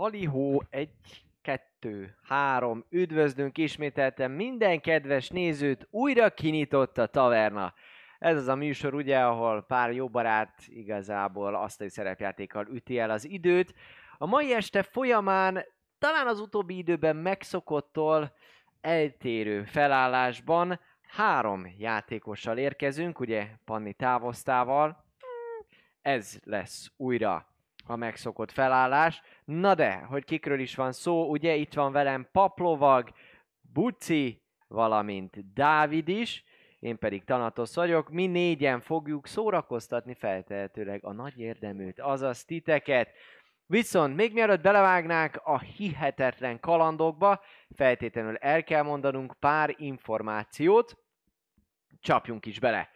Halihó, egy, kettő, három, üdvözlünk ismételten minden kedves nézőt, újra kinyitott a taverna. Ez az a műsor ugye, ahol pár jó barát igazából asztali szerepjátékkal üti el az időt. A mai este folyamán talán az utóbbi időben megszokottól eltérő felállásban három játékossal érkezünk, ugye Panni távoztával. Ez lesz újra a megszokott felállás. Na de, hogy kikről is van szó, ugye itt van velem Paplovag, Buci, valamint Dávid is, én pedig Tanatos vagyok. Mi négyen fogjuk szórakoztatni feltehetőleg a nagy érdeműt, azaz titeket. Viszont még mielőtt belevágnánk a hihetetlen kalandokba, feltétlenül el kell mondanunk pár információt, csapjunk is bele.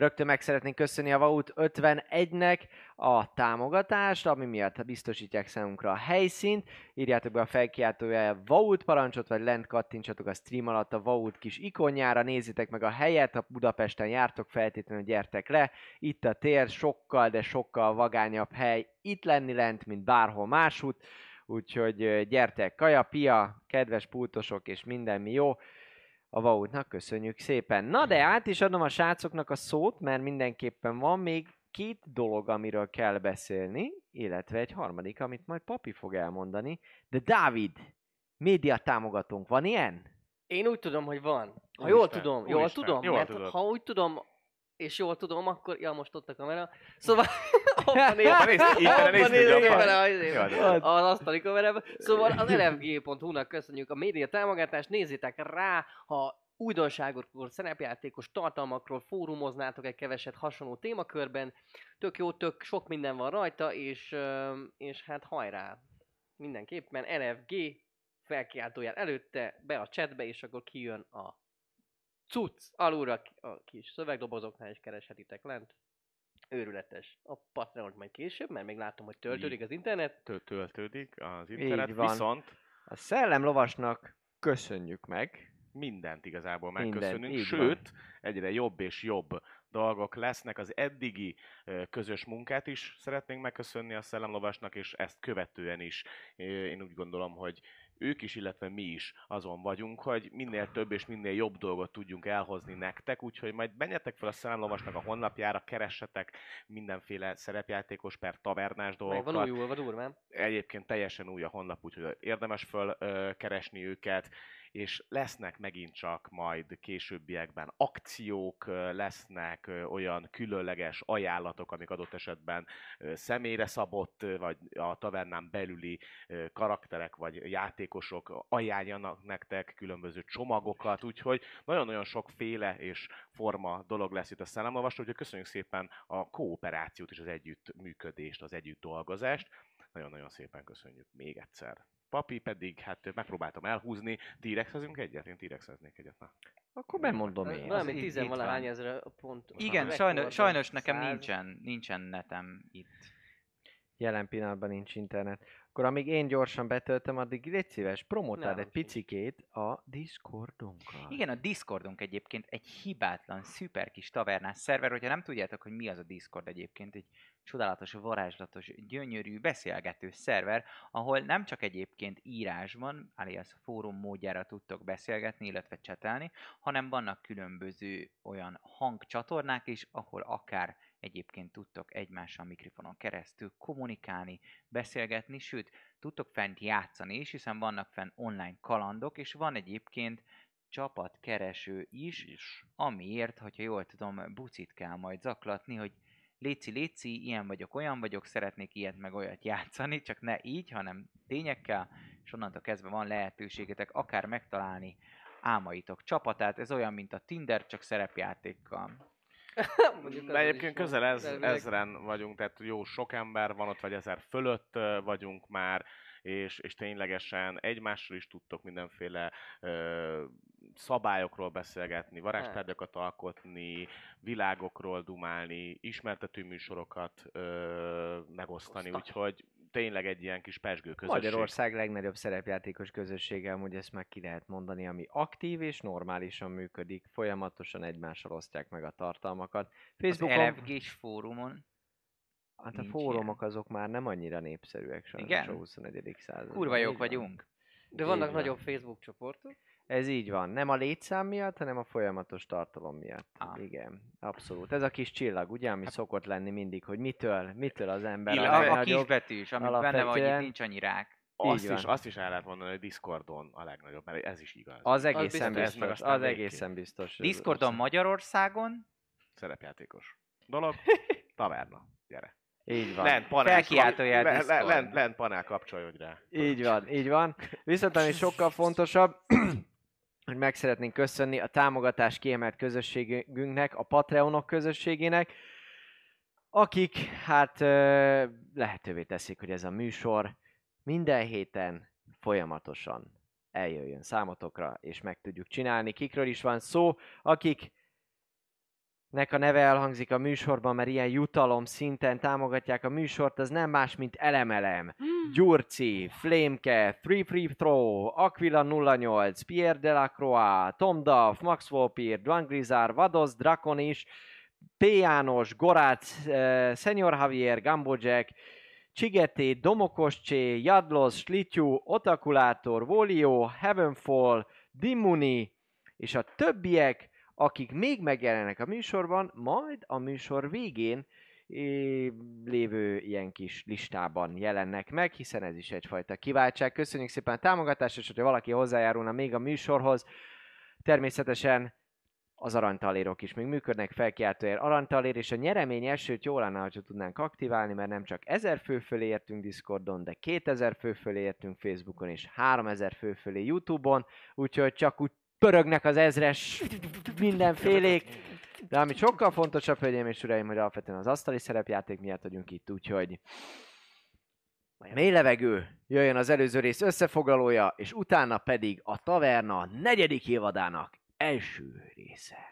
Rögtön meg szeretnénk köszönni a Vaut 51-nek a támogatást, ami miatt biztosítják számunkra a helyszínt. Írjátok be a felkiáltója Vaut parancsot, vagy lent kattintsatok a stream alatt a Vaut kis ikonjára, nézzétek meg a helyet, ha Budapesten jártok, feltétlenül gyertek le. Itt a tér sokkal, de sokkal vagányabb hely itt lenni lent, mint bárhol másút. Úgyhogy gyertek, kaja, pia, kedves pultosok és minden mi jó a Vautnak, köszönjük szépen. Na de át is adom a srácoknak a szót, mert mindenképpen van még két dolog, amiről kell beszélni, illetve egy harmadik, amit majd Papi fog elmondani. De Dávid, média támogatónk, van ilyen? Én úgy tudom, hogy van. Ha jól tudom, jól úristen, tudom, jól mert tudod. ha úgy tudom, és jól tudom, akkor... Ja, most ott a kamera. Szóval... Az asztali kamerában. Szóval az lfg.hu-nak köszönjük a média támogatást, nézzétek rá, ha újdonságokról, szerepjátékos tartalmakról fórumoznátok egy keveset hasonló témakörben. Tök jó, tök sok minden van rajta, és, és hát hajrá! Mindenképpen LFG felkiáltójel előtte, be a chatbe, és akkor kijön a cucc alulra a kis szövegdobozoknál is kereshetitek lent. Őrületes. A Patreon majd később, mert még látom, hogy töltődik az internet. Tö- töltődik az internet, Így van. viszont A szellemlovasnak köszönjük meg. mindent igazából Mindent, megköszönünk, így sőt, egyre jobb és jobb dolgok lesznek. Az eddigi ö, közös munkát is szeretnénk megköszönni a Szellemlovasnak, és ezt követően is ö, én úgy gondolom, hogy ők is, illetve mi is azon vagyunk, hogy minél több és minél jobb dolgot tudjunk elhozni nektek, úgyhogy majd menjetek fel a Szellemlovasnak a honlapjára, keressetek mindenféle szerepjátékos per tavernás Meg dolgokat. van újulva durván. Egyébként teljesen új a honlap, úgyhogy érdemes föl ö, keresni őket, és lesznek megint csak majd későbbiekben akciók, lesznek olyan különleges ajánlatok, amik adott esetben személyre szabott, vagy a tavernán belüli karakterek vagy játékosok ajánljanak nektek különböző csomagokat, úgyhogy nagyon-nagyon sokféle és forma dolog lesz itt a szellemolvasó, úgyhogy köszönjük szépen a kooperációt és az együttműködést, az együtt dolgozást. Nagyon-nagyon szépen köszönjük még egyszer. Papi pedig, hát megpróbáltam elhúzni. T-rexezünk egyet? Én T-rexeznék egyet. Na. Akkor bemondom én. Valami tizenvalahány ezer pont. Igen, sajnos, sajnos nekem nincsen, nincsen netem itt. Jelen pillanatban nincs internet. Akkor amíg én gyorsan betöltöm, addig légy szíves, promotáld Nem, egy picikét a Discordunkkal. Igen, a Discordunk egyébként egy hibátlan, szuper kis tavernás szerver, hogyha nem tudjátok, hogy mi az a Discord egyébként, egy csodálatos, varázslatos, gyönyörű, beszélgető szerver, ahol nem csak egyébként írásban, alias fórum módjára tudtok beszélgetni, illetve csetelni, hanem vannak különböző olyan hangcsatornák is, ahol akár egyébként tudtok egymással mikrofonon keresztül kommunikálni, beszélgetni, sőt, tudtok fent játszani is, hiszen vannak fenn online kalandok, és van egyébként csapatkereső is, is. amiért, hogyha jól tudom, bucit kell majd zaklatni, hogy léci, léci, ilyen vagyok, olyan vagyok, szeretnék ilyet meg olyat játszani, csak ne így, hanem tényekkel, és onnantól kezdve van lehetőségetek akár megtalálni álmaitok csapatát, ez olyan, mint a Tinder, csak szerepjátékkal. Mondjuk De egyébként közel ez, ezren vagyunk, tehát jó sok ember van ott, vagy ezer fölött vagyunk már, és, és ténylegesen egymással is tudtok mindenféle ö, szabályokról beszélgetni, varázstárgyakat alkotni, világokról dumálni, ismertető műsorokat ö, megosztani, Osztani. úgyhogy tényleg egy ilyen kis pesgő közösség. Magyarország legnagyobb szerepjátékos közössége, hogy ezt meg ki lehet mondani, ami aktív és normálisan működik, folyamatosan egymással osztják meg a tartalmakat. Az Facebookon, LFG-s fórumon Hát a fórumok azok már nem annyira népszerűek sajnos Igen? a 21. században. Kurva jók vagyunk. De vannak van. nagyobb Facebook csoportok. Ez így van. Nem a létszám miatt, hanem a folyamatos tartalom miatt. Ah. Igen, abszolút. Ez a kis csillag, ugye, ami szokott lenni mindig, hogy mitől, mitől az ember Illetve- a A, a legnagyobb. kisbetűs, ami benne van, hogy nincs annyi rák. Azt Így is, van. azt is el lehet mondani, hogy Discordon a legnagyobb, mert ez is igaz. Az egészen biztos. Meg biztos. aztán Az egészen biztos. Discordon Magyarországon Szerepjátékos dolog. Taverna. Gyere. Így van. Lent panel, Felkiáltójel le- le- lent, lent panel kapcsolódj rá. Így van, így van. Viszont ami sokkal fontosabb, hogy meg szeretnénk köszönni a támogatás kiemelt közösségünknek, a Patreonok közösségének, akik hát lehetővé teszik, hogy ez a műsor minden héten folyamatosan eljöjjön számotokra, és meg tudjuk csinálni. Kikről is van szó, akik nek a neve elhangzik a műsorban, mert ilyen jutalom szinten támogatják a műsort, az nem más, mint Elemelem, Gyurci, Flameke, Three Free Throw, Aquila 08, Pierre Delacroix, Tom Duff, Max Volpir, Duan Grizar, Vados, Draconis, P. János, Gorác, uh, Senior Javier, Gambojek, Csigeté, Domokoscsé, Jadlos, Slityu, Otakulátor, Volio, Heavenfall, Dimuni, és a többiek, akik még megjelennek a műsorban, majd a műsor végén lévő ilyen kis listában jelennek meg, hiszen ez is egyfajta kiváltság. Köszönjük szépen a támogatást, és hogyha valaki hozzájárulna még a műsorhoz, természetesen az aranytalérok is még működnek, felkiáltóér aranytalér, és a nyeremény elsőt jó lenne, ha tudnánk aktiválni, mert nem csak 1000 fő fölé értünk Discordon, de 2000 fő fölé értünk Facebookon, és 3000 fő fölé Youtube-on, úgyhogy csak úgy pörögnek az ezres mindenfélék, de ami sokkal fontosabb, hölgyeim és uraim, hogy alapvetően az asztali szerepjáték miatt vagyunk itt, úgyhogy mély levegő, jöjjön az előző rész összefoglalója, és utána pedig a taverna negyedik évadának első része.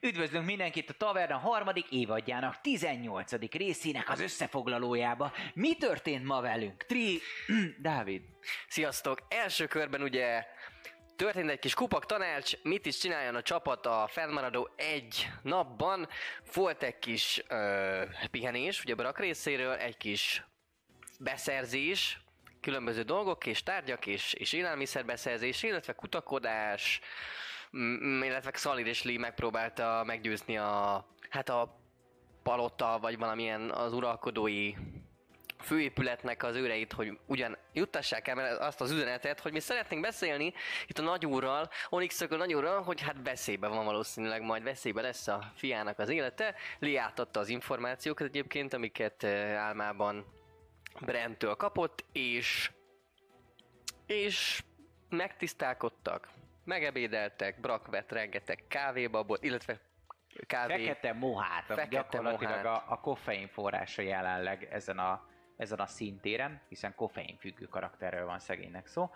Üdvözlünk mindenkit a Taverna harmadik évadjának 18. részének az összefoglalójába. Mi történt ma velünk? Tri... Dávid. Sziasztok! Első körben ugye történt egy kis kupak tanács, mit is csináljon a csapat a fennmaradó egy napban. Volt egy kis ö, pihenés, ugye Brak részéről, egy kis beszerzés, különböző dolgok és tárgyak és, és élelmiszerbeszerzés, illetve kutakodás, illetve Xalir és Lee megpróbálta meggyőzni a, hát a palota, vagy valamilyen az uralkodói főépületnek az őreit, hogy ugyan juttassák el azt az üzenetet, hogy mi szeretnénk beszélni itt a nagyúrral, onyx a nagyúrral, hogy hát veszélybe van valószínűleg, majd veszélybe lesz a fiának az élete. Lee átadta az információkat egyébként, amiket eh, álmában Brentől kapott, és és megtisztálkodtak, megebédeltek, Brak vett rengeteg kávébabot, illetve kávé... Fekete mohát, Fekete gyakorlatilag mohát. a, a koffein forrása jelenleg ezen a, ezen a szintéren, hiszen koffein függő karakterről van szegénynek szó.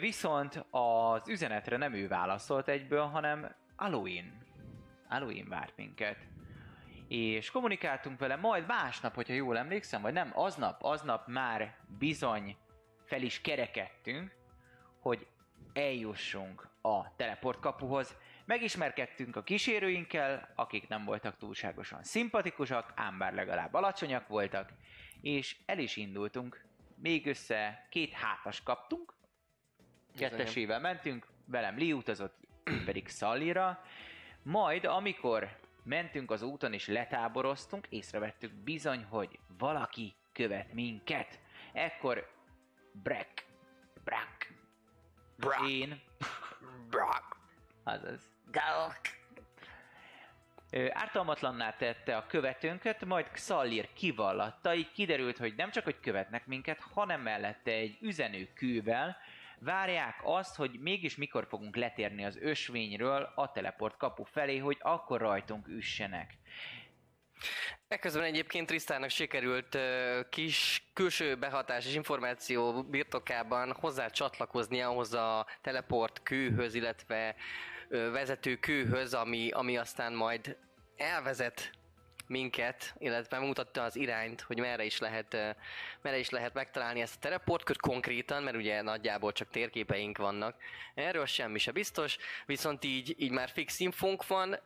Viszont az üzenetre nem ő válaszolt egyből, hanem Halloween. Halloween várt minket. És kommunikáltunk vele, majd másnap, hogyha jól emlékszem, vagy nem, aznap, aznap már bizony fel is kerekedtünk, hogy eljussunk a teleportkapuhoz. Megismerkedtünk a kísérőinkkel, akik nem voltak túlságosan szimpatikusak, ám bár legalább alacsonyak voltak, és el is indultunk. Még össze két hátas kaptunk, kettesével mentünk, velem Lee utazott, pedig Szallira, majd amikor mentünk az úton és letáboroztunk, észrevettük bizony, hogy valaki követ minket. Ekkor Breck, Brack, Brak. én, Brak. azaz, Ö, ártalmatlanná tette a követőnket, majd Xallir kivallatta, így kiderült, hogy nem csak, hogy követnek minket, hanem mellette egy üzenőkővel várják azt, hogy mégis mikor fogunk letérni az ösvényről a teleport kapu felé, hogy akkor rajtunk üssenek. Ekközben egyébként Trisztának sikerült kis külső behatás és információ birtokában hozzá csatlakozni ahhoz a teleport kőhöz, illetve vezető kőhöz, ami, ami aztán majd elvezet minket, illetve mutatta az irányt, hogy merre is lehet, merre is lehet megtalálni ezt a teleportkört konkrétan, mert ugye nagyjából csak térképeink vannak. Erről semmi se biztos, viszont így, így már fix infónk van,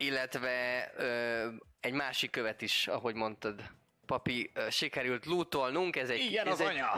illetve ö, egy másik követ is, ahogy mondtad, papi, sikerült lootolnunk, ez egy, Igen, ez egy, anya!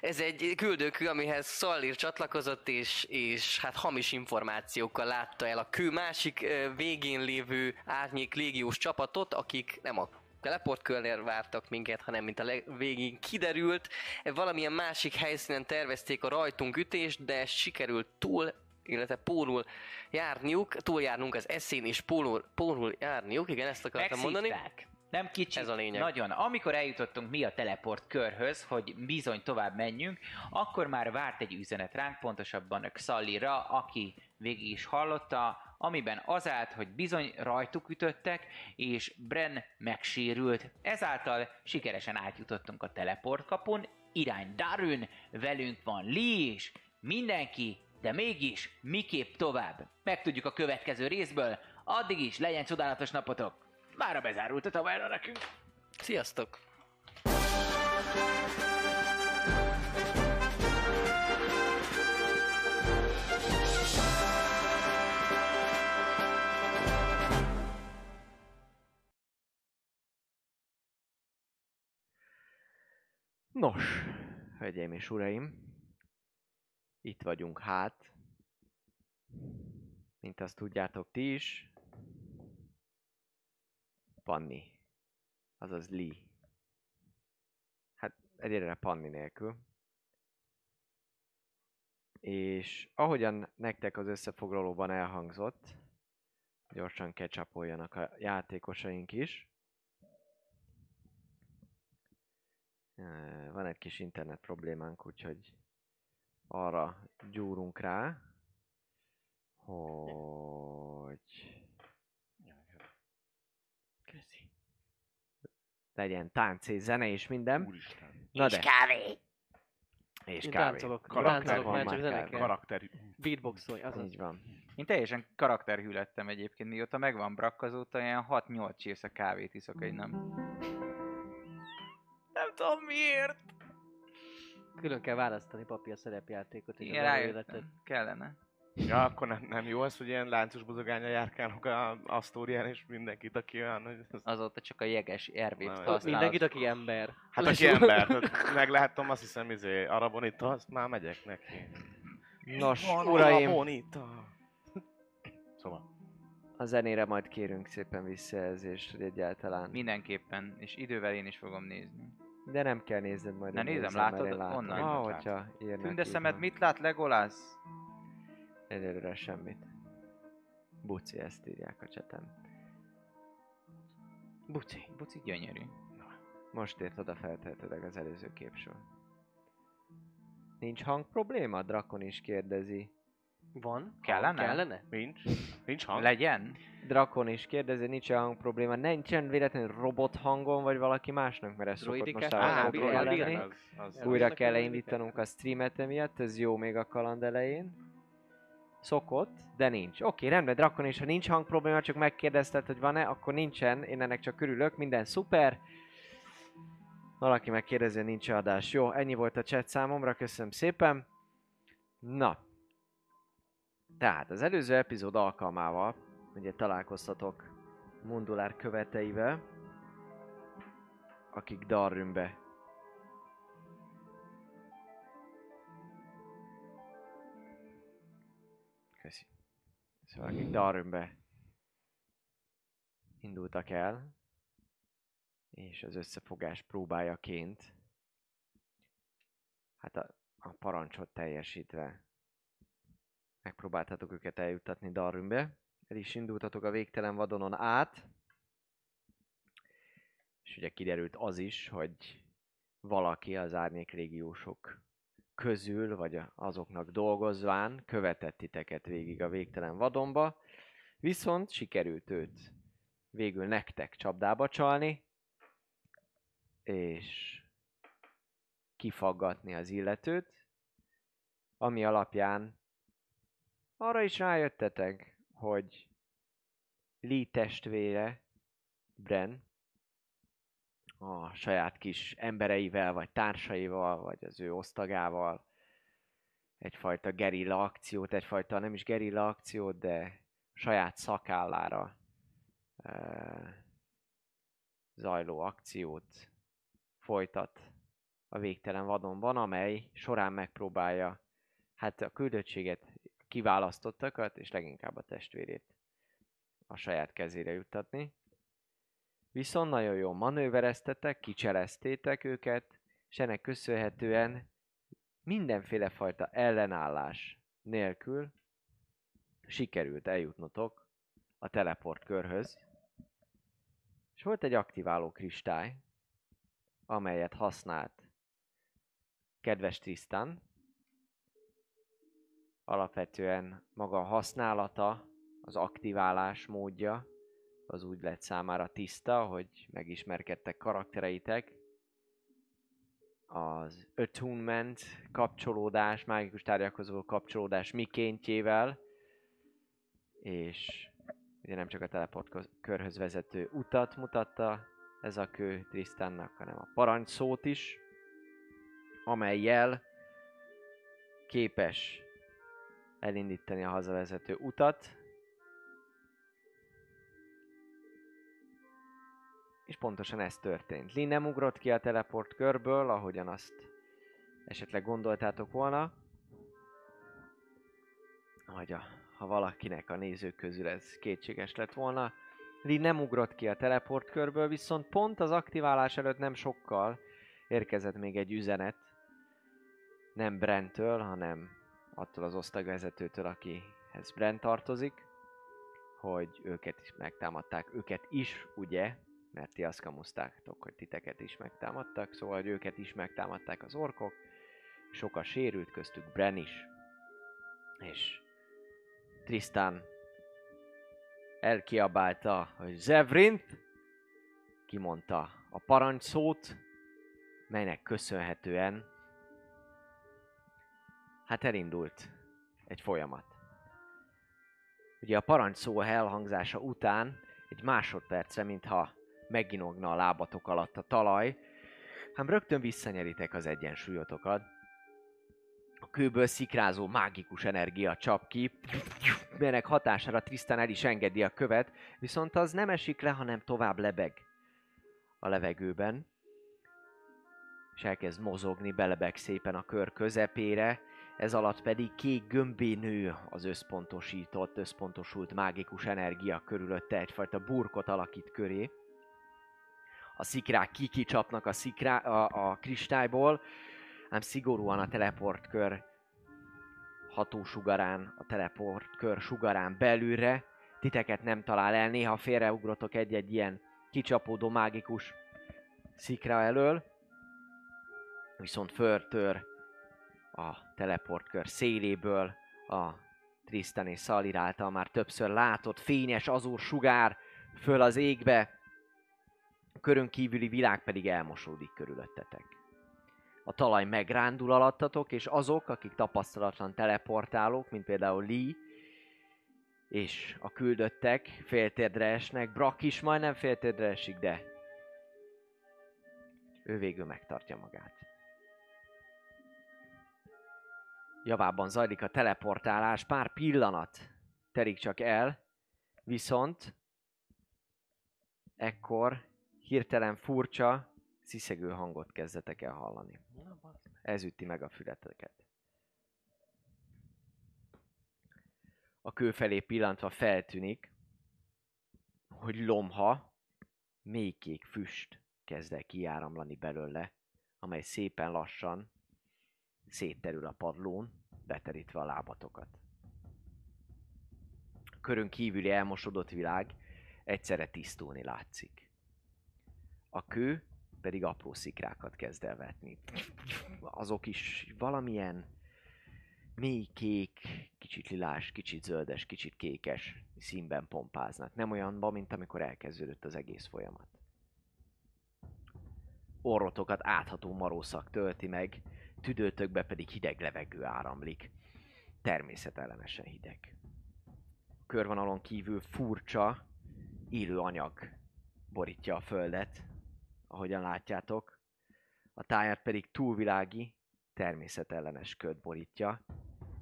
ez egy küldőkő, amihez Szallir csatlakozott, és, és hát hamis információkkal látta el a kő másik végén lévő árnyék légiós csapatot, akik nem a teleportkörnél vártak minket, hanem mint a leg- végén kiderült, valamilyen másik helyszínen tervezték a rajtunk ütést, de sikerült túl illetve pólul járniuk, túljárnunk az eszén és pólul, pólul járniuk, igen, ezt akartam mondani. Megszívták. Nem kicsit, Ez a lényeg. nagyon. Amikor eljutottunk mi a teleport körhöz, hogy bizony tovább menjünk, akkor már várt egy üzenet ránk, pontosabban Xallira, aki végig is hallotta, amiben az állt, hogy bizony rajtuk ütöttek, és Bren megsérült. Ezáltal sikeresen átjutottunk a teleport kapun, irány Darun, velünk van Lee is, mindenki, de mégis miképp tovább. Megtudjuk a következő részből, addig is legyen csodálatos napotok! Mára bezárult a taverna nekünk. Sziasztok! Nos, hölgyeim és uraim, itt vagyunk hát, mint azt tudjátok ti is, Panni, azaz Lee. Hát egyelőre Panni nélkül. És ahogyan nektek az összefoglalóban elhangzott, gyorsan kecsapoljanak a játékosaink is. Van egy kis internet problémánk, úgyhogy arra gyúrunk rá, hogy Köszi. legyen tánc és zene és minden. Úristen. Na de, kávé! és Én kávé. táncolok, Karakter táncolok, van már csak. Karakter. Beatboxolj, azaz. Így van. Én teljesen karakterhű lettem egyébként, mióta megvan Brak, azóta ilyen 6-8 csésze kávét iszok egy nap. Nem tudom miért. Külön kell választani papi a szerepjátékot Igen, rájöttem. Kellene. Ja, akkor nem, nem jó az, hogy ilyen láncos bozogánya járkálnak a Asztórián, és mindenkit, aki olyan, hogy... Ez... Azóta csak a jeges ervét használod. Mindenkit, aki ember. Hát aki ember, tehát megláttam, azt hiszem, izé, Arabonita, azt már megyek neki. Nos, Van uraim, Arabonita. Szóval. a zenére majd kérünk szépen visszajelzést, hogy egyáltalán. Mindenképpen, és idővel én is fogom nézni. De nem kell nézned majd. Ne nézem, látod látom. onnan? Ah, hogyha írnak Tünde szemed mit lát Legolas? Egyelőre semmit. Buci, ezt írják a cseten. Buci. Buci gyönyörű. Most ért oda feltehetőleg az előző képsről. Nincs hang probléma? Drakon is kérdezi. Van? Kellene? Kellene? Nincs? Nincs hang? Legyen? Drakon is kérdezi, nincs hang probléma. Nincsen véletlenül robot hangon, vagy valaki másnak, mert ez szokott most lenni. igen. Az, az, Újra kell indítanunk a streamet emiatt, ez jó még a kaland elején. Szokott, de nincs. Oké, rendben, Drakon is, ha nincs hang probléma, csak megkérdezted, hogy van-e, akkor nincsen, én ennek csak körülök, minden szuper. Valaki megkérdezi, hogy nincs adás. Jó, ennyi volt a chat számomra, köszönöm szépen. Na. Tehát az előző epizód alkalmával, ugye találkoztatok Mundulár követeivel, akik Darrümbe Köszi. Szóval akik Darrümbe indultak el, és az összefogás próbájaként hát a, a parancsot teljesítve megpróbáltatok őket eljuttatni Darrümbe. El is indultatok a végtelen vadonon át, és ugye kiderült az is, hogy valaki az árnyék régiósok közül, vagy azoknak dolgozván követett titeket végig a végtelen vadonba, viszont sikerült őt végül nektek csapdába csalni, és kifaggatni az illetőt, ami alapján arra is rájöttetek, hogy Lee testvére Bren a saját kis embereivel, vagy társaival, vagy az ő osztagával egyfajta gerilla akciót, egyfajta nem is gerilla akciót, de saját szakállára uh, zajló akciót folytat a végtelen vadonban, amely során megpróbálja hát a küldöttséget, kiválasztottakat, és leginkább a testvérét a saját kezére juttatni. Viszont nagyon jól manővereztetek, kicseleztétek őket, és ennek köszönhetően mindenféle fajta ellenállás nélkül sikerült eljutnotok a teleport körhöz. És volt egy aktiváló kristály, amelyet használt kedves Tristan. Alapvetően maga a használata, az aktiválás módja, az úgy lett számára tiszta, hogy megismerkedtek karaktereitek. Az attunement kapcsolódás, mágikus tárgyakhoz való kapcsolódás mikéntjével, és ugye nem csak a teleport körhöz vezető utat mutatta ez a kő Tristannak, hanem a parancsszót is, amelyel képes elindítani a hazavezető utat, És pontosan ez történt. Lin nem ugrott ki a teleport körből, ahogyan azt esetleg gondoltátok volna. Vagy a, ha valakinek a nézők közül ez kétséges lett volna. Lin nem ugrott ki a teleport körből, viszont pont az aktiválás előtt nem sokkal érkezett még egy üzenet. Nem Brentől, hanem attól az osztagvezetőtől, akihez Brent tartozik, hogy őket is megtámadták. Őket is, ugye, mert ti azt kamusztátok, hogy titeket is megtámadtak, szóval hogy őket is megtámadták az orkok, sok a sérült, köztük Bren is, és Tristan elkiabálta, hogy Zevrint, kimondta a parancsszót, melynek köszönhetően hát elindult egy folyamat. Ugye a parancsszó elhangzása után egy másodpercre, mintha meginogna a lábatok alatt a talaj, hanem rögtön visszanyeritek az egyensúlyotokat. A kőből szikrázó mágikus energia csap ki, melynek hatására Tristan el is engedi a követ, viszont az nem esik le, hanem tovább lebeg a levegőben, és elkezd mozogni, belebeg szépen a kör közepére, ez alatt pedig kék gömbé nő az összpontosított, összpontosult mágikus energia körülötte, egyfajta burkot alakít köré. A szikrák kikicsapnak a, szikrá, a, a kristályból, ám szigorúan a teleportkör hatósugarán, a teleportkör sugarán belülre, titeket nem talál el, néha félreugrotok egy-egy ilyen kicsapódó mágikus szikra elől, viszont förtör a teleportkör széléből a Tristan és Szalir által már többször látott fényes azúr sugár föl az égbe, a körön kívüli világ pedig elmosódik körülöttetek. A talaj megrándul alattatok, és azok, akik tapasztalatlan teleportálók, mint például Lee, és a küldöttek féltérdre esnek, Brak is majdnem féltérdre esik, de ő végül megtartja magát. Javában zajlik a teleportálás, pár pillanat terik csak el, viszont ekkor hirtelen furcsa, sziszegő hangot kezdetek el hallani. Ez üti meg a fületeket. A kő felé pillantva feltűnik, hogy lomha, mélykék füst kezd el kiáramlani belőle, amely szépen lassan szétterül a padlón, beterítve a lábatokat. A körön kívüli elmosodott világ egyszerre tisztulni látszik a kő pedig apró szikrákat kezd el vetni. Azok is valamilyen mély kék, kicsit lilás, kicsit zöldes, kicsit kékes színben pompáznak. Nem olyanban, mint amikor elkezdődött az egész folyamat. Orrotokat átható marószak tölti meg, tüdőtökbe pedig hideg levegő áramlik. Természetellenesen hideg. A körvonalon kívül furcsa, élő anyag borítja a földet, ahogyan látjátok. A táját pedig túlvilági, természetellenes köd borítja,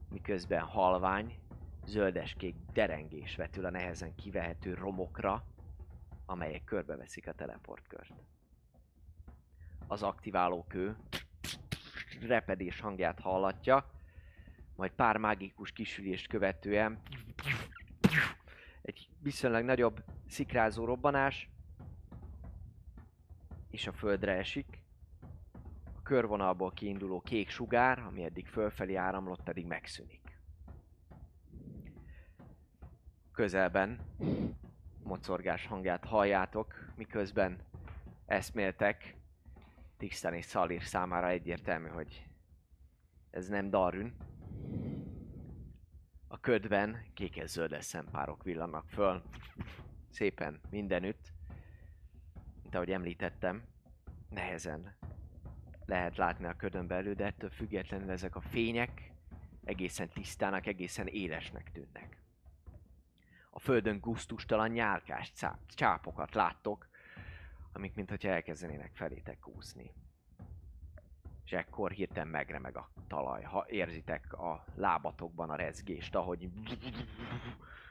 miközben halvány, zöldeskék derengés vetül a nehezen kivehető romokra, amelyek körbeveszik a teleportkört. Az aktiváló kő repedés hangját hallatja, majd pár mágikus kisülést követően egy viszonylag nagyobb szikrázó robbanás, és a földre esik. A körvonalból kiinduló kék sugár, ami eddig fölfelé áramlott, pedig megszűnik. Közelben mocorgás hangját halljátok, miközben eszméltek. Tixten és Szalir számára egyértelmű, hogy ez nem Darün. A ködben kékes zöldes szempárok villannak föl, szépen mindenütt. Mint ahogy említettem, nehezen lehet látni a ködön belül, de ettől függetlenül ezek a fények egészen tisztának, egészen élesnek tűnnek. A földön gusztustalan nyálkás cá- csápokat láttok, amik mintha elkezdenének felétek úszni. És ekkor hirtelen megremeg a talaj. Ha érzitek a lábatokban a rezgést, ahogy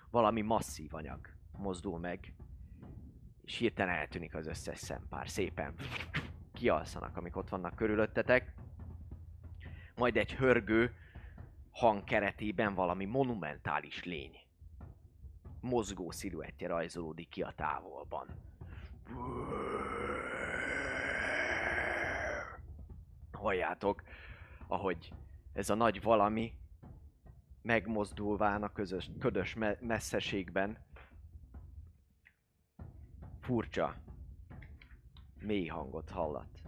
valami masszív anyag mozdul meg, és hirtelen eltűnik az összes szempár. Szépen kialszanak, amik ott vannak körülöttetek. Majd egy hörgő hang keretében valami monumentális lény. Mozgó sziluettje rajzolódik ki a távolban. Halljátok, ahogy ez a nagy valami megmozdulván a közös, ködös me- messzeségben furcsa, mély hangot hallat.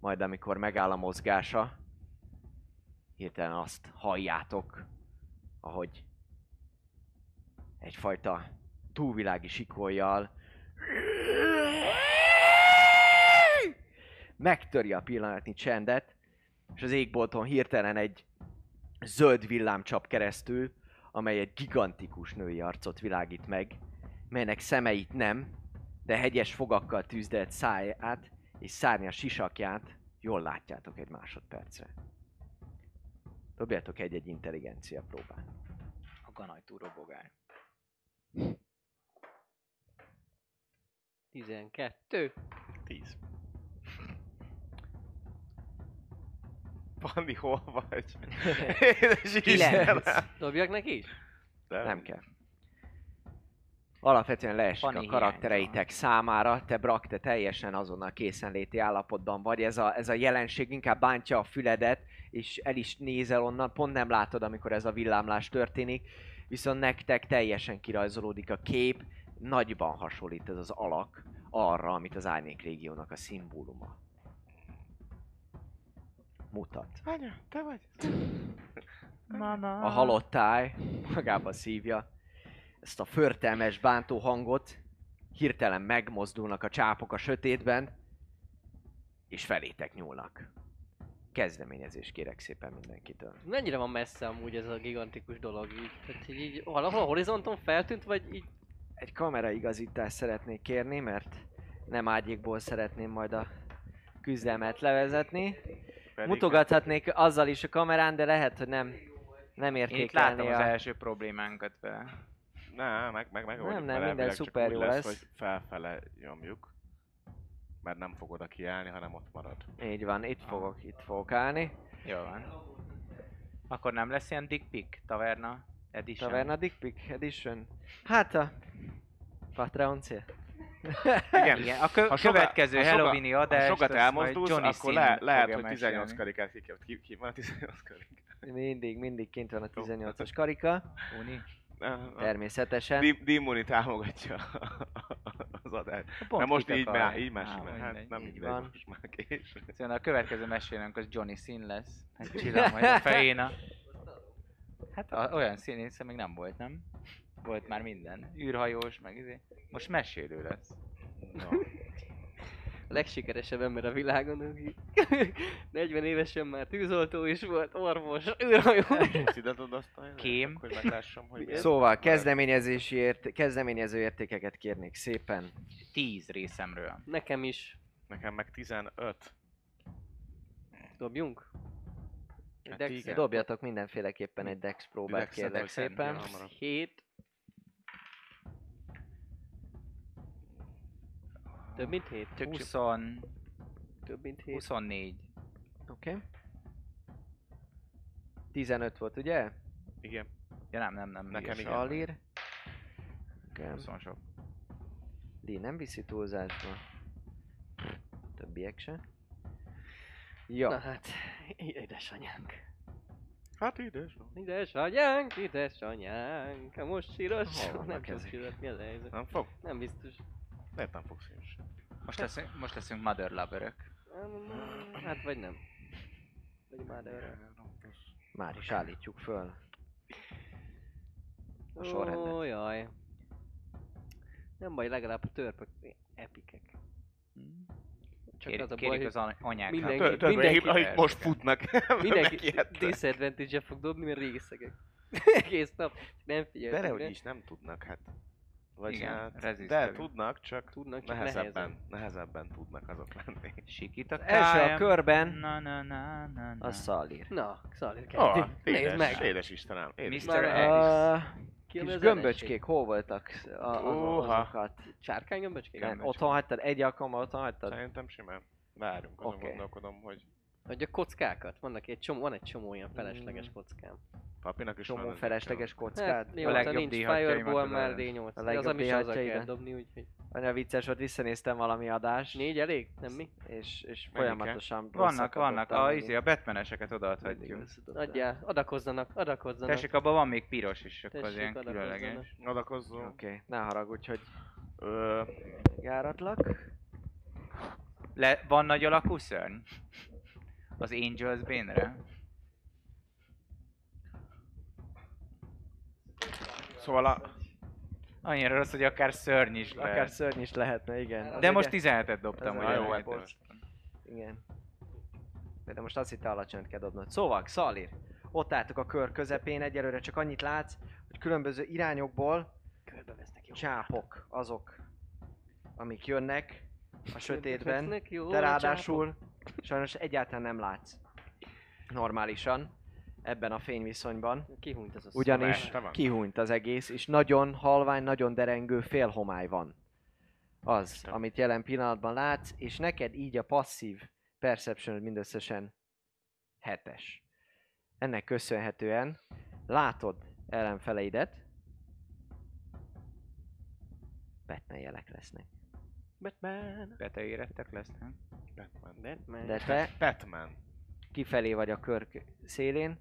Majd amikor megáll a mozgása, hirtelen azt halljátok, ahogy egyfajta túlvilági sikolyjal megtöri a pillanatnyi csendet, és az égbolton hirtelen egy zöld villám csap keresztül, amely egy gigantikus női arcot világít meg, melynek szemeit nem, de hegyes fogakkal tűzdelt száját és szárnyas sisakját jól látjátok egy másodpercre. Dobjátok egy-egy intelligencia próbát. A ganajtú robogál. 12. 10. Pandi, hol vagy? Édes. Istenem! Dobjak neki is? De Nem kell. Alapvetően leesik Fanny a hiányza. karaktereitek számára, te Brak, te teljesen azonnal készenléti állapotban vagy, ez a, ez a jelenség inkább bántja a füledet, és el is nézel onnan, pont nem látod, amikor ez a villámlás történik, viszont nektek teljesen kirajzolódik a kép, nagyban hasonlít ez az alak arra, amit az árnyék régiónak a szimbóluma mutat. Anya, te vagy? Mama. A halott táj magába szívja ezt a förtelmes bántó hangot, hirtelen megmozdulnak a csápok a sötétben, és felétek nyúlnak. Kezdeményezés kérek szépen mindenkitől. Mennyire van messze amúgy ez a gigantikus dolog így? Tehát így, így valahol a horizonton feltűnt, vagy így Egy kamera igazítást szeretnék kérni, mert nem ágyékból szeretném majd a küzdelmet levezetni. Pedig Mutogathatnék azzal is a kamerán, de lehet, hogy nem, nem Én itt értékelni látom az a... első problémánkat vele. Ne, meg, meg, meg Nem, nem, minden elvileg szuper jó lesz, lesz. hogy felfele nyomjuk. Mert nem fog oda kiállni, hanem ott marad. Így van, itt fogok, itt fogok állni. Jó van. Akkor nem lesz ilyen dick pic taverna edition? Taverna Dick Pic Edition. Hát a Patreon cél. Igen, Igen, a kö- Ha sokat- következő ha sokat- Halloweeni Ha adást sokat azt majd elmozdulsz, Johnny akkor Sin le, lehet, hogy 18 mesélni. karikát ki. Ki, ki van a 18 karikát? Mindig, mindig kint van a 18-as karika. Uni. Természetesen. Dim- Dimuni támogatja az adást. Pont Mert most így, már, így más, Á, hát mindegy. nem Így van. most már késő. Szóval a következő mesélőnk az Johnny Sin lesz. Hát csillag majd a fején a... Hát a, olyan színésze még nem volt, nem? Volt már minden. űrhajós, meg izé. Most mesélő lesz. No. A legsikeresebb ember a világon, aki 40 évesen már tűzoltó is volt, orvos, űrhajó. Tudod azt a Kém. Hogy meglássam, hogy milyen. Szóval kezdeményezési ért- kezdeményező értékeket kérnék szépen. 10 részemről. Nekem is. Nekem meg 15. Dobjunk? Hát Dex- igen. Dobjatok mindenféleképpen egy dex próbát Dexet kérlek szépen. szedni, hamarabb. 7. Több mint 7? 20, Több mint 7. 24. Oké. Okay. 15 volt, ugye? Igen. Ja nem, nem, nem. Nekem igen. Salir. Igen. 20 sok. Li nem viszi túlzásba. Többiek se. Ja, Na hát, édesanyánk. Hát édes. Édesanyánk, édesanyánk. Ha most síros, nem síros, mi az a helyzet? Nem fog? Nem biztos. Lehet nem fogsz én sem. Most leszünk, most leszünk mother loverök. Hát vagy nem. Vagy de már is állítjuk föl. A sorrendet. Ó, jaj. Nem baj, legalább a törpök epikek. Csak Kér, az a baj, az any- anyáknak. mindenki- Tör- Törpe, mindenki- akik most futnak. Mindenki disadvantage fog dobni, mert részegek. Egész nap. Nem figyeltek. Belehogy ne? is nem tudnak, hát. Vagy Igen, hát, de rezisztelünk. tudnak, csak Tudnak, csak nehezebben, nehezen. nehezebben tudnak azok lenni. Sikít a Az első a körben Na, na, na, na, na. a Szalir. Na, Szalir Oh, kezdi. Nézd édes, meg! édes Istenem. Édes. Mr. Harris. Uh, Ki a kis gömböcskék hol voltak? A, az, Óha. azokat. Sárkány gömböcskék? Nem, Gömböcske. otthon hagytad? Egy alkalommal otthon hagytad? Szerintem simán. Várjunk, azon Oké. gondolkodom, hogy Hogy a kockákat? Vannak egy csomó, van egy csomó ilyen felesleges Mm. kockám. papinak is Csomó van felesleges Hát, kockád? mióta legjobb nincs Fireball, már D8. A Az legjobb ami is azzal kell dobni, úgyhogy... Anya vicces volt, visszanéztem valami adást. Négy elég? Nem mi? És, és folyamatosan Vannak, vannak. A, izé, a Batmaneseket odaadhatjuk. Adjál, adakozzanak, adakozzanak. Tessék, abban van még piros is, akkor az ilyen különleges. Adakozzó. Oké, okay, ne haragudj, hogy Ö, járatlak. Le, van nagy alakú szörny? Az Angels Bane-re? szóval a, Annyira rossz, hogy akár szörny is lehet. Akár szörny is lehetne, igen. De Az De most ugye- 17-et dobtam, ugye? jó, hát Igen. De most azt hitte alacsonyat kell dobnod. Szóval, Szalir, ott álltok a kör közepén, egyelőre csak annyit látsz, hogy különböző irányokból Körbevesznek jó. csápok azok, amik jönnek a sötétben. Jó De ráadásul sajnos egyáltalán nem látsz normálisan ebben a fényviszonyban. Kihúnyt ez a Ugyanis Szóval van? kihúnyt az egész, és nagyon halvány, nagyon derengő félhomály van. Az, Este. amit jelen pillanatban látsz, és neked így a passzív perception mindösszesen hetes. Ennek köszönhetően látod ellenfeleidet, Batman jelek lesznek. Batman. Beteérettek lesznek. Batman. Batman. De te Batman. kifelé vagy a kör szélén,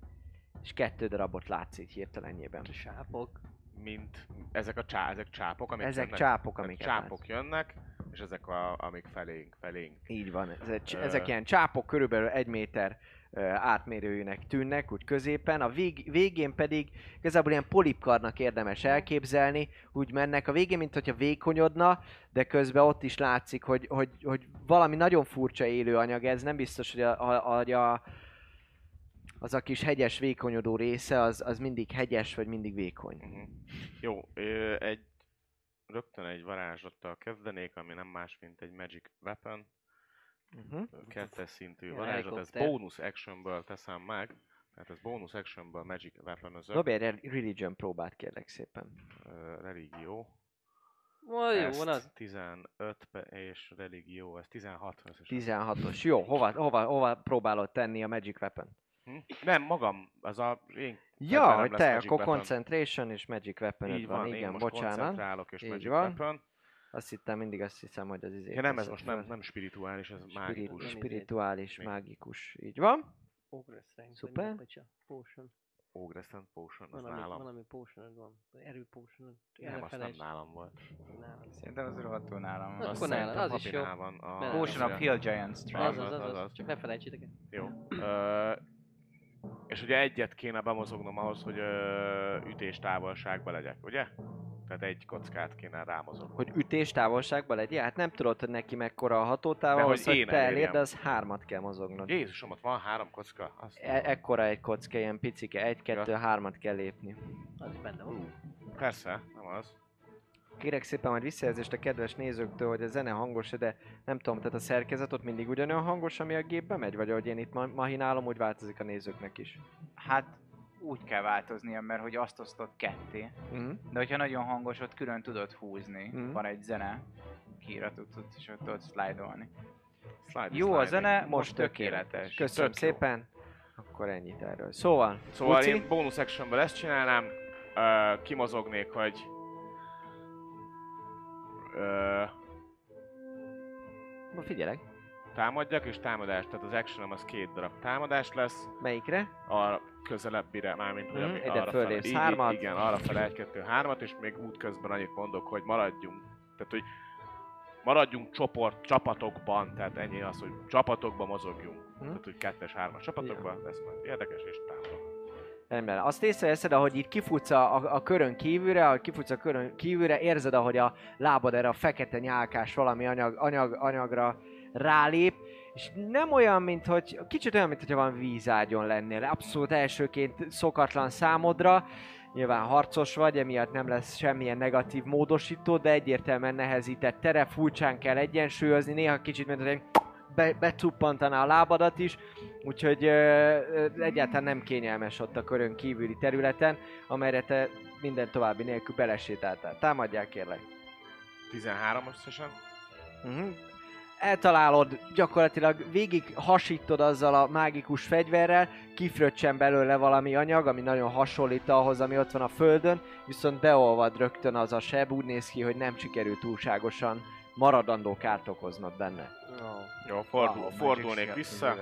és kettő darabot látsz így hirtelenjében. A sápok. Mint ezek a csá, ezek csápok, amik Ezek jönnek, csápok, amiket csápok látsz. jönnek, és ezek a, amik felénk, felénk. Így van, ezek, Ö. ezek ilyen csápok körülbelül egy méter átmérőjűnek tűnnek, úgy középen, a vég, végén pedig igazából ilyen polipkarnak érdemes elképzelni, úgy mennek a végén, mint hogyha vékonyodna, de közben ott is látszik, hogy, hogy, hogy valami nagyon furcsa élő anyag ez, nem biztos, hogy a, a, a, a az a kis hegyes vékonyodó része, az, az mindig hegyes, vagy mindig vékony. Uh-huh. Jó, ö, egy rögtön egy varázslattal kezdenék, ami nem más, mint egy Magic Weapon. Uh-huh. Kettes szintű Ilyen varázslat, ez bonus actionből teszem meg. Tehát ez bonus actionből Magic weapon Dobj egy re- religion próbát kérlek szépen. religió. Ó, jó, Ezt van az. 15 pe- és religió, ez 16 összesen. 16-os. Jó, hova, hova, hova próbálod tenni a Magic Weapon? Hm? Nem, magam, az a én Ja, hogy te, Magic akkor Weapon. Concentration és Magic weapon Így van, van, igen, én most bocsánat. koncentrálok és Így Magic van. Weapon. Azt hittem, mindig azt hiszem, hogy az izé. Ja, nem, ez most nem, nem spirituális, ez Spirit, mágikus. Spirituális, Mi? mágikus. Így van. Ogre strength. Szuper. Potion. Ogre Stand Potion, az Valami, nálam. valami potion van. Erő potion. Nem, azt nem nálam volt. nálam. Szerintem az rohadtul nálam Na, van. akkor szerintem az is jó. Van a... Potion of Hill Giant Strength. Az az, az, az, az, az. Csak ne felejtsétek el. Jó. És ugye egyet kéne bemozognom ahhoz, hogy ö, ütés távolságba legyek, ugye? Tehát egy kockát kéne rámozogni. Hogy ütés távolságban legyen? Hát nem tudod, hogy neki mekkora a De hatótáva, hogy hogy te elér, elérjem. de az hármat kell mozognod. Jézusom, ott van három kocka? Azt E- ekkora egy kocka, ilyen picike, egy, kettő, hármat kell lépni. Az is benne van. Persze, nem az. Kérek szépen majd visszajelzést a kedves nézőktől, hogy a zene hangos de nem tudom, tehát a szerkezet ott mindig ugyanolyan hangos, ami a gépbe megy, vagy ahogy én itt ma- mahinálom, úgy változik a nézőknek is. Hát úgy kell változnia, mert hogy azt osztott ketté. Uh-huh. De hogyha nagyon hangos, ott külön tudod húzni. Mhm. Van egy zene, kiíratot tudsz, és ott tudod slide-olni. Slide, Jó a slide. zene, most tökéletes. Köszönöm Tök jó. szépen. Akkor ennyit erről. Szóval, Szóval Uci? én bonus actionből ezt csinálnám, uh, kimozognék, hogy uh, Ma figyelek. támadjak, és támadás, tehát az actionom az két darab támadás lesz, Melyikre? a közelebbire, mármint hogy Mhm, arra így- hármat. Igen, arra fele egy, kettő, hármat, és még útközben annyit mondok, hogy maradjunk, tehát hogy maradjunk csoport, csapatokban, tehát ennyi az, hogy csapatokban mozogjunk. Mhm. Tehát, hogy kettes, hármas csapatokban, lesz majd érdekes, és támadok. Rendben. Azt észreveszed, ahogy itt kifutsz a, a, a körön kívülre, ahogy kifutsz a körön kívülre, érzed, ahogy a lábad erre a fekete nyálkás valami anyag, anyag, anyagra rálép, és nem olyan, mint hogy, kicsit olyan, mint hogyha van vízágyon lennél. Abszolút elsőként szokatlan számodra, nyilván harcos vagy, emiatt nem lesz semmilyen negatív módosító, de egyértelműen nehezített tere, furcsán kell egyensúlyozni, néha kicsit, mint hogy be, becuppantaná a lábadat is, úgyhogy egyáltalán nem kényelmes ott a körön kívüli területen, amelyre te minden további nélkül belesétáltál. Támadjál kérlek. 13 összesen. Uh-huh. Eltalálod, gyakorlatilag végig hasítod azzal a mágikus fegyverrel, kifröccsen belőle valami anyag, ami nagyon hasonlít ahhoz, ami ott van a földön, viszont beolvad rögtön az a seb, úgy néz ki, hogy nem sikerült túlságosan maradandó kárt okoznod benne. Jó, fordul, Wow, fordulnék vissza,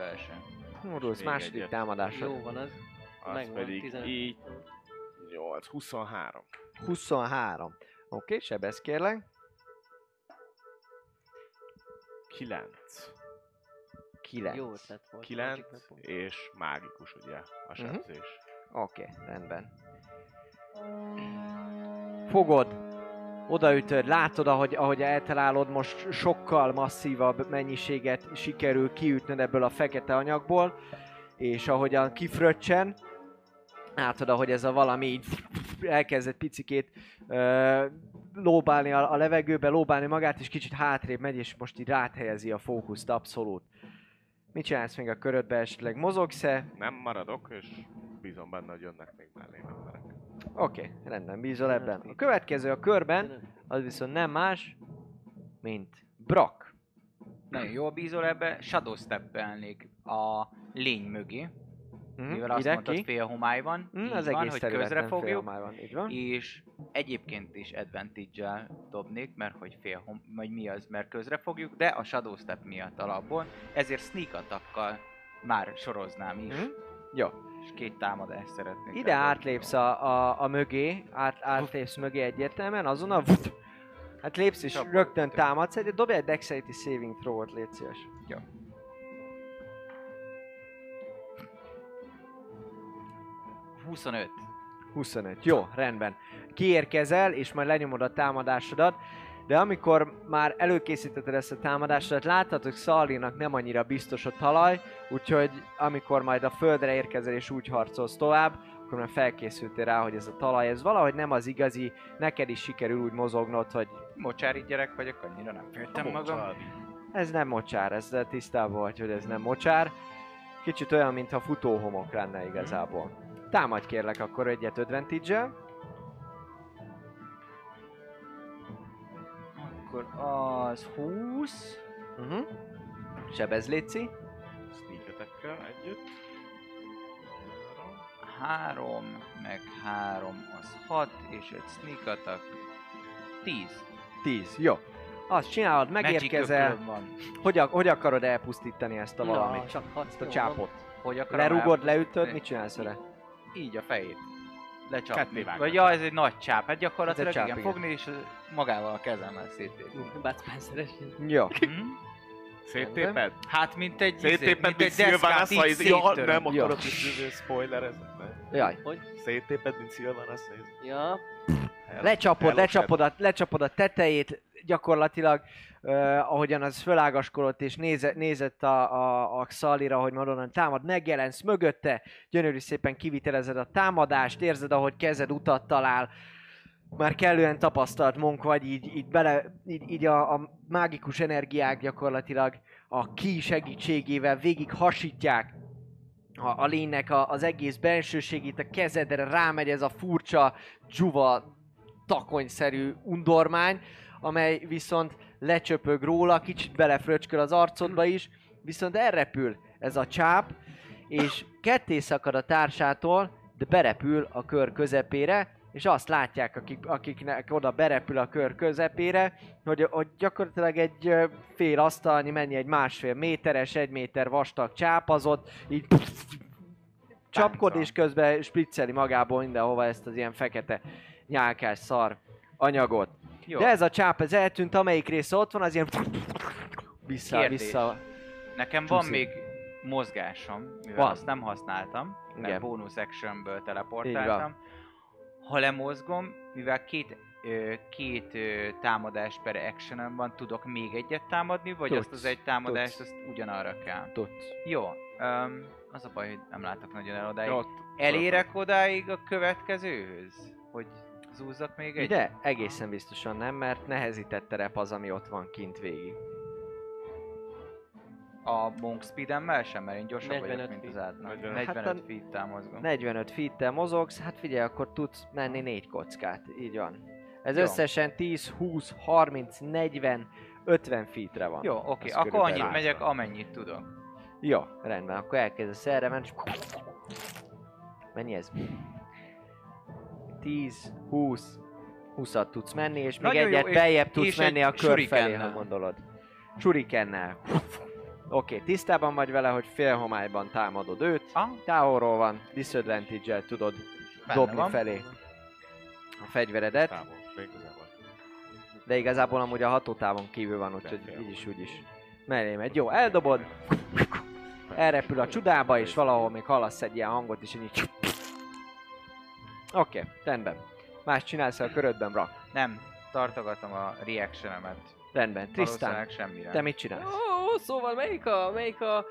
Fordulsz második egyet. támadásod. Jó van az. az Megvan, pedig 15. így 8, 23. 23. Oké, okay, sebez kérlek. 9. 9. Jó ötlet volt. 9 Magic Weapon. és mágikus ugye a sebzés. Oké, okay, rendben. Fogod, odaütöd, látod, ahogy, ahogy eltalálod, most sokkal masszívabb mennyiséget sikerül kiütnöd ebből a fekete anyagból, és ahogyan kifröccsen, látod, ahogy ez a valami így elkezdett picikét ö, lóbálni a, a levegőbe, lóbálni magát, és kicsit hátrébb megy, és most így ráthelyezi a fókuszt abszolút. Mit csinálsz még a körödbe esetleg? Mozogsz-e? Nem maradok, és bízom benne, hogy jönnek még mellé emberek. Oké, okay, rendben, bízol ebben. A következő a körben, az viszont nem más, mint Brock. Nagyon jól bízol ebbe, shadow steppelnék a lény mögé, Mhm, mivel azt mondtad, ki? fél homály van, Mm, így az van, egész hogy közre fogjuk, van, így van. és egyébként is advantage dobnék, mert hogy fél hom, vagy mi az, mert közre fogjuk, de a shadow step miatt alapból, ezért sneak attackkal már soroznám is, Mhm. Jó. És két támadást szeretnék. Ide átlépsz a, a, a mögé, át, átlépsz mögé egyértelműen, azonnal vut, hát lépsz és Csapod. rögtön támadsz, egy, dobj egy Dexterity Saving Throw-ot, légy szíves. Jó. Jó. 25. 25. Jó, rendben. Kiérkezel, és majd lenyomod a támadásodat, de amikor már előkészítetted ezt a támadásodat, láthatod, hogy Szalinak nem annyira biztos a talaj, úgyhogy amikor majd a földre érkezel és úgy harcolsz tovább, akkor már felkészültél rá, hogy ez a talaj, ez valahogy nem az igazi, neked is sikerül úgy mozognod, hogy Mocsári gyerek vagyok, annyira nem féltem magam. ez nem mocsár, ezzel tisztában vagy, hogy ez nem mocsár. Kicsit olyan, mintha futóhomok lenne igazából. Támadj kérlek akkor egyet advantage Akkor az 20. Uh-huh. Sebez Léci. Sneak attack együtt. 3, meg 3 az 6, és egy sneak attack 10. 10. Jó. Azt csinálod, megérkezel. Hogy, ak- hogy akarod elpusztítani ezt a Na, valamit? csak hat Ezt a csápot. Hogy akarom Lerugod, leütöd, mit csinálsz vele? Így a fejét. Ketté Lecsapni. vágod. Vagy ja, ez egy nagy csáp. Hát gyakorlatilag csáp, igen, igen. fogni és magával a kezemmel széttépni. Bud Spencer-es. Jó. Hm? Széttéped? Hát, mint egy... Széttéped, mint mint egy Sylvanas, deszkát, így ha ja, nem akarok is spoilerezni. ne? Jaj. Széttéped, mint Sylvanas, nézd. Ja, lecsapod, Hello, lecsapod a, lecsapod a tetejét, gyakorlatilag uh, ahogyan az fölágaskodott és néze, nézett a, a, a Xalira, hogy Maronan támad, megjelensz mögötte, gyönyörű szépen kivitelezed a támadást, érzed, ahogy kezed utat talál, már kellően tapasztalt monk vagy, így, így, bele, így, így a, a mágikus energiák gyakorlatilag a ki segítségével végig hasítják a, a lénynek a, az egész bensőségét, a kezedre rámegy ez a furcsa, dzsuva, takonyszerű undormány, amely viszont lecsöpög róla, kicsit belefröcsköl az arcodba is, viszont elrepül ez a csáp, és ketté szakad a társától, de berepül a kör közepére, és azt látják, akik, akiknek oda berepül a kör közepére, hogy, hogy gyakorlatilag egy fél asztalnyi, mennyi egy másfél méteres, egy méter vastag csápazott, így csapkod, és közben spricceli magából mindenhova ezt az ilyen fekete nyálkás szar anyagot. Jó, De ez a csáp, ez eltűnt, amelyik része ott van, az ilyen vissza, Kérdés. vissza. nekem van csúszik. még mozgásom, mivel Van. azt nem használtam, mert Igen. bónusz actionből teleportáltam. Ha lemozgom, mivel két, ö, két ö, támadás per actionem van, tudok még egyet támadni, vagy Tudsz, azt az egy támadást, tudsz. azt ugyanarra kell? Tudsz. Jó, um, az a baj, hogy nem látok nagyon el odáig. Ott, Elérek odáig a következőhöz? Hogy zúzzak még egy? De egészen biztosan nem, mert nehezített terep az, ami ott van kint végig. A monk speedemmel sem, mert én gyorsabb vagyok, 45 mint az átlag. 45. 45 Hát feet-tel mozgom. 45 feet mozogsz, hát figyelj, akkor tudsz menni négy kockát, így van. Ez Jó. összesen 10, 20, 30, 40, 50 feetre van. Jó, oké, Ez akkor annyit megyek, amennyit tudok. Jó, rendben, akkor elkezdesz erre menni. Mennyi ez? 10, 20, 20 tudsz menni, és még Nagyon jó, egyet és- beljebb tudsz és menni a kör felé, ha gondolod. Shurikennel. Oké, tisztában vagy vele, hogy félhomályban támadod őt. Ah, Távolról van, disadvantage tudod Benne dobni van. felé a fegyveredet, Távol, de igazából amúgy a hatótávon kívül van, úgyhogy így is úgy is. Mellé megy. Jó, eldobod, elrepül a csudába, és valahol még hallasz egy ilyen hangot, és így... Oké, rendben. Más csinálsz a körödben, Brak. nem, tartogatom a reactionemet. Rendben. Valószínűleg semmire. te mit csinálsz? Ó, szóval melyik a, melyik a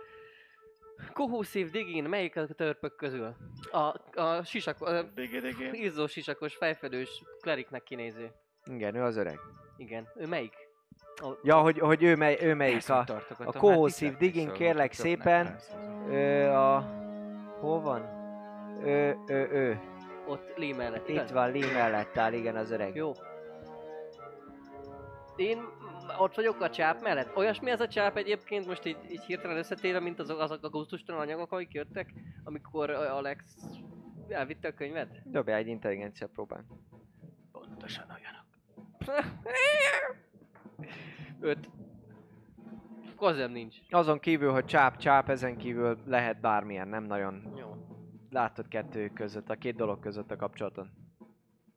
Cohesive Digin, melyik a törpök közül? A, a sisak, a Digi, digi. izzó sisakos, fejfedős kleriknek kinéző. Igen, ő az öreg. Igen, ő melyik? A, Ja, hogy, hogy ő, mely, ő melyik a... a hát itt digging, lett kérlek szépen. Ö, a... Hol van? Ő, ő, ő. Ott Lee mellett, Itt igaz? van, Lee mellett áll, igen, az öreg. Jó. Én ott vagyok a csáp mellett. Olyasmi ez a csáp egyébként, most így, így hirtelen összetéve, mint azok, azok a gusztustalan anyagok, amik jöttek, amikor Alex elvitte a könyvet? Dobjál egy intelligencia próbán. Pontosan olyanok. Öt. Kozem nincs. Azon kívül, hogy csáp-csáp, ezen kívül lehet bármilyen, nem nagyon Jó. Látod kettő között, a két dolog között a kapcsolaton.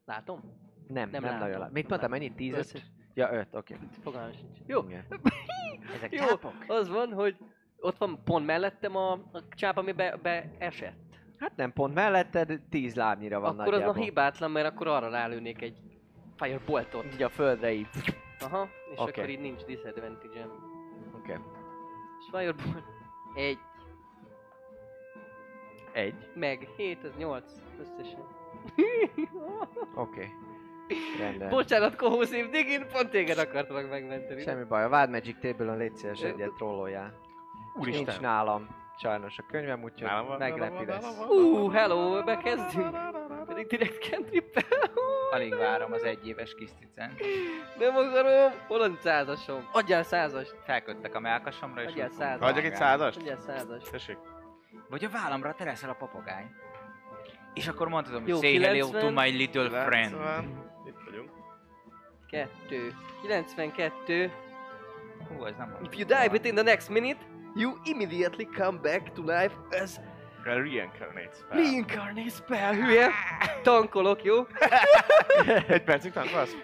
Látom? Nem, nem, Nem látom. nagyon lát. Mit mondtam, látom. mennyit? Tíz Öt. Ja, öt, oké. Fogalmam sincs. Jó. Igen. Ezek Jó, csápok? az van, hogy ott van pont mellettem a, a csáp, ami be, beesett. Hát nem pont melletted, tíz lábnyira van Akkor az nagyjából. a hibátlan, mert akkor arra rálőnék egy fireboltot. Így a földre így. Aha, és Oké. akkor így nincs disadvantage-em. Oké. Okay. És firebolt egy, Egy. meg 7, ez 8 összesen. Oké. Okay. Rendben. Bocsánat, Kohószív Digin, pont téged akartalak megmenteni. Semmi baj, a Wild Magic Table-on légy szíves egyet trolloljál. Úristen. Nincs nálam sajnos a könyvem, úgyhogy Nálam van, nálam meglepi lesz. Ú, hello, bekezdünk. Pedig direkt cantrip Alig várom az egyéves kis cicen. Nem akarom, hol a százasom? Adjál százast, Felköttek a melkasomra, és Adjál százat. Adjak egy százast? adjál százast. Tessék. Vagy a vállamra te leszel a papagáj. És akkor mondhatom, hogy Jó, say hello 90. to my little friend. 90. Itt vagyunk. Kettő. 92. Hú, ez nem If you die within the next minute, you immediately come back to life as Reincarnate spell. reincarnate spell, hülye. Tankolok, jó? Egy percig tankolsz?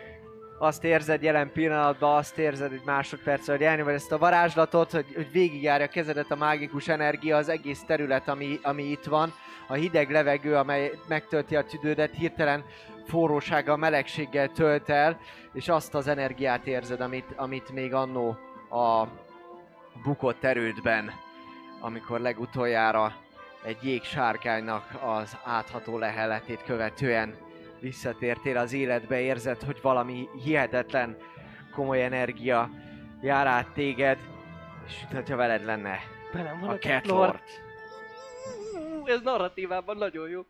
Azt érzed jelen pillanatban, azt érzed egy másodperc, hogy elnyomod ezt a varázslatot, hogy, hogy végigjárja a kezedet a mágikus energia, az egész terület, ami, ami itt van, a hideg levegő, amely megtölti a tüdődet, hirtelen forrósággal, melegséggel tölt el, és azt az energiát érzed, amit, amit még annó a bukott erődben, amikor legutoljára egy jégsárkánynak az átható leheletét követően visszatértél az életbe, érzed, hogy valami hihetetlen komoly energia jár át téged, és mintha veled lenne Belem van a a Cat Lord. Lord. Ú, Ez narratívában nagyon jó.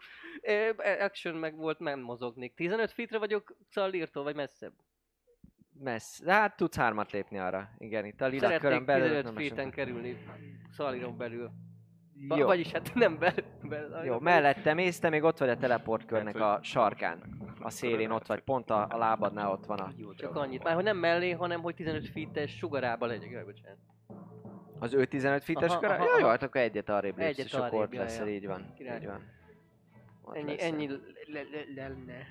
Eh, Action meg volt, nem mozognék. 15 feetre vagyok Szallírtól, vagy messzebb? Messz. Hát tudsz hármat lépni arra. Igen, itt a lila körön Szeretnék belül. 15 nem feet-en kerülni Szallíron belül. Jó, Vagyis hát nem belül. belül jó, mellette mész, te még ott vagy a teleportkörnek a sarkán. A szélén ott vagy, pont a, a lábadnál ott van a... Csak annyit. Már hogy nem mellé, hanem hogy 15 feet-es sugarába legyek. Jaj, bocsánat. Az ő 15 fites Aha, kör? aha, Jó, jó, hát akkor egyet arrébb lépsz, Egyet és akkor ott leszel, így van. Király. Így van. Ott Ennyi, leszel. ennyi le, le, lenne.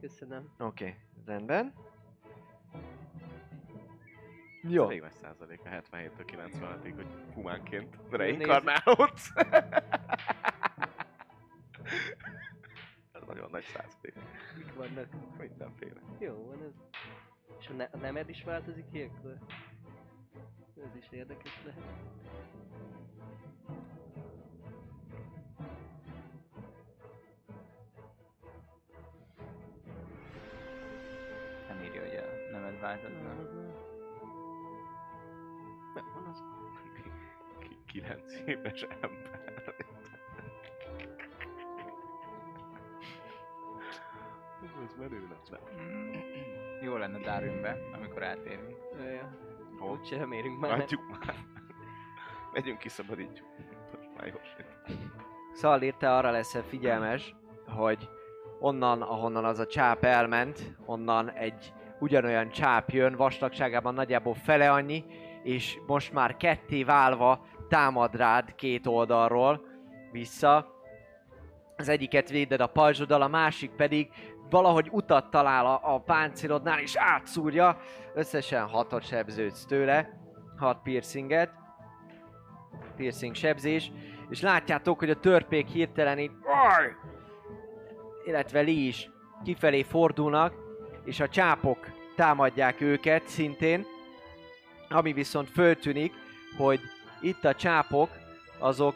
Köszönöm. Oké, okay, rendben. Ez Jó. elég nagy százalék a 77-től 95-ig, hogy humánként reinkarnálódsz. Ez nagyon nagy százalék. Mik vannak? Mindenféle. Jó van ez. És a, ne- a nemed is változik ilyenkor? Ez is érdekes lehet. Nem írja, hogy a nemed változna. 9 éves ember. Ez menő lenne. Jó lenne Darwinbe, amikor átérünk. Ja. Hol? Úgyse érünk már. Adjuk már. Megyünk, kiszabadítjuk. Most már jó Szóval írta arra leszel figyelmes, hogy onnan, ahonnan az a csáp elment, onnan egy ugyanolyan csáp jön, vastagságában nagyjából fele annyi, és most már ketté válva támad rád két oldalról vissza. Az egyiket véded a pajzsoddal, a másik pedig valahogy utat talál a, a páncélodnál, és átszúrja. Összesen hatot sebződsz tőle, hat piercinget. Piercing sebzés és látjátok, hogy a törpék hirtelen így, illetve Lee is kifelé fordulnak, és a csápok támadják őket szintén, ami viszont föltűnik, hogy itt a csápok, azok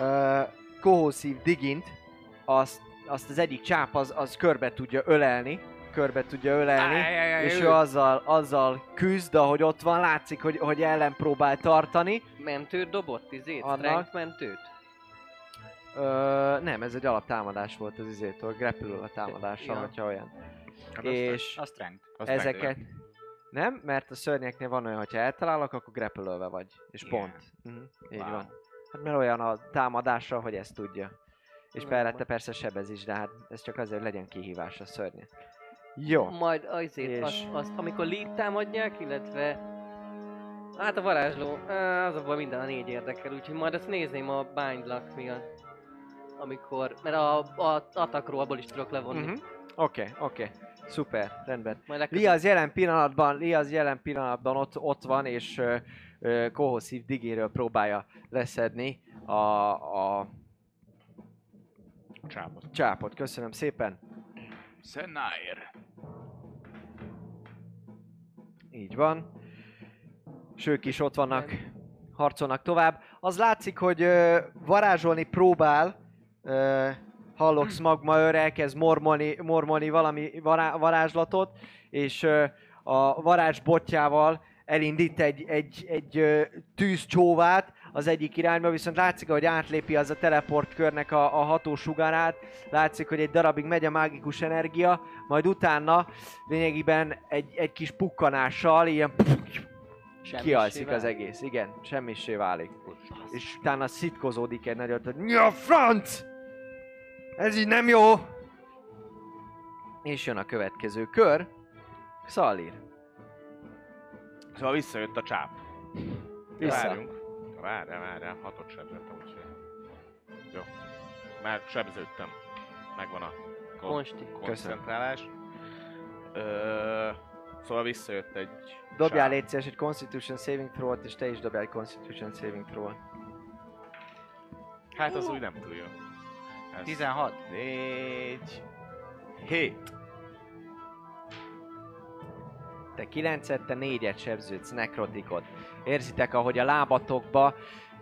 uh, kohószív digint, azt, azt az egyik csáp az, az körbe tudja ölelni, körbe tudja ölelni, és ő azzal, azzal küzd, ahogy ott van, látszik, hogy, hogy ellen próbál tartani, Mentőt dobott, izét? Annak- Strength mentőt? Ö, nem, ez egy alaptámadás volt az izétől, grapple a támadása, Ja. hogyha olyan. Hát és A strength. azt ezeket... Nem, mert a szörnyeknél van olyan, hogyha eltalálok, akkor grapple vagy. És Igen. pont. Uh-huh. Így Wow. van. Hát mert olyan a támadása, hogy ezt tudja. És Jó, mellette persze sebez is, de hát ez csak azért legyen kihívás a szörnyek. Jó. Majd azért, És- azt, azt, amikor lead támadják, illetve Hát a varázsló, az a baj minden a négy érdekel, úgyhogy majd azt nézném a bind luck miatt. Amikor, mert a, a attackról abból is tudok levonni. Mhm. Oké, oké. Szuper, rendben. Legközelebb. az jelen pillanatban, Lee az jelen pillanatban ott, ott van, és ö, Kohoszív digéről próbálja leszedni a, a Csápot. csápot. Köszönöm szépen. Szenáir. Így van. És ők is ott vannak, harcolnak tovább. Az látszik, hogy ö, varázsolni próbál, ö, hallok magma őr, elkezd mormolni, mormolni valami vará, varázslatot, és ö, a varázs botjával elindít egy, egy, egy ö, tűzcsóvát az egyik irányba, viszont látszik, hogy átlépi az a teleportkörnek a, a hatósugarát, látszik, hogy egy darabig megy a mágikus energia, majd utána lényegében egy, egy kis pukkanással ilyen kialszik az egész. Igen, semmissé válik. És utána szitkozódik egy nagyot, hogy mi a franc? Ez így nem jó! És jön a következő kör. Szalír. Szóval visszajött a csáp. Vissza. Várjunk. Várjál, várjál, hatot sebzettem, úgyhogy... Jó. Már sebződtem. Megvan a kon- Konsti. koncentrálás. Ö, szóval visszajött egy Dobjál légy szíves egy Constitution Saving Throw-ot, és te is dobjál egy Constitution Saving Throw-ot. Hát az úgy nem túl jó. Ez 16. Négy... Hét. Te 9 te 4-et sebződsz, nekrotikot. Érzitek, ahogy a lábatokba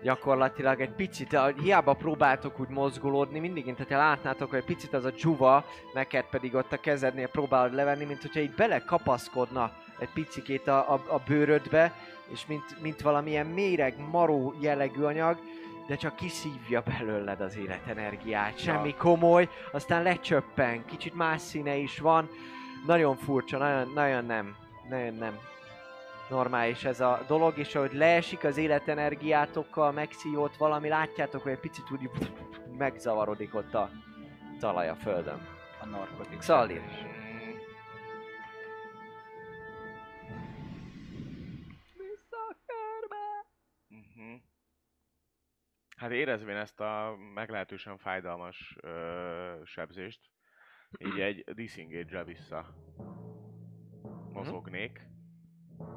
gyakorlatilag egy picit, hiába próbáltok úgy mozgolódni, mindig, mint hogyha látnátok, hogy egy picit az a dzsuva, neked pedig ott a kezednél próbálod levenni, mint hogyha így belekapaszkodna egy picikét a, a, a bőrödbe, és mint, mint valamilyen méreg, maró jellegű anyag, de csak kiszívja belőled az életenergiát. Semmi komoly, aztán lecsöppen, kicsit más színe is van. Nagyon furcsa, nagyon, nagyon nem, nagyon nem normális ez a dolog, és ahogy leesik az életenergiátokkal, megszívott valami, látjátok, hogy egy picit úgy megzavarodik ott a talaj a földön. A narkotik. Xaldir. Hát érezvén ezt a meglehetősen fájdalmas ö, sebzést, így egy disengage vissza mozognék.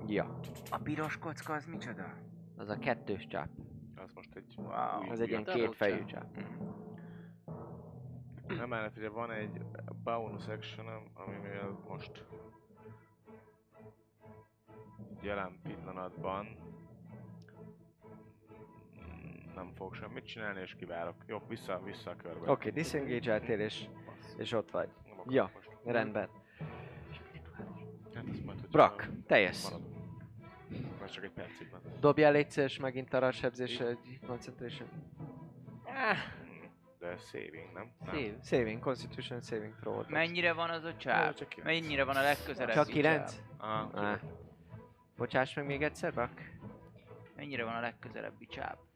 Ja, A piros kocka az micsoda? az a kettős csáp. Az most egy... Wow. Az egy ilyen kétfejű csáp. Nem mellett ugye van egy bonus action ami mivel most jelen pillanatban nem fog semmit csinálni, és kivárok. Jó, vissza, vissza a körbe. Oké, okay, disengage és, és ott vagy. Ja. most. Rendben. Hát ez majd, Brak, te jössz. maradok. Ez csak egy percig van. Dobjál légy szíves megint arra a sebzésre egy concentration. Ah, De saving, nem? Nem. szép. Saving, constitution saving throw. Mennyire van az a Ó, csak kilenc. Mennyire van a legközelebb? Csak 9? Ah, Ah. Bocsáss meg még egyszer, Brak. Mennyire van a legközelebbi csáp?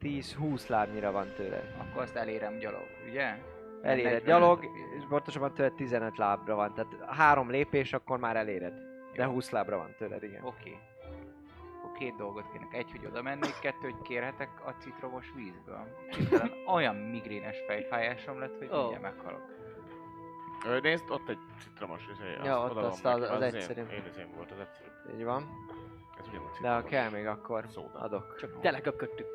10-20 lábnyira van tőle. Akkor azt elérem gyalog, ugye? Eléred 40. gyalog, és pontosabban tőled 15 lábra van. Tehát három lépés, akkor már eléred. De Jó. 20 lábra van tőled, igen. Oké. Akkor két dolgot kérnek. Egy, hogy oda mennék, kettő, hogy kérhetek a citromos vízből. Hirtelen olyan migrénes fejfájásom lett, hogy Ó. mindjárt meghalok. Ö, Nézd, ott egy citromos, izé, Ja, ott azt az- az én- egyszerű. Én, az én volt az egyszerű. Így van. Ez ugyanúgy De ha kell még, akkor Szóda. adok. Csak teleköpködtük.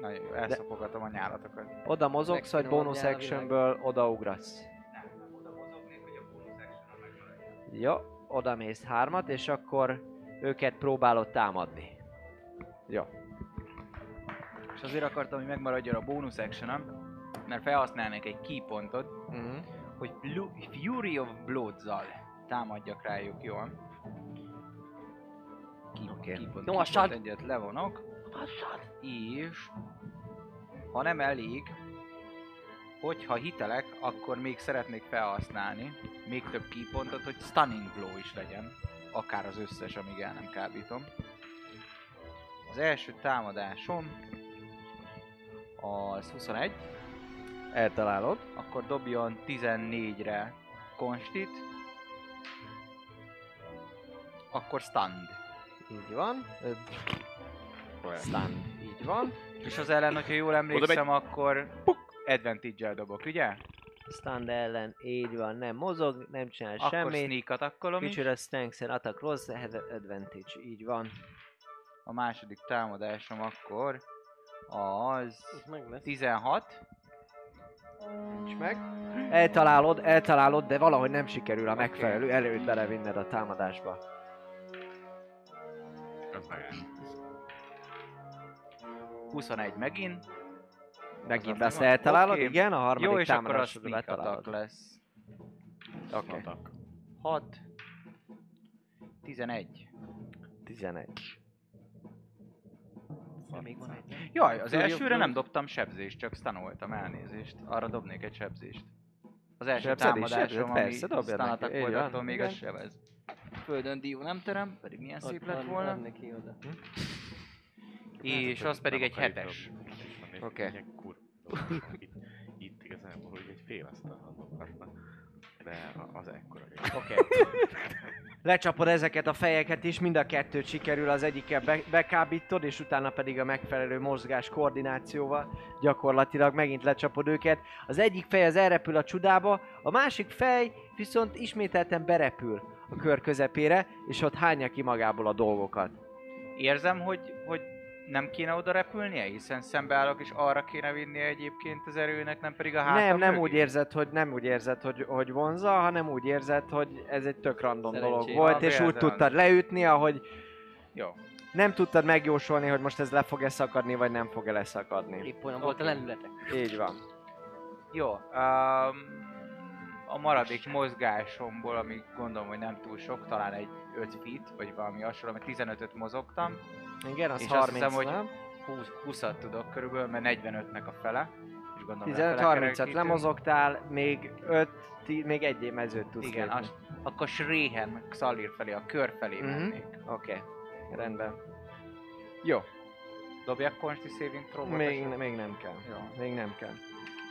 Nagyon jó, elszapogatom a nyálatokat. Oda mozogsz, vagy bonus actionből. Nem, nem oda mozognék, hogy a bonus action megmaradjon. Jó, oda mész hármat, és akkor őket próbálod támadni. Jó. És azért akartam, hogy megmaradjon a bonus action mert felhasználnék egy key pontot, Mhm. hogy Blu- Fury of Blood-zal támadjak rájuk, jól? Ki, Oké. key pont, Gyorsan! key pont egyet levonok, és ha nem elég, hogyha hitelek, akkor még szeretnék felhasználni még több key pontot, hogy Stunning Blow is legyen, akár az összes, amíg el nem kábítom. Az első támadásom az 21, Eltalálod. akkor dobjon 14-re konstit, akkor stunned. Így van. Olyan. Stun. Így van. És az ellen, hogyha jól emlékszem, akkor advantage-el dobok, ugye? Stun ellen. Így van. Nem mozog, nem csinál Akkor semmi. sneak attackolom is. Feature a strength and attack have advantage. Így van. A második támadásom akkor az Ez meg lesz. 16. Nincs meg. Eltalálod, eltalálod, de valahogy nem sikerül a Oké. megfelelő erőt belevinned a támadásba. Ez. 21 megint. Megint megvan. eltalálod, Oké. igen, a harmadik Jó, és akkor az támadásodra sneak attack lesz. Oké. Atak. 6. 11. 11. Még van egy. Jaj, az elsőre nem dobtam sebzést, csak stanoltam elnézést. Arra dobnék egy sebzést. Az első Sebzed támadásom, ami volt, van. attól még az sebez. Földön dió nem terem, pedig milyen szép Ott lett volna. ad neki oda. És az pedig egy hetes. Oké. Okay. Itt, itt igazából, hogy egy fél. De az ekkora. Oké. Lecsapod ezeket a fejeket is, mind a kettőt sikerül az egyikkel be- bekábítod, és utána pedig a megfelelő mozgás koordinációval gyakorlatilag megint lecsapod őket. Az egyik fej az elrepül a csudába, a másik fej viszont ismételten berepül a kör közepére, és ott hányja ki magából a dolgokat. Érzem, hogy, hogy nem kéne oda repülnie, hiszen szembeállok és arra kéne vinnie egyébként az erőnek, nem pedig a hátam nem, nem mögé? úgy érzed, hogy nem úgy érzed, hogy, hogy vonza, hanem úgy érzed, hogy ez egy tök random dolog Szerencsé. volt, Ah, és úgy tudtad leütni, ahogy Jó. nem tudtad megjósolni, hogy most ez le fog-e szakadni, vagy nem fog-e leszakadni. Épp olyan volt a lendületek. Így van. Jó. Um, a maradék mozgásomból, ami gondolom, hogy nem túl sok, talán egy 5 feet, vagy valami hasonló, mert 15-öt mozogtam, Igen, az És 30, azt hiszem, hogy nem? 20, 20-at tudok körülbelül, mert 45-nek a fele. És gondolom, lefele 15-30-at kerekítünk. lemozogtál, még 5, még egy mezőt tudsz Igen, lépni. az, akkor Sréhen, Xalir felé, a kör felé Mhm. mennék. Oké, okay. rendben. Jó, Dobjak Consti Saving throw még, még nem kell. Jó. Még nem kell.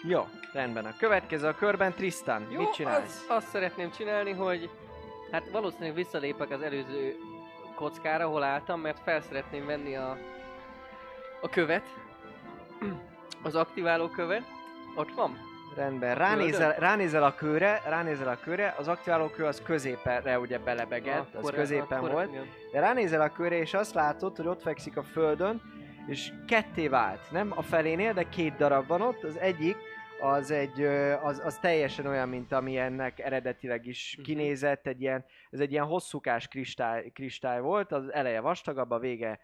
Jó, rendben. A következő a körben Tristan. Jó, Mit csinálsz? Az, azt szeretném csinálni, hogy hát valószínűleg visszalépek az előző kockára, ahol álltam, mert fel szeretném venni a, a követ. Az aktiváló követ. Ott van? Rendben, ránézel, ránézel a kőre, ránézel a kőre, az aktiváló kő az középre ugye belebegett, az Akkor- középen akkor- volt. igen. De ránézel a körre, és azt látod, hogy ott fekszik a földön, és ketté vált. Nem a felénél, de két darab van ott. Az egyik az, egy, az, az teljesen olyan, mint amilyennek eredetileg is Mhm. kinézett. Egy ilyen, ez egy ilyen hosszúkás kristály, kristály volt, az eleje vastagabb, a vége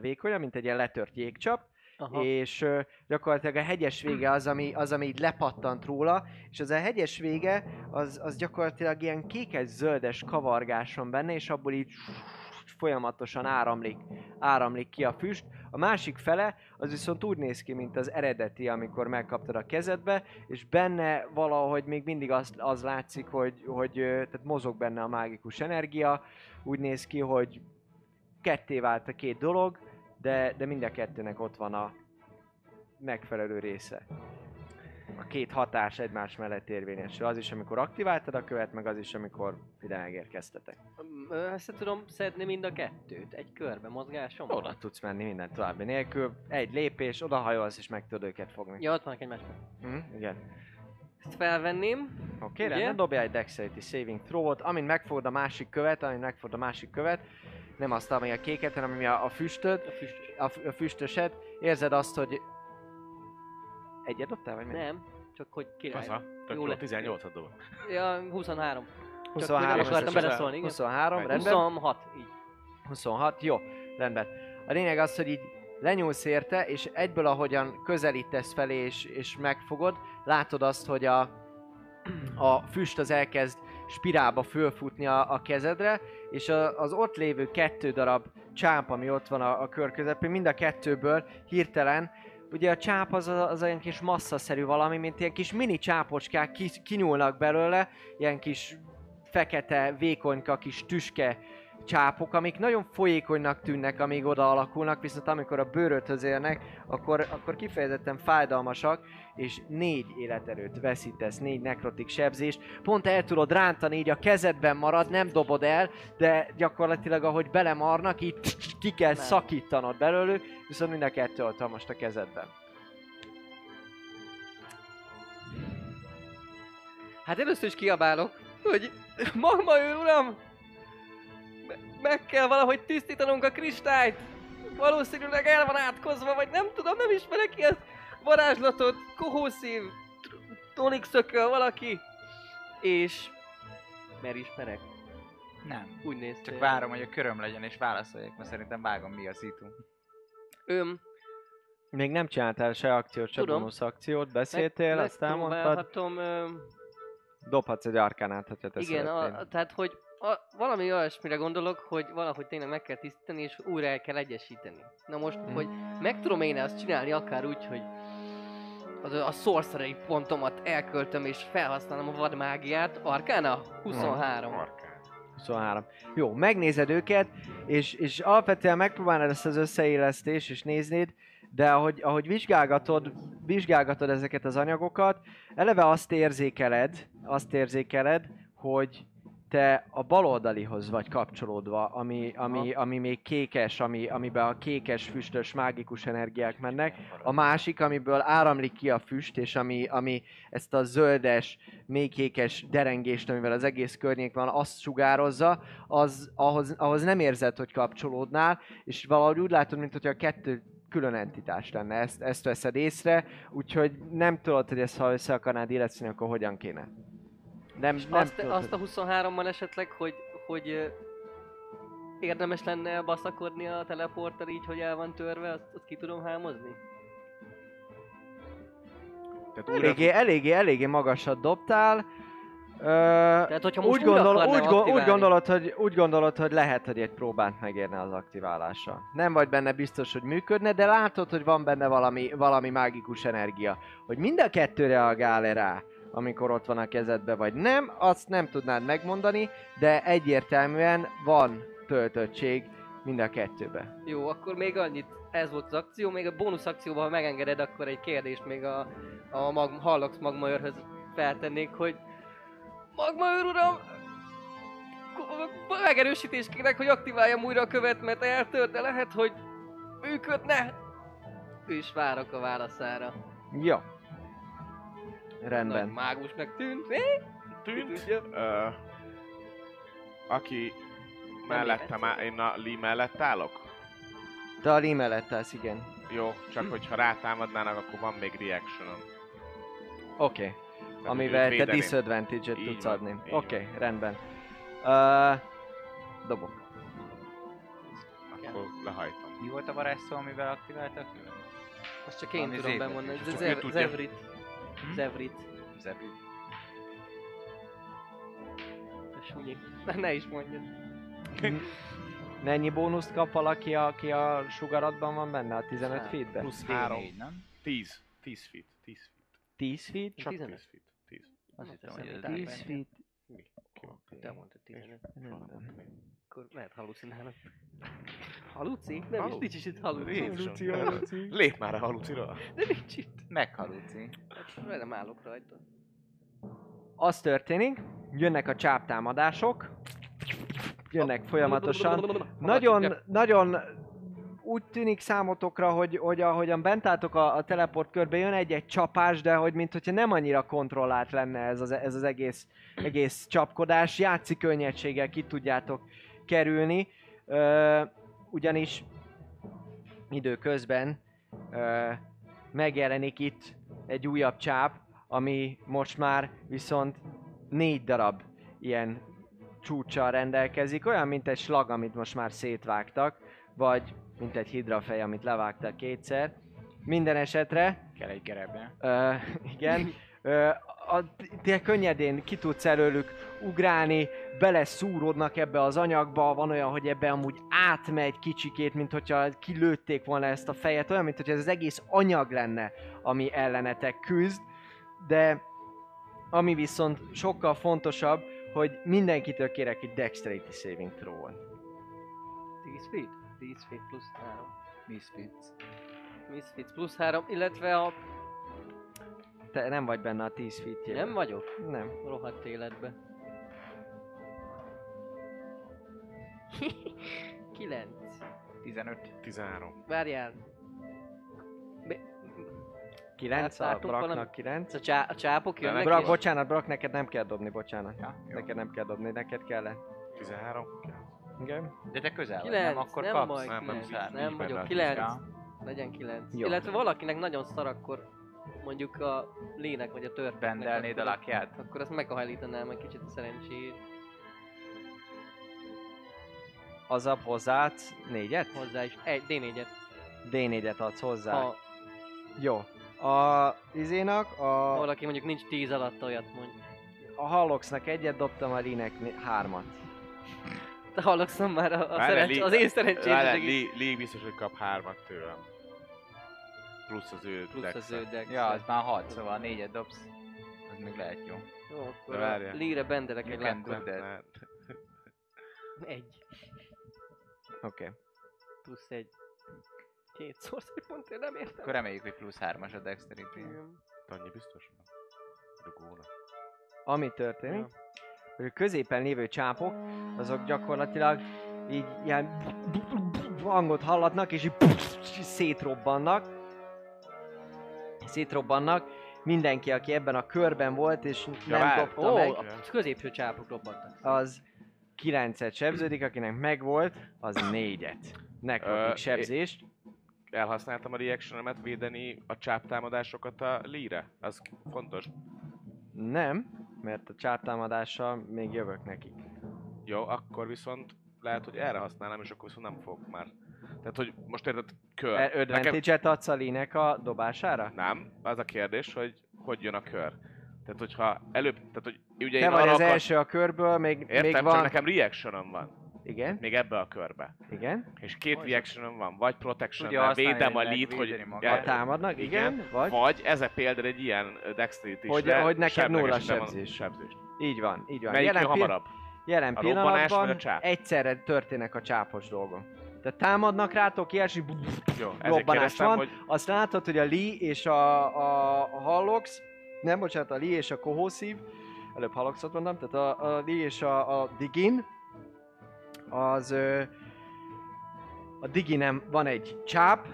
vékonyabb, mint egy ilyen letört jégcsap. Aha. és ö, gyakorlatilag a hegyes vége az, ami, az, ami így lepattant róla, és az a hegyes vége, az, az gyakorlatilag ilyen kékes-zöldes kavargáson benne, és abból így folyamatosan áramlik, áramlik ki a füst. A másik fele, az viszont úgy néz ki, mint az eredeti, amikor megkaptad a kezedbe, és benne valahogy még mindig az, az látszik, hogy, hogy tehát mozog benne a mágikus energia, úgy néz ki, hogy ketté vált a két dolog, de, de mind a kettőnek ott van a megfelelő része. A két hatás egymás mellett érvényesül. Az is, amikor aktiváltad a követ, meg az is, amikor ide megérkeztetek. Össze tudom szedni mind a kettőt egy körbe mozgásom? Oda tudsz menni minden további nélkül. Egy lépés, odahajolsz és meg tudod őket fogni. Ja, ott vannak egymásban. Hm? Igen. Ezt felvenném. Oké, okay, rendben, dobjál egy Dexterity Saving Throw-ot, amint megfogod a másik követ, amint megfogod a másik követ, nem azt, ami a kéket, hanem ami a, a füstöd, A füstös. a, a füstöset, érzed azt, hogy... Egyet dobtál, vagy mi? Nem, csak hogy király. Faza, tök Jó jó, lett. 18-at dobok. Ja, 23. 23, nem akartam beleszólni, igen. 23, rendben. 26, így. 26, jó, rendben. A lényeg az, hogy így lenyúlsz érte, és egyből ahogyan közelítesz felé és, és megfogod, látod azt, hogy a, a füst az elkezd spirálba fölfutni a, a kezedre, és a, az ott lévő kettő darab csámp, ami ott van a, a kör közepén, mind a kettőből hirtelen, ugye a csáp az, az olyan kis masszaszerű valami, mint ilyen kis mini csápocskák ki, kinyúlnak belőle, ilyen kis fekete, vékonyka, kis tüske csápok, amik nagyon folyékonynak tűnnek, amíg oda alakulnak, viszont amikor a bőröthöz érnek, akkor, akkor kifejezetten fájdalmasak, és négy életerőt veszítesz, négy nekrotik sebzést. Pont el tudod rántani, így a kezedben marad, nem dobod el, de gyakorlatilag ahogy belemarnak, így ki kell Nem. szakítanod belőlük, viszont mind a kettő most a kezedben. Hát először is kiabálok, hogy Magma ő, uram! Me- meg kell valahogy tisztítanunk a kristályt! Valószínűleg el van átkozva, vagy nem tudom, nem ismerek ezt varázslatot, kohószív, tr- tonik szököl valaki. És... Mert ismerek. Nem. Úgy néz Csak várom, hogy a köröm legyen és válaszoljak, mert szerintem vágom mi a szitu. Öm, Még nem csináltál se akciót, se Tudom. bónusz akciót, beszéltél, azt elmondtad. megpróbálhatom, öm, Dobhatsz egy arkánát, hogyha te Igen, a, tehát hogy a, valami olyasmire gondolok, hogy valahogy tényleg meg kell tisztítani, és újra el kell egyesíteni. Na most, Mhm. hogy meg tudom én ezt csinálni akár úgy, hogy az, a sorcery pontomat elköltöm és felhasználom a vadmágiát. Arkána? 23. Markán. 23. Jó, megnézed őket, és, és alapvetően megpróbálnád ezt az összeélesztést, és néznéd, de ahogy, ahogy vizsgálgatod, vizsgálgatod ezeket az anyagokat, eleve azt érzékeled, azt érzékeled, hogy te a baloldalihoz vagy kapcsolódva, ami, ami, ami még kékes, ami, amiben a kékes, füstös, mágikus energiák mennek. A másik, amiből áramlik ki a füst, és ami, ami ezt a zöldes, mély kékes derengést, amivel az egész környék van, azt sugározza, az, ahhoz, ahhoz nem érzed, hogy kapcsolódnál, és valahogy úgy látod, mint hogy a kettő külön entitás lenne, ezt, ezt veszed észre, úgyhogy nem tudod, hogy ezt ha össze akarnád illeszteni, akkor hogyan kéne. Nem, És nem azt, tudod, azt a 23-ban esetleg, hogy, hogy érdemes lenne baszakodni a teleporttal így, hogy el van törve, azt, azt ki tudom hámozni? Tehát újra Eléggé, eléggé, eléggé magasat dobtál. Ö, Tehát, hogyha most úgy, gondol, úgy, go- úgy, gondolod, hogy, úgy gondolod, hogy lehet, hogy egy próbát megérne az aktiválása. Nem vagy benne biztos, hogy működne, de látod, hogy van benne valami, valami mágikus energia. Hogy mind a kettő reagál-e rá, amikor ott van a kezedbe, vagy nem, azt nem tudnád megmondani, de egyértelműen van töltöttség mind a kettőbe. Jó, akkor még annyit, ez volt az akció, még a bónusz akcióban, ha megengeded, akkor egy kérdést még a, a mag, Hallox Magmaőrhöz feltennék, hogy Magmaőr uram, megerősítést kérek, hogy aktiváljam újra a követ, mert eltört, de lehet, hogy működne. Is várok a válaszára. Jó. Rendben. Nagy mágusnak tűnt. Tűnt. Ö, aki mellettem érett. áll, én a Lee mellett állok? Te a Lee mellett állsz, igen. Jó, csak hogyha rátámadnának, akkor van még reactionom. Oké. Okay. Tehát Amivel te disadvantage-et tudsz van, adni. Oké, okay, rendben. Uh, dobok. Akkor lehajtom. Mi volt a varázsszó, amivel aktiváltak? Azt csak én Valami tudom bemondani. Ez Csak ő Zev- Zevrit. Hm? Zevrit. Zebri. A sunyi. Ne, ne is mondjad. Mennyi bónuszt kap valaki, aki a sugaratban van benne, a 15 Hát, feetben? Plusz 3. D4, nem? 10. 10 feet. 10 feet. 10 feet? Csak 15. 10 feet. 10. Azt hittem, hogy ez Számítál 10 benne. feet. Mi? Te mondtad 15. Akkor lehet halucinálnak. Haluci? Nem is, Halu- nincs is itt haluci. Jézusom. Lép már a halucira. De nincs itt. Meghaluci. Hát, nem állok rajta. Az történik, jönnek a csáptámadások, jönnek folyamatosan. Nagyon, nagyon úgy tűnik számotokra, hogy, hogy ahogyan bent álltok a, a teleport körbe, jön egy-egy csapás, de hogy mint hogyha nem annyira kontrollált lenne ez az, ez az egész, egész csapkodás. Játszik könnyedséggel ki tudjátok kerülni, ö, ugyanis időközben ö, megjelenik itt egy újabb csáp, ami most már viszont négy darab ilyen csúccsal rendelkezik, olyan, mint egy slag, amit most már szétvágtak, vagy mint egy hidrafej, amit levágtak kétszer. Minden esetre, Kell egy gerebje. ö, igen, ö, a, te könnyedén ki tudsz előlük ugrálni, beleszúródnak ebbe az anyagba, van olyan, hogy ebbe amúgy átmegy kicsikét, mint hogyha kilőtték volna ezt a fejet, olyan, mint hogy ez az egész anyag lenne, ami ellenetek küzd, de ami viszont sokkal fontosabb, hogy mindenkitől kérek egy Dexterity Saving Throw-ot. 10 feet? 10 feet plusz 3. Misfits. Misfits plusz 3, illetve a... Te nem vagy benne a 10 feet Nem vagyok? Nem. Rohadt életbe. 9. 15. 13. Várjál. Be... 9, a Átláttunk valami- Braknak 9. Ez a, csá- a csápok jönnek Brak, és- bocsánat, Brak, neked nem kell dobni, bocsánat. Ja, jó. Neked nem kell dobni, neked kellett. 13. Igen? De te közel vagy, Kilenc, nem? Akkor nem kapsz. vagy Nem, nem, kilenc, nincs- nem nincs benne vagyok, a kilenc. Ja. Legyen kilenc. Jó. Illetve valakinek nagyon szar, akkor mondjuk a lének vagy a törpnek. Bendelnéd a akkor- lakját? Akkor azt meghajlítanám egy kicsit a szerencsét. Azab hozzáadsz négyet? Hozzá is. Egy, D4-et. D4-et adsz hozzá. Ha Jó. A izénak, a, valaki mondjuk nincs 10 alatt olyat mond. a Halloxnak egyet dobtam, a Linek hármat. Te hallakszom már a, a szerencs, Lee- az én szerencsém. Lee, Lee biztos, hogy kap hármat tőlem. Plusz az ő Plusz az ő dex. Ja, az már 6, szóval 4 dobsz. Az még lehet jó. Jó, akkor De a várjál. Lire bendelek egy You can that. Egy. Oké. Plusz egy. Két pont, én nem értem. Akkor reméljük, hogy plusz 3-as a dexterity. Igen. Annyi biztos van? Dugónak. Ami történik, hogy a középen lévő csápok, azok gyakorlatilag így ilyen hangot hallatnak, és így szétrobbannak. Szétrobbannak. Mindenki, aki ebben a körben volt, és nem várj. dobta Ó, meg, a középső csápok robbantak. az 9-et sebződik, akinek megvolt, az 4-et. Ö, Nekrotik sebzést. Elhasználtam a reactionemet védeni a csáptámadásokat a lire. Az fontos. Nem, mert a csártámadással még jövök nekik. Jó, akkor viszont lehet, hogy erre használnám, és akkor viszont nem fog már. Tehát, hogy most érted, kör. E, Advantage-et adsz a Linek a dobására? Nem, az a kérdés, hogy hogy jön a kör. Tehát, hogyha előbb, tehát, hogy ugye Te én vagy az akar- első a körből, még, Értem, még csak van... nekem reactionom van. Igen, Még ebbe a körbe. igen. És két reactionom van. Vagy protection használni, védem a hogy lead, hogy... Ha támadnak, igen, vagy? Vagy ez a például egy ilyen dexterity Hogy- hogy neked nulla sebzés. sebzést. Így van, így van. Melyik pi- hamarabb? jelen A a pillanatban csáp? egyszerre történnek a csápos dolgok. Tehát támadnak rátok, ilyes, és Jó, robbanás van. hogy Azt látod, hogy a Lee és a, a, a Hallox, nem bocsánat, a Lee és a Kohószív, előbb Halloxot mondtam, tehát a, a Lee és a, a Digin, az ö, a Diginem van egy csáp,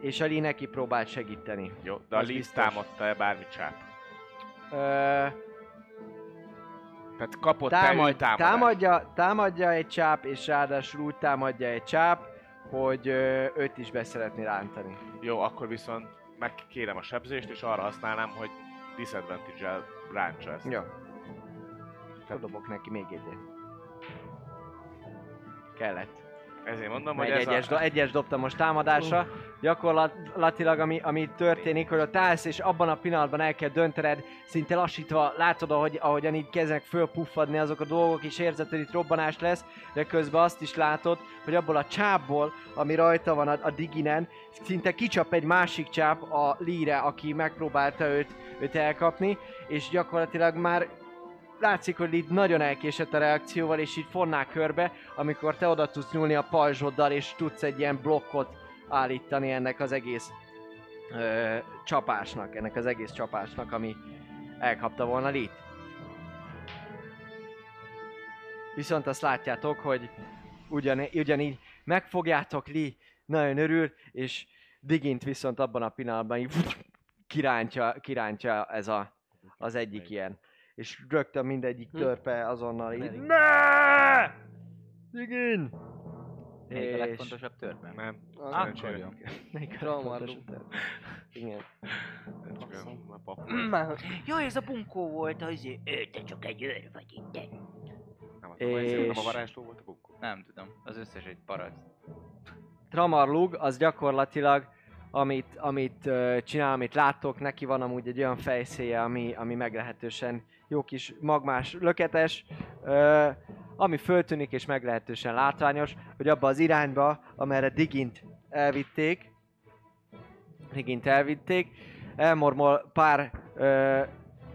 és a Lee neki próbált segíteni. jó, de a biztos. támadta-e bármi csáp? Ö, Tehát kapott támad, támadja, támadja egy csáp, és ráadásul úgy támadja egy csáp, hogy őt is be szeretné rántani. Jó, akkor viszont megkérem a sebzést, és arra használnám, hogy disadvantage-el ráncsa ezt. Jó. Akkor dobok neki még egyet. Kellett. Ezért mondom, Egy hogy ez egyes, a... do, egyes dobtam most támadásra. Gyakorlatilag ami, ami történik, hogy ott állsz, és abban a pillanatban el kell döntened, szinte lassítva látod, ahogy, ahogyan így kezdenek fölpuffadni azok a dolgok, és érzed, hogy itt robbanás lesz, de közben azt is látod, hogy abból a csápból, ami rajta van a, a diginen, szinte kicsap egy másik csáp a líre, aki megpróbálta őt, őt elkapni, és gyakorlatilag már látszik, hogy itt nagyon elkésett a reakcióval, és így fonná körbe, amikor te oda tudsz nyúlni a pajzsoddal, és tudsz egy ilyen blokkot állítani ennek az egész ö, csapásnak, ennek az egész csapásnak, ami elkapta volna Lit. Viszont azt látjátok, hogy ugyan, ugyanígy megfogjátok Li, nagyon örül, és Digint viszont abban a pillanatban így kirántja, kirántja ez a, az egyik ilyen. És rögtön mindegyik Hm. törpe azonnal így. Ne! Digin! Melyik a legfontosabb törpe? Nem, jó. Melyik a Trauma legfontosabb terv? Igen. Már Jó, ez a bunkó volt, az ő, te csak egy őr vagy itt. Nem, nem a varázsló volt a bunkó. Nem tudom, az összes egy paraszt. Tramarlug az gyakorlatilag, amit, amit csinál, amit láttok, neki van amúgy egy olyan fejszéje, ami, ami meglehetősen jó kis magmás löketes, ami föltűnik és meglehetősen látványos, hogy abba az irányba, amerre Digint elvitték, Digint elvitték, elmormol pár ö,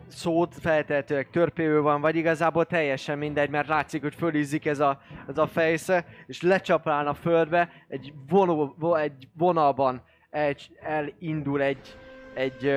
szót, feltehetőleg törpéül van, vagy igazából teljesen mindegy, mert látszik, hogy fölizzik ez a, ez a fejsze, és lecsapál a földbe, egy, vonó, vo, egy vonalban egy, elindul egy, egy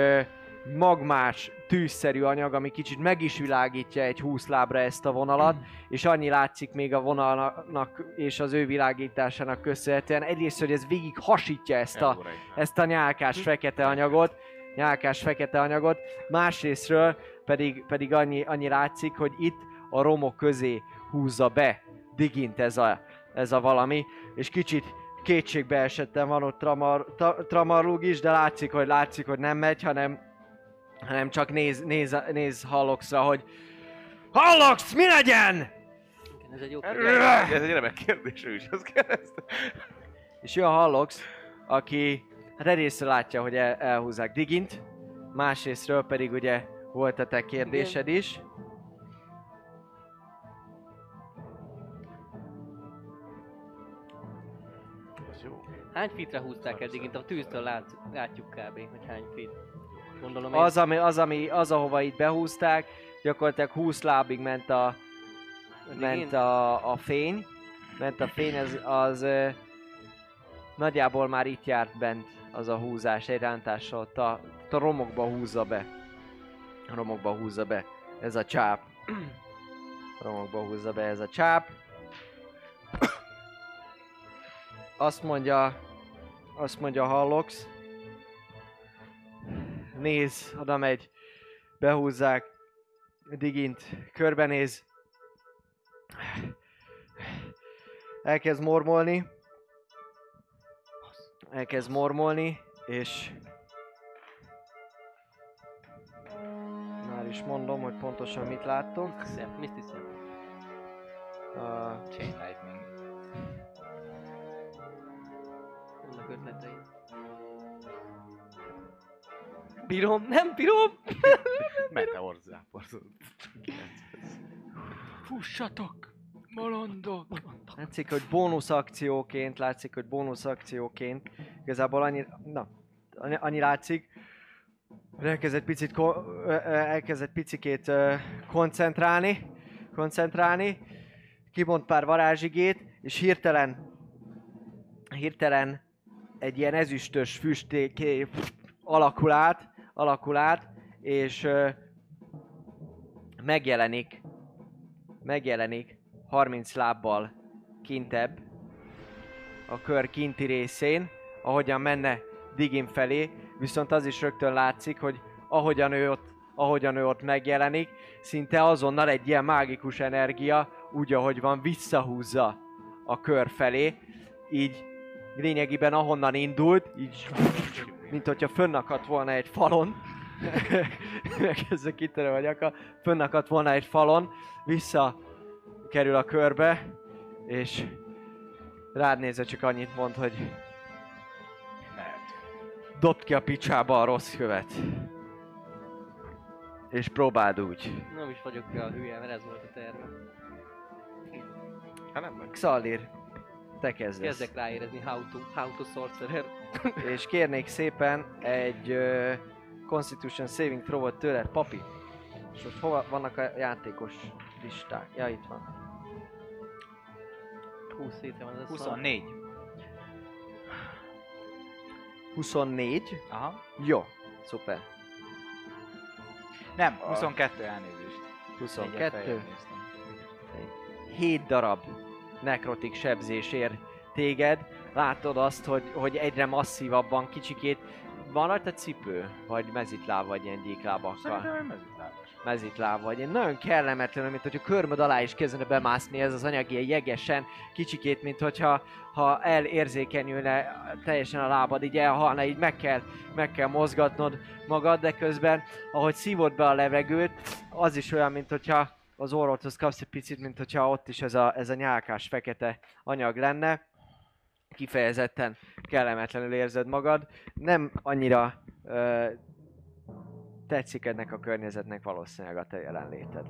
magmás, tűzszerű anyag, ami kicsit meg is világítja egy 20 lábra ezt a vonalat, és annyi látszik még a vonalnak és az ő világításának köszönhetően. Egyrészt, hogy ez végig hasítja ezt a, ezt a nyálkás fekete anyagot, nyálkás fekete anyagot, másrésztről pedig, pedig annyi, annyi látszik, hogy itt a romok közé húzza be digint ez a, ez a valami, és kicsit kétségbe esettem van ott tramar, tramarlug is, de látszik, hogy látszik, hogy nem megy, hanem, hanem csak néz, néz, néz Halloxra, hogy Hallox, mi legyen? Igen, ez egy jó Ez ez egy remek kérdés, ő is azt kérdezte. És jön a Hallox, aki hát egyrésztről látja, hogy el, elhúzzák Digint, másrésztről pedig ugye volt a te kérdésed is. Az Hány fitre húzták eddig? Itt a tűztől lát, látjuk kb. hogy hány fit. Gondolom én. Az, ami, az, ami, az, ahova itt behúzták, gyakorlatilag 20 lábig ment a, ment a, a fény. Ment a fény, az, az ö, nagyjából már itt járt bent az a húzás, egy rántással, ott a, ott a romokba húzza be. A romokba húzza be ez a csáp. romokba húzza be ez a csáp. Azt mondja, azt mondja Hallox. Néz, oda megy, behúzzák, Digint körbenéz. Elkezd mormolni. Elkezd mormolni, és már is mondom, hogy pontosan mit láttok. Szép, Misty Step. Uh, Chain Lightning. Vannak. Bírom, nem bírom! Meteor záporzott. Fussatok! Bolondok! látszik, hogy bónusz akcióként, látszik, hogy bónusz akcióként, igazából annyi, na, annyi, annyi látszik, hogy elkezd egy picit, ko- ö, ö, elkezd egy picikét koncentrálni, koncentrálni, kimond pár varázsigét, és hirtelen, hirtelen egy ilyen ezüstös füstéké alakul át, alakul át, és megjelenik, megjelenik 30 lábbal kintebb a kör kinti részén, ahogyan menne Digim felé, viszont az is rögtön látszik, hogy ahogyan ő ott, ahogyan ő ott megjelenik, szinte azonnal egy ilyen mágikus energia, úgy ahogy van, visszahúzza a kör felé, így lényegében ahonnan indult, így mint hogyha fönnakadt volna egy falon, megkezdve kitörő a nyaka, fönnakadt volna egy falon, vissza kerül a körbe, és rád nézve csak annyit mond, hogy dobd ki a picsába a rossz követ. És próbáld úgy. Nem is vagyok a hülye, mert ez volt a terve. Hát nem meg. Xalir, te kezdesz. Kezdek ráérezni how to, how to sorcerer. És kérnék szépen egy uh, Constitution Saving Throw-ot tőled, papi. És most hova vannak a játékos listák? Ja, itt van. 20 hétre van ez a szar. 24. 24. Aha. Jó, szuper. Nem, 22 elnézést. Egyet 22. feljebb néztem. 7 darab nekrotik sebzés ér téged. Látod azt, hogy, hogy egyre masszívabban kicsikét van rajta cipő? Vagy mezitláb, vagy ilyen gyéklábakkal? Szerintem mezitlábas. mezitláb vagy. Én nagyon kellemetlen, mint hogy a körmöd alá is kezdene bemászni ez az anyag ilyen jegesen, kicsikét, mint hogyha ha elérzékenyülne teljesen a lábad, így elhalna, így meg kell, meg kell mozgatnod magad, de közben, ahogy szívod be a levegőt, az is olyan, mint hogyha az orrodhoz kapsz egy picit, mint hogyha ott is ez a, ez a nyálkás fekete anyag lenne. Kifejezetten kellemetlenül érzed magad. Nem annyira ö, tetszik ennek a környezetnek valószínűleg a te jelenléted.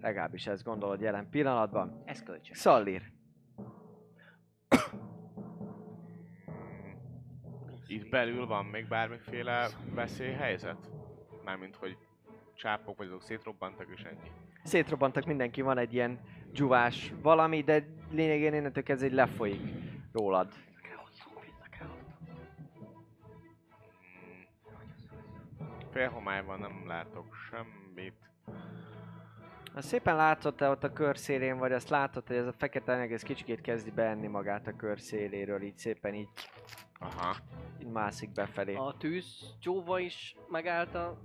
Legalábbis ezt gondolod jelen pillanatban. Ez kölcsön. Szallír. Itt belül van még bármiféle veszélyhelyzet? Mármint, hogy csápok vagy azok szétrobbantak és ennyi. Szétrobbantak, mindenki van egy ilyen dzsuvás valami, de lényegén innentől kezdve egy lefolyik rólad. Félhomályban nem látok semmit. Azt szépen látod, te ott a kör szélén vagy, azt látod, hogy ez a fekete anyag, ez kicsikét kezdi beenni magát a kör széléről, így szépen így, Aha. így mászik befelé. A tűz csóva is megállt a,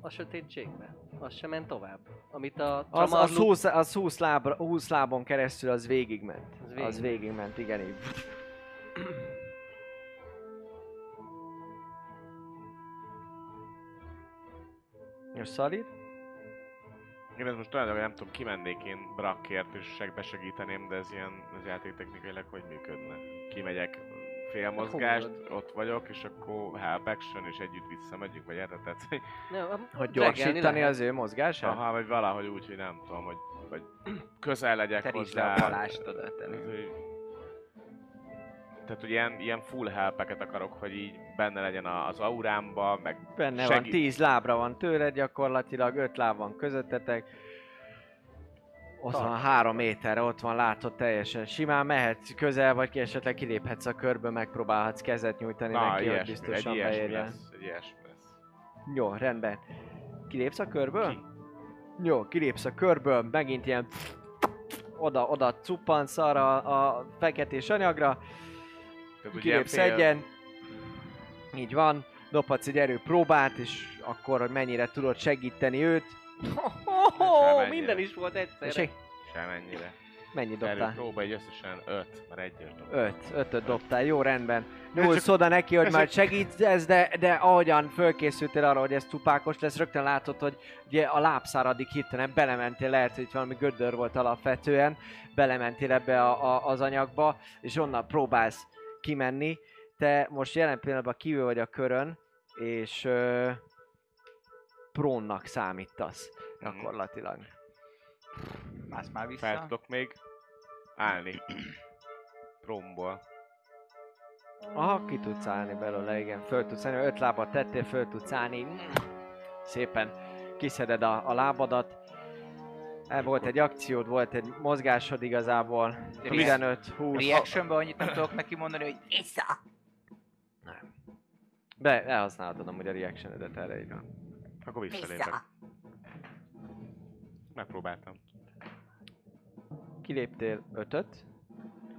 a sötétségbe. Az sem ment tovább. Amit a Az, az, Tramarlu- 20, az 20, lábra, 20 lábon keresztül az végigment. Az Az végigment. végigment, igen így. Most Szalid? Én ezt most tulajdonképpen nem tudom, kimennék én brakkért és segbe segíteném, de ez ilyen az játéktechnikailag hogy működne? Kimegyek félmozgást, ott vagyok, és akkor help action, és együtt visszamegyünk, vagy erre tetsz, hogy Nem, gyorsítani lehet. az ő mozgását? Aha, vagy valahogy úgy, hogy nem tudom, hogy, hogy közel legyek Terítsd le hozzá. a palást oda Tehát, hogy- Tehát, ilyen, ilyen full helpeket akarok, hogy így benne legyen a- az aurámba, meg Benne van, segít- 10 lábra van tőled gyakorlatilag, 5 láb van közöttetek. Ott van három méterre, ott van, látod teljesen. Simán mehetsz közel, vagy ki esetleg kiléphetsz a körből, megpróbálhatsz kezet nyújtani Na, neki, hogy ilyesmi, biztosan egy beérjen. lesz, egy lesz. Jó, rendben. Kilépsz a körből? Ki? Jó, kilépsz a körből, megint ilyen oda, oda cuppansz arra a feketés anyagra, Tehát kilépsz fél- egyen, így van, dobhatsz egy erőpróbát, és akkor, hogy mennyire tudod segíteni őt. Semennyire. Minden is volt egyszerre. És Semennyire. mennyit dobtál? Erről próba egy összesen 5, mert egyes dobtam. Öt, ötöt dobtál, jó rendben. Nyúlsz csak- oda neki, hogy már ez, de, de ahogyan fölkészültél arra, hogy ez tupákos lesz, rögtön látod, hogy ugye a lábszáradig hirtelen belementél, lehet, hogy itt valami gödör volt alapvetően, belementél ebbe a, a, az anyagba, és onnan próbálsz kimenni. Te most jelen pillanatban kívül vagy a körön, és ö, prónnak számítasz Mhm. gyakorlatilag. Mász már vissza. Fel tudok még állni. Promból. Aha, ki tudsz állni belőle, igen, föl tudsz állni, öt lábat tettél, föl tudsz állni, szépen kiszeded a, a lábadat. El volt egy akciód, volt egy mozgásod igazából, 15, 20, Reactionben annyit nem tudok neki mondani, hogy vissza! be, elhasználhatod amúgy a reactionedet erre így van. Akkor visszalépek. Megpróbáltam. Kiléptél 5-öt,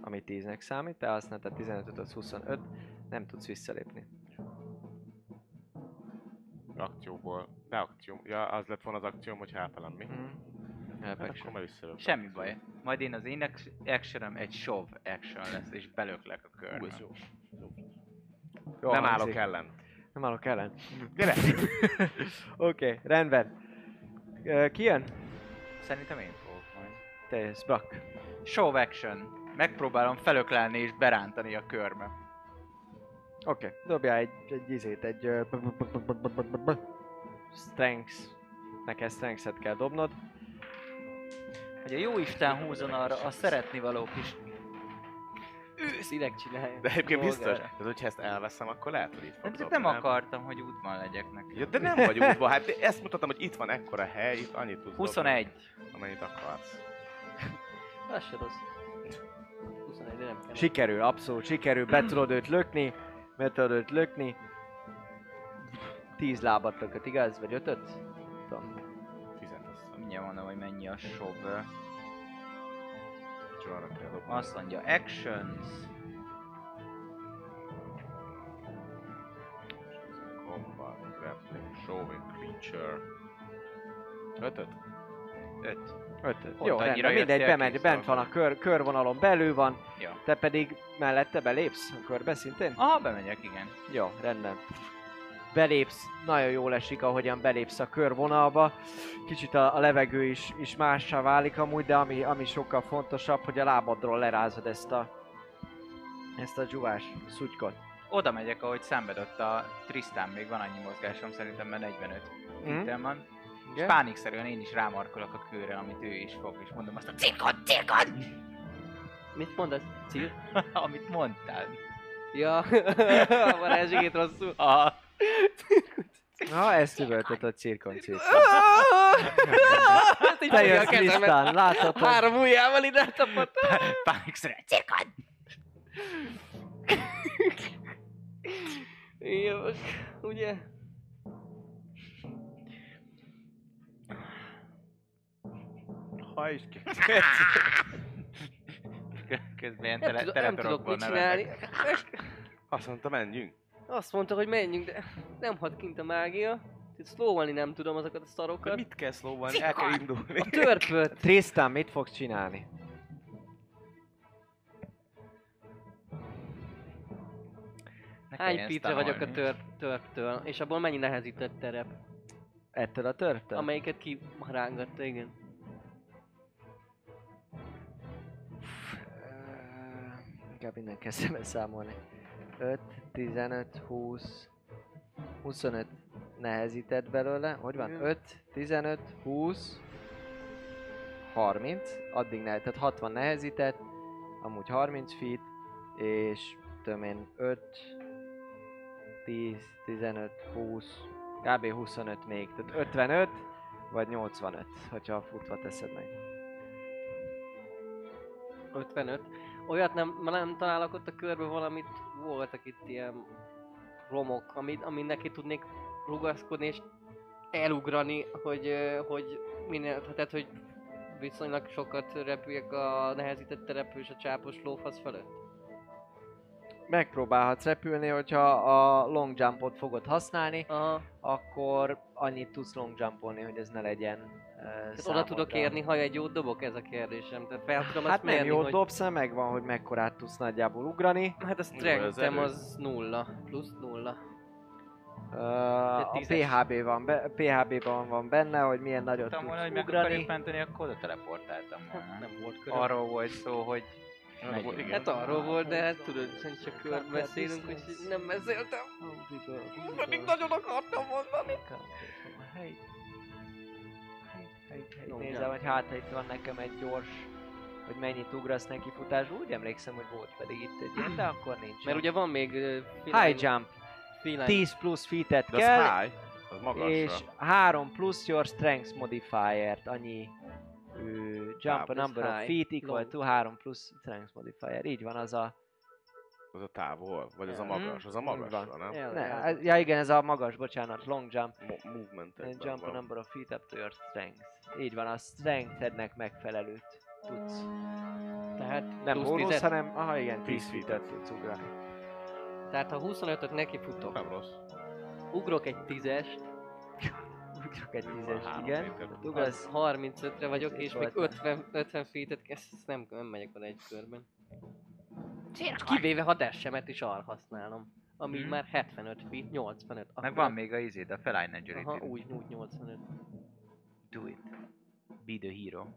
ami 10-nek számít, te használtad 15 az 25, nem tudsz visszalépni. Akcióból. De akció. Ja, az lett volna az akcióm, hogy hátalán mi. Mm. Hát akkor már. Semmi baj. Majd én az én ac- actionem egy shove action lesz, és belöklek a körbe. jó. Jó Nem állok ellen. Nem állok ellen. Gyere! Oké, okay, rendben. Ö, Ki jön? Szerintem én fogok majd. Te jössz, Brak. Shove action. Megpróbálom felöklelni és berántani a körbe. Oké, okay. dobjál egy, egy izét, egy... Strengths. Neked strengths kell dobnod. Hogy a jó Isten húzon arra a szeretni való kis... Őszinek csinálja. De egyébként biztos, ez, hogyha ezt elveszem, akkor lehet, hogy itt fog dobni, nem akartam, hogy útban legyek neki. Ja, de nem vagy útban, hát ezt mutatom, hogy itt van ekkora hely, itt annyit tudsz 21. dobni, amennyit akarsz. Az se rossz. 21, de nem kell. Sikerül, abszolút sikerül, be tudod őt lökni, be tudod őt lökni. Tíz lábat lökött, igaz? Vagy ötöt? Tudom. Tizet azt hiszem. Mindjárt mondom, hogy mennyi a shove. Csak arra kell dobni. Azt mondja, actions. Combat, grappling, showing, creature. Ötöt? 5. Ötöt. Jó, rendben, mindegy, bemegy, bent van a kör, körvonalon belül van, Ja. te pedig mellette belépsz a körbe szintén? Aha, bemegyek, igen. Jó, rendben. Belépsz, nagyon jól esik, ahogyan belépsz a körvonalba. Kicsit a, a levegő is, is mássá válik amúgy, de ami, ami sokkal fontosabb, hogy a lábadról lerázod ezt a ezt a dzsuvás szutykot. Oda megyek, ahogy szenvedett a Tristan, még van annyi mozgásom, szerintem mert 45 Mhm. mm. van. És pánikszerűen én is rámarkolok a kőre, amit ő is fog, és mondom azt a cirkon, cirkon! Mit mondasz? Cír? amit mondtál. Ja, a varázsigét rosszul. A... Na, ezt üvöltött a cirkon cirkon. Hát Te jössz, látod, hogy Három ujjával ide tapadt. pánikszerűen, cirkon! Jó, ugye? Ha is ki. Közben ilyen Nem, tele, nem tudok mit csinálni. Azt mondta, menjünk. Azt mondta, hogy menjünk, de nem hat kint a mágia. Szlóvalni nem tudom azokat a De szarokat. mit kell szlóvalni? El kell indulni. A törpöt. Tristan mit fogsz csinálni? Ne Hány pitre vagyok a törp, törptől? És abból mennyi nehezített terep? Ettől a törtől? Amelyiket kirángatta, igen. Inkább innen kezdem számolni. 5, 15, 20, 25 nehezített belőle. Hogy van? Igen. 5, 15, 20, 30. Addig ne, tehát 60 nehezített, amúgy 30 feet, és tudom én 5, 10, 15, 20, kb. 25 még. Tehát 55, vagy 85, hogyha futva teszed meg. 55. Olyat nem, nem találok ott a körbe valamit, voltak itt ilyen romok, amit, amin neki tudnék rugaszkodni, és elugrani, hogy, hogy minél, tehát hogy viszonylag sokat repüljek a nehezített terepű és a csápos lófasz fölött? Megpróbálhatsz repülni, hogyha a long jumpot fogod használni, Aha. akkor annyit tudsz long jumpolni, hogy ez ne legyen uh, Tehát oda tudok érni, ha egy jót dobok, ez a kérdésem. Tehát fel tudom Hát azt nem mérni, jó hogy... dobsz, megvan, hogy mekkorát tudsz nagyjából ugrani. Hát a az strength-em az nulla, plusz nulla. Uh, a. PHB van, be, PHB-ban van benne, hogy milyen nagyot Tudtam volna, hogy meg ugrani. akarjuk menteni, akkor oda teleportáltam volna. Nem volt köröm. Arról volt szó, hogy Arról- Megyünk. Hát arról volt, de hát tudod, hogy csak körbe beszélünk, úgyhogy nem beszéltem. Pedig nagyon akartam mondani. Long Nézem, jump. hogy hát ha itt van nekem egy gyors, hogy mennyit ugrasz neki futásba. Úgy emlékszem, hogy volt pedig itt egy ilyen, de akkor nincs. Mert ugye van még uh, High jump, feline, 10 plusz feet-et De az kell, high, az magasra. és 3 plusz your strength modifier-t, annyi ö, jump a number of high, feet equal long. to 3 plusz strength modifier. Így van, az a... Az a távol, vagy az a Ja. magas, az a magasra, nem? Ja, Ne, hát- ja igen, ez a magas, bocsánat, long jump. Mo- movement And jump a number of feet up to your strength. Így van, a strength-ednek megfelelőt tudsz. Tehát Nem plusz bónusz, 10 hanem, aha igen, 10 10 feet-et tudsz ugrani. Tehát ha 25-öt neki futok, Nem rossz. ugrok egy 10-est, Ugrok egy Van 10 három igen. Ugrasz, 35-re vagyok, és még volt. 50, 50 feet-et, ezt nem, nem megyek oda egy körben. Kivéve ha dashemet is arra használom. Ami Mhm. már 75 feet, 85. meg van még a izéd, a feline agility. Aha, úgy, úgy 85. Do it. Be the hero.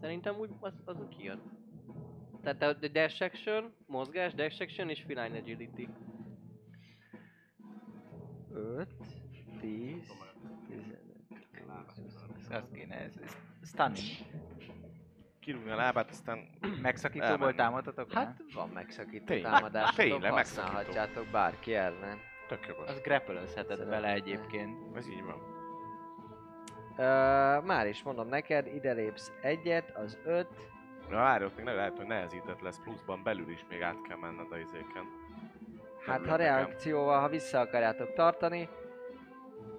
Szerintem úgy az, az úgy kijön. Tehát a dash action, mozgás, dash action és feline agility. 5, 10, 15. Ez azt kéne, ez, ez stunning. Kirúgni a lábát, aztán Megszakítóból Elmenni. támadhatok? Hát van megszakító Tényleg, támadás, tényleg használhatjátok bárki ellen. Tök jogos. az grappelözheted Szerintem. vele egyébként. Ez így van. Ö, már is mondom neked, ide lépsz egyet, az 5, Na várj, ott még ne, lehet, hogy nehezített lesz pluszban belül is még át kell menned a izéken. Hát ha reakcióval, ha vissza akarjátok tartani,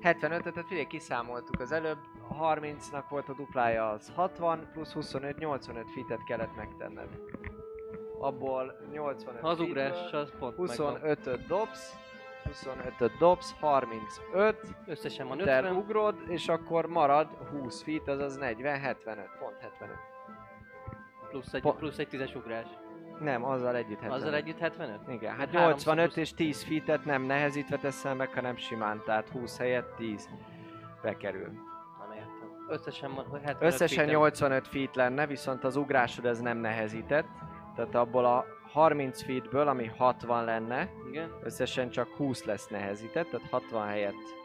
75-öt, tehát figyelj, kiszámoltuk az előbb, a 30-nak volt a duplája az 60, plusz 25, 85 fitet kellett megtenned. Abból 85 Ha az ugrás, az pont megvan. 25-öt dobsz, 25-öt dobsz, 35, Összesen van te 50. ugrod, és akkor marad 20 feet, azaz 40, 75, pont 75. Plusz egy, Po- plusz egy tízes ugrás. Nem, azzal együtt 75. Azzal együtt 75? Igen, hát Háromszor 85 plusz- és 10 feet nem nehezítve teszel meg, hanem simán, tehát 20 helyett 10 bekerül. Nem értem. Összesen van 75 Összesen feet-en. 85 feet lenne, viszont az ugrásod ez nem nehezített, tehát abból a 30 feetből, ami 60 lenne, Igen. összesen csak 20 lesz nehezített, tehát 60 helyett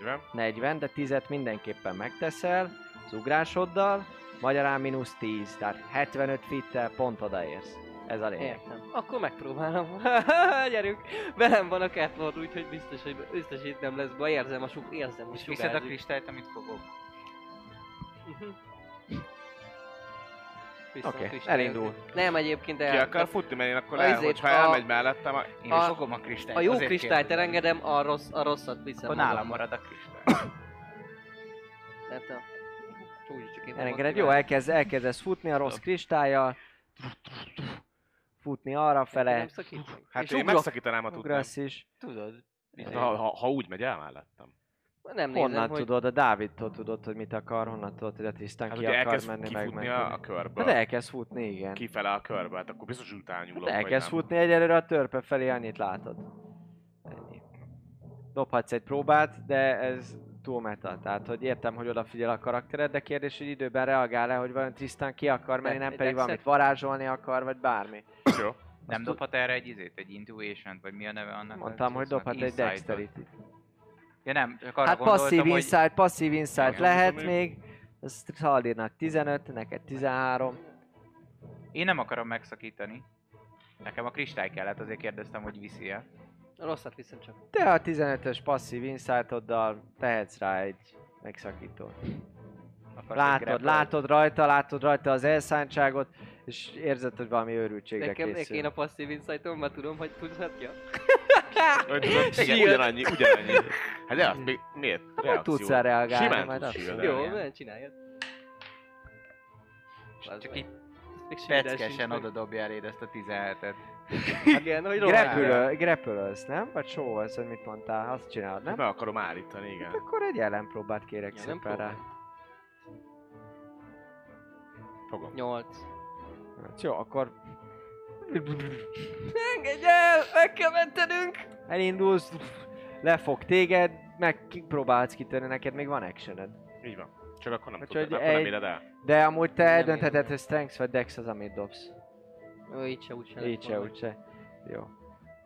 40. 40, de 10-et mindenképpen megteszel az ugrásoddal, magyarán mínusz 10, tehát 75 feet pont odaérsz. Ez a lényeg. Értem. Akkor megpróbálom. Gyerünk! Velem van a Catlord, úgyhogy biztos, hogy biztos, itt nem lesz baj. Érzem a, sug, érzem, hogy viszed a kristályt, amit fogok. Vissza a Oké, kristályhoz. elindul. Nem, egyébként Ki el... akar futni, mert én akkor a el, izét, hogyha a- elmegy mellettem, a... Én A- fogom a kristályt. A jó kristályt elengedem, a, rossz, a rosszat viszem Akkor nálam marad a kristály. Tehát a... Elengeded, jó, elkezd, elkezdesz futni a rossz kristályjal, futni arra fele. Hát én megszakítanám a tudnám. is. Tudod? Ha, ha, ha úgy megy el mellettem. Nem nézem, Honnan hogy... tudod? A Dávidtól tudod, hogy mit akar, honnan tudod, hogy a Tisztán Hát ki akar menni, meg meg. a, körből. Hát elkezd futni, igen. Kifele a körbe, hát akkor biztos után nyúlok, Hát elkezd futni egyelőre a törpe felé, annyit látod. Ennyi. Dobhatsz egy próbát, de ez túl meta. Tehát, hogy értem, hogy odafigyel a karaktered, de kérdés, hogy időben reagál-e, hogy vajon Tristan ki akar menni, nem pedig valamit varázsolni akar, vagy bármi. Jó. Nem dobhat erre egy izét, egy intuition vagy mi a neve annak? Mondtam, hogy dobhat egy dexterity Ja nem, csak arra Hát passzív hogy insight, passzív insight lehet még. Ez Szaldírnak 15, neked 13. én nem akarom megszakítani. Nekem a kristály kellett, azért kérdeztem, hogy viszi el. A rosszat viszem csak. Te a 15-ös passzív insightoddal tehetsz rá egy megszakítót. Akarsz Látod, látod rajta, látod rajta az elszántságot, és érzed, hogy valami őrültségre Nekem, nekem készül. én a passzív insight-om, már tudom, hogy tudhatja. Igen, ugyanannyi, ugyanannyi. Hát de még miért? Hogy Reakció. tudsz rá reagálni, Simán majd tudsz Jó, nem csináljad. Csak így peckesen oda dobja eléd ezt a 17-et. Igen, hogy. Grapple, grapple nem? Vagy show hogy mit mondtál? Azt csinálod, nem? Meg akarom állítani, igen. Akkor egy ellenpróbát kérek Ja, szépen rá. Fogom. Nyolc. Hát Jó, akkor Engedj el! Meg kell mentenünk! elindulsz, lefog téged, meg próbálsz kitörni, neked még van actioned. Így van. Csak akkor nem Hát, tudod, akkor nem egy- éred el. De amúgy te Nem eldöntheted, hogy strength vagy dex az, amit dobsz. Ó, így se, úgy se. Így se, úgy se. Jó.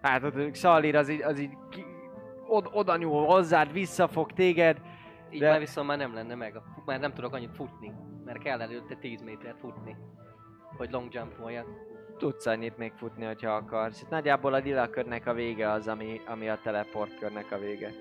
Hát ott Szalír az így, az így ki, od, oda nyúl hozzád, visszafog téged. Így De- már viszont már nem lenne meg. Már nem tudok annyit futni. Mert kell előtte 10 métert futni. Hogy long jump voljak. Tudsz annyit még futni, hogyha akarsz. Itt nagyjából a lila körnek a vége az, ami, ami a teleport körnek a vége.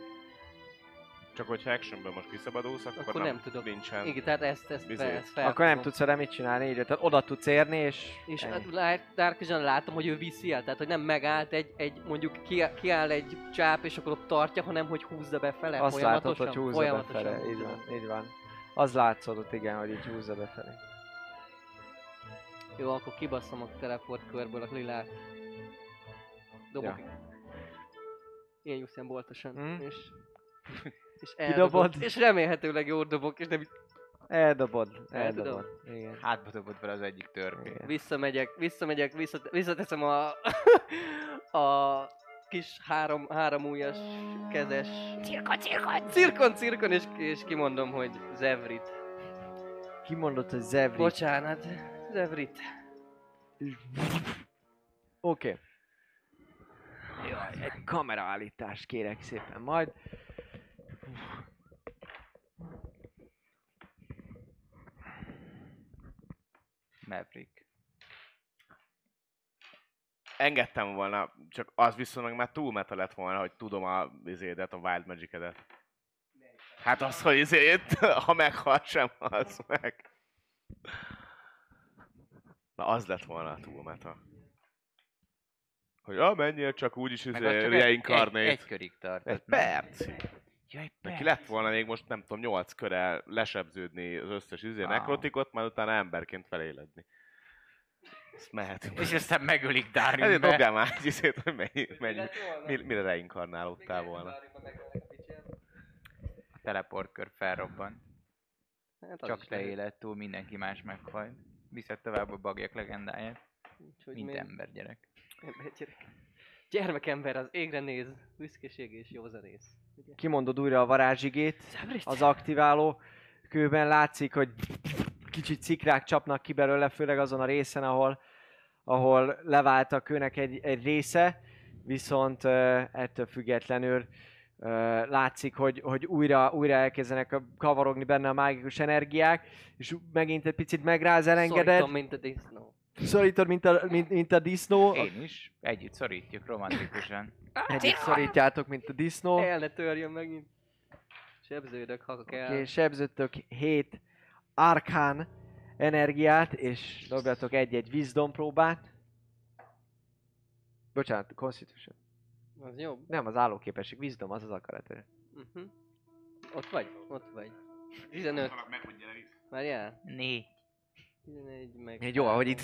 Csak hogyha actionből most kiszabadulsz, akkor, Akkor nem tudok. Nincsen. Igen, tehát ezt, ezt, fel, ezt fel Akkor nem tudsz vele mit csinálni, így, tehát oda tudsz érni, és... És ennyi. hát Dark Vision látom, hogy ő viszi el, tehát hogy nem megállt egy, egy mondjuk kiáll, kiáll egy csáp, és akkor ott tartja, hanem hogy húzza befele Azt látod, folyamatosan. hogy húzza folyamatosan befele, így van, így van. Az látszódott, igen, hogy így húzza befele. Jó, akkor kibasszom a teleport körből a lilát. Dobok. Ja. Ilyen Usain boltosan. Mm. És, és Kidobod? eldobok. És remélhetőleg jól dobok, és nem így Eldobod, El eldobod. Igen. Hátba dobod vele az egyik törpét. visszamegyek, visszamegyek, visszat, visszateszem a, a kis három, három ujjas, kezes... Cirkon, cirkon! Cirkon, cirkon, és, és kimondom, hogy Zevrit. Kimondott, hogy Zevri. Bocsánat, Zevrit. Oké. Jaj, egy kameraállítást kérek szépen majd. Maverick. Engedtem volna, csak az viszont meg már túl meta lett volna, hogy tudom a izédet, a Wild Magic-edet. Hát az, hogy izét, ha meghal sem, az meg. Na az lett volna a túl meta. Hogy ah, menjél csak úgyis izé, csak egy, egy, körig tart. Egy nem? perc. Ja, egy Neki lett volna még most nem tudom, 8 köre lesebződni az összes izé Wow. nekrotikot, majd utána emberként feléledni. Ezt mehetünk. És aztán megölik Ezért Darinbe. dobjál már egy izét, hogy mennyi, mennyi, mi- mire reinkarnálódtál volna. A teleportkör felrobban. Hát Csak te éled túl, mindenki más meghal. Viszed tovább a bagyek legendáját. Úgyhogy Mint még- ember gyerek. ember gyerek. Gyermekember az égre néz, büszkeség és józanész. Ugye? Kimondod újra a varázsigét. Az aktiváló kőben látszik, hogy kicsit szikrák csapnak ki belőle, főleg azon a részen, ahol, ahol levált a kőnek egy, egy része, viszont uh, ettől függetlenül uh, látszik, hogy, hogy újra, újra elkezdenek kavarogni benne a mágikus energiák, és megint egy picit megráz, elengeded, Szorítom, mint a disznó. szorítod, mint a, mint, mint a disznó, Én is. Együtt szorítjuk romantikusan. együtt szorítjátok, mint a disznó. El ne törjön megint. Sebződök, ha kell. Oké, sebzöttök 7 arkán energiát, és dobjatok egy-egy wisdom próbát. Bocsánat, constitution. Az jobb. Nem, az állóképesség, wisdom, az az akarat. Uh-huh. Ott vagy? Ott vagy. 15. Várjál? Négy. 11 meg... Egy jó, ahogy itt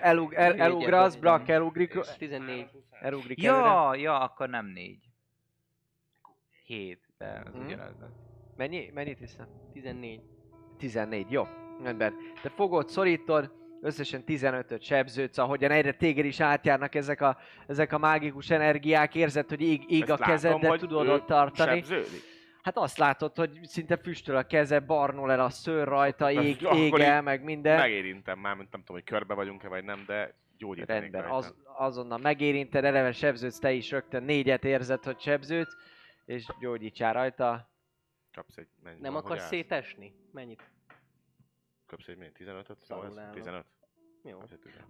elug, el, elugrasz, Brak elugrik, 14. elugrik előre. Ja, ja, akkor nem négy. Hét, de az Mhm. ugyanaz. az. Mennyi, mennyit hiszem? 14. 14, jó. Rendben. Te fogod, szorítod, összesen 15-öt sebződsz, ahogyan egyre téged is átjárnak ezek a, ezek a mágikus energiák, érzed, hogy ég, ég Ezt a kezed, de tudod ott tartani. Sebződik. Hát azt látod, hogy szinte füstöl a keze, barnul el a szőr rajta, Hát, ég, ég el, meg minden. Megérintem már, mint nem tudom, hogy körbe vagyunk-e vagy nem, de gyógyítanék Rendben, rajta. az, azonnal megérinted, eleve sebződsz, te is rögtön négyet érzed, hogy sebződsz, és gyógyítsál rajta. Kapsz egy, mennyi Nem akarsz szétesni? Mennyit? Kapsz egy mennyi? 15-öt? Szarul Szóval állok. 15? Jó.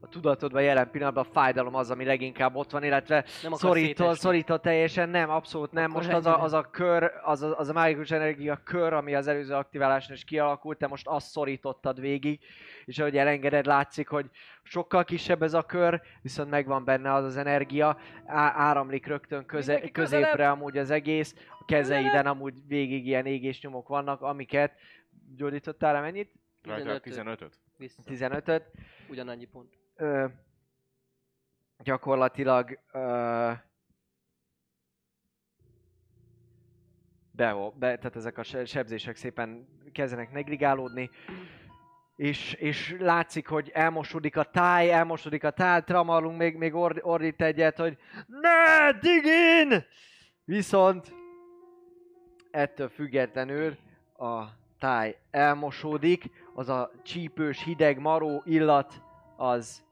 A tudatodban jelen pillanatban a fájdalom az, ami leginkább ott van, illetve Nem szorító, szorító teljesen, nem, abszolút nem. Akkor Most az a, az a kör, az a, az a mágikus energia kör, ami az előző aktiváláson is kialakult, te most azt szorítottad végig, és ahogy elengeded, látszik, hogy sokkal kisebb ez a kör, viszont megvan benne az az energia, á- áramlik rögtön köze, középre amúgy az egész, a kezeiden amúgy végig ilyen égésnyomok vannak, amiket gyógyítottál mennyit? Rajta 15-öt. 15-öt? Vissza. 15-öt. Ugyanannyi pont. Ö, gyakorlatilag ö, be, be, tehát ezek a se- sebzések szépen kezdenek negligálódni, és, és látszik, hogy elmosódik a táj, elmosódik a táj, Tramarlunk még, még ord, ordít egyet, hogy ne, digin! Viszont ettől függetlenül a táj elmosódik, az a csípős, hideg, maró illat az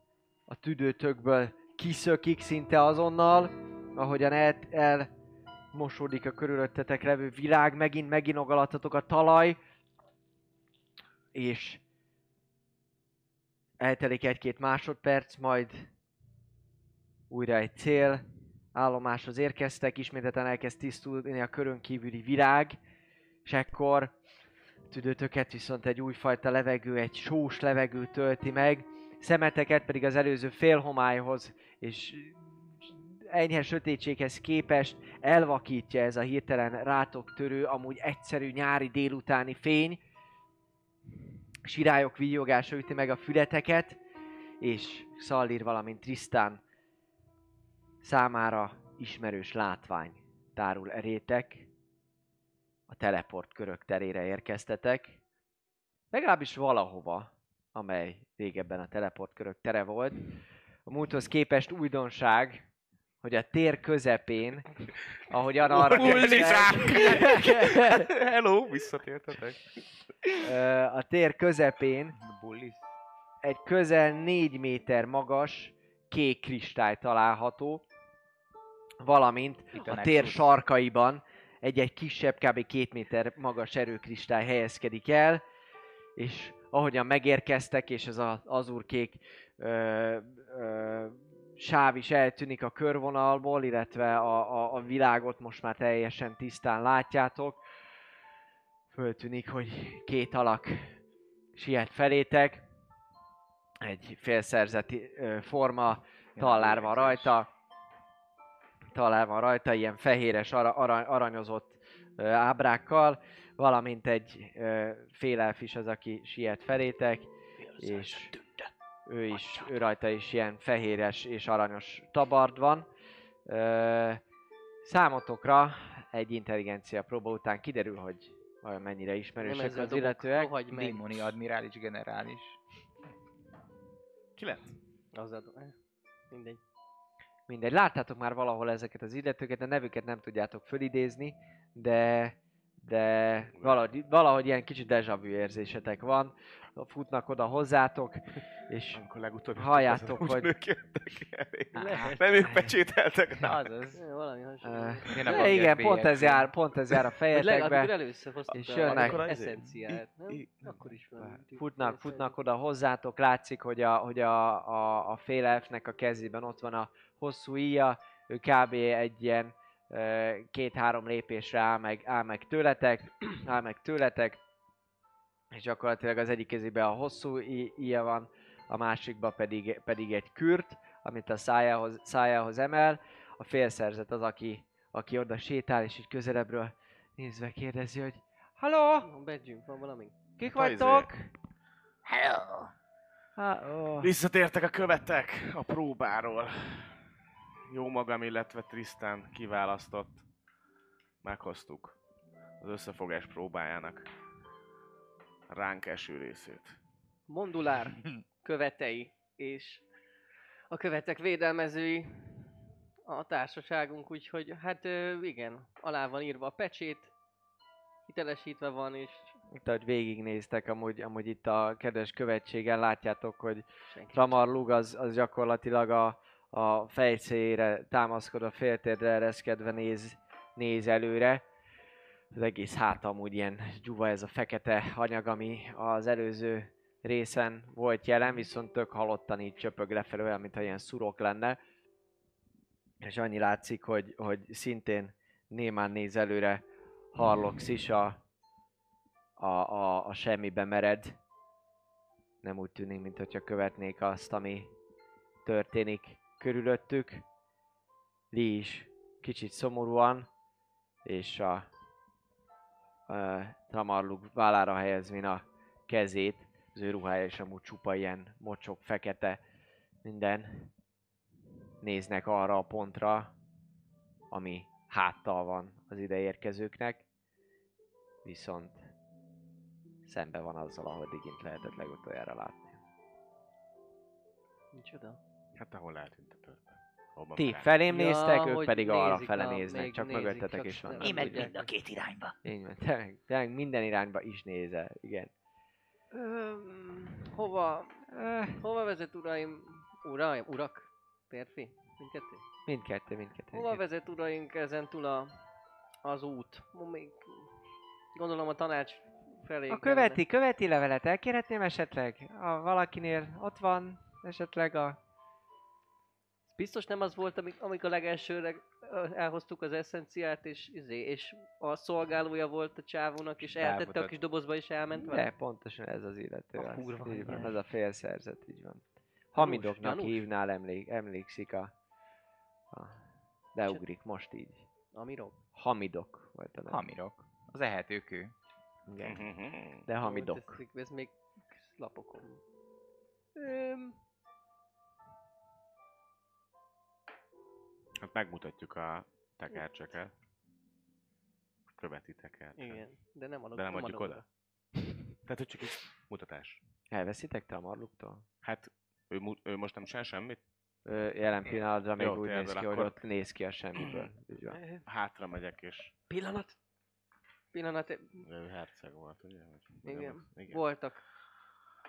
a tüdőtökből kiszökik szinte azonnal, ahogyan el, elmosódik a körülöttetek levő világ, megint meginogalattatok a talaj, és eltelik egy-két másodperc, majd újra egy cél, állomáshoz érkeztek, ismételten elkezd tisztulni a körön kívüli virág, és ekkor tüdőtöket viszont egy újfajta levegő, egy sós levegő tölti meg, szemeteket pedig az előző félhomályhoz és enyhe sötétséghez képest elvakítja ez a hirtelen rátok törő, amúgy egyszerű nyári délutáni fény. Sirályok víjogása üti meg a fületeket, és Szallír, valamint Trisztán számára ismerős látvány tárul erétek. A teleport körök terére érkeztetek. Legalábbis valahova, amely régebben a teleportkörök tere volt. A múlthoz képest újdonság, hogy a tér közepén, ahogyan arra Hello, visszatértetek. A tér közepén egy közel 4 méter magas kék kristály található, valamint a tér sarkaiban egy-egy kisebb, kb. 2 méter magas erőkristály helyezkedik el, és ahogyan megérkeztek, és ez az azurkék ö, ö, sáv is eltűnik a körvonalból, illetve a, a, a világot most már teljesen tisztán látjátok. Föltűnik, hogy két alak siet felétek, egy félszerzeti forma, tallár van rajta, tallár van rajta, ilyen fehéres, ara, arany, aranyozott ábrákkal, valamint egy félelf is az, aki siet felétek, és ő is, ő rajta is ilyen fehéres és aranyos tabard van. Számotokra egy intelligencia próba után kiderül, hogy vajon mennyire Nem ismerősek az illetőek. meg. Démoni admirális generális. Ki lett? Azzal dob- eh, Mindegy. Mindegy, láttátok már valahol ezeket az illetőket, a nevüket nem tudjátok fölidézni, de de valahogy, valahogy ilyen kicsit deja vu érzésetek van, futnak oda hozzátok, és Amikor legutóbb Halljátok, hogy- Nők jöttek. Lehet. Nem ők pecsételtek rá. Azaz. Eh, Valami hasonló. de baget igen, pont ez, jár, pont ez jár a fejetekbe, először hoztuk és jönnek. az- eszenciát, nem? Akkor is van. futnak, futnak oda hozzátok, látszik, hogy a, hogy a, a, a fél elfnek a kezében ott van a hosszú íja, ő kb. egy ilyen két-három lépésre áll meg, áll meg tőletek, áll meg tőletek, és gyakorlatilag az egyik kezében a hosszú íja van, a másikba pedig, pedig egy kürt, amit a szájához, szájához emel. A félszerzet az, aki, aki oda sétál, és így közelebbről nézve kérdezi, hogy Halló, Van badge van valami? kik Hát, izé. vagytok? Hello! Há, ó. Visszatértek a követek a próbáról. Jó magam, illetve Tristan kiválasztott. Meghoztuk az összefogás próbájának ránk eső részét. Mondulár követei és a követek védelmezői a társaságunk, úgyhogy hát igen, alá van írva a pecsét, hitelesítve van, és Itt, ahogy végignéztek, amúgy, amúgy itt a kedves követségen látjátok, hogy senki Ramar Lug az, az gyakorlatilag a, a fejszére támaszkodva, féltérdre ereszkedve néz, néz előre. Az egész hát amúgy ilyen gyuva ez a fekete anyag, ami az előző részen volt jelen, viszont tök halottan így csöpög lefelé, olyan, mintha ilyen szurok lenne. És annyi látszik, hogy, hogy szintén némán néz előre, Harlox is a, a, a, a semmibe mered. Nem úgy tűnik, mintha követnék azt, ami történik körülöttük. Lee is kicsit szomorúan, és a, a Tamarluk vállára helyezvén a kezét, az ő ruhája is amúgy csupa ilyen mocsok, fekete, minden. Néznek arra a pontra, ami háttal van az ide érkezőknek, viszont szembe van azzal, ahogy igint lehetett legutoljára látni. Micsoda? Hát ahol eltűnt a törpe. Ahol Ti felém Ja, néztek, ők pedig arra nézik fele a- néznek, még csak nézik, mögöttetek csak is van. nem Én meg mind a két irányba. Így van, tényleg, tényleg minden irányba is nézel, igen. Öm, hova, Öh, hova vezet uraim, uraim, urak, férfi, mindkettő? mindkettő, mindkettő. Hova vezet uraink ezen túl a, az út? Még, gondolom a tanács felé. A követi, követi levelet elkérhetném esetleg? A valakinél ott van esetleg a... Biztos nem az volt, amik, amikor legelsőleg ö, elhoztuk az eszenciát, és, izé, és a szolgálója volt a csávónak, és eltette a Elmutat- kis dobozba, és elment vele? De, pontosan ez az illető. A az, kurva így van, az a félszerzet, így van. Hamidoknak gyanús. hívnál, emlék, emlékszik a... a beugrik most így. Amirok? Hamidok volt a neve. Hamirok. Az ehető kő. Igen. Mhm. De hamidok. Ez, ez még lapokon. Öm, Hát megmutatjuk a tekercseket. Követi tekercsek. igen, de nem adok. De nem adjuk oda? Tehát, hogy csak egy mutatás. Elveszitek te a marluktól? Hát, ő, mu- ő most nem csinál semmit? Ö, jelen pillanatban még Jó, úgy néz ki, hogy ott néz ki a semmiből. Így van. Ö, Hátra megyek, és Pillanat. Pillanat, ő herceg volt, ugye? Vagy- igen. igen. Voltak.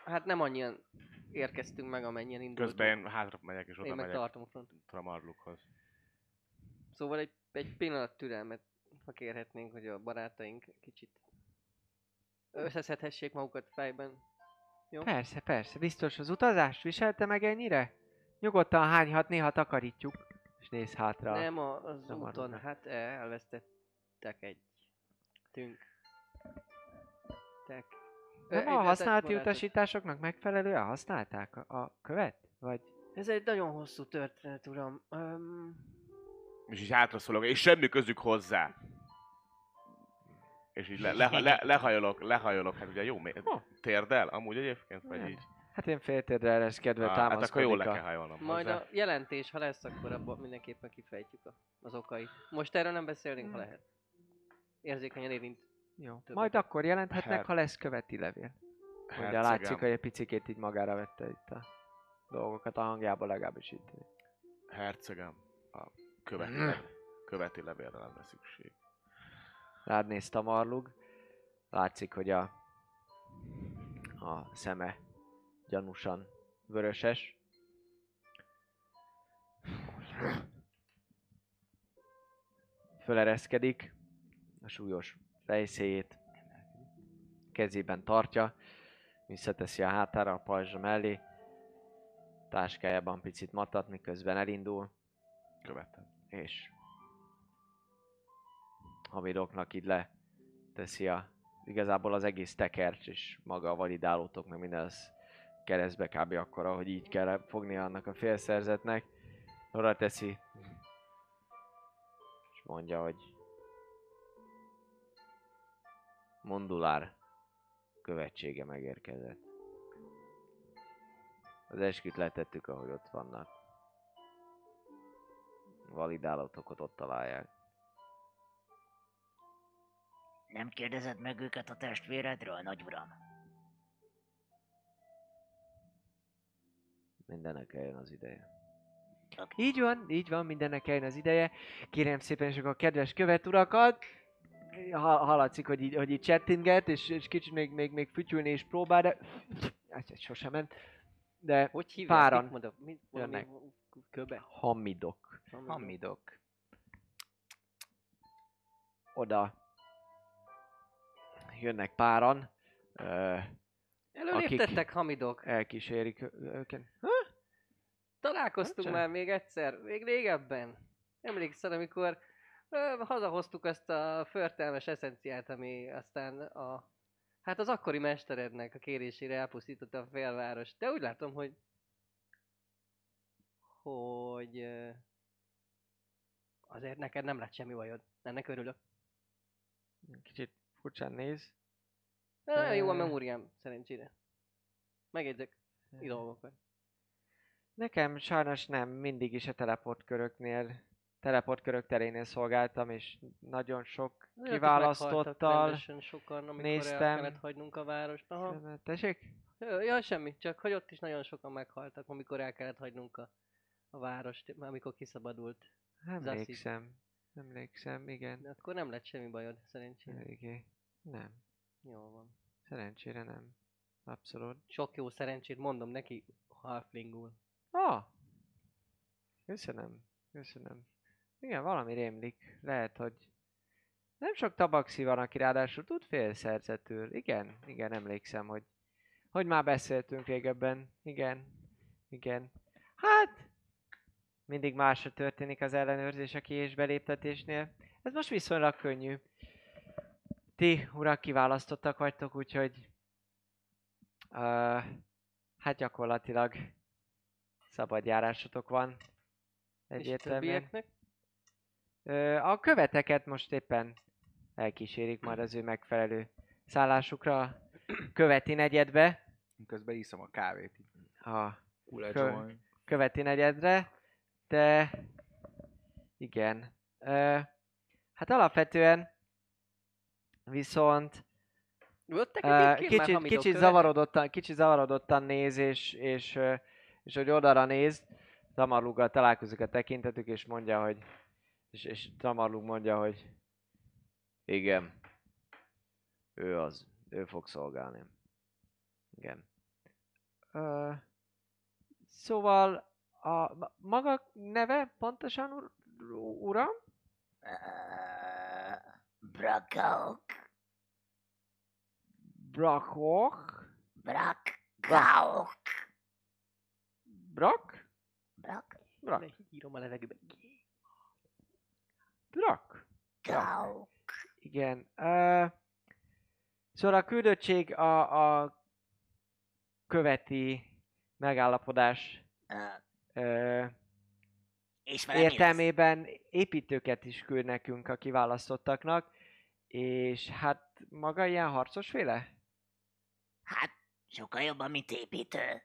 Hát nem annyian érkeztünk meg, amennyien indultunk. Közben én hátra megyek, és oda Én meg megyek tartom a frontot. Tramarlukhoz. Szóval egy, egy pillanat türelmet, ha kérhetnénk, hogy a barátaink kicsit összeszedhessék magukat fejben. Jó? Persze, persze. Biztos az utazást viselte meg ennyire? Nyugodtan hányhat, néha takarítjuk. És néz hátra. Nem a, az úton, hát eh, elvesztettek egy tünk. Tek. Nem a használati utasításoknak megfelelően használták a, a követ? Vagy Ez egy nagyon hosszú történet, uram. Um, És így hátra szólok, és semmi közük hozzá. És így le, le, le, lehajolok, lehajolok, hát ugye jó, mi- Oh. térdel amúgy egyébként, vagy Nem. így? hát én féltérdre ereszkedve Ah, hát támaszkodik akkor jól le a... kell hajolnom majd hozzá. a jelentés, ha lesz, akkor abban mindenképpen kifejtjük a, az okait. Most erről nem beszélnénk, ha lehet. Érzékenyen érint. Jó. Többet. Majd akkor jelenthetnek, Hát- ha lesz követi levél. Ugye Hercegem, látszik, hogy egy picikét így magára vette itt a dolgokat, a hangjában legalábbis itt. Hercegem, a követi, Mm. le, követi levélre lenne szükség. Rád néz Tamarlug. Látszik, hogy a, a szeme gyanúsan vöröses. Fölereszkedik, a súlyos fejszéjét kezében tartja, visszateszi a hátára a pajzsa mellé, táskájában picit matat, miközben elindul, Követem. És Hamidoknak így le teszi a, igazából az egész tekercs és maga a validálótok, meg minden az keresztbe kb. akkora, hogy így kell fogni annak a félszerzetnek. Arra teszi, és mondja, hogy Mondulár követsége megérkezett. Az esküt letettük, ahogy ott vannak. Validálótokat ott találják. Nem kérdezed meg őket a testvéredről, nagy uram? Mindennek eljön az ideje. Oké. Így van, így van, mindennek eljön az ideje. Kérem szépen, és akkor a kedves követurakat, ha, hallatszik, hogy így, hogy így csettinget, és, és kicsit még, még, még fütyülni is próbál, de ez, ez sosem ment. De Hogy hívják? Páran Mit mondok? Mit, jönnek. Köbe? hamidok Hamidok. oda jönnek páran. Ö, Előléptettek hamidok. elkísérik őket. Találkoztunk Hát már még egyszer, még régebben. Emlékszel, amikor ö, hazahoztuk azt a förtelmes eszenciát, ami aztán a... Hát az akkori mesterednek a kérésére elpusztította a félvárost. De úgy látom, hogy... Hogy... Azért neked nem lett semmi bajod. Ennek örülök. Kicsit furcsán néz. De nagyon jó a memóriám, szerencsére. Megjegyzek i dolgokat. Nekem sajnos nem, mindig is a teleportköröknél, teleportkörök terénél szolgáltam, és nagyon sok meghaltak kiválasztottal. sokan, amikor el néztem. kellett hagynunk a várost. Aha. Tessék? Ja, semmi, csak hogy ott is nagyon sokan meghaltak, amikor el kellett hagynunk a, a várost, amikor kiszabadult. Emlékszem. Emlékszem, igen. De akkor nem lett semmi bajod, szerencsére. Eléggé. Nem. Jó van. Szerencsére nem. Abszolút. Sok jó szerencsét mondom neki halflingul. Ah! Köszönöm. Köszönöm. Igen, valami rémlik. Lehet, hogy nem sok tabaxi van, aki ráadásul tud félszerzetül. Igen, igen, emlékszem, hogy hogy már beszéltünk régebben. Igen, igen. Hát, mindig másra történik az ellenőrzés a ki- és beléptetésnél. Ez most viszonylag könnyű. Ti, urak, kiválasztottak vagytok, úgyhogy uh, hát gyakorlatilag szabad járásotok van. És Egyértelműen. a követeket most éppen elkísérik majd az ő megfelelő szállásukra a követi negyedbe, Közben iszom a kávét. a Kö- követi negyedre, de igen. Ö, hát alapvetően viszont már kicsit, kicsit, zavarodottan, kicsit zavarodottan néz, és, és, és hogy oldalra néz, Tamarluggal találkozik a tekintetük, és mondja, hogy és, és Tamarlug mondja, hogy igen, ő az, ő fog szolgálni. Igen. Ö, szóval a ma- maga neve pontosan, ur, uram? Ö, Brakaok. Brakok? Brak. Gaok. Brak? Brak. Brak. Írom a levegőbe. Brak? Gaok. Igen. Uh, szóval a küldöttség a, a követi megállapodás uh, Mi értelmében építőket is küld nekünk a kiválasztottaknak, és hát maga ilyen harcos féle? ez? Hát, sokkal jobban, mint építő.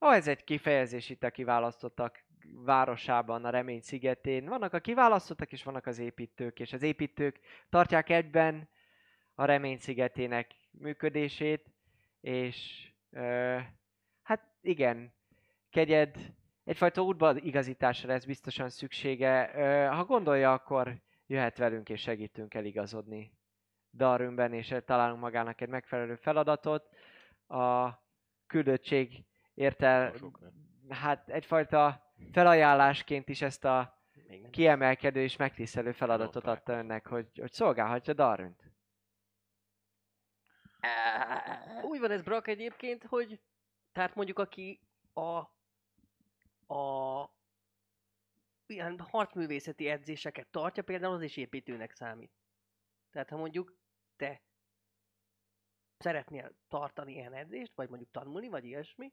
Ó, ez egy kifejezés itt a kiválasztottak városában, a Remény szigetén. Vannak a kiválasztottak, és vannak az építők, és az építők tartják egyben a Remény szigetének működését, és ö, hát igen, kegyed, egyfajta útba igazításra lesz biztosan szüksége. Ha gondolja, akkor jöhet velünk, és segítünk eligazodni Darünben, és találunk magának egy megfelelő feladatot. A küldöttség érte, hát egyfajta felajánlásként is ezt a kiemelkedő és megtisztelő feladatot adta önnek, hogy, hogy szolgálhatja Darünt. Úgy van ez Brak egyébként, hogy tehát mondjuk aki a a ilyen harcművészeti edzéseket tartja, például az is építőnek számít. Tehát ha mondjuk te szeretnél tartani ilyen edzést, vagy mondjuk tanulni, vagy ilyesmi,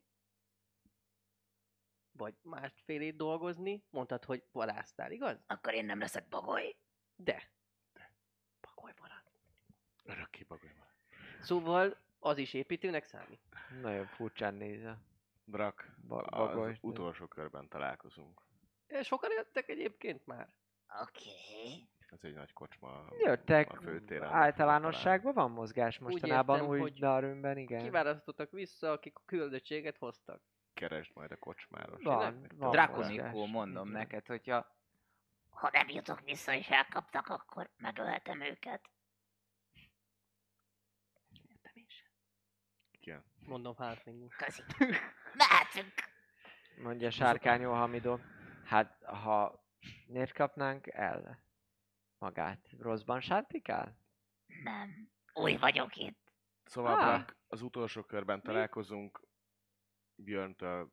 vagy másfélét dolgozni, mondtad, hogy vadásztál, igaz? Akkor én nem leszek bagoly. De. Pakolj marad. Örökké bagoly van. Szóval az is építőnek számít. Nagyon furcsán néz a Brak, ba- az bagoly. de- utolsó körben találkozunk. Sokan jöttek egyébként már. Oké. Ez egy nagy kocsma Jöttek, a főtéren. általánosságban van mozgás mostanában értem, új hogy Darünben, igen. Kiválasztottak vissza, akik a küldöttséget hoztak. Keresd majd a kocsmáros. Van, van Drakonikó, mondom Igen. neked, hogyha Ha nem jutok vissza és elkaptak, akkor megölhetem őket. Értem én sem. Igen. Mondom Halflingul. Köszi. Mehetünk. Mondja sárkányó hamidó. Hát, ha miért kapnánk el magát? Rosszban sántikál? Nem. Új vagyok itt. Szóval Ah. Brak, az utolsó körben találkozunk. Björntől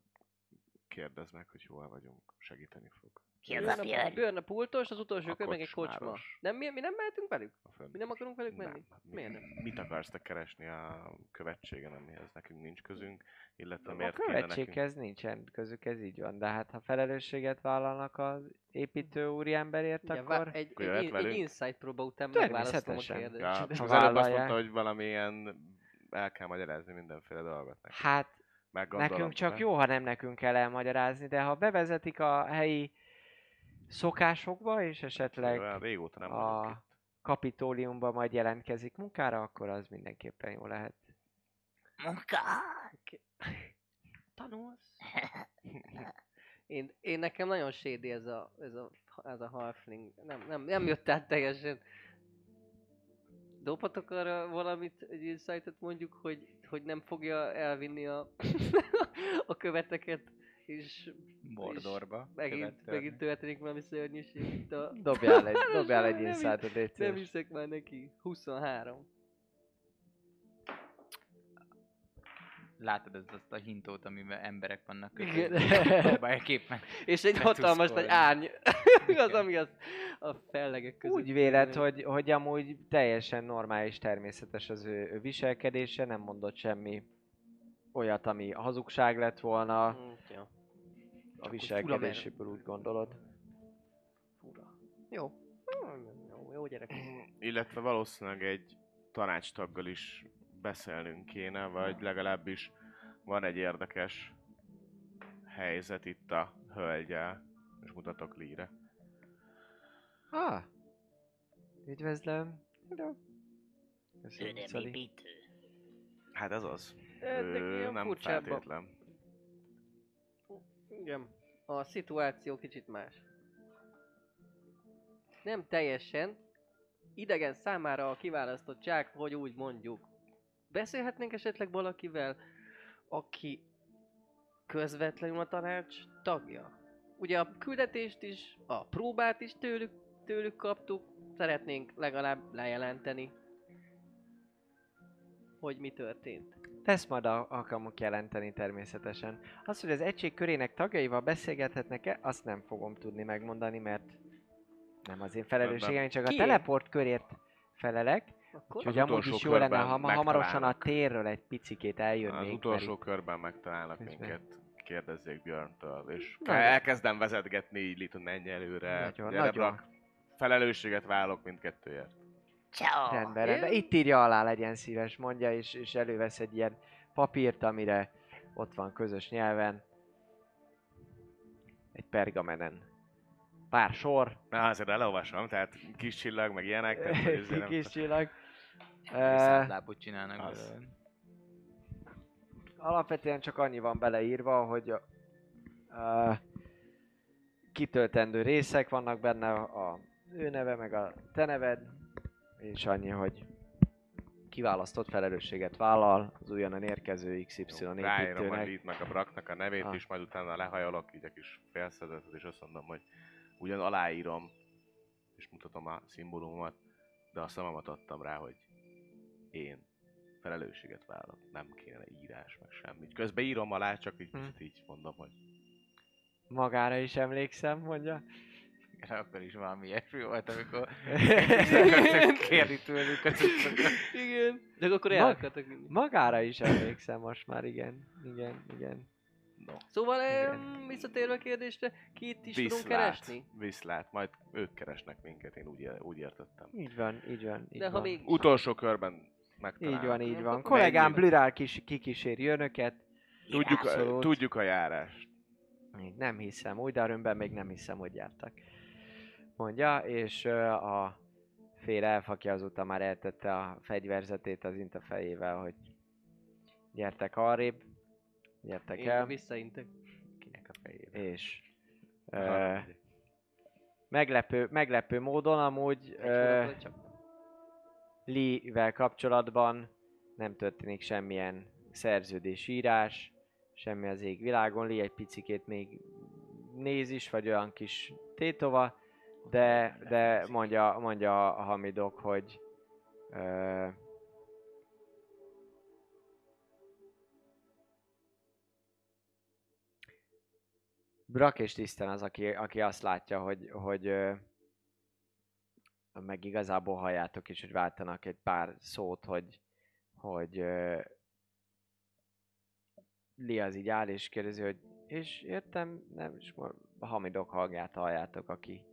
kérdezd meg, hogy hol vagyunk. Segíteni fog. Ki az a Björn? Björn a pultos, az utolsó A kör meg egy kocsma. Nem, mi, mi nem mehetünk velük? A. Mi nem akarunk velük menni? Nem. Mi- Miért nem? Mit akarsz te keresni a követségen, amihez nekünk nincs közünk, illetve A miért nekünk? követséghez nincsen közük, ez így van, de hát ha felelősséget vállalnak az építő úriemberért, Ugye, akkor... egy, egy, egy, insight próba után megválasztom a kérdést. Ja, az előbb azt mondta, hogy valamilyen el kell magyarázni mindenféle dolgot neki. Hát nekünk csak jó, ha nem nekünk kell elmagyarázni, de ha bevezetik a helyi szokásokba, és esetleg régóta nem a- kapitóliumba majd jelentkezik munkára, akkor az mindenképpen jó lehet. Munka! Tanulsz? Én, én nekem nagyon sédi ez a, ez a, ez a halfling. Nem, nem, nem jött át teljesen. Dobhatok arra valamit, egy insightot mondjuk, hogy, hogy nem fogja elvinni a, a követeket, és Mordorba. megint, követtörni. megint történik valami szörnyűség, mint a... Dobjál egy, dobjál egy Nem insightot, légy Nem hiszek már neki. 23. Látod ezt, azt a hintót, amiben emberek vannak között. Éppen. És egy hatalmas nagy árny. az, ami az a fellegek között. Úgy véled, hogy, hogy amúgy teljesen normális, természetes az ő, ő viselkedése, nem mondott semmi olyat, ami hazugság lett volna Mm, ja. A viselkedéséből, úgy gondolod. Fura. Jó. Jó, jó gyerek. Illetve valószínűleg egy tanácstaggal is beszélnünk kéne, vagy legalábbis van egy érdekes helyzet itt a hölgyel, és mutatok Líre. Ah, üdvözlöm. Hello. Köszönöm, Szali. Hát ez az. Ő nem furcsább feltétlen. Igen. A szituáció kicsit más. Nem teljesen. Idegen számára a kiválasztottság, hogy úgy mondjuk. Beszélhetnénk esetleg valakivel, aki közvetlenül a tanács tagja. Ugye a küldetést is, a próbát is tőlük, tőlük kaptuk. Szeretnénk legalább lejelenteni, hogy mi történt. Lesz majd a- alkalmuk jelenteni természetesen. Az, hogy az egység körének tagjaival beszélgethetnek-e, azt nem fogom tudni megmondani, mert nem az én felelősségem, csak a Kié? teleport körért felelek, Akkor úgyhogy amúgy is jó lenne, ha ma hamarosan a térről egy picikét eljönnénk. Az mert utolsó itt- körben megtalálnak Közben. minket. Kérdezzék Björntől, és Na, elkezdem vezetgetni így Lit, hogy menj előre. Nagyon, Gyere, nagyon. Brak. Felelősséget vállalok mindkettőért. Ciao. Rendben, rendben. Itt írja alá, legyen szíves, mondja, és, és elővesz egy ilyen papírt, amire ott van közös nyelven. Egy pergamenen. Pár sor, Na, azért elolvasom, tehát kis csillag, meg ilyenek. Tehát, kis csillag. Viszontlátbot csinálnak az. Alapvetően csak annyi van beleírva, hogy a, a kitöltendő részek vannak benne, a ő neve, meg a te neved, és annyi, hogy kiválasztott felelősséget vállal az újonnan érkező XY Jó, a építőnek. Lit, meg a Braknak a nevét Ah. is, majd utána lehajolok, így a kis félszedetet, és azt mondom, hogy ugyan aláírom, és mutatom a szimbólumomat, de a szavamat adtam rá, hogy én felelősséget vállalok. Nem kéne írás, meg semmit. Közben írom alá, csak így, Hm. picit így mondom, hogy Magára is emlékszem, mondja. Igen, akkor is valami ilyesmi volt, amikor kérni tőlük a cuccokat. Igen. De akkor Mag- el akartak vinni. Magára is emlékszem most már, igen. Igen, igen. no. Szóval Igen. visszatérve a kérdésre, kit is tudunk Viszlát, keresni? viszlát, majd ők keresnek minket, én úgy, úgy értettem. Így van, így van, így De ha van. még... Utolsó körben Így megtalálnak. van, így van. Kollégám. Blürál kis, kikíséri önöket. Tudjuk, tudjuk a járást. Nem hiszem, Újdarönben még nem hiszem, hogy jártak. Mondja, és a fél elfakja azóta már eltette a fegyverzetét az Inta fejével, hogy gyertek arrébb, gyertek Én el, visszaintek. Kinek a fejébe. és ö, megyek. meglepő, meglepő módon amúgy ö. Lee-vel kapcsolatban nem történik semmilyen szerződésírás, semmi az égvilágon. Lee egy picikét még néz is, vagy olyan kis tétova, de, de mondja, mondja a Hamidok, hogy ö, Brak és Tisztán az, aki, aki azt látja, hogy, hogy ö, meg igazából halljátok is, hogy váltanak egy pár szót, hogy, hogy ö, Li az így áll és kérdezi, hogy és értem, nem, és hamidok hangját halljátok, aki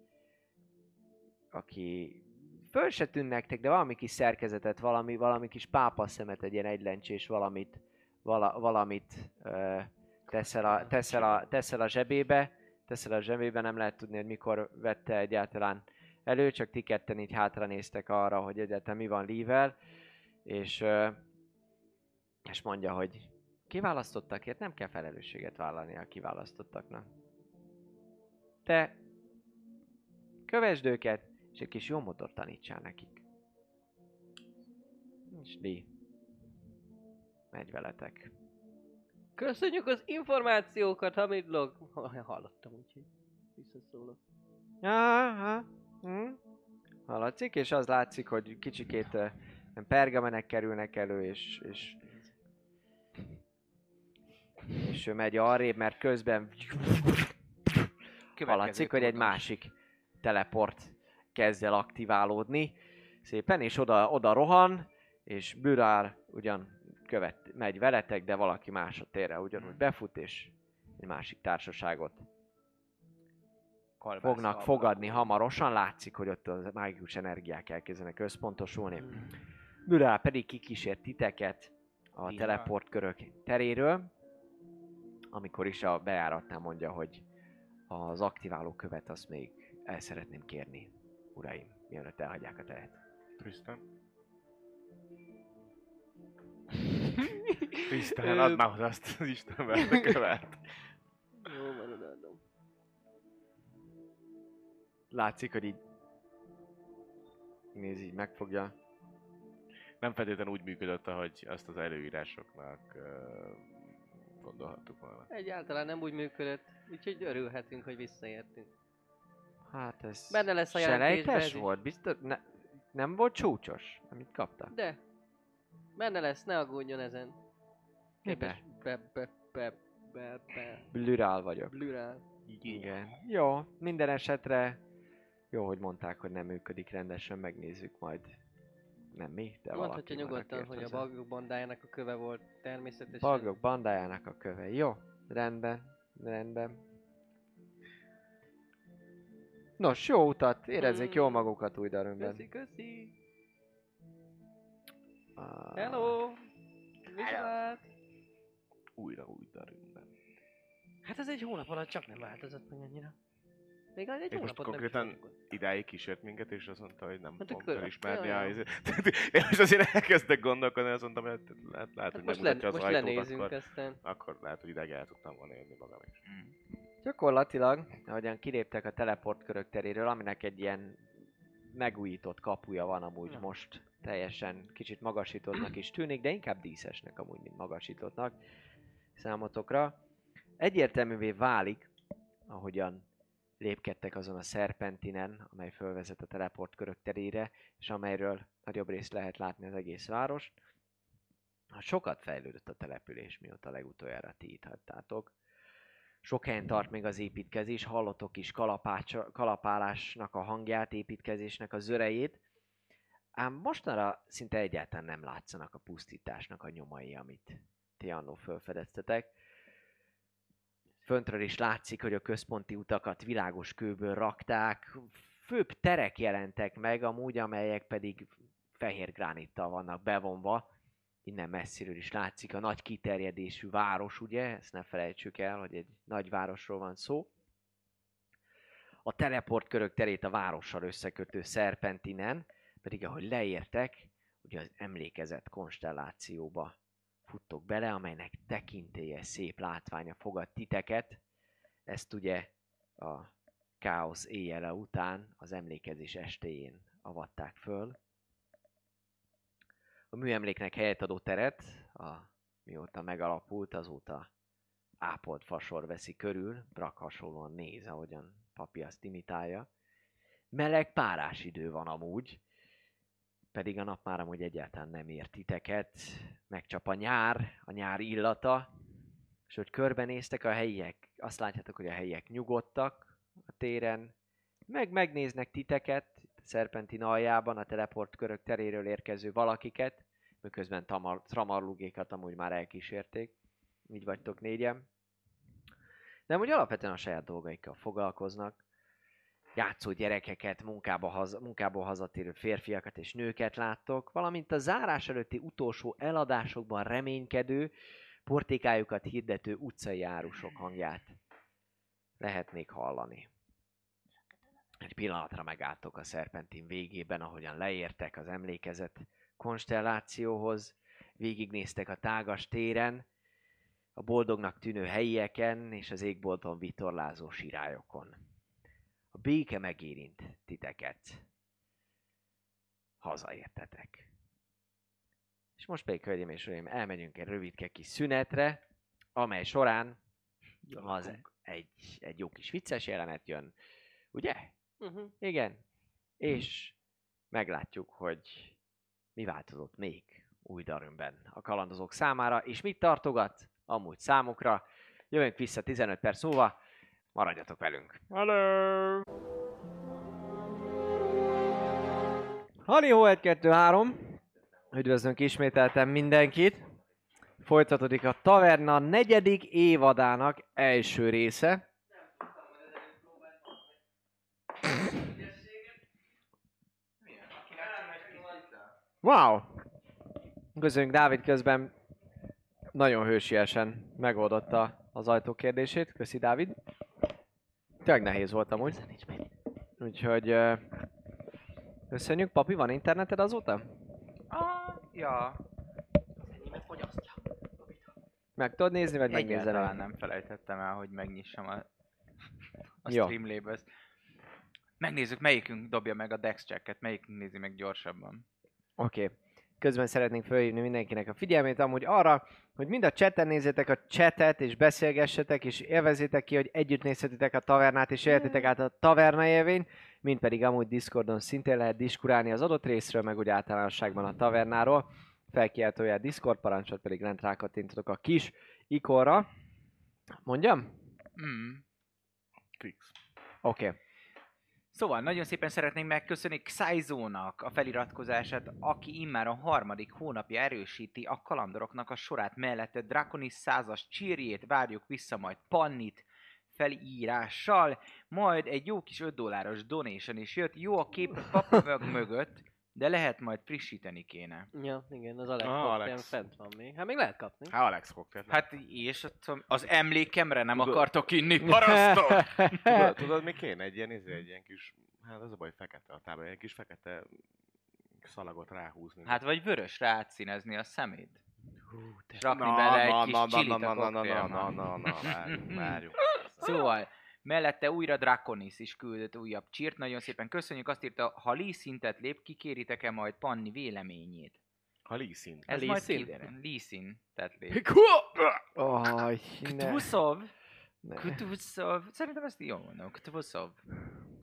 aki föl se tűn nektek, de valami kis szerkezetet, valami, valami kis pápa szemet, egy ilyen egylencsés valamit, vala, valamit ö, teszel, a, teszel, a, teszel a zsebébe, teszel a zsebébe, nem lehet tudni, hogy mikor vette egyáltalán elő, csak ti ketten így hátra néztek arra, hogy egyáltalán mi van Lee-vel, és, ö, és mondja, hogy kiválasztottakért nem kell felelősséget vállalni a kiválasztottaknak. Te kövesd őket, és egy kis jó motor tanítsál nekik. És Lee. Megy veletek. Köszönjük az információkat, Hamidlog! Hallottam, úgyhogy visszaszólok. Aha. Hm? Hallatszik, és az látszik, hogy kicsikét uh, pergamenek kerülnek elő, és, és és ő megy arrébb, mert közben hallatszik, hogy egy másik teleport kezd el aktiválódni. Szépen, és oda, oda rohan, és Bürár ugyan követ, megy veletek, de valaki más a térre ugyanúgy befut, és egy másik társaságot fognak fogadni hamarosan. Látszik, hogy ott a mágikus energiák elkezdenek összpontosulni. Bürál pedig kikísért titeket a teleportkörök teréről, amikor is a bejáratnál mondja, hogy az aktiváló követ azt még el szeretném kérni, uraim, mielőtt elhagyják a teret. Tristan? Tristan, add már oda azt az Isten verte követ. Jó, van, odaadom. Látszik, hogy így nézi, így megfogja. Nem feltétlenül úgy működött, ahogy azt az előírásoknak uh, gondolhattuk volna. Egyáltalán nem úgy működött, úgyhogy örülhetünk, hogy visszaértünk. Hát ez Benne lesz a selejtes volt, biztos? Ne, nem volt csúcsos, amit kapta? De, benne lesz, ne aggódjon ezen. Mibe? Be, be, be, be, be, Blürál vagyok. blürál. Igen. Jó, minden esetre jó, hogy mondták, hogy nem működik rendesen, megnézzük majd. Nem mi, de Mondhatja nyugodtan, hogy a hozzá. bagok bandájának a köve volt természetesen. Bagok bandájának a köve. Jó, rendben, rendben. Nos, jó utat, érezzék Mm. jól magukat új darönben. Köszi, köszi. Ah, Hello! Viszlát! Újra új darünkben. Hát ez egy hónap alatt csak nem változott meg annyira. Még az egy És most hónapot nem konkrétan ott. idáig kísért minket, és azt mondta, hogy nem Hát fogom felismerni ja, a izét. Én most azért elkezdek gondolkodni, azt mondtam, hogy lehet, lehet Hát hogy most, nem le, mutatja az most ajtót, lenézünk akkor, aztán. akkor lehet, hogy ideig el tudtam volna jönni magam is. Mm. Gyakorlatilag, ahogyan kiléptek a teleportkörök teréről, aminek egy ilyen megújított kapuja van amúgy Na. most teljesen kicsit magasítottnak is tűnik, de inkább díszesnek amúgy, mint magasítottnak számotokra. Egyértelművé válik, ahogyan lépkedtek azon a szerpentinen, amely fölvezet a teleportkörök terére, és amelyről nagyobb részt lehet látni az egész várost. Sokat fejlődött a település, mióta legutoljára ti itt hagytátok. Sok helyen tart még az építkezés, hallotok is kalapács- kalapálásnak a hangját, építkezésnek a zörejét, ám mostanra szinte egyáltalán nem látszanak a pusztításnak a nyomai, amit ti annó felfedeztetek. Föntről is látszik, hogy a központi utakat világos kőből rakták, főbb terek jelentek meg, amúgy, amelyek pedig fehér gránittal vannak bevonva. Innen messziről is látszik a nagy kiterjedésű város, ugye? Ezt ne felejtsük el, hogy egy nagy városról van szó. A teleportkörök terét a várossal összekötő szerpentinen, pedig ahogy leértek, ugye az emlékezett konstellációba futtok bele, amelynek tekintélye, szép látványa fogad titeket. Ezt ugye a káosz éjjele után, az emlékezés estéjén avatták föl. A műemléknek helyet adó teret, a, mióta megalapult, azóta ápolt fasor veszi körül, Brak hasonlóan néz, ahogyan papi azt imitálja. Meleg párás idő van amúgy, pedig a nap már amúgy egyáltalán nem ért titeket. Megcsap a nyár, a nyár illata, és hogy körbenéztek a helyiek, azt látjátok, hogy a helyiek nyugodtak a téren, meg megnéznek titeket, Szerpentin aljában, a teleport körök teréről érkező valakiket, miközben tamar, tramarlugékat amúgy már elkísérték. Így vagytok négyen. De amúgy alapvetően a saját dolgaikkal foglalkoznak. Játszó gyerekeket, munkába haza, munkából hazatérő férfiakat és nőket láttok, valamint a zárás előtti utolsó eladásokban reménykedő, portékájukat hirdető utcai árusok hangját lehet még hallani. Egy pillanatra megálltok a szerpentin végében, ahogyan leértek az emlékezet konstellációhoz, végignéztek a tágas téren, a boldognak tűnő helyieken és az égbolton vitorlázó sirályokon. A béke megérint titeket. Hazaértetek. És most pedig, hölgyeim és uraim, elmegyünk egy rövidke kis szünetre, amely során az egy, egy jó kis vicces jelenet jön, ugye? Uh-huh. Igen. És meglátjuk, hogy mi változott még új Darünben a kalandozók számára, és mit tartogat amúgy számukra. Jövünk vissza 15 perc múlva, maradjatok velünk. Hello! Halihó 1, 2, 3. Üdvözlünk ismételten mindenkit. Folytatódik a Taverna negyedik évadának első része. Wow! Köszönjük Dávid közben nagyon hősiesen megoldotta az ajtó kérdését. Köszi Dávid. Tényleg nehéz volt amúgy. Úgyhogy köszönjük. Papi, van interneted azóta? Ah, ja. Meg tudod nézni, vagy Egyáltalán el? nem felejtettem el, hogy megnyissam a, a. Streamlabels. Megnézzük, melyikünk dobja meg a Dex checket, melyikünk nézi meg gyorsabban. Oké. Okay. Közben szeretnénk felhívni mindenkinek a figyelmét amúgy arra, hogy mind a chaten nézzétek a chatet, és beszélgessetek, és élvezétek ki, hogy együtt nézhetitek a tavernát, és élhetitek át a taverna élvény, mint pedig amúgy Discordon szintén lehet diskurálni az adott részről, meg úgy általánosságban a tavernáról. Felkiáltója a Discord parancsot pedig lent rákattintotok a kis ikonra. Mondjam? Mm. Oké. Okay. Szóval nagyon szépen szeretnénk megköszönni Xaizónak a feliratkozását, aki immár a harmadik hónapja erősíti a kalandoroknak a sorát mellette. Draconis százas csírjét, várjuk vissza majd Pannit felírással, majd egy jó kis 5 dolláros donation is jött, jó a kép a papírvög mögött, de lehet majd frissíteni kéne. Ja, igen, az Alex Ah, Alex. fent van még. Hát még lehet kapni. Hát Alex koktél. Hát és az emlékemre nem akartok inni, parasztok! tudod, tudod, mi kéne? Egy ilyen, izé, egy ilyen kis, hát az a baj, fekete a tábla, egy kis fekete szalagot ráhúzni. Hát vagy vörösre átszínezni a szemét. És na, rakni bele egy na, kis na, na, na, na, na, na, na, na, na, várjunk, várjunk. Szóval, mellette újra Draconis is küldött újabb csírt, nagyon szépen köszönjük, azt írta, ha Lee szintet lép, kikéritek-e majd Panni véleményét? Ha Lee szint. Ez Lee majd szint? kiderül. Lee szintet lép. Oh, ne. Ktuszov? Szerintem ezt jól mondom. Ktuszov.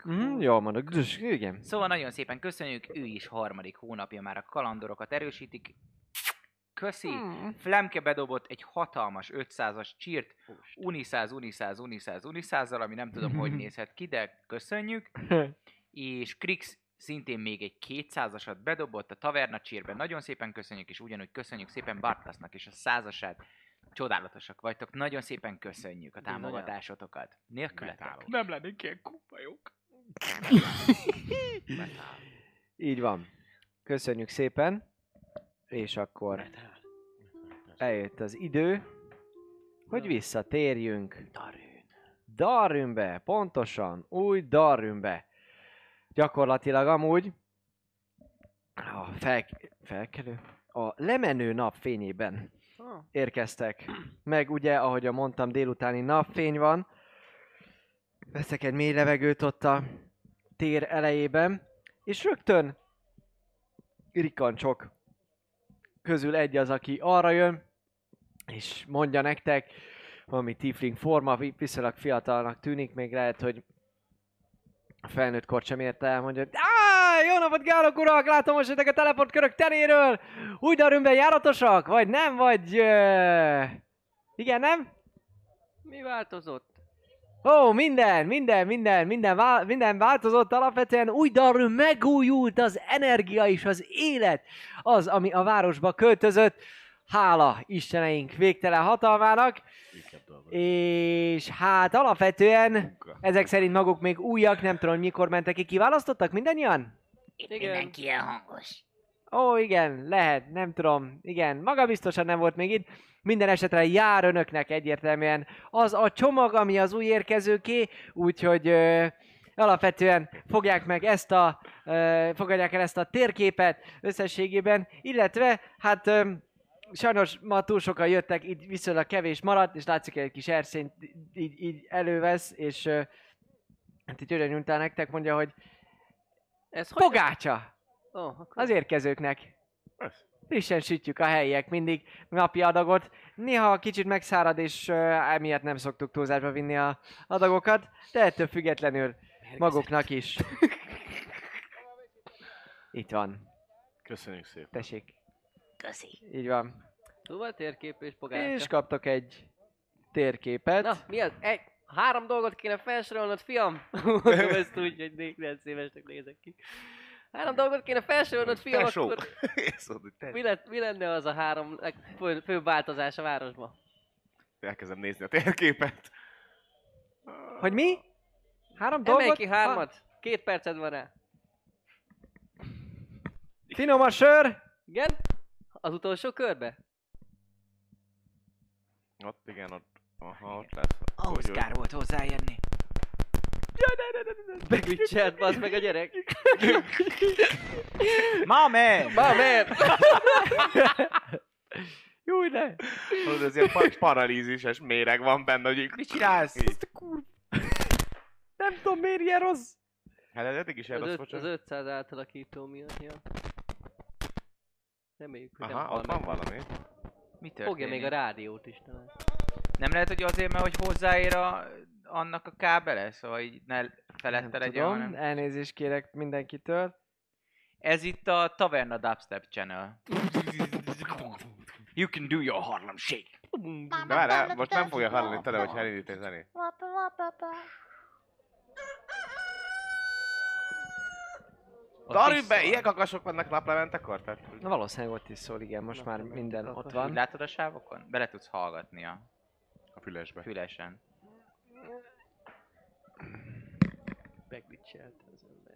Mm, jól mondok. Igen. Szóval nagyon szépen köszönjük, ő is harmadik hónapja már a kalandorokat erősítik. Köszi! Hmm. Flemke bedobott egy hatalmas 500-as csírt, uniszáz, uniszáz, uniszáz, uniszázzal, ami nem tudom, hogy nézhet ki, de köszönjük. És Krix szintén még egy 200-asat bedobott a taverna csírben. Nagyon szépen köszönjük, és ugyanúgy köszönjük szépen Bartlasznak is a százasát. Csodálatosak vagytok, nagyon szépen köszönjük a támogatásotokat. Nélkületek. Nem lennénk ilyen kupajok. Így van. Köszönjük szépen. És akkor eljött az idő, hogy visszatérjünk Darünbe, pontosan, új Darünbe. Gyakorlatilag amúgy a fel, felkelő, a lemenő nap fényében Ah. érkeztek. Meg ugye, ahogy mondtam, délutáni napfény van. Veszek egy mély levegőt ott a tér elejében, és rögtön rikancsok közül egy az, aki arra jön, és mondja nektek, valami tiefling forma, vi- viszonylag fiatalnak tűnik, még lehet, hogy a felnőtt kort sem érte el, mondja, Á, jó napot kívánok urak, látom most a teleportkörök teréről, úgy darümben járatosak, vagy nem, vagy... Ö... Igen, nem? Mi változott? Ó, minden, minden, minden, minden, vá- minden változott alapvetően. Új darú megújult az energia és az élet. Az, ami a városba költözött. Hála Isteneink végtelen hatalmának. És hát alapvetően Munka. ezek szerint maguk még újak, nem tudom, hogy mikor mentek ki. Kiválasztottak mindannyian? Itt Igen. mindenki ilyen hangos. Ó, igen, lehet, nem tudom. Igen, maga biztosan nem volt még itt. Minden esetre jár önöknek egyértelműen az a csomag, ami az új érkezőké, úgyhogy ö, alapvetően fogják meg ezt a, ö, fogadják el ezt a térképet összességében, illetve hát ö, sajnos ma túl sokan jöttek, így viszonylag kevés maradt, és látszik, hogy egy kis erszényt így, így elővesz, és ö, hát örön nyújtál nektek, mondja, hogy Ez hogy? pogácsa! Oh, akkor Az érkezőknek. Ez. Frissen sütjük a helyiek mindig napi adagot. Néha kicsit megszárad, és uh, emiatt nem szoktuk túlzásba vinni a adagokat, de ettől függetlenül maguknak is. Itt van. Köszönjük szépen. Tessék. Köszi. Így van. Szóval térkép és pogácsa. És kaptok egy térképet. Na, mi az? Egy, három dolgot kéne felsorolnod, fiam. Mondom ezt úgy, hogy né- nem szívesnek nézek ki. Három dolgot kéne felsorolnod, fiam, Tesó. akkor hogy mi, lett, mi lenne az a három legfő, fő változás a városban? Elkezdem nézni a térképet. Hogy mi? Három Emelj dolgot? ki hármat. Két perced van rá. Finom a sör. Igen? Az utolsó körbe? Ott igen, ott, aha, ott lesz. Ahhoz kár volt hozzáérni. Megücselt, bazd meg a gyerek. Mame! Ma, miért? Jó, de. Tudod, ez ilyen pa- paralízises méreg van benne, hogy. Mit csinálsz? Így. Nem tudom, miért ilyen rossz. Hát ez eddig is bocsánat. az 500 átalakító miatt, ja. Reméljük, hogy nem Aha, hal ott meg. van valami. Mi Fogja történik? még a rádiót is talán. Nem lehet, hogy azért, mert hogy hozzáér a, annak a kábele? Szóval így ne felette Nem legyen, tudom, hanem... elnézést kérek mindenkitől. Ez itt a Taverna Dubstep Channel. You can do your Harlem Shake. De várjál, most nem fogja hallani tele, hogy elindít egy zenét. Darülj be, ilyen kakasok vannak naplementekor? Tehát... Na valószínűleg ott is szól, igen, most Na, már minden ott van. Látod a sávokon? Bele tudsz hallgatni a A fülesbe. fülesen. Megücselt az ember.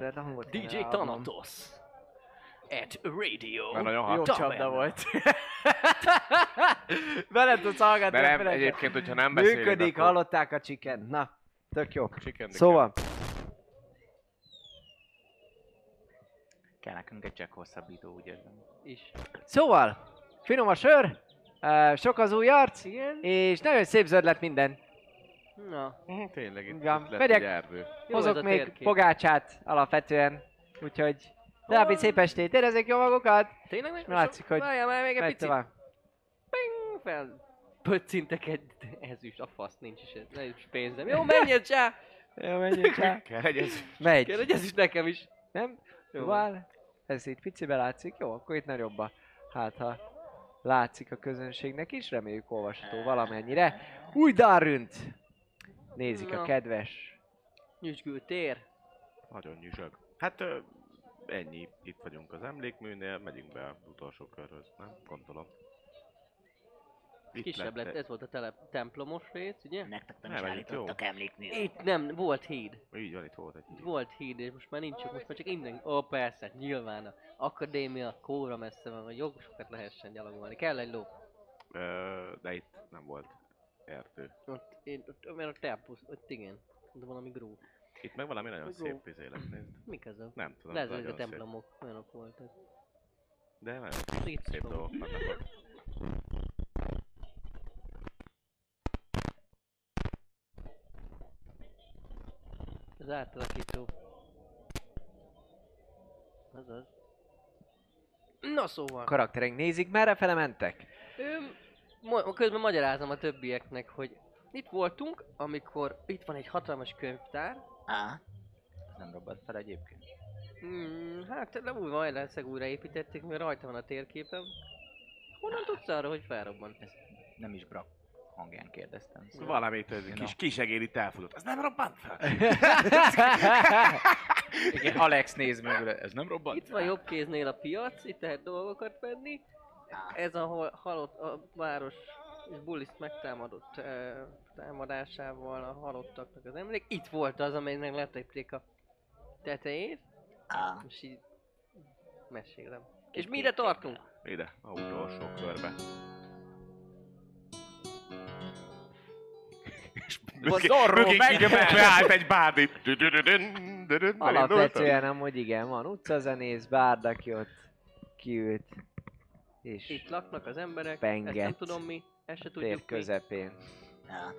Lehet a hangot DJ. Thanatos. At radio. Mert nagyon Jó. Taverna. csapda volt. Bele tudsz hallgatni De nem, egyébként, hogyha nem beszélünk, Működik, akkor... hallották a chicken. Na, tök jó. Chicken Szóval, Kell nekünk egy Jack hosszabbító, úgy érzem. Is. szóval, finom a sör, uh, sok az új arc, Igen? és nagyon szép zöld lett minden. Na, Mhm, Tényleg, itt, Igen, itt lett vegyek. egy erdő. jó Hozok ez a még térkép. pogácsát alapvetően, úgyhogy további szép estét, érezzék jó magukat, Tényleg meg? látszik, hogy Várjál már még egy megy picit. tovább. Ping, fel. Pöccintek egy ezüst, a fasz nincs is, ez- nincs is pénzem. Jó, menjél csá! Jó, menjünk csá. Kell egy ez... Megy. Hogy ez is nekem is. Nem? Jó. Jó. Vál. Ez itt picibe látszik. Jó, akkor itt nagyobb a... Hát ha látszik a közönségnek is, reméljük olvasható valamennyire. Új Darünt! Nézik a Na. kedves. Nyüzsgő tér. Nagyon nyüzsög. Hát ö, ennyi. Itt vagyunk az emlékműnél, megyünk be az utolsó körhöz, nem? Gondolom. Itt Kisebb lett, ez volt a telep, templomos rész, ugye? Nektek nem Nem, is állítottak emlékmű. Itt nem, volt híd. Így van, itt volt egy Itt volt híd, és most már nincs, csak most már csak innen. Ó, persze, nyilván a akadémia kóra messze van, hogy jogosokat lehessen gyalogolni. Kell egy ló. Ö, de itt nem volt erdő. Ott, én, ott, mert a tempusz, ott igen. De valami gró. Itt meg valami nagyon Go. szép izé lett. Mik ezek? Nem tudom, Lehet, hogy a nagyon szép. templomok olyanok voltak. De nagyon Itt szép van. dolgok vannak ott. Az átalakító. Azaz. Na szóval. Karaktereink nézik, merre fele mentek? Öm, ma- közben magyarázom a többieknek, hogy itt voltunk, amikor itt van egy hatalmas könyvtár. Á, Ez nem robbant fel egyébként. Hmm, hát nem úgy van, valószínűleg újraépítették, mert rajta van a térképen. Honnan tudsz arra, hogy felrobbant? Ez nem is brak hangján kérdeztem. Szóval Valamit ez kis kisegér itt elfutott. Ez nem robbant fel? Igen, Alex néz mögül, ez nem robbant? Itt van jobb kéznél a piac, itt lehet dolgokat venni. Ez ahol halott a város és Bulliszt megtámadott eh, támadásával a halottaknak az emlék. Itt volt az, amelynek letépték a tetejét, Ah, és így mesélem. És mire tartunk? Ide, a utolsó körbe. Zorro mögé- meg- beállt egy bárdi. Alapvetően amúgy igen, van utcazenész, bárd, aki ott kiült, és Itt laknak az emberek, ezt Penget. nem tudom mi, ezt se tudjuk közepén. na.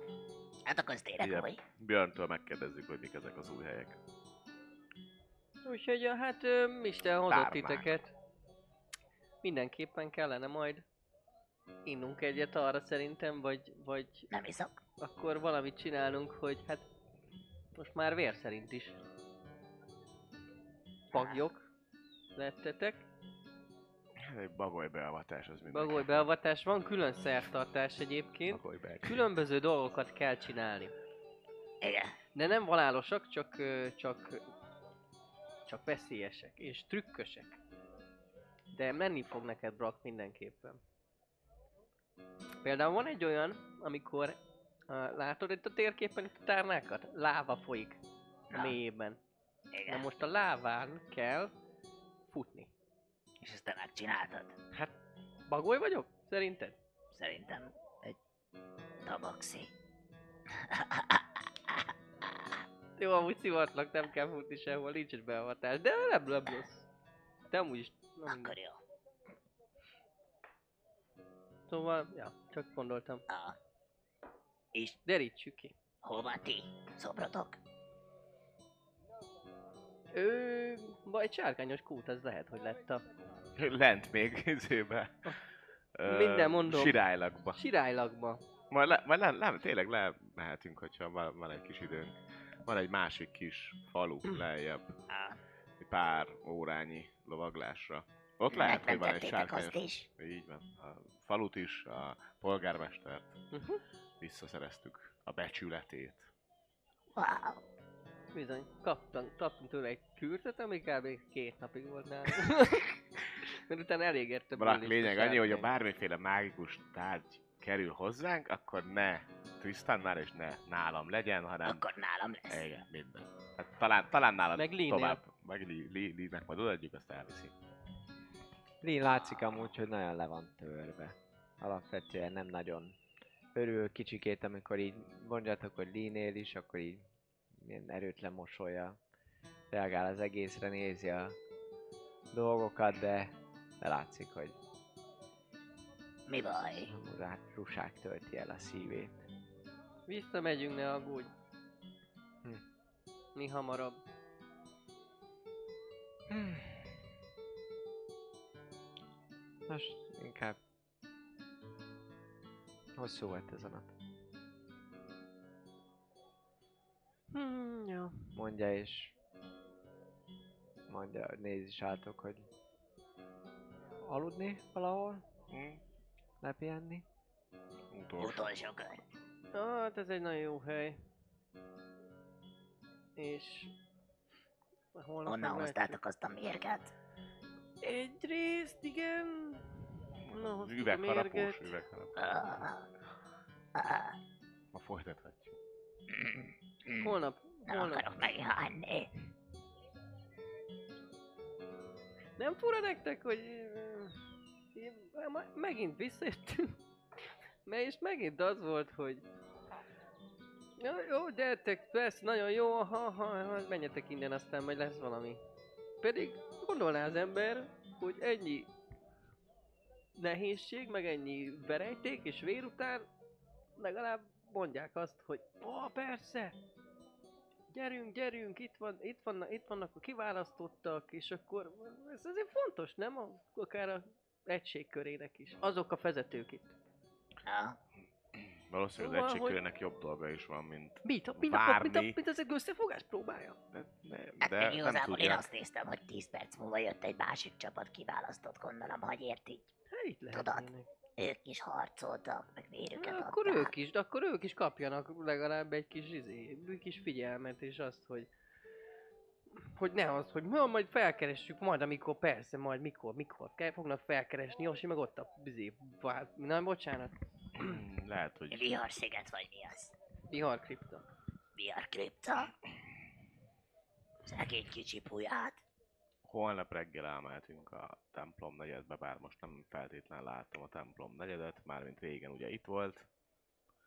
Hát akkor tényleg Igen. új. Björntől megkérdezzük, hogy mik ezek az új helyek. Úgyhogy hát Isten hozott titeket. Mindenképpen kellene majd innunk egyet arra szerintem, vagy, vagy Nem iszok. Akkor valamit csinálnunk, hogy hát most már vér szerint is pagyok lettetek. Egy bagoly beavatás az mindenki. Bagoly beavatás van, külön szertartás egyébként. Különböző dolgokat kell csinálni. Igen. De nem halálosak, csak, csak, csak veszélyesek és trükkösek. De menni fog neked, Brock, mindenképpen. Például van egy olyan, amikor látod itt a térképen itt a tárnákat? Láva folyik a mélyében. Na most a láván kell futni. És ezt te megcsináltad. Bagoly vagyok? Szerinted? Szerintem egy tabaxi. Jó, amúgy szivatlak, nem kell futni sehol, nincs egy beavatás, de nem, nem rossz. De amúgy is. Nem, Akkor jó. szóval, ja, csak gondoltam. Ah. És Derítsük ki. hol van ti? Szobrotok? Ő, vagy sárkányos kút, az lehet, hogy lett a Lent még izébe. Minden mondom. Sirálylakba. sirálylakba. Majd, le, majd le, le, tényleg lemehetünk, hogyha van, van egy kis időnk. Van egy másik kis falu lejjebb. Ah. Egy pár órányi lovaglásra. Ott lehet, hogy van egy Megmentettétek azt sárkányos... is. Így van. A falut is, a polgármestert Uh-huh. Visszaszereztük a becsületét. Wow. Bizony, kaptam, kaptam tőle egy kürtöt, ami kb. két napig volt nálam. Mert utána elégette Bullis lényeg annyi, hogy a bármiféle mágikus tárgy kerül hozzánk, akkor ne Tristannál és ne nálam legyen, hanem Akkor nálam lesz. igen, minden. Hát talán, talán nálad Meg Lee-nél. tovább, meg Lee- Lee- Lee-nek majd odaadjuk, azt elviszi. Lin látszik amúgy, hogy nagyon le van törve. Alapvetően nem nagyon örül kicsikét, amikor így mondjátok, hogy Linél is, akkor így milyen erőtlen mosolya reagál az egészre, nézi a dolgokat, de, de látszik, hogy Mi baj? hát ruság tölti el a szívét. Visszamegyünk, ne aggódj. Hm. Mi hamarabb. Most inkább hosszú volt ez a nap. Hmm, jó. Mondja és mondja, néz is átok, hogy aludni valahol, Hm? lepihenni. Utolsó. Utolsó kör. Ah, hát ez egy nagyon jó hely. És... Holnap Honnan megmehetjük. hoztátok azt a mérget? Egyrészt, igen. Na, hoztuk a Üvegharapós, üvegharapós. Ma folytathatjuk. Holnap, Nem holnap. akarok megihalni. Nem fura nektek, hogy... megint visszajöttünk? Mert és megint az volt, hogy... Ja, jó, gyertek, persze, nagyon jó, ha, ha, ha, menjetek innen, aztán majd lesz valami. Pedig gondolná az ember, hogy ennyi nehézség, meg ennyi verejték és vér után legalább mondják azt, hogy ó, persze, gyerünk, gyerünk, itt, van, itt, vannak, itt vannak a kiválasztottak, és akkor ez azért fontos, nem? A, akár a egység körének is. Azok a vezetők itt. Ah. Valószínűleg az Szóval, hogy- egységkörének jobb dolga is van, mint... Mit? A, mint, a, mint, a, Várni. mint az egy összefogás próbálja? De, de, Hát de még nem én azt néztem, hogy 10 perc múlva jött egy másik csapat kiválasztott, gondolom, hogy ért így Hát itt Tudod, lehetnének. Ők is harcoltak, meg vérüket Na, akkor adták. ők is, de akkor ők is kapjanak legalább egy kis, izé, egy kis figyelmet, és azt, hogy hogy ne az, hogy ma majd felkeressük, majd amikor, persze, majd mikor, mikor kell, fognak felkeresni, Josi meg ott a bizé, nem, bocsánat, Lehet, hogy Viharsziget vagy mi az? vihar kripta. Vihar kripta? Szegény kicsi puját. Holnap reggel elmehetünk a templom negyedbe, bár most nem feltétlen látom a templom negyedet, mármint régen ugye itt volt,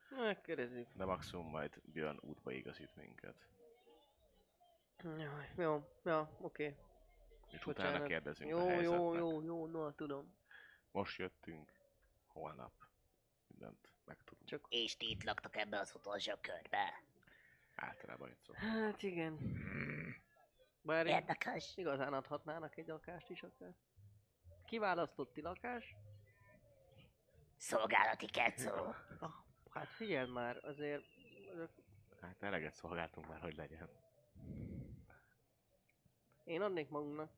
Megkérdezzük. de maximum majd Björn útba igazít minket. Jaj, jó, ja, oké. És utána Bocsánat. kérdezünk a Jó, helyzetnek. jó, jó, jó, no, tudom. Most jöttünk, holnap mindent megtudunk. Csak- És ti itt laktak ebbe az utolsó körbe. Általában itt szó. Hát igen. Bár Érdekes. igazán adhatnának egy lakást is akár. Kiválasztotti lakás? Szolgálati kecó. Ah, hát figyelj már, azért... Hát eleget szolgáltunk már, hogy legyen. Én adnék magunknak.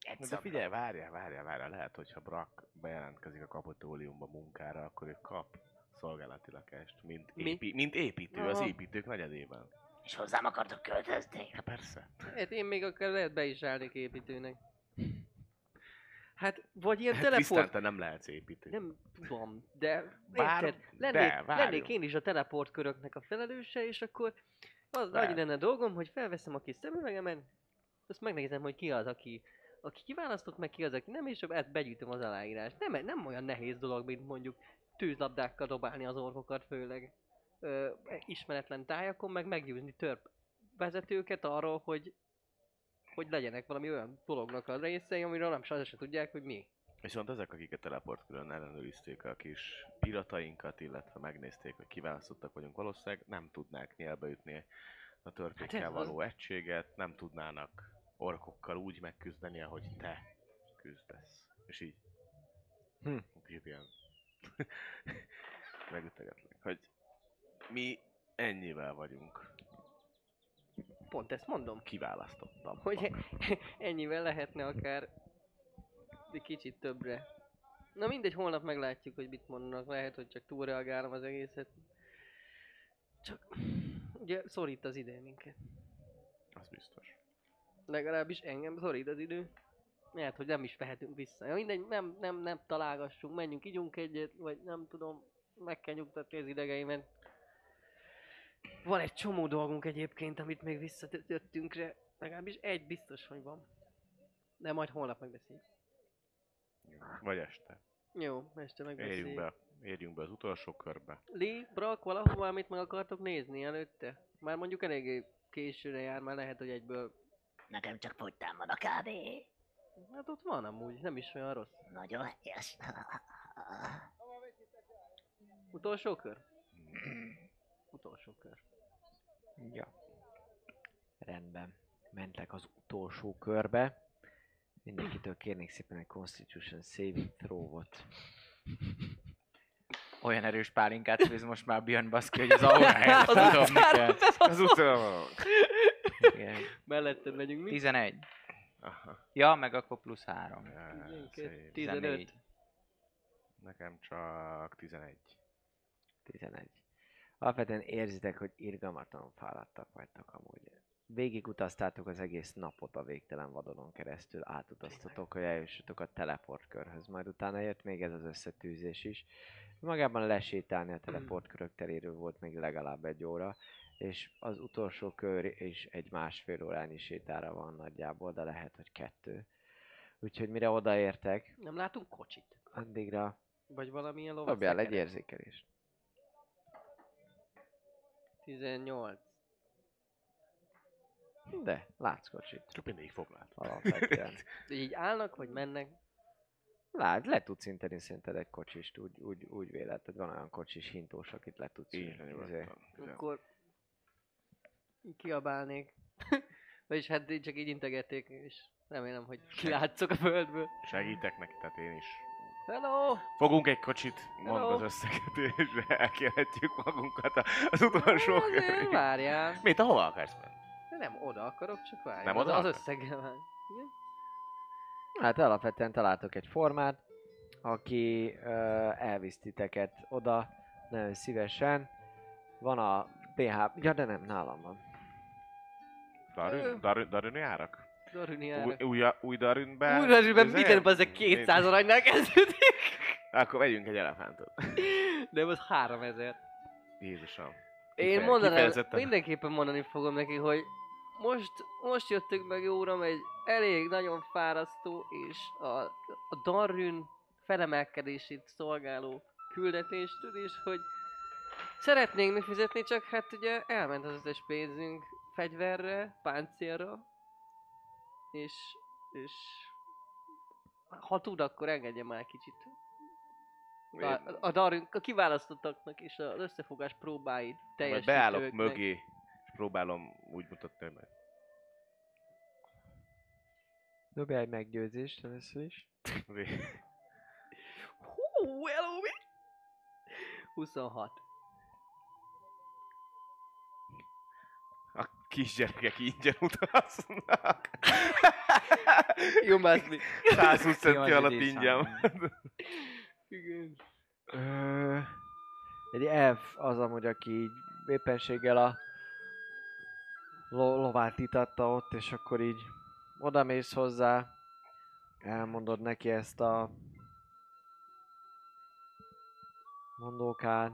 Egy De figyelj, várjál, várjál, várjál, lehet, hogyha Brak bejelentkezik a kapitóliumba munkára, akkor ő kap szolgálati lakást, mint, Mi? épi, mint építő az Aha. építők negyedében. És hozzám akartok költözni? Hát persze. Hát én még akár lehet be is állnék építőnek. Hát, vagy ilyen Hát teleport... Te nem lehetsz építő. Nem tudom, de Bár- érted? de, Lennék, várjunk. lennék én is a teleport köröknek a felelőse, és akkor az Lehet. annyi lenne dolgom, hogy felveszem a kis szemüvegemet, azt megnézem, hogy ki az, aki, aki kiválasztott, meg ki az, aki nem, és hát begyűjtöm az aláírást. Nem, nem olyan nehéz dolog, mint mondjuk tűzlabdákkal dobálni az orkokat, főleg ö, ismeretlen tájakon, meg meggyőzni törp vezetőket arról, hogy hogy legyenek valami olyan dolognak a részei, amiről nem se se tudják, hogy mi. Viszont ezek, akik a teleport külön ellenőrizték a kis iratainkat, illetve megnézték, hogy kiválasztottak vagyunk, valószínűleg nem tudnák nyelbeütni a törpékkel Hát való egységet, nem tudnának orkokkal úgy megküzdeni, ahogy te küzdesz. És így. Hm. Kicsit ilyen. Megütegetlek, hogy mi ennyivel vagyunk Pont ezt mondom. kiválasztottam. hogy ennyivel lehetne akár egy kicsit többre. Na mindegy, holnap meglátjuk, hogy mit mondanak. Lehet, hogy csak túlreagálom az egészet. Csak ugye szorít az idő minket. Az biztos. Legalábbis engem szorít az idő. Lehet, hogy nem is vehetünk vissza. Ja, mindegy, nem, nem, nem találgassunk, menjünk, ígyunk egyet, vagy nem tudom, meg kell nyugtatni az idegeimet. Van egy csomó dolgunk egyébként, amit még visszatöttünkre. Legalábbis egy biztos, hogy van. De majd holnap megbeszéljük. Vagy este. Jó, este megbeszéljük. Érjünk be, érjünk be az utolsó körbe. Lee, Brak, valahova, amit meg akartok nézni előtte? Már mondjuk eléggé későre jár, már lehet, hogy egyből... Nekem csak fogytán van a kávé. Hát ott van amúgy, nem is olyan rossz. Nagyon helyes. Utolsó kör? Utolsó kör. Ja. Rendben. Mentek az utolsó körbe. Mindenkitől kérnék szépen egy Constitution Saving Throw-ot. Olyan erős pálinkát főz most már Björn baszki, hogy az auráját tudom, kell. Az utolsó. Igen. Melletted megyünk mi? 11. Aha. Ja, meg akkor plusz 3. Ja, szép. 12, 15. 14. Nekem csak 11. 11. Alapvetően érzitek, hogy irgalmatlanul fáradtak vagytok amúgy. Végig utaztátok az egész napot a végtelen vadon keresztül, átutaztatok, hogy eljussatok a teleportkörhöz. Majd utána jött még ez az összetűzés is. Magában lesétálni a teleportkörök teréről volt még legalább egy óra, és az utolsó kör is egy másfél órányi sétára van nagyjából, de lehet, hogy kettő. Úgyhogy mire odaértek, Nem látunk kocsit? addigra Vagy valamilyen lovat dobjál egy érzékelést. 18. De, látsz kocsit. Csak mindig foglalt. Alapvetően. Így állnak, vagy mennek? Lát, le tudsz inteni szerinted egy kocsist, úgy, úgy, úgy véled, hogy van olyan kocsis hintós, akit le tudsz Így, izé-. Igen. Akkor kiabálnék. Vagyis hát csak így integették, és remélem, hogy kilátszok a földből. Segítek neki, tehát én is. Hello! Fogunk egy kocsit, mondd Hello. az összeget, és elkérhetjük magunkat az utolsó körig. várjál. Mit, hova akarsz menni? Nem oda akarok, csak várjál. Nem oda Az összeggel. Igen? Hát alapvetően találtok egy formát, aki ö, elvisz titeket oda nagyon szívesen. Van a PH... Ja, de nem, nálam van. Darün, Darün, Darüni árak? Új, új, új Darünbe? Újra zsűben izé? minden az 200 aranynál kezdődik. Akkor vegyünk egy elefántot. De az 3000. Jézusom. Én mondanám, mindenképpen mondani fogom neki, hogy most, most jöttünk meg jóra, egy elég nagyon fárasztó, és a, a Darün felemelkedését szolgáló küldetést tud, és hogy szeretnénk mi fizetni, csak hát ugye elment az összes pénzünk fegyverre, páncélra, és, és ha tud, akkor engedje már egy kicsit. A, a, Darün, a kiválasztottaknak és az összefogás próbáit teljesítőknek. beállok mögé, és próbálom úgy mutatni, hogy Dobjál egy meggyőzést először is. Hú, hello, mi? 26. kisgyerekek ingyen utaznak. Jó, mászni. 120 centi alatt ingyen. Igen. Egy elf az amúgy, aki így éppenséggel a lo- lovát itatta ott, és akkor így odamész hozzá, elmondod neki ezt a mondókát,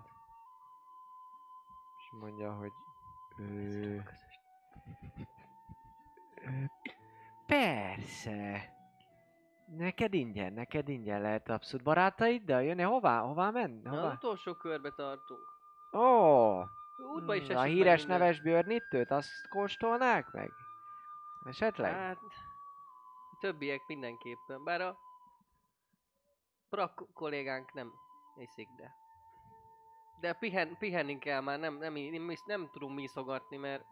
és mondja, hogy ő... persze. Neked ingyen, neked ingyen lehet abszolút barátaiddal jönni. Hová? Hová menni? Na, Hová? utolsó körbe tartunk. Ó, Útba is hmm, a híres neves bőrnitőt, azt kóstolnák meg? Esetleg? Hát, a többiek mindenképpen. Bár a brak kollégánk nem iszik, de... De pihen, pihenni kell már, nem, nem, nem, nem, nem tudunk míszogatni, mert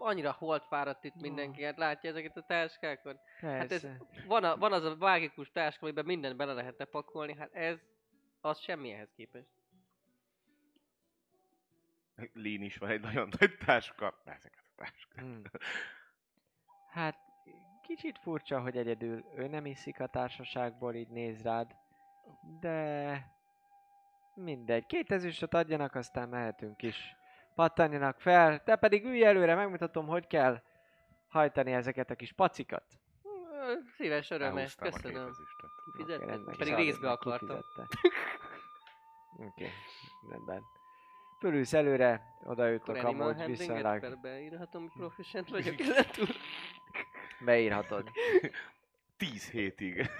annyira holt fáradt itt mindenki, hát látja ezeket a táskákat. Hát ez, van, a, van az a mágikus táska, amiben mindent bele lehetne pakolni, hát ez, az semmi ehhez képest. Lín is van egy nagyon nagy táska. Ezeket a táskát. Hmm. Hát, kicsit furcsa, hogy egyedül ő nem iszik a társaságból, így néz rád. De... Mindegy. Két ezüstöt adjanak, aztán mehetünk is. Pattanjanak fel, te pedig ülj előre, megmutatom, hogy kell hajtani ezeket a kis pacikat. Ö, Szíves örömmel, köszönöm. Kifizetted? rendben, Pedig részbe akartam. Oké, rendben. Fölülsz előre, odajutok amúgy viszonylag beírhatom, hogy proficient vagyok ezentúl. beírhatod. 10 hétig.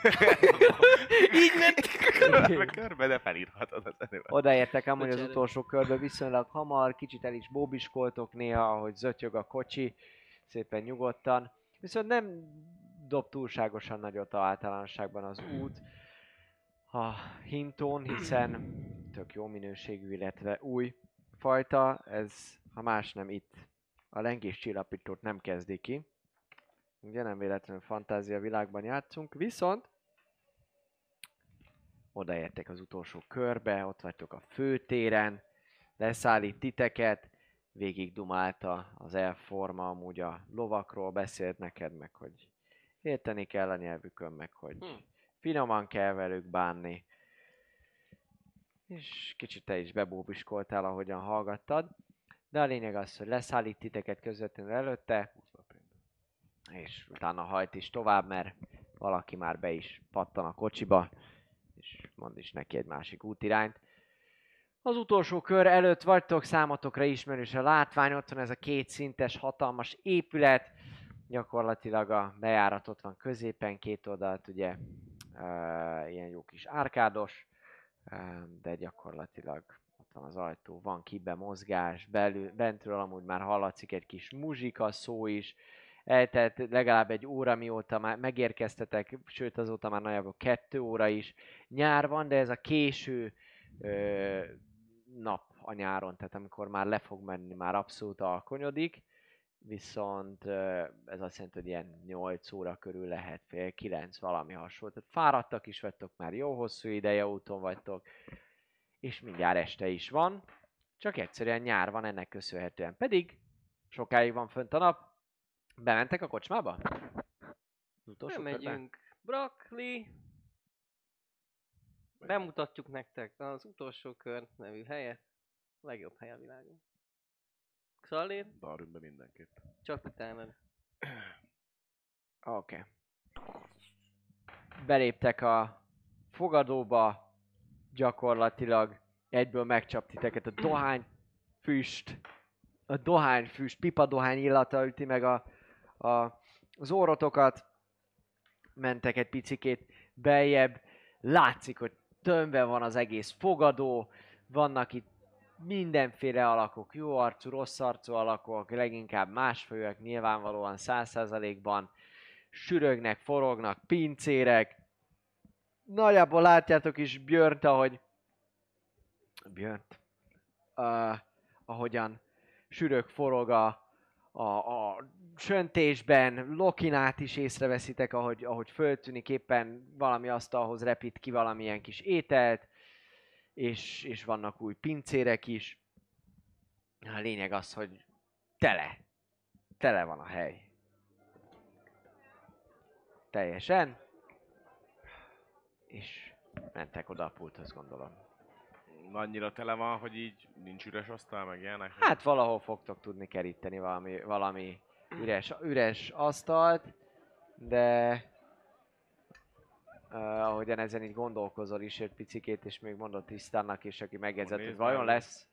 Így ment! Körbe, körbe, de felírhatod az előbb. Odaértek amúgy az utolsó körbe viszonylag hamar, kicsit el is bóbiskoltok néha, ahogy zötyög a kocsi, szépen nyugodtan. Viszont nem dob túlságosan nagyot a általánosságban az út a hintón, hiszen tök jó minőségű, illetve új fajta, ez ha más nem itt a lengés csillapítót nem kezdi ki. Ugye nem véletlenül fantázia világban játszunk, viszont odaértek az utolsó körbe, ott vagytok a főtéren, leszállít titeket, végig dumálta az elforma, amúgy a lovakról beszélt neked, meg hogy érteni kell a nyelvükön, meg hogy Hm. finoman kell velük bánni. És kicsit te is bebóbiskoltál, ahogyan hallgattad. De a lényeg az, hogy leszállít titeket közvetlenül előtte, és utána hajt is tovább, mert valaki már be is pattan a kocsiba, és mond is neki egy másik útirányt. Az utolsó kör előtt vagytok, számotokra ismerős a látvány, ott van ez a két szintes, hatalmas épület, gyakorlatilag a bejárat ott van középen, két oldalt ugye uh, ilyen jó kis árkádos, uh, de gyakorlatilag ott van az ajtó, van kibe mozgás, belül, bentről amúgy már hallatszik egy kis muzsika szó is, eltelt legalább egy óra, mióta már megérkeztetek, sőt azóta már nagyjából kettő óra is. Nyár van, de ez a késő ö, nap a nyáron, tehát amikor már le fog menni, már abszolút alkonyodik, viszont ö, ez azt jelenti, hogy ilyen 8 óra körül lehet, fél 9, valami hasonló. Tehát fáradtak is vagytok, már jó hosszú ideje úton vagytok, és mindjárt este is van, csak egyszerűen nyár van ennek köszönhetően. Pedig sokáig van fönt a nap, Bementek a kocsmába? Utolsó megyünk. Broccoli. bemutatjuk nektek az utolsó kör nevű helyet. A legjobb hely a világon. Xalér, Darünkbe mindenképp. csak utána. Oké. Okay. Beléptek a fogadóba, gyakorlatilag egyből megcsap titeket a dohány füst, a dohány füst, pipa dohány illata üti meg a, a, az órotokat, mentek egy picikét beljebb, látszik, hogy tömve van az egész fogadó, vannak itt mindenféle alakok, jó arcú, rossz arcú alakok, leginkább másfajúak, nyilvánvalóan száz százalékban, sürögnek, forognak, pincérek. Nagyjából látjátok is Björnt, ahogy... Björnt? Uh, ahogyan sürög, forog a, a, a söntésben, Lokinát is észreveszitek, ahogy, ahogy föltűnik éppen valami asztalhoz repít ki valamilyen kis ételt, és, és vannak új pincérek is. A lényeg az, hogy tele. Tele van a hely. Teljesen. És mentek oda a pulthoz, gondolom. Annyira tele van, hogy így nincs üres asztal, meg ilyenek. Hát valahol fogtok tudni keríteni valami, valami üres, üres asztalt, de uh, ahogyan ezen így gondolkozol is egy picikét, és még mondott Tisztánnak is, aki megjegyzett, hogy vajon lesz,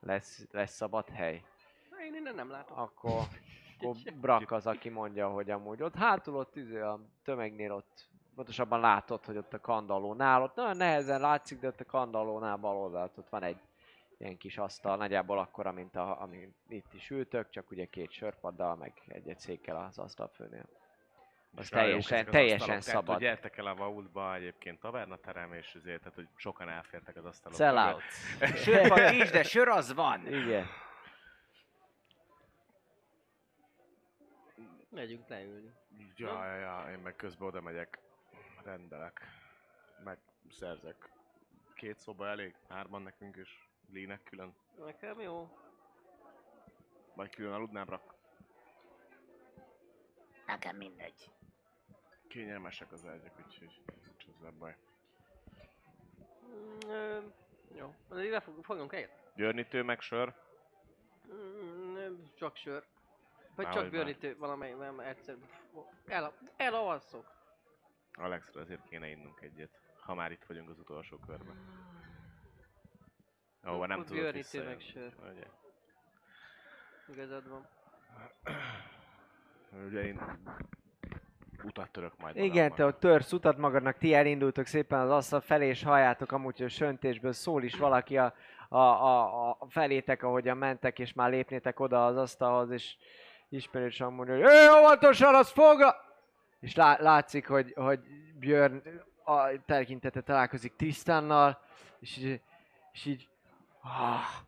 lesz, lesz szabad hely, Én innen nem látom. akkor, akkor Brak az, aki mondja, hogy amúgy ott hátul ott izé, a tömegnél ott, pontosabban látod, hogy ott a kandallónál, ott nagyon nehezen látszik, de ott a kandallónál bal oldalt ott van egy ilyen kis asztal, nagyjából akkora, mint a, ami itt is ültök, csak ugye két sörpaddal, meg egy-egy székkel az asztalfőnél. Az teljesen, az teljesen Tehát, szabad. hogy gyertek el a vaultba, egyébként tavernaterem, és azért, tehát, hogy sokan elfértek az asztalok. Sell out. Sörpad nincs, de sör az van. Igen. Megyünk leülni. Ja, ja, ja, én meg közben oda megyek, rendelek, meg szerzek. Két szoba elég, hárman nekünk is, Lének külön, Nekem jó. vagy külön aludnám rak. Nekem mindegy. Kényelmesek az ágyak, úgyhogy nincs ezzel baj. Mm, ö, jó. Azért ide fog, fogunk egyet. Györnyitő meg sör, Mm, csak sör. Vagy Már csak hogy bőrítő, valamelyik, nem egyszer. El, elalszok. Alexra azért kéne innunk egyet, ha már itt vagyunk az utolsó körben. Ahova nem tudok bőrítő meg visszajönni. sör. Ugye? Igazad van. Ugye én utat török majd Igen, te ott törsz utat magadnak, ti elindultok szépen az asztal felé, és halljátok amúgy, hogy söntésből szól is valaki a, a, a, a felétek, ahogyan mentek, és már lépnétek oda az asztalhoz, és ismerősen mondja, hogy Hé, óvatosan, az foga! És lá, látszik, hogy, hogy Björn a tekintete találkozik Trisztánnal, és, és így... Ah,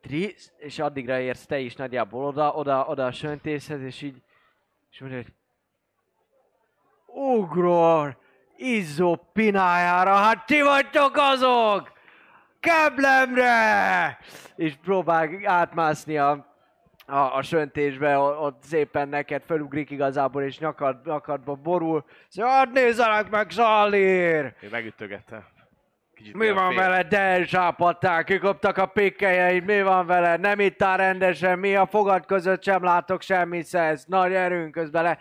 Trisz, és addigra érsz te is nagyjából oda, oda, oda a söntéshez, és így... És mondja, hogy Ugror! Izzó pinájára, hát ti vagytok azok! Keblemre! És próbál átmászni a, a, a söntésbe, ott szépen neked felugrik igazából, és nyakad, nyakadba borul. Szóval, hadd nézzenek meg, Zalír! Én megütögettem. Kicsit Mi van fél- vele? De elsápadták, kikoptak a pikkelyeit, mi van vele? Nem ittál rendesen, mi a fogad között sem látok semmit, szesz. Nagy erőnk közben le,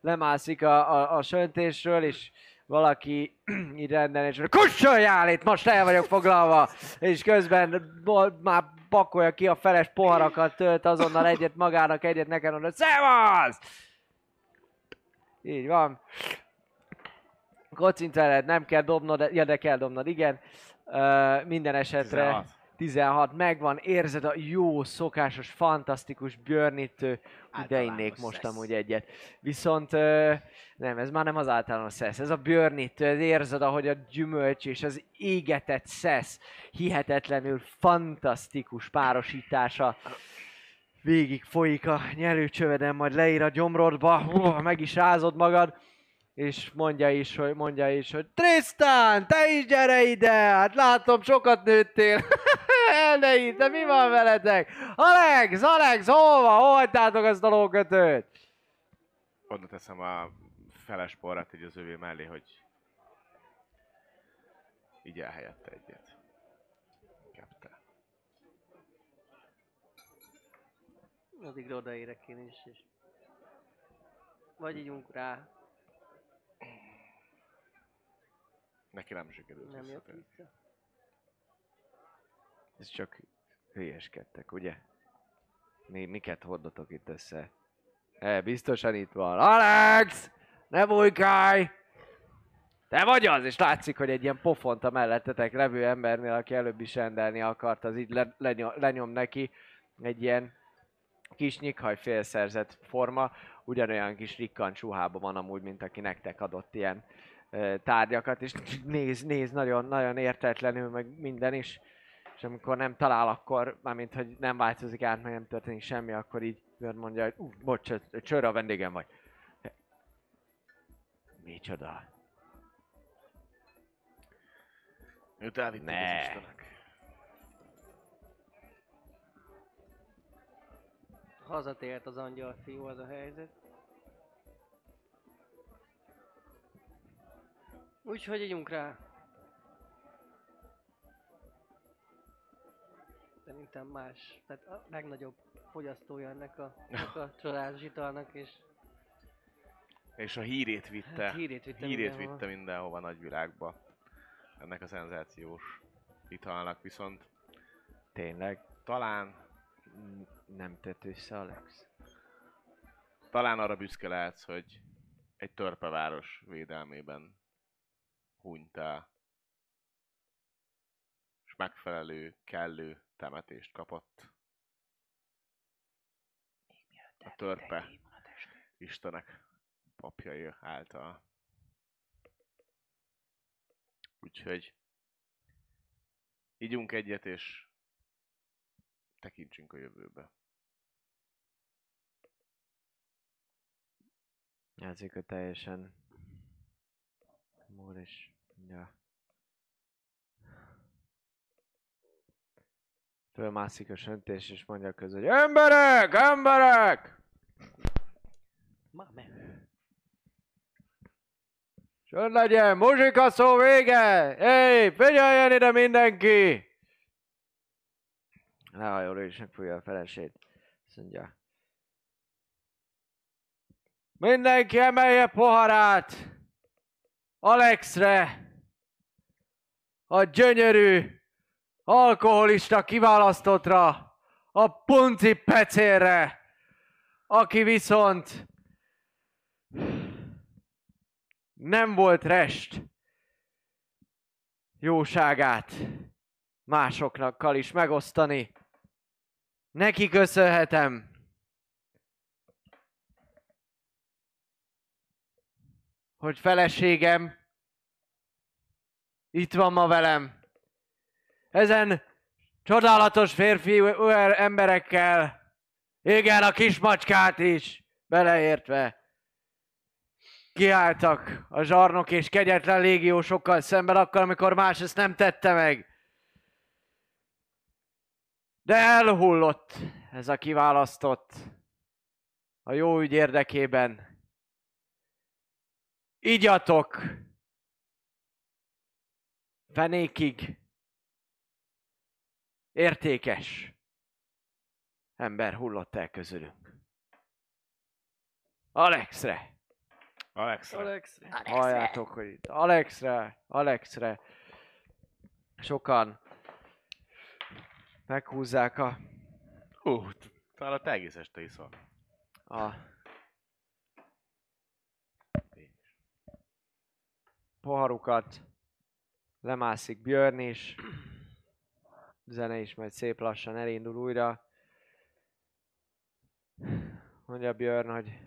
lemászik a, a, a söntésről, és valaki így renden, és mondja, kussoljál itt, most el vagyok foglalva, és közben már pakolja ki a feles poharakat, tölt azonnal egyet magának, egyet neked, mondja, szevasz! Így van. Kocint veled, nem kell dobnod, ja, de kell dobnod, igen. Uh, minden esetre 16. 16 megvan, érzed a jó, szokásos, fantasztikus björnítő. Ide innék most szesz. amúgy egyet. Viszont uh, nem, ez már nem az általános szesz, ez a björnítő, ez érzed, ahogy a gyümölcs és az égetett szesz hihetetlenül fantasztikus párosítása végig folyik a nyelőcsöveden, majd leír a gyomrodba, Hú, meg is rázod magad, és mondja is, hogy, mondja is, hogy Tristan, te is gyere ide, hát látom, sokat nőttél. Ne itt, de mi van veletek? Alex, Alex, hova? Hol hagytátok azt a lókötőt? Oda teszem a feles porrát így az övé mellé, hogy így elhelyette egyet. Kepte. Addigra odaérek én is, és... Vagy ígyunk rá, Neki nem sikerült nem jött vissza. Ez csak hülyeskedtek, ugye? Mi, miket hordotok itt össze? E, biztosan itt van. Alex! Ne bujkálj! Te vagy az, és látszik, hogy egy ilyen pofont a mellettetek levő embernél, aki előbb is rendelni akart, az így le, lenyom, lenyom neki egy ilyen kis nyikhaj félszerzett forma, ugyanolyan kis rikkant ruhában van amúgy, mint aki nektek adott ilyen tárgyakat, és néz, néz nagyon, nagyon értetlenül, meg minden is, és amikor nem talál, akkor, mármint, hogy nem változik át, meg nem történik semmi, akkor így mondja, hogy uh, bocs, csőr a vendégem vagy. Micsoda? Őt elvitték Ne. az istenek. Hazatért az angyal fiú, az a helyzet. Úgyhogy ígyunk rá. Szerintem más. Tehát a legnagyobb fogyasztója ennek a, ennek a csodás italnak, és És a hírét vitte. hát hírét vitte hírét mindenhova. vitte mindenhova nagyvilágba. Ennek a szenzációs italnak viszont Tényleg? talán, Nem tett össze, Alex? talán arra büszke lehetsz, hogy egy törpeváros védelmében hunytál, és megfelelő, kellő temetést kapott. A törpe istenek papjai által. Úgyhogy ígyunk egyet, és tekintsünk a jövőbe. Játszik a teljesen... Is... Ja. Fölmászik a söntés, és mondja közül, hogy Emberek! Emberek! Ma meg. Csönd legyen! Muzsika szó vége! Hé, figyeljen ide mindenki! Lehajol is megfújja a felesét. Azt mondja. Mindenki emelje poharát! Alexre! A gyönyörű, alkoholista kiválasztottra! A punci pecérre! Aki viszont nem volt rest jóságát másokkal is megosztani. Neki köszönhetem. Hogy feleségem itt van ma velem. Ezen csodálatos férfi ö- emberekkel. Igen, a kismacskát is beleértve kiálltak a zsarnok és kegyetlen légiósokkal szemben akkor, amikor más ezt nem tette meg. De elhullott ez a kiválasztott a jó ügy érdekében. Igyatok! Fenékig értékes ember hullott el közülünk. Alexre! Alex, Alex, Alexre. Halljátok, hogy itt Alexre, Alexre sokan meghúzzák a, Hú, t- talán a te egész este iszol. a poharukat, lemászik Björn is, zene is majd szép lassan elindul újra. Mondja Björn, hogy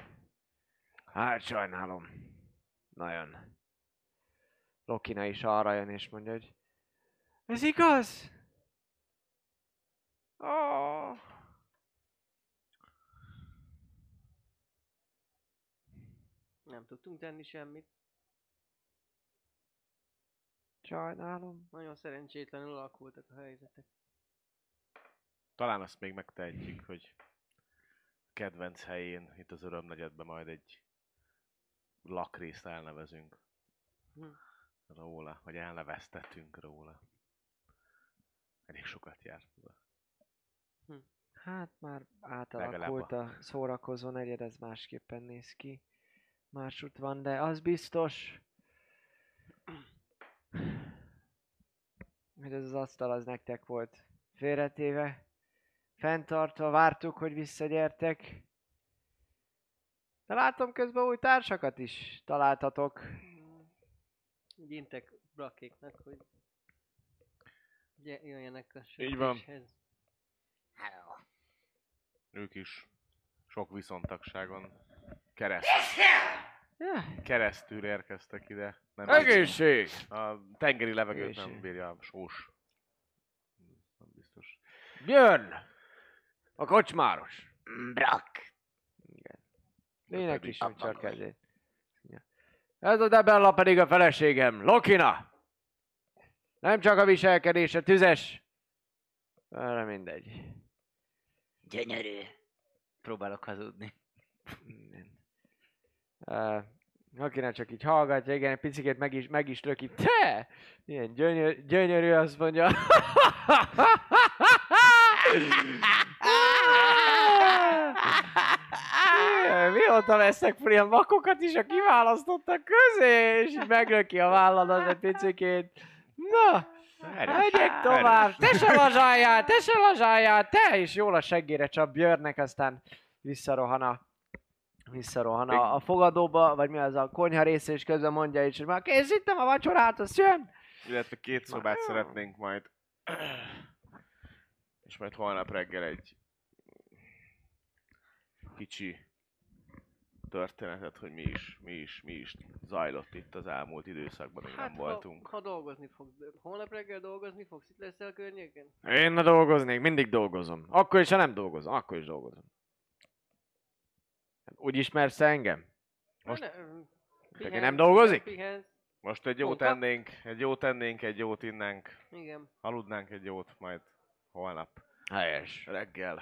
hát sajnálom, nagyon. Lokina is arra jön és mondja, hogy ez igaz? Oh. nem tudtunk tenni semmit. Sajnálom. Nagyon szerencsétlenül alakultak a helyzetek. Talán azt még megtehetjük, hogy kedvenc helyén, itt az Örömnegyedben majd egy lakrészt elnevezünk. Hm. róla, vagy elneveztetünk róla. Elég sokat járt oda. Hát már átalakult a- a szórakozó negyed, ez másképpen néz ki. Másút van, de az biztos, hogy ez az asztal az nektek volt félretéve. Fenntartva vártuk, hogy visszagyertek. De látom közben új társakat is találtatok. Úgy intek brakéknak, hogy jöjjenek a Így van. Hello. Ők is sok viszontagságon kereszt, keresztül érkeztek ide. Nem egészség! A tengeri levegőt Egészség. nem bírja a sós. Nem biztos. Björn! A kocsmáros! Brak. Igen. Pedig- is vagy. kezét. Ja. Ez a Debella pedig a feleségem, Lokina! Nem csak a viselkedése tüzes. Erre mindegy. Gyönyörű. Próbálok hazudni. Uh, Lokina csak így hallgatja, igen, egy picit meg is, meg is löki. Te! Ilyen gyönyör, gyönyörű, azt mondja. Mióta fel ilyen vakokat is a kiválasztottak közé, és meglöki a válladat egy picikét. Na, megyek tovább, te se lazsáljál, te se lazsáljál, te is jól a seggére csap Björnnek, aztán visszarohan a visszarohan a, a fogadóba, vagy mi az a konyha része, és közben mondja is, hogy már készítem a vacsorát, az jön. Illetve két szobát szeretnénk majd. És majd holnap reggel egy kicsi történetet, hogy mi is, mi is, mi is zajlott itt az elmúlt időszakban, hogy nem Hát, ha, voltunk. ha dolgozni fogsz, holnap reggel dolgozni fogsz, itt leszel a környéken? Én ne dolgoznék, mindig dolgozom. Akkor is, ha nem dolgozom, akkor is dolgozom. Úgy ismersz te engem? Most- ne, ö, Aki pihensz, nem dolgozik? Pihensz, Most egy jót ennénk, egy jót ennénk, egy jót innánk, igen. aludnánk egy jót, majd holnap Helyes. reggel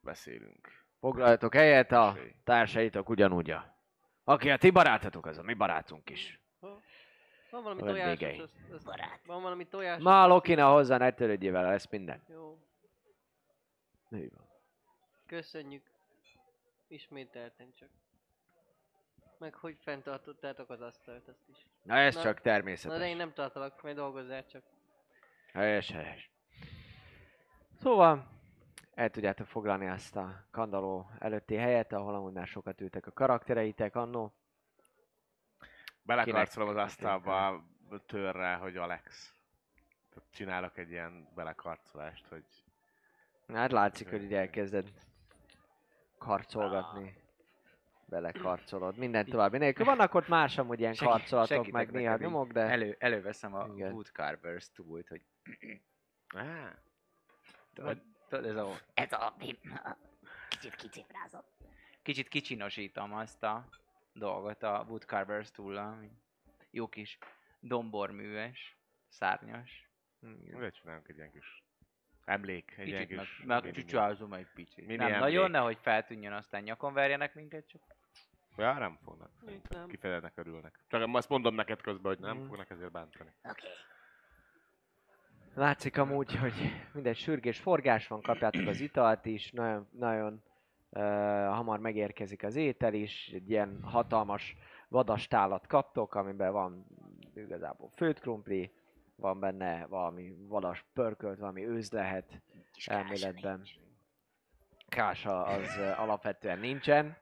beszélünk. Foglaljatok helyet, a társaitok ugyanúgy. a- Aki a ti barátotok, az a mi barátunk is. Van valami A tojás, Barát. van valami tojás. Ma azt- Lokina hozzá, ne törődjél vele, lesz minden. Jó, köszönjük. Ismételten csak. Meg hogy fenntartottátok az asztalt, azt is. Na ez Na- csak Na de én természetes. nem tartalak, majd dolgozzál csak. Helyes, helyes. Szóval, el tudjátok foglalni azt a kandaló előtti helyet, ahol amúgy már sokat ültek a karaktereitek annó. Belekarcolom az asztalba a törre, hogy Alex. Csinálok egy ilyen belekarcolást, hogy Hát látszik, hogy így elkezded karcolgatni. Belekarcolod. Minden további nélkül. Vannak ott más amúgy ilyen Segít- karcolatok, segítek meg néha nyomok, de... Elő, előveszem a Igen. Woodcarvers tool hogy Á, tudod, tudod, ez a Ez a... Kicsit kicifrázom. kicsit kicsinosítom azt a dolgot a Woodcarvers tool ami jó kis domborműves, szárnyas. Ugye csinálunk egy ilyen kis emlék, egy Kicsit meg, meg csücsázom egy picit. Mini nem emlék. nagyon, nehogy feltűnjön, aztán nyakon verjenek minket, csak Ja, nem fognak. Nem. Kifejezetten örülnek. Csak azt mondom neked közben, hogy nem Mm. fognak ezért bántani. Oké. Látszik amúgy, hogy mindegy sürgés forgás van, kapjátok az italt is, nagyon, nagyon uh, hamar megérkezik az étel is, egy ilyen hatalmas vadastálat kaptok, amiben van igazából főtt krumpli, van benne valami vadas pörkölt, valami őz lehet kása elméletben. Kása az alapvetően nincsen,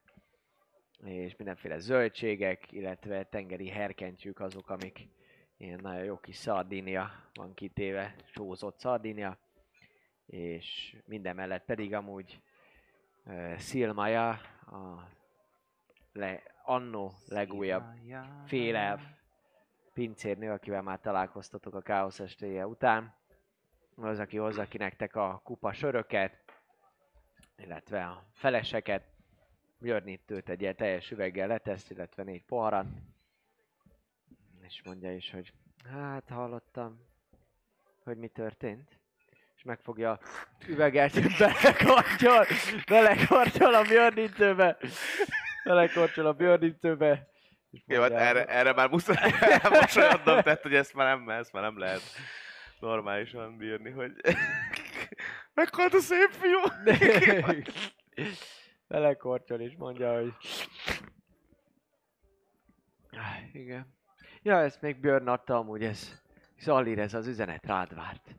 és mindenféle zöldségek, illetve tengeri herkentyűk azok, amik ilyen nagyon jó kis szardínia van kitéve, sózott szardínia, és minden mellett pedig amúgy uh, Szilmaja, a le, annó legújabb félelv pincérnő, akivel már találkoztatok a káosz estéje után. Az, aki hozza ki nektek a kupa söröket, illetve a feleseket. Björn itt őt egy teljes üveggel letesz, illetve négy poharat. És mondja is, hogy hát hallottam, hogy mi történt. És megfogja üveget, belekortyol, belekortyol a björnítőbe. Belekortyol a björnítőbe. És Jó, hát erre, erre már muszáj elmosolyodnom, tehát hogy ezt már nem, ezt már nem lehet normálisan bírni, hogy meghalt a szép fiú. Belekortyol és mondja, hogy... Ah, Igen. Ja, ezt még Björn adta amúgy, ez... Zalír, ez az üzenet rád várt.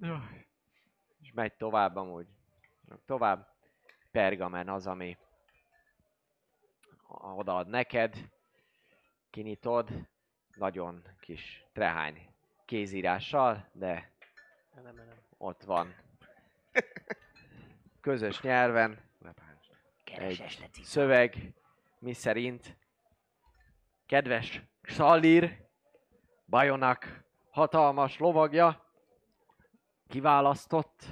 Jaj. És megy tovább amúgy. Tovább. Pergamen az, ami odaad neked. Kinyitod. Nagyon kis trehány kézírással, de Nem, nem, nem. ott van. Közös nyelven Kereses cica. szöveg, mi szerint kedves Xalir, Bajonak hatalmas lovagja, kiválasztott,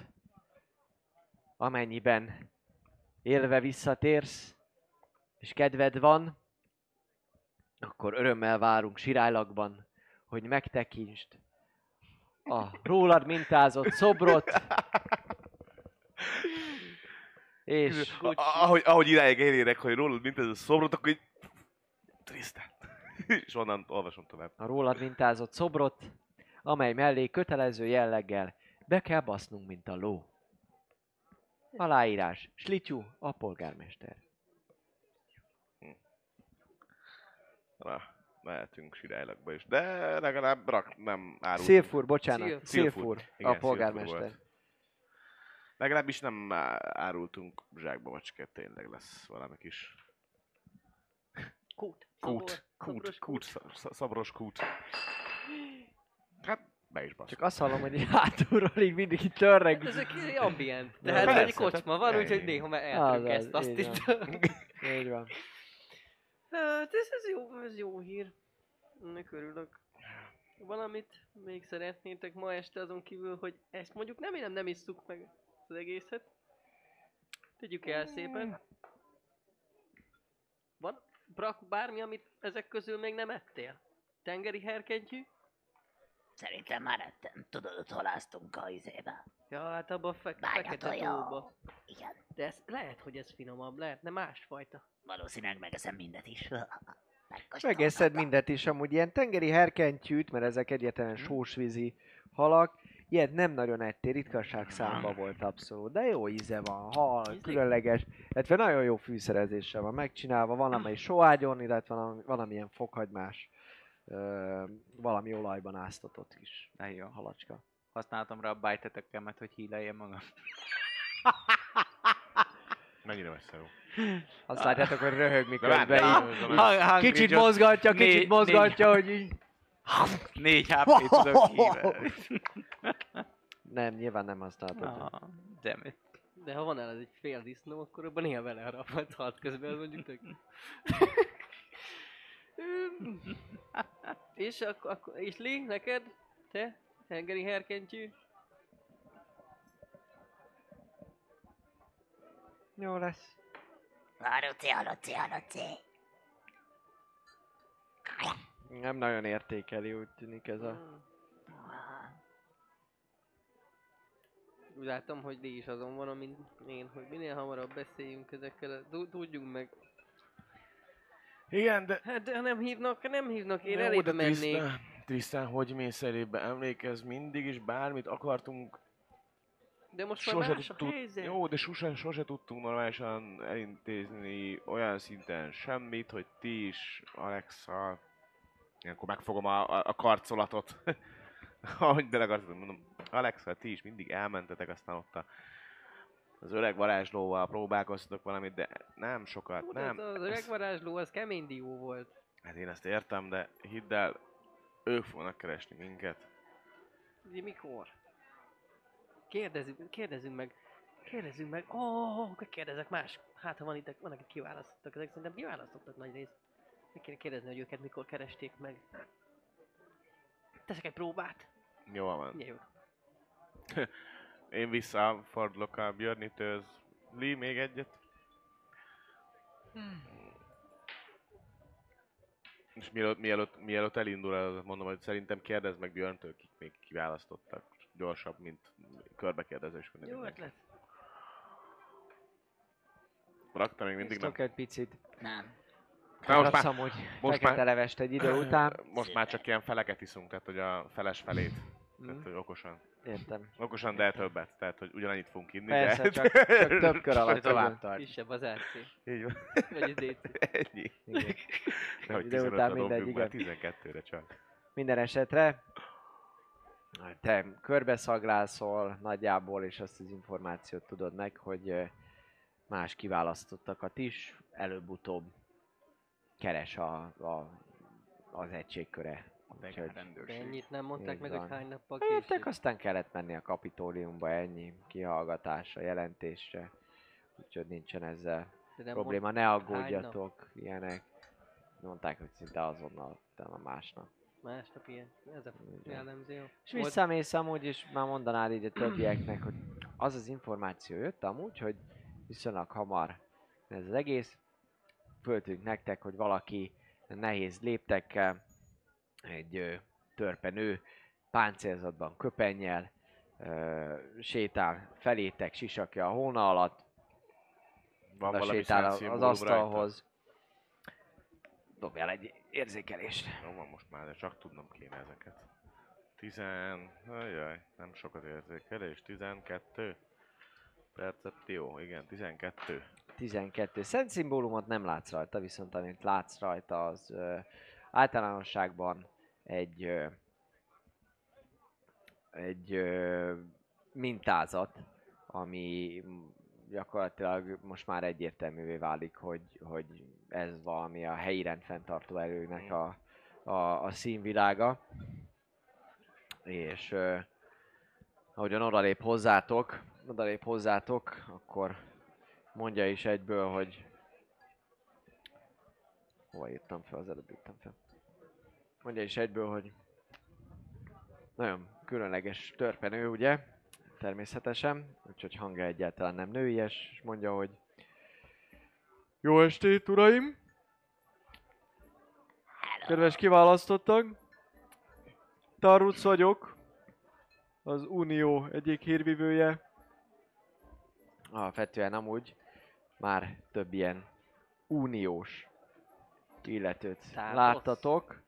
amennyiben élve visszatérsz, és kedved van, akkor örömmel várunk Sirálakban, hogy megtekintsd a rólad mintázott szobrot, és ahogy, ahogy idáig elérek, hogy rólad mint ez a szobrot, akkor így... Tristan. És onnan olvasom tovább. a rólad mintázott szobrot, amely mellé kötelező jelleggel be kell basznunk, mint a ló. Aláírás. Slityú, a polgármester. Na, mehetünk Sirálylakba is. De legalább rak, nem árult. Szilfur, bocsánat. Szilf- Szilfur, a polgármester. Legalábbis nem árultunk zsákba macskát, tényleg lesz valami kis Kút. kút, kút, kút, sz- sz- szabros kút. Hát, be is basz. Csak azt hallom, hogy hátulról így mindig itt törreg. Hát ezek egy ambient. Tehát egy kocsma van, úgyhogy néha az, ezt, azt így itt. Így van. Hát ez, ez jó, ez jó hír. Ennek örülök. Valamit még szeretnétek ma este azon kívül, hogy ezt mondjuk nem nem, nem isszuk meg az egészet. Tegyük el szépen. Van brak bármi, amit ezek közül még nem ettél? Tengeri herkentyű? Szerintem már ettem. Tudod, ott haláztunk a izébe. Ja, hát abban a fe- fekete tóba. Igen. De ez, lehet, hogy ez finomabb, lehetne másfajta. Valószínűleg megeszem mindet is. Megkóstoltatok. Megeszed mindet is, amúgy ilyen tengeri herkentyűt, mert ezek egyetlen sósvízi halak, ilyet nem nagyon ettél, ritkaság számba volt abszolút, de jó íze van, hal, Ízlik? különleges, illetve nagyon jó fűszerezéssel van megcsinálva, van amely soágyon, illetve valami, valamilyen fokhagymás, ö, valami olajban áztatott kis De jó. halacska. Használtam rá a bájtetekemet, hogy híleljem magam. Mennyire messze jó. Azt látjátok, hogy röhög miközben így. Kicsit mozgatja, kicsit mozgatja, hogy így... Négy HP tudok. Nem, nyilván nem használtad. Ah, damn it. De ha van el egy fél disznó, akkor abban néha vele haraphat halt közben, mondjuk tök. És akkor, akkor és Lee, neked? Te? Tengeri herkentyű? Jó lesz. Haluci, haluci, haluci. Nem nagyon értékeli, úgy tűnik ez a... Úgy látom, hogy Lee is azon van, mint én, hogy minél hamarabb beszéljünk ezekkel, tudjunk meg. Igen, de... Hát de ha nem hívnak, nem hívnak, én elébe mennék. Tristan, Tristan, hogy mész elébe? Emlékezz, mindig is bármit akartunk, De most már sose más a helyzet. jó, de sose, sose tudtunk normálisan elintézni olyan szinten semmit, hogy ti is, Alexa, ilyenkor megfogom a, a, a karcolatot, ahogy de akartam, mondom, Alexa, ti is mindig elmentetek, aztán ott a, az öreg varázslóval próbálkoztatok valamit, de nem sokat, Hú, nem. de Az, az öreg varázsló, az kemény dió volt. Hát én ezt értem, de hidd el, ők fognak keresni minket. Ugye mikor? Kérdezzük, kérdezzünk meg. Kérdezzünk meg. Ó, oh, oh, kérdezek más. Hát ha van itt, van, akik kiválasztottak. Ezek szerintem kiválasztottak nagy részt. Meg kéne kérdezni, hogy őket mikor keresték meg. Teszek egy próbát. Jó van. Jó. Én visszafordulok a Björnitőz. Lee, még egyet. És mielőtt, mielőtt, mielőtt elindul, el, mondom, hogy szerintem kérdezd meg Björntől, kik még kiválasztottak. Gyorsabb, mint körbekérdezés. mint Jó ötlet. Rakta még mindig nem. Egy picit. Nem. Na, most már, amúgy most már- levest egy idő után. most már csak ilyen feleket iszunk, tehát hogy a feles felét. Tehát, Mm, hogy okosan. Értem. Okosan, de többet. Tehát, hogy ugyanannyit fogunk inni, Persze, de... csak, csak több kör alatt tovább tart. Kisebb az RC. Így van. Vagy az DC. Ennyi. Igen. Nehogy Idő 15 után ra mindegy, dobjunk, mert igen. 12-re csak. Minden esetre te körbeszaglászol nagyjából, és azt az információt tudod meg, hogy más kiválasztottakat is előbb-utóbb keres a, a, az egységköre. Úgyhogy De ennyit nem mondták meg, van. hogy hány nappal jöttek, később. aztán kellett menni a kapitóliumba ennyi kihallgatásra, jelentésre. Úgyhogy nincsen ezzel De probléma, ne aggódjatok, ilyenek. Mondták, hogy szinte azonnal, utána másnap. Másnap ilyen. Ez a jellemző. És visszamész amúgy, és már mondanád így a többieknek, hogy az az információ jött amúgy, hogy viszonylag hamar ez az egész. Föltűnt nektek, hogy valaki nehéz léptekkel, egy ö, törpenő, páncélzatban, köpennyel, ö, sétál felétek, sisakja a hóna alatt, Van valami sétál az, asztalhoz. Dobjál egy érzékelést. Jó van most már, de csak tudnom kéne ezeket. 10... Ajaj, nem sok az érzékelés. 12. Percepció, igen, 12. 12. Szent szimbólumot nem látsz rajta, viszont amit látsz rajta, az ö, általánosságban egy ö, egy ö, mintázat, ami gyakorlatilag most már egyértelművé válik, hogy, hogy ez valami a helyi rendfenntartó erőnek a, a, a színvilága. És ö, ahogyan odalép hozzátok, odalép hozzátok, akkor mondja is egyből, hogy hova írtam fel, az előbb írtam fel. Mondja is egyből, hogy nagyon különleges törpenő, ugye? Természetesen, úgyhogy hangja egyáltalán nem nőies, és mondja, hogy Jó estét, uraim! Kedves kiválasztottak! Taruc vagyok, az Unió egyik hírvivője. Alapvetően amúgy már több ilyen uniós illetőt Tárosz. láttatok.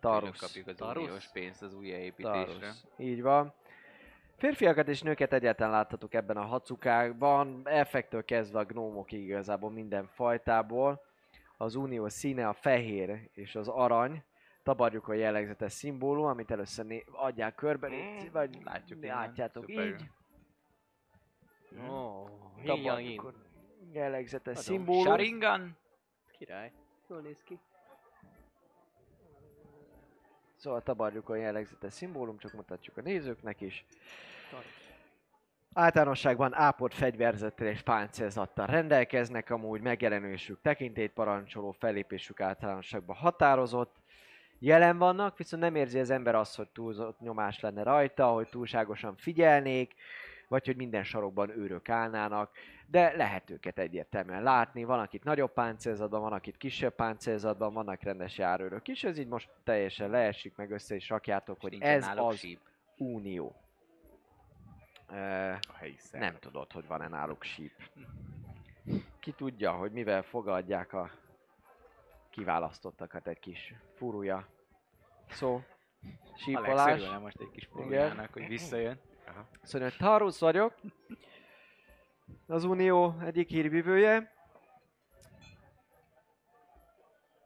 Tarusz. kapjuk az Tarusz? uniós pénzt az újjáépítésre. Tarusz. Így van. Férfiakat és nőket egyáltalán láttatok ebben a hacukákban, elfektől kezdve a gnómokig igazából minden fajtából. Az unió színe a fehér és az arany, tabarjuk a jellegzetes szimbólum, amit először né- adják körbe, légy- vagy Látjuk innen. látjátok Szuper. így. Ó, yin Tabarjuk a jellegzetes szimbólum. Sharingan? Király. Jól néz ki. Szóval tabarjuk a jellegzetes szimbólum, csak mutatjuk a nézőknek is. Általánosságban ápolt fegyverzettel és páncélzattal rendelkeznek, amúgy megjelenésük tekintélyt parancsoló fellépésük általánosságban határozott. Jelen vannak, viszont nem érzi az ember azt, hogy túlzott nyomás lenne rajta, hogy túlságosan figyelnék, vagy hogy minden sarokban őrök állnának, de lehet őket egyértelműen látni. Van, akit nagyobb páncélzatban, van, akit kisebb páncélzatban, vannak rendes járőrök is. Ez így most teljesen leesik, meg össze is rakjátok, hogy ez az síp. unió. A helyi szerv. nem tudod, hogy van-e náluk síp. Ki tudja, hogy mivel fogadják a kiválasztottakat egy kis furúja. Szó. Sípolás. örülne most egy kis furuljának, hogy visszajön. Szóval Tarusz vagyok. Az Unió egyik hírvivője.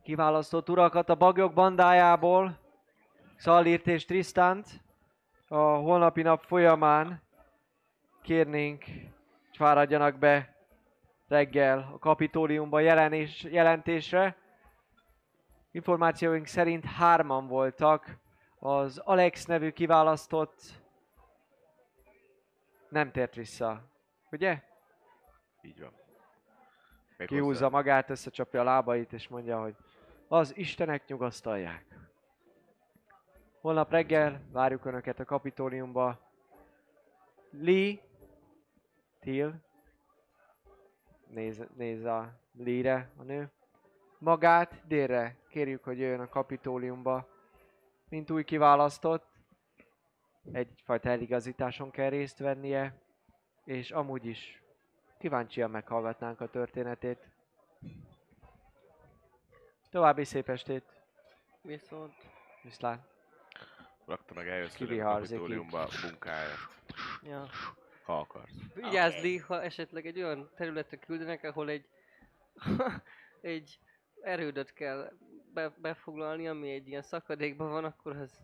Kiválasztott urakat a bagyok bandájából. Szalírt és Tristant. A holnapi nap folyamán kérnénk, hogy fáradjanak be reggel a kapitóliumba jelenés, jelentésre. Információink szerint hárman voltak. Az Alex nevű kiválasztott nem tért vissza. Ugye? Így van. Még Kihúzza magát, összecsapja a lábait, és mondja, hogy az Istenek nyugasztalják. Holnap reggel várjuk Önöket a kapitóliumba. Lee, Till, néz, néz a Lee-re a nő. Magát délre kérjük, hogy jöjjön a kapitóliumba, mint új kiválasztott. Egyfajta eligazításon kell részt vennie, és amúgy is kíváncsian meghallgatnánk a történetét. További szép estét. Viszont... Viszlát. Rakta meg eljössz a Kiviharzik itt. kapitóliumba a munkáját, Ja. ha akarsz. Vigyázz, Lee, ha esetleg egy olyan területre küldenek, ahol egy, egy erődöt kell be, befoglalni, ami egy ilyen szakadékban van, akkor az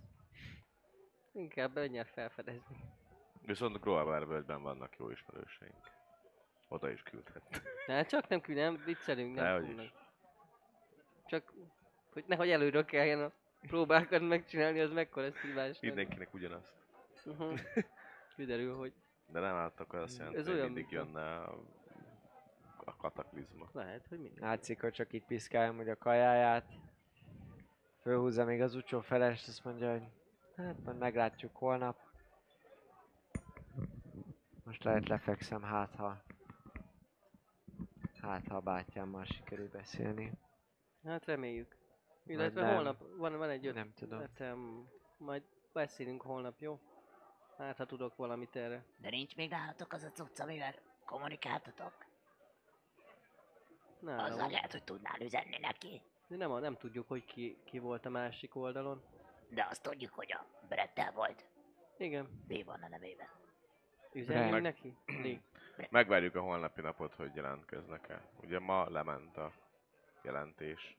inkább menjen felfedezni. Viszont Groavar völgyben vannak jó ismerőseink. Oda is küldhet. Hát csak nem küld, nem viccelünk, nem fognak. is. Csak, hogy nehogy előről kelljen a próbákat megcsinálni, az mekkora szívás. Mindenkinek ugyanazt. Mhm. Kiderül, hogy De nem álltak azt jelenti, Ez hogy olyan, mindig mint a- jönne a, a kataklizma. lehet, hogy minden. Látszik, hogy csak itt piszkáljam hogy a kajáját. Fölhúzza még az utcsó felest, azt mondja, hogy hát majd meglátjuk holnap. Most lehet lefekszem, hát ha... Hát ha a bátyámmal sikerül beszélni. Hát reméljük. Illetve nem. holnap van, van egy öt... Nem tudom. Hát, um, majd beszélünk holnap, jó? Hát, ha tudok valamit erre. De nincs még nálatok az a cucc, amivel kommunikáltatok? Azzal Nálam. lehet, hogy tudnál üzenni neki. De nem, nem tudjuk, hogy ki, ki volt a másik oldalon. De azt tudjuk, hogy a Brettel volt. Igen. Mi van a nevében? Üzenjünk Meg- neki? Megvárjuk a holnapi napot, hogy jelentkeznek-e. Ugye ma lement a jelentés.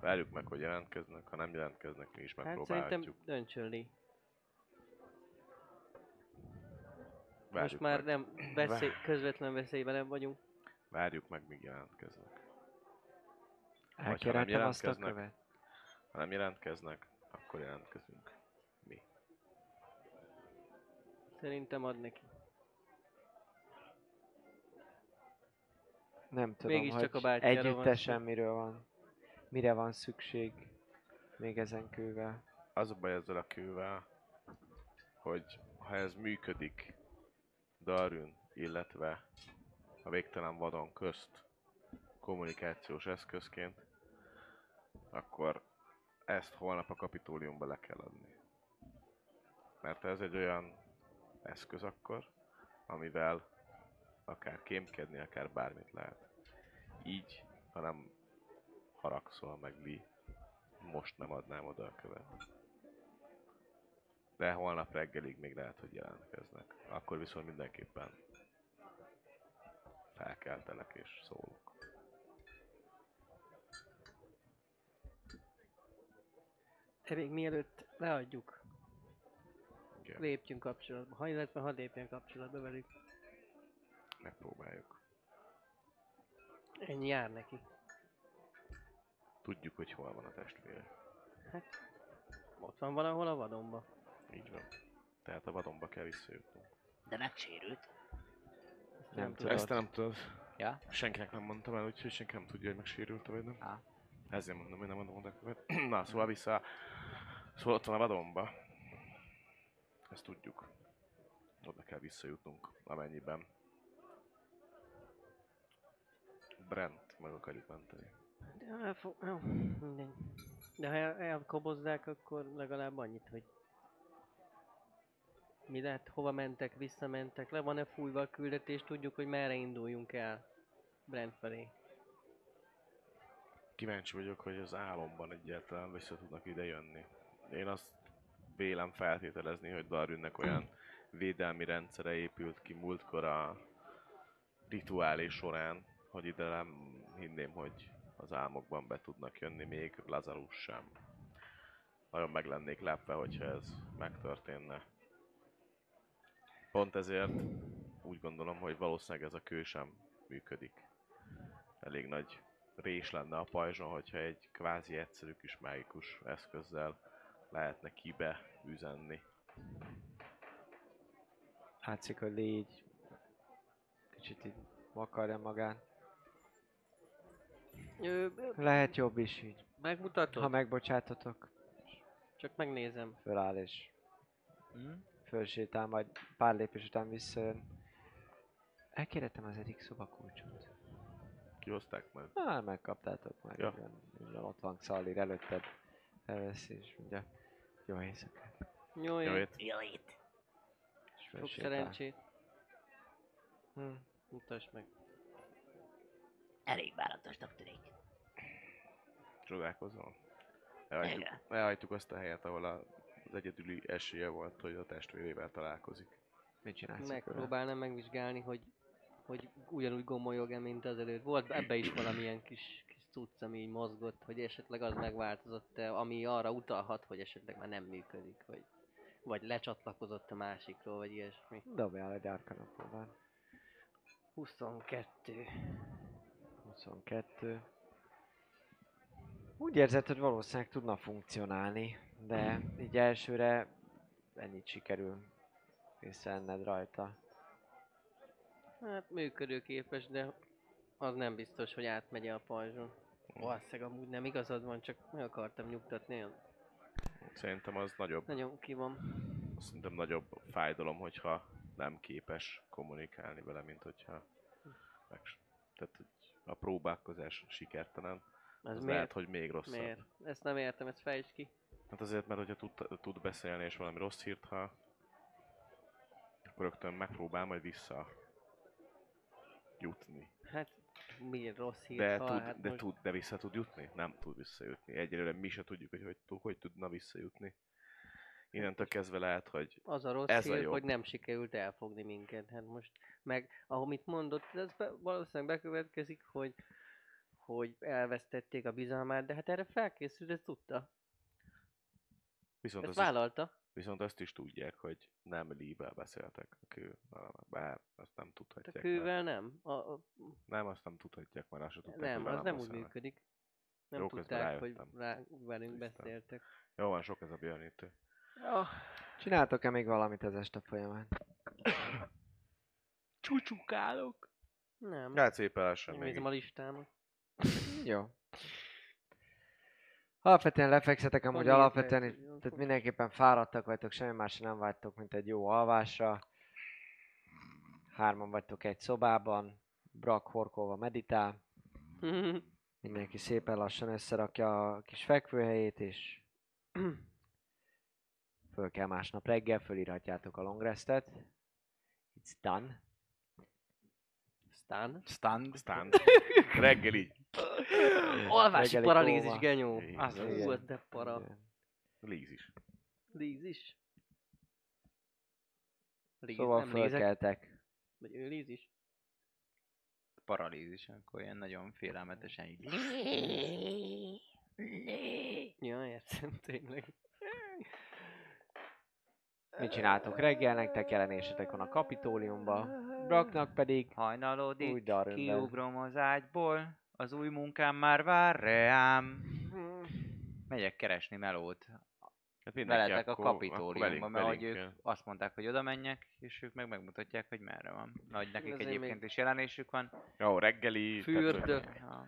Várjuk meg, hogy jelentkeznek, ha nem jelentkeznek, mi is Hát megpróbálhatjuk. szerintem döntsön Lee. Most Várjuk már meg. nem veszély, közvetlen veszélyben nem vagyunk. Várjuk meg, míg jelentkeznek. nem Elkérhetem azt a jelentkeznek? követ. Ha nem jelentkeznek, akkor jelentkezünk. Mi? Szerintem ad neki. Nem tudom, Mégiscsak hogy a bátyjára van együttesen szó. miről van. Mire van szükség még ezen kővel. Az a baj ezzel a kővel, hogy ha ez működik Darün, illetve a végtelen vadon közt kommunikációs eszközként, akkor ezt holnap a kapitóliumba le kell adni. Mert ez egy olyan eszköz akkor, amivel akár kémkedni, akár bármit lehet. Így, ha nem haragszol meg Lee, most nem adnám oda a követ. De holnap reggelig még lehet, hogy jelentkeznek. Akkor viszont mindenképpen felkeltelek és szólok. De még mielőtt leadjuk, Igen, lépjünk kapcsolatba. Ha illetve ha lépjen kapcsolatba velük. megpróbáljuk. Ennyi jár neki. Tudjuk, hogy hol van a testvére. Ott van valahol a vadonba. Így van. Tehát a vadonba kell visszajutnunk. De megsérült. Ezt Nem nem tudom. Ezt nem tudod. Ja? Senkinek nem mondtam el, úgyhogy senki nem tudja, hogy megsérült vagy nem. Á. Ezért mondom, hogy nem mondom oda követ. Na, szóval vissza. Szóval ott van a vadonba. Ezt tudjuk. Oda kell visszajutnunk, amennyiben. Brent meg akarjuk menteni. De elfog... Jó, mindegy. De ha el, elkobozzák, akkor legalább annyit, hogy mi lett, hova mentek, visszamentek, le van-e fújva a küldetés, tudjuk, hogy merre induljunk el Brent felé. Kíváncsi vagyok, hogy az álomban egyáltalán vissza tudnak ide jönni. Én azt vélem feltételezni, hogy Darünnek olyan védelmi rendszere épült ki múltkor a rituálé során, hogy ide nem hinném, hogy az álmokban be tudnak jönni, még Lazarus sem. Nagyon meg lennék lepve, hogyha ez megtörténne. Pont ezért úgy gondolom, hogy valószínűleg ez a kő sem működik. Elég nagy rés lenne a pajzson, hogyha egy kvázi egyszerű kis mágikus eszközzel lehetne kibe üzenni. Látszik, hogy légy kicsit így vakarja magát. Ö, Lehet jobb is így. megmutatod? Ha megbocsátotok, Csak megnézem. föláll és Hm? fölsétál, majd pár lépés után visszajön. Elkérhetem az egyik szobakulcsot. Kihozták majd? Már megkaptátok már. Ja. Ja. Minden ott van Xalir előtted. Elveszi és mondja, jó éjszakát. Jó, Jó jó. És Sok szerencsét. Hm. Mutasd meg. Elég váratosnak tűnik. Csodálkozol? Elhagytuk, elhagytuk azt a helyet, ahol a, az egyedüli esélye volt, hogy a testvérével találkozik. Mit csinálsz? Megpróbálnám megvizsgálni, hogy, hogy ugyanúgy gomolyog-e, mint az előtt. Volt ebbe is valamilyen kis cucc, ami így mozgott, hogy esetleg az megváltozott-e, ami arra utalhat, hogy esetleg már nem működik, vagy, vagy lecsatlakozott a másikról, vagy ilyesmi. Dobjál egy Arcana próbát. 22. 22. Úgy érzed, hogy valószínűleg tudna funkcionálni, de így elsőre ennyit sikerül észrevenned rajta. Hát működőképes, de az nem biztos, hogy átmegy a pajzson. Valószínűleg amúgy nem igazad van, csak meg akartam nyugtatni, nagyon, Szerintem az nagyobb, nagyon ki van. szerintem nagyobb fájdalom, hogyha nem képes kommunikálni vele, mint hogyha meg, tehát, a próbálkozás sikertelen, Ez az miért? lehet, hogy még rosszabb. Miért? Ezt nem értem, ezt fejtsd ki. Hát azért, mert hogyha tud, tud beszélni és valami rossz hírt, ha akkor rögtön megpróbál majd vissza jutni. Hát miért rossz hír? De, hal, tud, hát de, most tud, de vissza tud jutni? Nem tud visszajutni. Egyelőre mi se tudjuk, hogy hogy, hogy tudna visszajutni. Innentől kezdve lehet, hogy Az a rossz ez a hír, jobb. hogy nem sikerült elfogni minket. Hát most, meg ahogy mondott, ez be, valószínűleg bekövetkezik, hogy hogy elvesztették a bizalmát, de hát erre felkészült, ezt tudta. viszont, Ezt az vállalta. Viszont azt is tudják, hogy nem Lee-vel beszéltek a kő. Bár azt nem Hát tudhatják. a kővel nem. A, a, Nem, azt nem tudhatják, mert azt se tudták, nem, az nem úgy beszélnek. működik. Nem Jó, tudták, hogy rá, velünk Tisztán. beszéltek. Jó van, sok ez a björnítő. Ja. Csináltok-e még valamit az este folyamán? Csúcsukálok. Nem. Hát szépen lassan még nézem a listámat. Jó. Alapvetően lefekszetek amúgy alapvetően, tehát mindenképpen fáradtak vagytok, semmi másra nem vágytok, mint egy jó alvásra. Hárman vagytok egy szobában, Brak horkolva meditál, mindenki szépen lassan összerakja a kis fekvőhelyét, és föl kell másnap reggel, fölírhatjátok a long restet. It's done. Stan. Stand. Aztán reggel így Alvási paralízis, genyó. Az az de para. Igen. líz is. Lízis. Líz, Szóval nem lézek. fölkeltek. Vagy ő líz is. Paralízis, akkor ilyen nagyon félelmetesen így. Ja, értem, tényleg. Mit csináltok reggel? Nektek jelenésetek van a kapitóliumba. Braknak pedig Hajnalodik, kiugrom az ágyból, az új munkám már vár reám. Megyek keresni melót Hát veletek a akkor- akkor kapitóliumba, velünk- mert hogy ők azt mondták, hogy oda menjek, és ők meg megmutatják, hogy merre van. Nagy nekik Azért egyébként még- is jelenésük van. Jó, reggeli, Fürdő. tehát, Ja.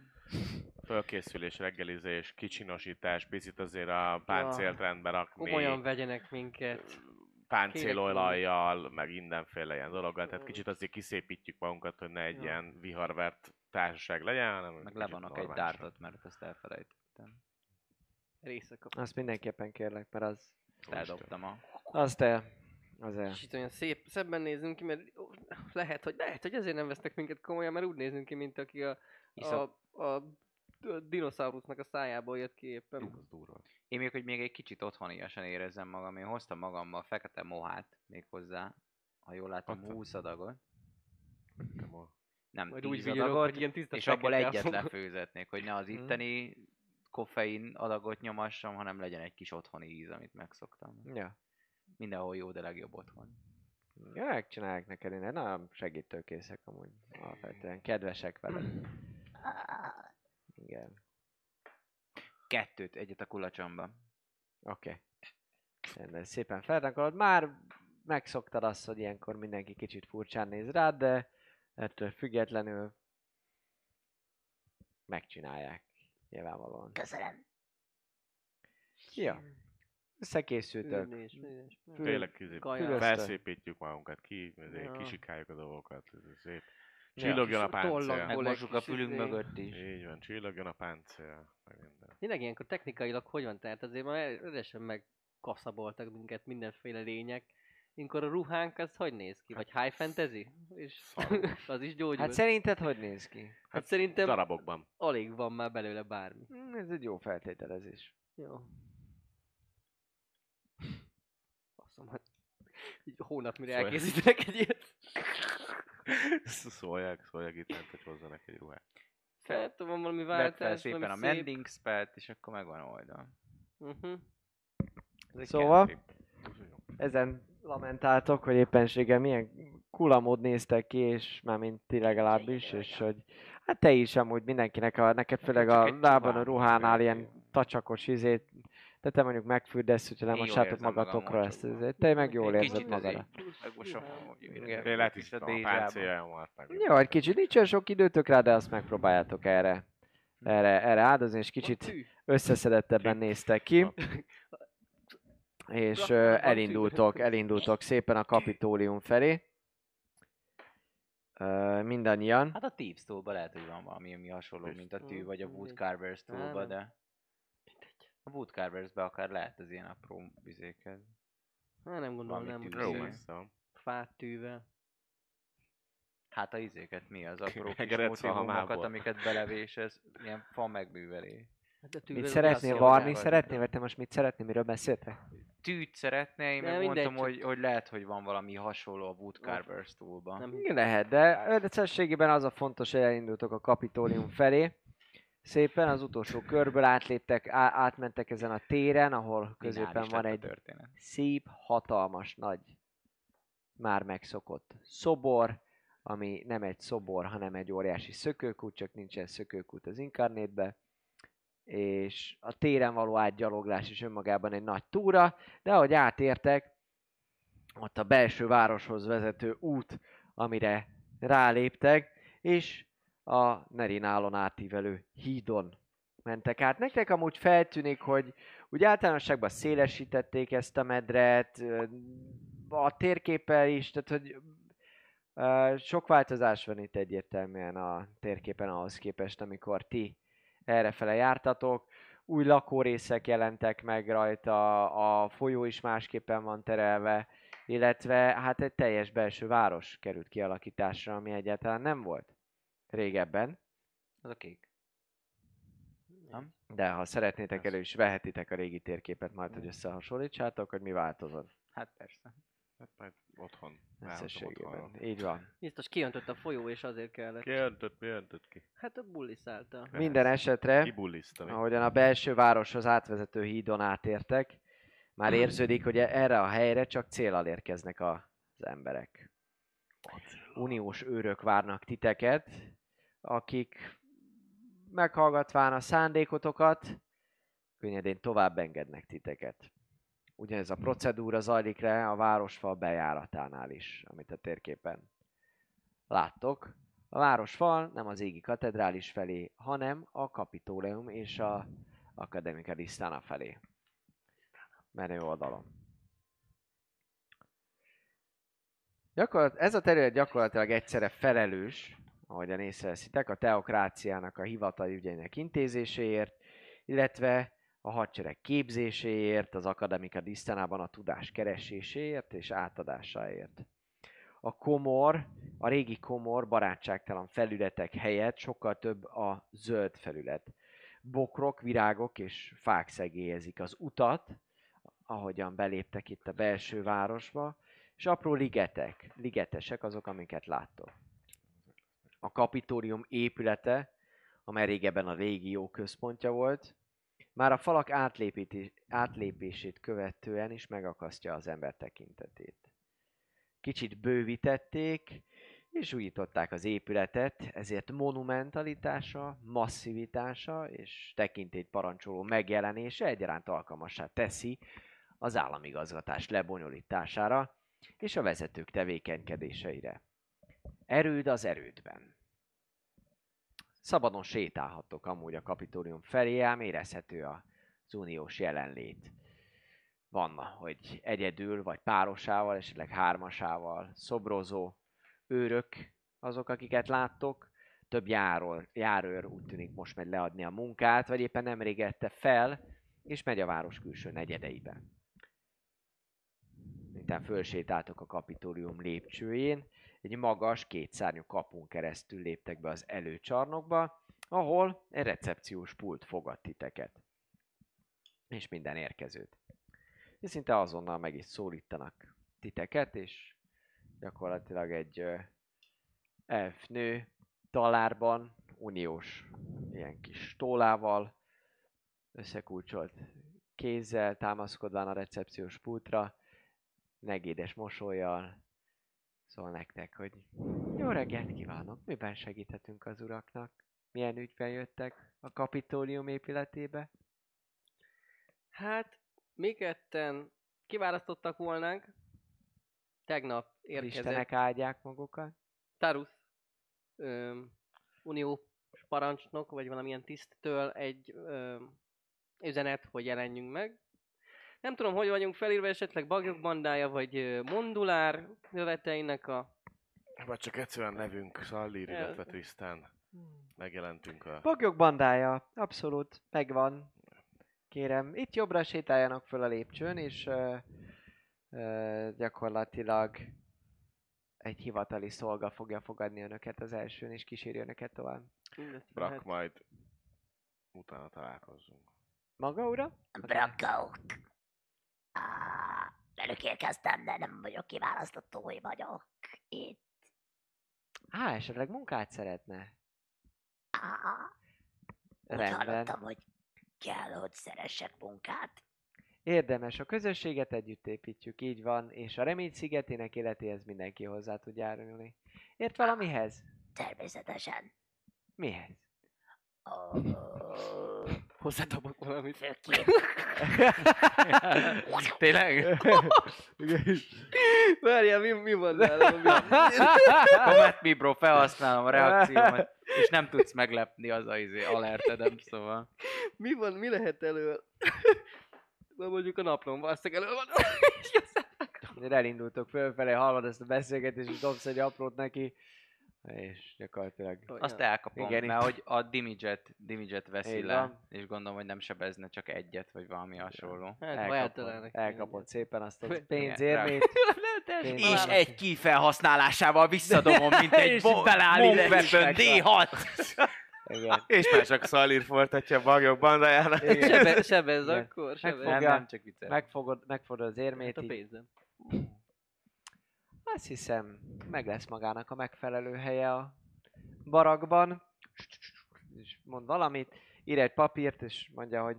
fölkészülés, reggelizés, kicsinosítás, picit azért a páncélt rendbe rakni, Komolyan vegyenek minket. páncélolajjal, meg mindenféle ilyen dologgal, tehát kicsit azért kiszépítjük magunkat, hogy ne egy Ja. ilyen viharvert társaság legyen, hanem Meg levonok egy dártot, mert azt elfelejtettem. Részek azt mindenképpen kérlek, mert az, Azt eldobtam a... azt el, az el. Kicsit olyan szép, szebben nézünk ki, mert lehet, hogy, lehet, hogy ezért nem vesznek minket komolyan, mert úgy nézünk ki, mint aki a, a, Iszok. a, a dinoszaurusznak a szájából jött ki éppen. Ú, az durva. Én még, hogy még egy kicsit otthoniasan érezzem magam, én hoztam magammal fekete mohát még hozzá, ha jól látom. 20 adagot. A- Nem Majd 10 úgy adagot, hogy ilyen és abból fekete egyet a- lefőzetnék, hogy ne az Mhm. itteni koffein adagot nyomassam, hanem legyen egy kis otthoni íz, amit megszoktam. Ja. Mindenhol jó, de legjobb otthon. Ja, megcsinálják neked, én nagyon segítőkészek amúgy. Alapvetően kedvesek veled. Igen. Kettőt, egyet a kulacsomba. Oké. Okay. De szépen felrankolod. Már megszoktad azt, hogy ilyenkor mindenki kicsit furcsán néz rád, de ettől függetlenül megcsinálják. Nyilvánvalóan. Köszönöm. Ja. Összekészültök. Fürnés, fürnés. Fül- Tényleg kizé, felszépítjük magunkat ki, ezért Ja. kisikáljuk a dolgokat, ez szép. Ja. Csillogjon a Kis tollak páncél. Meg- Megmosuk a fülünk izé. mögött is. Így van, csillogjon a páncél. Tényleg ilyenkor technikailag hogy van? Tehát azért már erősen megkaszaboltak minket mindenféle lények, Ilyenkor a ruhánk az hogy néz ki? Vagy high fantasy? És az is gyógyul. Hát szerinted hogy néz ki? hát szerintem Darabokban. alig van már belőle bármi. Hm, Ez egy jó feltételezés. Jó. Faszom, hát így hónap mire Szóval- elkészítenek egy ilyet. Szólják, szólják itt lent, hogy hozzanak egy ruhát. Hát, van valami fel váltás, szépen valami a szép. mending spellt, és akkor megvan oldal. Uh-huh. Ez egy Szóval? Ezen lamentáltok, hogy éppenséggel milyen kulamód néztek ki, és már mint ti legalábbis, és hogy hát te is amúgy mindenkinek, a, neked főleg a lábon a ruhán ruhánál ilyen tacsakos izét, de te mondjuk megfürdesz, hogyha érzem magam magatokra ezt, ezért te meg jól érzed. De lehet is a páncélja. Jó, egy kicsit. Nincsen sok időtök rá, de azt megpróbáljátok erre, erre, erre áldozni, és kicsit összeszedettebben néztek ki. És abban elindultok, elindultok szépen a kapitólium felé. Ö, mindannyian. Hát a Thieves toolba lehet, hogy van valami, ami hasonló, mint a tű, vagy a. Woodcarvers nem. de a Woodcarvers-be akár lehet az ilyen apró vizéket. Hát nem gondolom, Valami nem. tűz. Fát tűvel. Hát a izéket mi az apró kis motivumokat, amiket belevésez, ilyen fa megművelés. Hát Mit szeretnél varni? Szeretnél, vagy te most mit szeretnél, miről beszéltek? Tűt szeretné, én De meg mondtam, csak- hogy, hogy lehet, hogy van valami hasonló a Woodcarvers toolba. Nem, lehet, de összességében az a fontos, hogy elindultok a kapitólium felé. Szépen az utolsó körből átléptek, á- átmentek ezen a téren, ahol középen van egy történet. szép, hatalmas, nagy, már megszokott szobor, ami nem egy szobor, hanem egy óriási szökőkút, csak nincsen szökőkút az inkarnétbe. És a téren való átgyaloglás is önmagában egy nagy túra, de ahogy átértek, ott a belső városhoz vezető út, amire ráléptek, és a Nerinálon átívelő hídon mentek át. Nektek amúgy feltűnik, hogy úgy általánosságban szélesítették ezt a medret, a térképpel is, tehát hogy sok változás van itt egyértelműen a térképen ahhoz képest, amikor ti errefele jártatok. Új lakórészek jelentek meg rajta, a folyó is másképpen van terelve, illetve hát egy teljes belső város került kialakításra, ami egyáltalán nem volt régebben. Az a kék. Nem? De ha szeretnétek, elő is vehetitek a régi térképet majd, hogy összehasonlítsátok, hogy mi változott Hát persze. Hát majd otthon. összességében. Így van. Biztos kiöntött a folyó, és azért kellett. Kiöntött, mi öntött ki? Hát a bulli szállta. Minden esetre, Kibulliszta. mi? ahogyan a belső városhoz átvezető hídon átértek, már érződik, hogy erre a helyre csak célal érkeznek a- az emberek. Uniós őrök várnak titeket, akik meghallgatván a szándékotokat, könnyedén tovább engednek titeket. Ugyanez a procedúra zajlik le a városfal bejáratánál is, amit a térképen láttok. A városfal nem az égi katedrális felé, hanem a Kapitóleum és a Akademika Disztána felé. Menő oldalon. Gyakorlat, ez a terület gyakorlatilag egyszerre felelős, ahogyan észreveszitek, a teokráciának a hivatali ügyeinek intézéséért, illetve a hadsereg képzéséért, az Akademika Disztánában a tudás kereséséért és átadásáért. A komor, a régi komor barátságtalan felületek helyett sokkal több a zöld felület. Bokrok, virágok és fák szegélyezik az utat, ahogyan beléptek itt a belső városba, és apró ligetek, ligetesek azok, amiket láttok. A kapitórium épülete, amely régebben a régió központja volt, már a falak átlépését követően is megakasztja az ember tekintetét. Kicsit bővítették, és újították az épületet, ezért monumentalitása, masszivitása és tekintélyt parancsoló megjelenése egyaránt alkalmassá teszi az államigazgatás lebonyolítására és a vezetők tevékenykedéseire. Erőd az erődben. Szabadon sétálhattok amúgy a kapitólium felé, ám érezhető az uniós jelenlét. Van, hogy egyedül, vagy párosával, esetleg hármasával szobrozó őrök azok, akiket láttok. Több járól, járőr úgy tűnik most megy leadni a munkát, vagy éppen nem égette fel, és megy a város külső negyedeibe. szinten fölsétáltok a kapitólium lépcsőjén, egy magas, kétszárnyú kapun keresztül léptek be az előcsarnokba, ahol egy recepciós pult fogad titeket. És minden érkezőt. És szinte azonnal meg is szólítanak titeket, és gyakorlatilag egy ö, elfnő talárban, uniós ilyen kis tólával, összekulcsolt kézzel támaszkodván a recepciós pultra, negédes mosolyjal szól nektek, hogy jó reggelt kívánok, miben segíthetünk az uraknak? Milyen ügyben jöttek a kapitólium épületébe? Hát, mi ketten kiválasztottak volnánk. Tegnap érkezett Istenek áldják magukat. Tarus öm, unió parancsnok, vagy valamilyen tiszttől egy öm, üzenet, hogy jelenjünk meg. Nem tudom, hogy vagyunk felírva, esetleg bagyok bandája, vagy mondulár követeinek a... Vagy csak egyszerűen nevünk, Szallír, El- illetve Tristan. Megjelentünk a... Bagyok bandája, abszolút, megvan. Kérem, itt jobbra sétáljanak föl a lépcsőn, és ö, ö, gyakorlatilag egy hivatali szolga fogja fogadni önöket az elsőn, és kíséri önöket tovább. Brak, Hát, majd utána találkozzunk. Maga, ura? Brakok. Velük érkeztem, de nem vagyok kiválasztott új vagyok. Itt. Á, esetleg munkát szeretne? Úgy Rendben. hallottam, hogy kell, hogy szeressek munkát. Érdemes, a közösséget együtt építjük, így van, és a remény szigetének életéhez mindenki hozzá tud járulni. Ért valamihez? Természetesen. Mihez? Oh, Hozzádobok valamit. Tényleg? Várjál, mi, mi van nálam? Mi? Comet me bro, felhasználom a reakciómat, és nem tudsz meglepni az a izé, alertedem, szóval. mi van, mi lehet elő? Na mondjuk a naplom, basszak elő van. Elindultok fölfelé, hallod ezt a beszélgetést, és dobsz egy aprót neki, és gyakorlatilag... Azt elkapom, Igen, mert itt- hogy a dimidzset, dimidzset veszi Így le, van. és gondolom, hogy nem sebezne csak egyet, vagy valami hasonló. Hát, elkapod, szépen azt a Igen, pénzérmét. Pénz- És egy ki felhasználásával visszadobom, mint egy bo- beláll Monk ide Weapon is D6! Igen. És már csak Szallír folytatja a bagyok bandájának. Igen. Sebe, sebez Igen. akkor, sebez. Megfog- Nem, nem, csak viccelek. Megfogod, megfogod az érmét, Hát a pénzem. Azt hiszem, meg lesz magának a megfelelő helye a barakban. És mond valamit, ír egy papírt, és mondja, hogy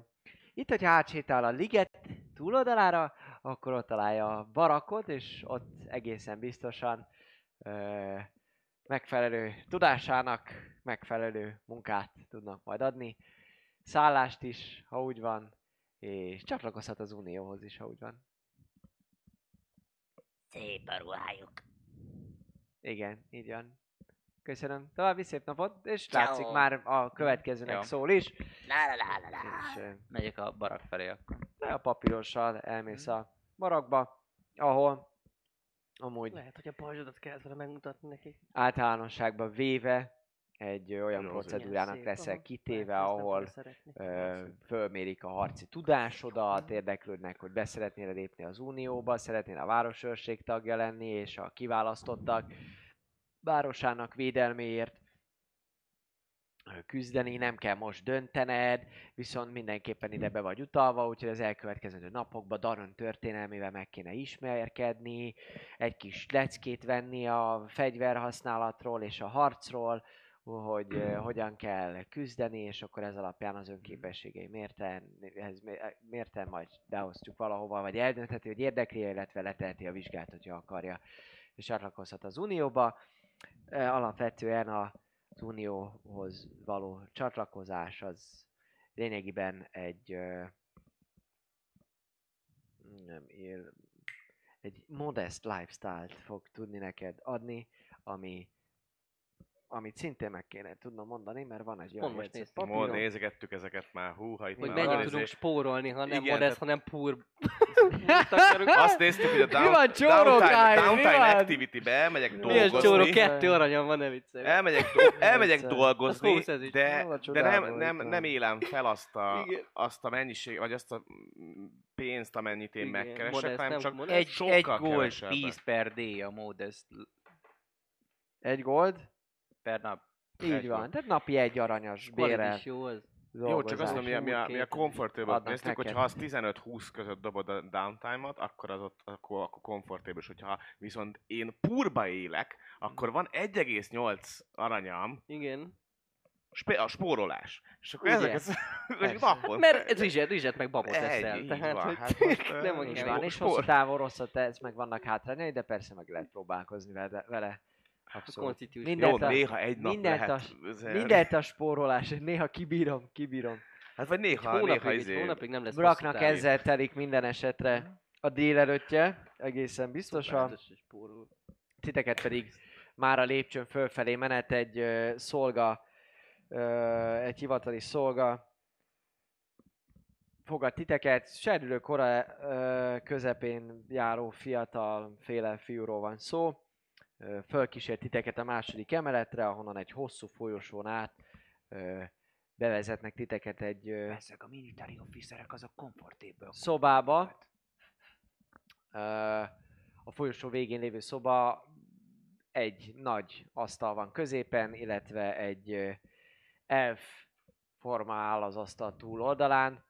itt, hogyha átsétál a liget túloldalára, akkor ott találja a barakot, és ott egészen biztosan ö, megfelelő tudásának megfelelő munkát tudnak majd adni. Szállást is, ha úgy van, és csatlakozhat az Unióhoz is, ha úgy van. Szép a ruhájuk. Igen, így van. Köszönöm. További szép napot, és Ciao. látszik már a következőnek Jó. szól is. La la la la la. És Megyek a barak felé akkor. a papírossal elmész a barakba, ahol amúgy Lehet, hogy a pajzsodat kellett volna megmutatni neki. általánosságban véve egy olyan Jó, procedúrának szép, leszel aha. kitéve, nem ahol ö, fölmérik a harci tudásodat, érdeklődnek, hogy beszeretnél lépni az Unióba, szeretnél a városőrség tagja lenni, és a kiválasztottak városának védelméért küzdeni, nem kell most döntened, viszont mindenképpen ide be vagy utalva, úgyhogy az elkövetkező napokban Daron történelmével meg kéne ismerkedni, egy kis leckét venni a fegyverhasználatról és a harcról, hogy hogyan kell küzdeni, és akkor ez alapján az önképességei mérten, ez mé- mérten majd beosztjuk valahova, vagy eldöntheti, hogy érdekli, illetve leteheti a vizsgát, hogyha akarja, és csatlakozhat az Unióba. Ö, Alapvetően az Unióhoz való csatlakozás az lényegében egy nem él, egy modest lifestyle-t fog tudni neked adni, ami amit szintén meg kéne tudnom mondani, mert van egy olyan papírom. nézegettük ezeket már, húha, itt Hogy már mennyit tudunk izé- spórolni, ha nem tehát- hanem pur. Azt néztük, hogy a Mi down, van, csórok, downtime, mi downtime activity-be elmegyek Milyen csóró, dolgozni. kettő aranyam van, ne viccelj. Elmegyek, do- elmegyek dolgozni, de, de nem, nem, nem élem fel azt a, azt a mennyiség, vagy azt a pénzt, amennyit én Igen, megkeresek, modest, hanem nem csak modest. Egy, sokkal egy gold kevesebbet. piece per day a modest Egy gold? Per nap. Így Egy van. Tehát napi egy aranyas bérel. is jó az. Jó, csak azt mondom, mi a, mi a, a comfortable néztük, neked. hogyha az 15-20 között dobod a downtime-ot, akkor az ott, akkor, akkor comfortable, és hogyha viszont én purba élek, akkor van 1,8 aranyam, Igen. spé- a spórolás. És akkor Ugye? ezeket, hogy napon... Mert rizset, rizset meg babot Egy, eszel. Tehát, van. hogy Hát most, nem van, és hosszú távon rosszat tesz, meg vannak hátrányai, de persze meg lehet próbálkozni vele. Abszolút. Constitution. Mindent Jó, a- néha egy nap mindent lehet... a- azért- Mindent a spórolás, néha kibírom, kibírom. Hát vagy néha, néha hónapig, egy izé... hónapig nem lesz Braknak ezzel telik minden esetre a délelőttje, egészen biztosan. Titeket pedig már a lépcsőn fölfelé menet egy ö, szolga, ö, egy hivatali szolga fogad titeket. Serdülő kora ö, közepén járó fiatal féle fiúról van szó. Fölkísért titeket a második emeletre, ahonnan egy hosszú folyosón át bevezetnek titeket egy Ezek a military officerek azok comfortable. szobába. A folyosó végén lévő szoba egy nagy asztal van középen, illetve egy elf forma áll az asztal túloldalán.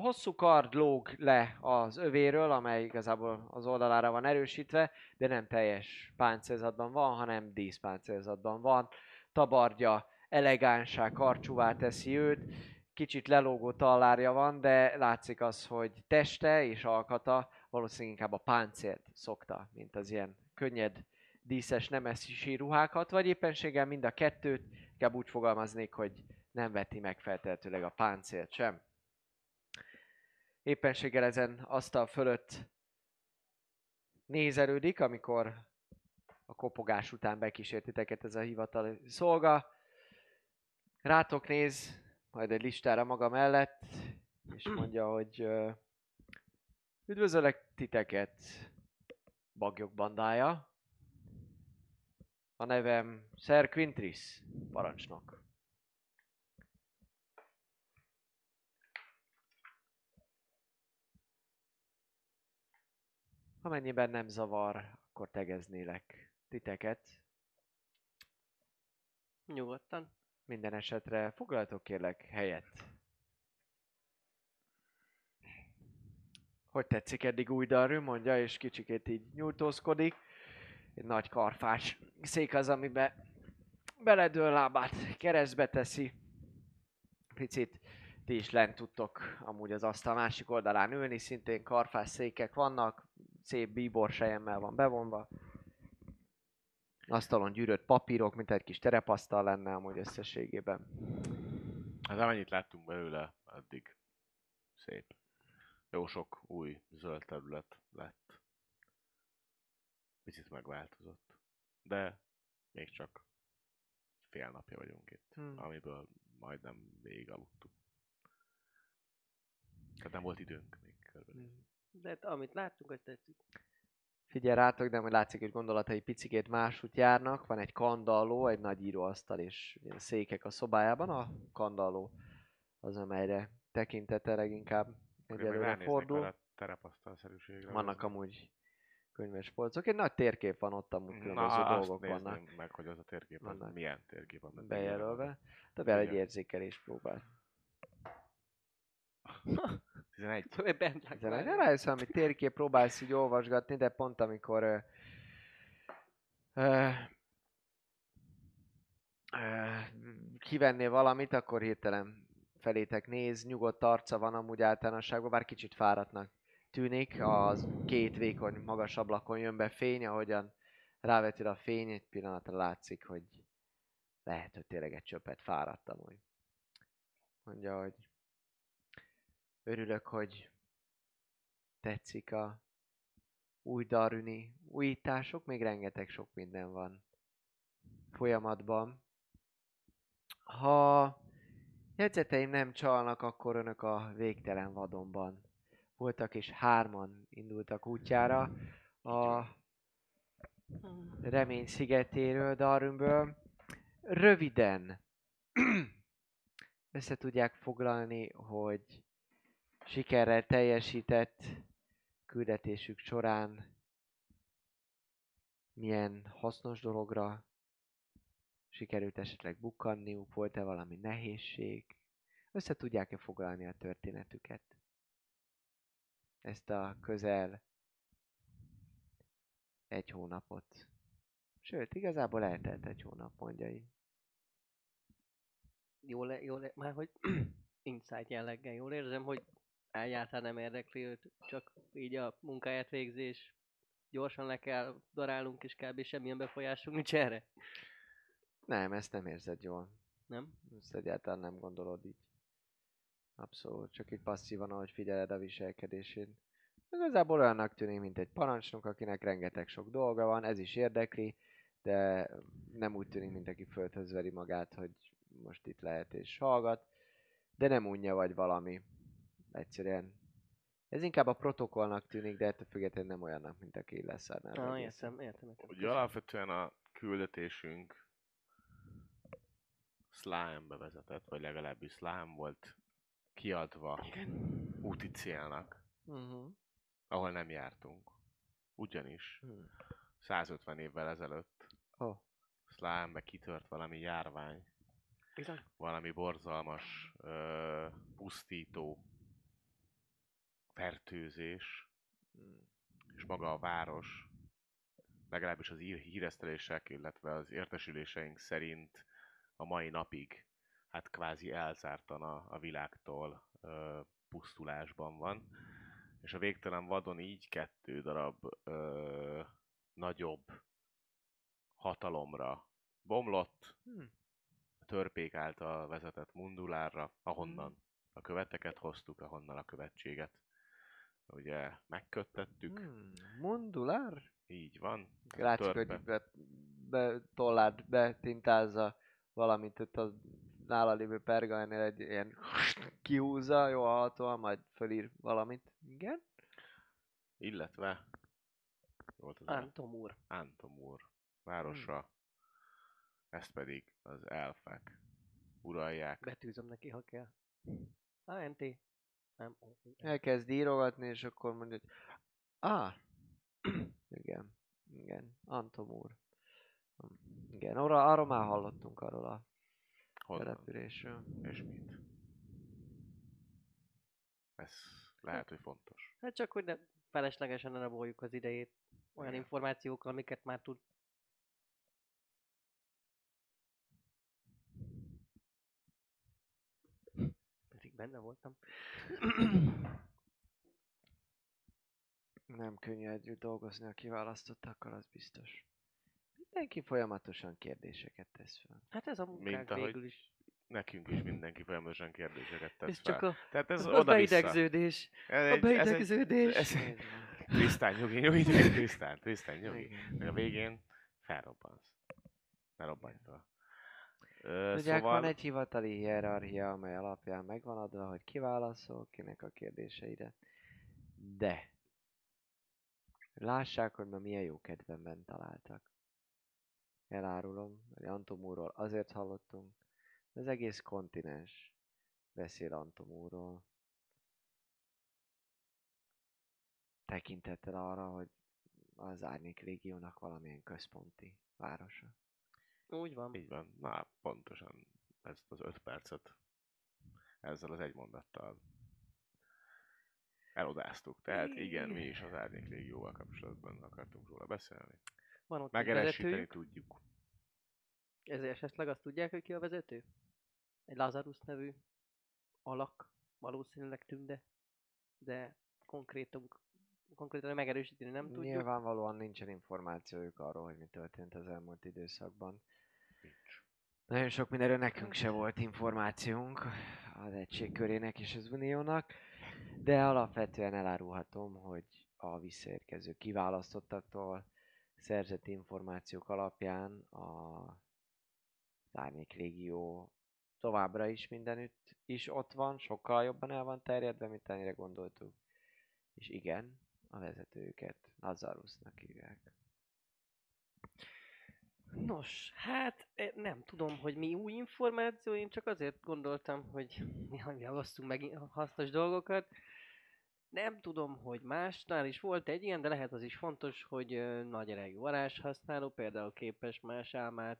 Hosszú kard lóg le az övéről, amely igazából az oldalára van erősítve, de nem teljes páncélzatban van, hanem díszpáncélzatban van. Tabardja elegánsá, karcsúvá teszi őt, kicsit lelógó tallárja van, de látszik az, hogy teste és alkata valószínűleg inkább a páncélt szokta, mint az ilyen könnyed, díszes, nemesi ruhákat, vagy éppenséggel mind a kettőt, inkább úgy fogalmaznék, hogy nem veti meg feltehetőleg a páncélt sem. Éppenséggel ezen asztal fölött nézelődik, amikor a kopogás után bekísért titeket ez a hivatali szolga. Rátok néz, majd egy listára maga mellett, és mondja, hogy üdvözöllek titeket, bagyok bandája. A nevem Sir Quintris, parancsnok. Amennyiben nem zavar, akkor tegeznélek titeket. Nyugodtan. Minden esetre foglaltok kérlek helyet. Hogy tetszik eddig új darű, mondja, és kicsikét így nyújtózkodik. Egy nagy karfás szék az, amiben beledől lábát keresztbe teszi. Picit ti is lent tudtok amúgy az asztal másik oldalán ülni, szintén karfás székek vannak, szép bíbor sejemmel van bevonva. Asztalon gyűrött papírok, mint egy kis terepasztal lenne amúgy összességében. Hát amennyit láttunk belőle, addig szép. Jó sok új zöld terület lett. Picit megváltozott. De még csak fél napja vagyunk itt, Hmm. amiből majdnem végig aludtunk. Tehát nem volt időnk még körülbelül. De hát, amit láttunk, az tetszik. Figyelj rátok, de hogy látszik, hogy gondolatai picikét másút járnak. Van egy kandalló, egy nagy íróasztal és ilyen székek a szobájában. A kandalló az, amelyre tekintete leginkább egyelőre fordul. a terepasztalszerűségre. Vannak amúgy könyves polcok. Egy nagy térkép van ott, amúgy különböző Na, dolgok azt vannak meg, hogy az a térkép, az Vannak. milyen térkép van. bejelölve. De bele egy érzékelés próbál. 11. Bent lak Ezen már. egy rájössz, ami térkép próbálsz így olvasgatni, de pont amikor ö, ö, ö, kivennél valamit, akkor hirtelen felétek néz, nyugodt arca van amúgy általánosságban, bár kicsit fáradtnak tűnik, az két vékony magas ablakon jön be fény, ahogyan rávetül a fény, egy pillanatra látszik, hogy lehet, hogy tényleg egy csöppet fáradt amúgy. Mondja, hogy örülök, hogy tetszik a új darüni újítások, még rengeteg sok minden van folyamatban. Ha jegyzeteim nem csalnak, akkor önök a végtelen vadonban voltak, és hárman indultak útjára a remény szigetéről, Darümből. Röviden össze tudják foglalni, hogy sikerrel teljesített küldetésük során milyen hasznos dologra sikerült esetleg bukkanniuk, volt-e valami nehézség, össze tudják-e foglalni a történetüket. Ezt a közel egy hónapot. Sőt, igazából eltelt egy hónap, mondja így. Jól, jól, már hogy insight jelleggel jól érzem, hogy egyáltalán nem érdekli őt, csak így a munkáját végzés. Gyorsan le kell darálunk, és kb. semmilyen befolyásunk nincs erre. Nem, ezt nem érzed jól. Nem? Ezt egyáltalán nem gondolod így. Abszolút, csak így passzívan, ahogy figyeled a viselkedését. Igazából olyannak tűnik, mint egy parancsnok, akinek rengeteg sok dolga van, ez is érdekli, de nem úgy tűnik, mint aki földhöz veri magát, hogy most itt lehet és hallgat, de nem unja vagy valami. Egyszerűen. Ez inkább a protokollnak tűnik, de ettől függetlenül nem olyannak, mint aki leszárnál. Ah, értem, értem, értem. Ugye alapvetően a küldetésünk Slime-be vezetett, vagy legalábbis Slime volt kiadva úti célnak, Uh-huh. ahol nem jártunk. Ugyanis Hmm. 150 évvel ezelőtt Oh. Slime-be kitört valami járvány, Bizony. valami borzalmas, ö, pusztító fertőzés, Hmm. és maga a város, legalábbis az ír- híresztelések, illetve az értesüléseink szerint a mai napig hát kvázi elzártan a, a világtól ö, pusztulásban van. És a végtelen vadon így kettő darab ö, nagyobb hatalomra bomlott, Hmm. a törpék által vezetett mundulárra, ahonnan a követeket hoztuk, ahonnan a követséget ugye megköttettük, Hmm. Mundulár? így van. törpe. hogy be, be, tollát betintázza valamit ott a nála lévő pergamennél egy ilyen kihúzza, jó hallhatóan, majd fölír valamit. Igen? Illetve volt az Antom úr. Antomur városa, ezt pedig az elfek uralják. Betűzöm neki, ha kell. ANT. Nem. Elkezd írogatni, és akkor mondja, hogy ah, igen, igen, Antom úr. Igen, arra, arra már hallottunk arról a Honnan településről. és mit. Ez lehet, hogy fontos. Hát csak, hogy ne feleslegesen ne raboljuk az idejét olyan Igen. információkkal, amiket már tud. Pedig benne voltam. Nem könnyű együtt dolgozni a kiválasztottakkal, az biztos. Mindenki folyamatosan kérdéseket tesz fel. Hát ez a munkánk ahogy végül is. Nekünk is mindenki folyamatosan kérdéseket tesz Ez fel. csak a, Tehát ez a oda-vissza. beidegződés. Ez A egy- ez egy- beidegződés. ez egy- Így van. Trisztán, nyugi, nyugi, Trisztán, Trisztán, nyugi. Meg a végén felrobbansz. Ne robbanj fel. Ö, Tudják, szóval... van egy hivatali hierarchia, amely alapján megvan adva, hogy kiválaszol kinek a kérdéseire. De lássák, hogy ma milyen jó kedvemben találtak. Elárulom, hogy Antomúról azért hallottunk, az egész kontinens beszél Antomúról. Tekintettel arra, hogy az Árnyék Légiónak valamilyen központi városa. Úgy van. Így van. Na, pontosan ezt az öt percet ezzel az egy mondattal elodáztuk. Tehát igen, mi is az Árnyék Légióval kapcsolatban akartunk róla beszélni. Van ott vezetőjük. tudjuk. Ezért esetleg azt tudják, hogy ki a vezető? Egy Lazarus nevű alak, valószínűleg tünde, de konkrétan, konkrétan megerősíteni nem tudjuk. Nyilvánvalóan nincsen információjuk arról, hogy mi történt az elmúlt időszakban. Nincs. Nagyon sok mindenről nekünk se volt információnk az egység körének és az uniónak, de alapvetően elárulhatom, hogy a visszaérkező kiválasztottaktól szerzett információk alapján a Árnyék Légió továbbra is mindenütt is ott van, sokkal jobban el van terjedve, mint ennyire gondoltuk. És igen, a vezetőjüket Lazarusnak hívják. Nos, hát eh, nem tudom, hogy mi új információ, én csak azért gondoltam, hogy mi megosztunk meg hasznos dolgokat. Nem tudom, hogy másnál is volt egy ilyen, de lehet az is fontos, hogy nagy erejű varázs használó például képes más álmát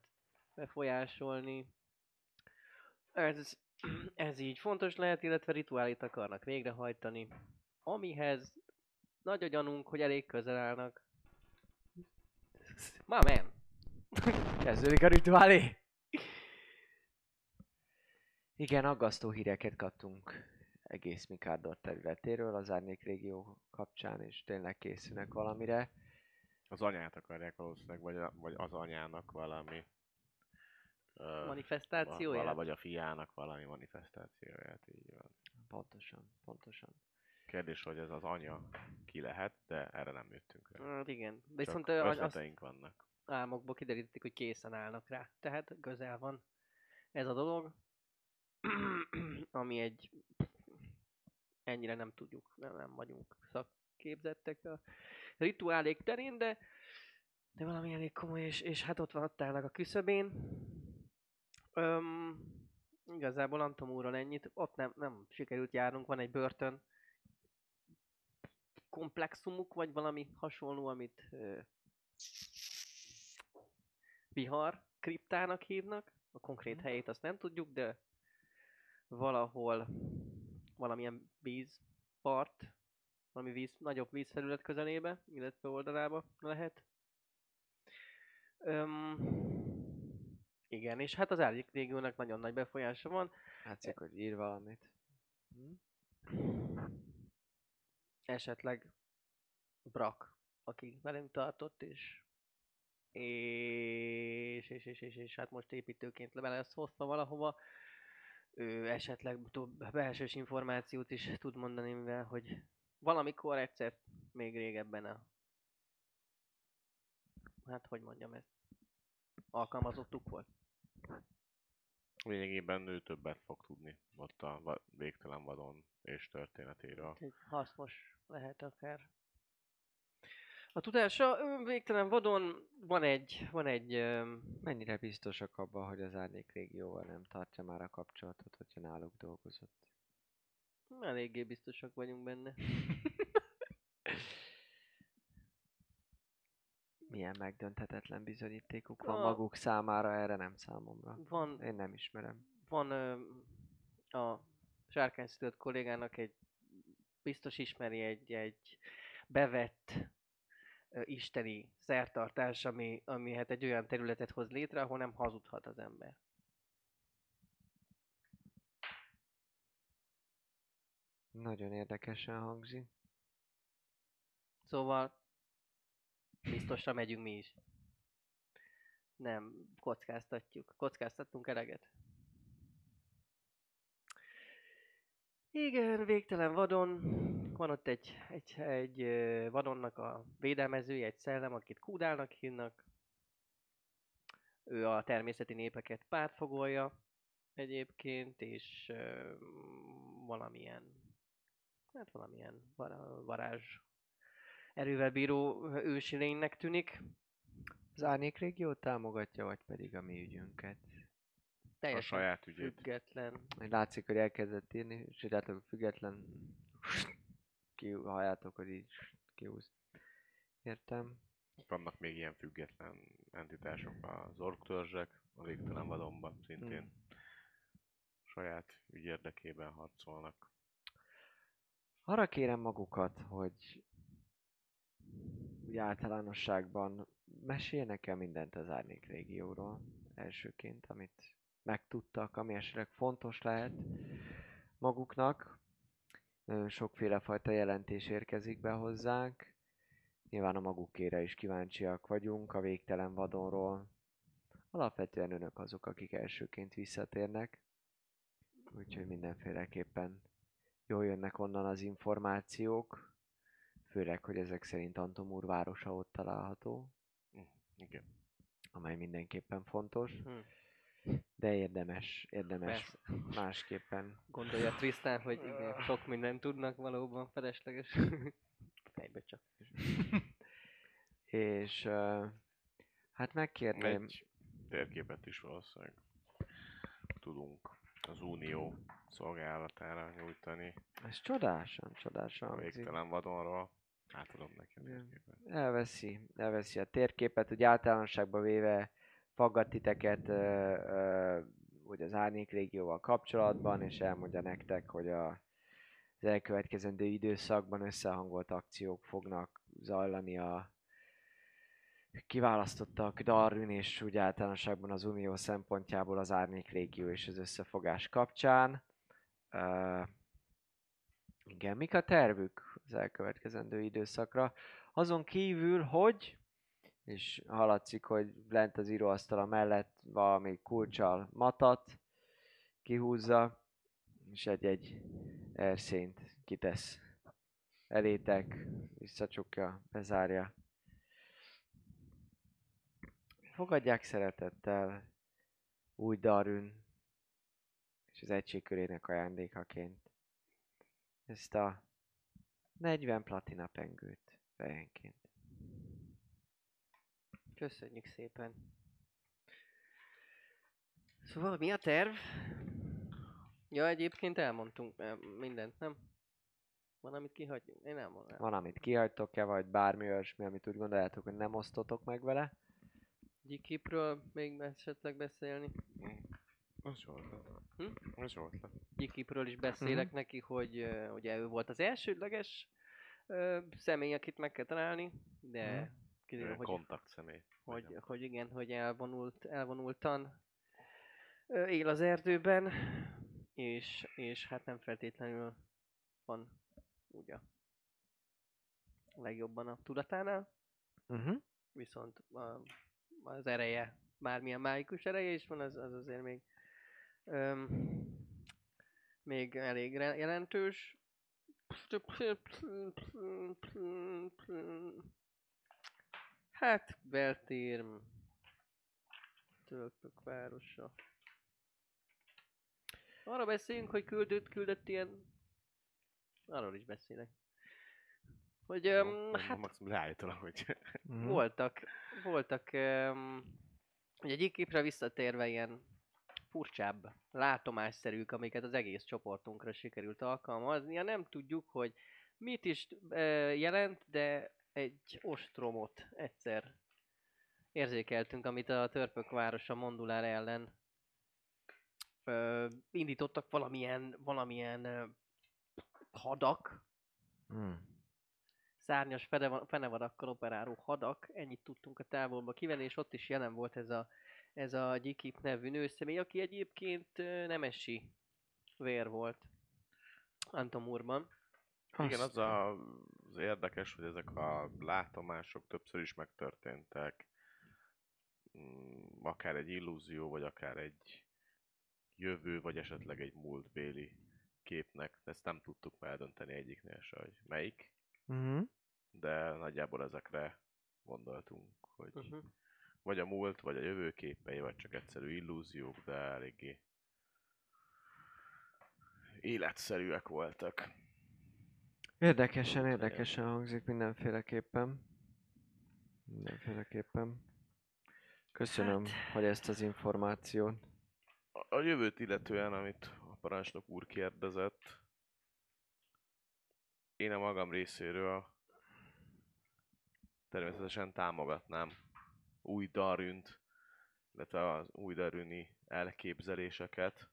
befolyásolni. Ez, ez így fontos lehet, illetve rituálit akarnak végrehajtani, amihez nagy a gyanunk, hogy elég közel állnak. Man! Kezdődik a rituálé! Igen, aggasztó híreket kaptunk egész Mikádor területéről az Árnyék régió kapcsán, és tényleg készülnek valamire. Az anyát akarják valószínűleg, vagy, a, vagy az anyának valami... Ö, Manifestációja? vala- vagy a fiának valami manifestációját, így van. Pontosan, pontosan. Kérdés, hogy ez az anya ki lehet, de erre nem jöttünk rá. Hát igen. Csak Viszont ö, azt vannak. Álmokból kiderítették, hogy készen állnak rá. Tehát közel van ez a dolog, ami egy... Ennyire nem tudjuk, nem, nem vagyunk szakképzettek a rituálék terén, de, de valami elég komoly, és, és hát ott van, ott állnak a küszöbén. Öm, igazából Antom úrral ennyit, ott nem, nem sikerült járnunk, van egy börtön komplexumuk, vagy valami hasonló, amit ö, vihar kriptának hívnak. A konkrét helyét azt nem tudjuk, de valahol valamilyen vízpart, valami víz, nagyobb vízfelület közelébe, illetve oldalába lehet. Öm, igen, és hát az árnyék régiónak nagyon nagy befolyása van. Látszik, hogy ír valamit. Hm? esetleg Brak, aki velünk tartott, és és, és, és, és, és hát most építőként le lesz hozva valahova. Ő esetleg több belsős információt is tud mondani, mivel hogy valamikor egyszer még régebben a hát hogy mondjam ezt alkalmazottuk volt. Lényegében ő többet fog tudni ott a végtelen vadon és történetéről. Hasznos lehet akár. A tudása végtelen vadon van egy, van egy Mennyire biztosak abban, hogy az Árnyék régióval nem tartja már a kapcsolatot, hogyha náluk dolgozott? eléggé biztosak vagyunk benne. Milyen megdönthetetlen bizonyítékuk van A- maguk számára, erre nem számomra. Van, Én nem ismerem. van ö, a sárkányszülött kollégának egy, biztos ismeri egy, egy bevett isteni szertartás, ami, ami hát egy olyan területet hoz létre, ahol nem hazudhat az ember. Nagyon érdekesen hangzik. Szóval biztosra megyünk mi is. Nem, kockáztatjuk. Kockáztattunk eleget. Igen, végtelen vadon. Van ott egy, egy, egy vadonnak a védelmezője, egy szellem, akit kúdálnak hívnak. Ő a természeti népeket pártfogolja egyébként, és ö, valamilyen, hát valamilyen var- varázs erővel bíró ősi lénynek tűnik. Az Árnyék régiót támogatja, vagy pedig a mi ügyünket? A Teljesen saját ügyét. független. Látszik, hogy elkezdett írni, és hogy független. Ki, halljátok, hogy így kiúz. Értem. Vannak még ilyen független entitások, az orktörzsek, a végtelen vadonban szintén Hmm. saját ügy érdekében harcolnak. Arra kérem magukat, hogy úgy általánosságban meséljenek el mindent az Árnyék régióról elsőként, amit megtudtak, ami esetleg fontos lehet maguknak. Sokféle fajta jelentés érkezik be hozzánk. Nyilván a magukére is kíváncsiak vagyunk a végtelen vadonról. Alapvetően önök azok, akik elsőként visszatérnek. Úgyhogy mindenféleképpen jól jönnek onnan az információk, főleg, hogy ezek szerint Antom úr városa ott található, Igen. amely mindenképpen fontos, Hm. De érdemes, érdemes Persze. másképpen. Gondolja Tristan, hogy igen, sok mindent tudnak valóban felesleges. Fejbe csak. És uh, hát megkérném, Egy térképet is valószínűleg tudunk az Unió szolgálatára nyújtani. Ez csodásan, csodásan A végtelen vadonról. Átadom neki a térképet. Elveszi, elveszi a térképet, úgy általánosságban véve faggat titeket ö, ö, az árnyék régióval kapcsolatban, és elmondja nektek, hogy a, az elkövetkezendő időszakban összehangolt akciók fognak zajlani a kiválasztottak Darwin és úgy általánosságban az Unió szempontjából az árnyék régió és az összefogás kapcsán. Ö, igen, mik a tervük az elkövetkezendő időszakra? Azon kívül, hogy, és hallatszik, hogy lent az íróasztala mellett valami kulcsal matat kihúzza, és egy-egy erszényt kitesz elétek, visszacsukja, bezárja. Fogadják szeretettel új Darün és az egységkörének ajándékaként ezt a 40 platina pengőt fejenként. Köszönjük szépen. Szóval mi a terv? Ja, egyébként elmondtunk eh, mindent, nem? Van, amit kihagyjunk? Én nem mondom. Van, amit kihagytok-e, vagy bármi olyasmi, amit úgy gondoljátok, hogy nem osztotok meg vele? Gyikipről még esetleg beszélni. Az ötlet. Hm? Az ötlet. Gyikipről is beszélek Mhm. neki, hogy uh, ugye ő volt az elsődleges uh, személy, akit meg kell találni, de Mhm. kiderül, hogy, Kontakt személy. Hogy, hogy igen, hogy elvonult, elvonultan él az erdőben, és, és hát nem feltétlenül van ugye legjobban a tudatánál, Uh-huh. viszont a, az ereje, bármilyen mágikus ereje is van, az, az azért még öm, még elég jelentős. Hát, Beltér, Tölpök városa. Arra beszéljünk, hogy küldött, küldött ilyen... Arról is beszélek. Hogy, um, hát Maximum leállítanak, hogy Uh-huh. voltak, voltak, um, ugye egyik képre visszatérve ilyen furcsább látomásszerűk, amiket az egész csoportunkra sikerült alkalmaznia. Nem tudjuk, hogy mit is uh, jelent, de egy ostromot egyszer érzékeltünk, amit a törpök városa Mondulár ellen ö, indítottak valamilyen, valamilyen ö, hadak, Mm. szárnyas feneva- fenevadakkal operáló hadak, ennyit tudtunk a távolba kivenni, és ott is jelen volt ez a, ez a Gyikip nevű nőszemély, aki egyébként nemesi vér volt Antomurban. Igen, az a, az érdekes, hogy ezek a látomások többször is megtörténtek. Mm, Akár egy illúzió, vagy akár egy jövő, vagy esetleg egy múltbéli képnek. Ezt nem tudtuk már eldönteni egyiknél se, hogy melyik, Uh-huh. de nagyjából ezekre gondoltunk, hogy Uh-huh. vagy a múlt, vagy a jövő képei, vagy csak egyszerű illúziók, de eléggé életszerűek voltak. Érdekesen, érdekesen hangzik mindenféleképpen. Mindenféleképpen. Köszönöm, hát... hogy ezt az információt. A- A jövőt illetően, amit a parancsnok úr kérdezett, én a magam részéről természetesen támogatnám új Darünt, illetve az új Darüni elképzeléseket,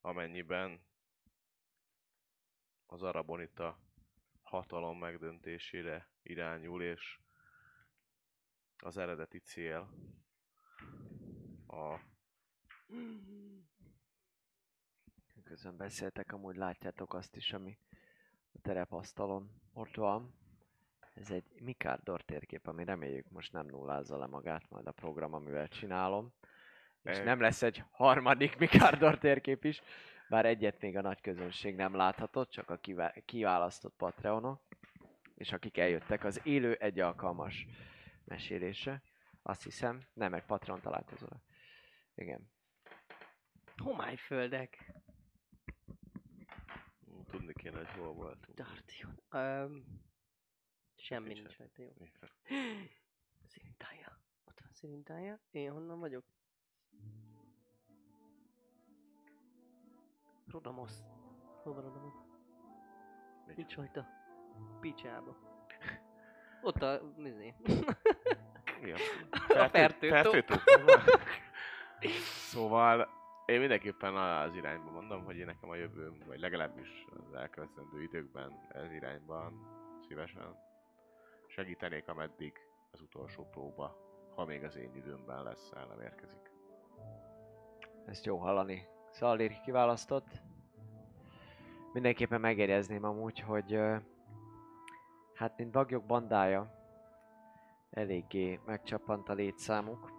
amennyiben az arabonita hatalom megdöntésére irányul, és az eredeti cél a Közben beszéltek, amúgy látjátok azt is, ami a terepasztalon ott van. Ez egy Mikardor térkép, ami reméljük most nem nullázza le magát majd a program, amivel csinálom. És nem lesz egy harmadik Mikardor térkép is, bár egyet még a nagy közönség nem láthatott, csak a kivá- kiválasztott Patreonok, és akik eljöttek az élő egy alkalmas mesélésre. Azt hiszem, nem egy Patreon találkozóra. Igen. Homályföldek. Tudni kéne, hogy hol voltunk. Dartion. Um, semmi Nincs nincs rajta, jó. Szirintája. Ott van Szirintája. Én honnan vagyok? Rodamos. Hol van Rodamos? Nincs. Nincs rajta. Picsába. Ott a... Nézé. Mi a? A fertőtó. fertőtó? szóval én mindenképpen az irányba mondom, hogy én nekem a jövőm, vagy legalábbis az elkövetkezendő időkben ez irányban szívesen segítenék, ameddig az utolsó próba, ha még az én időmben lesz, el nem érkezik. Ezt jó hallani. Szalír kiválasztott. Mindenképpen megjegyezném amúgy, hogy hát mint bagyok bandája eléggé megcsappant a létszámuk.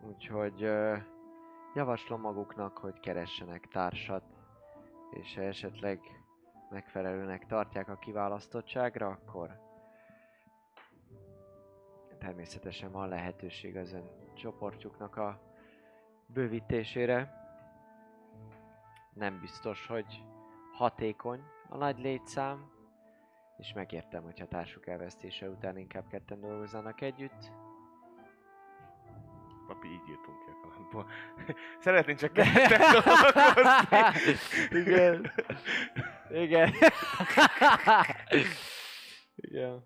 Úgyhogy javaslom maguknak, hogy keressenek társat, és ha esetleg megfelelőnek tartják a kiválasztottságra, akkor természetesen van lehetőség az ön csoportjuknak a bővítésére. Nem biztos, hogy hatékony a nagy létszám, és megértem, hogyha társuk elvesztése után inkább ketten dolgozzanak együtt. Papi, így írtunk ki a kalandból. Szeretnénk csak ketten dolgozni. Igen. Igen. Igen.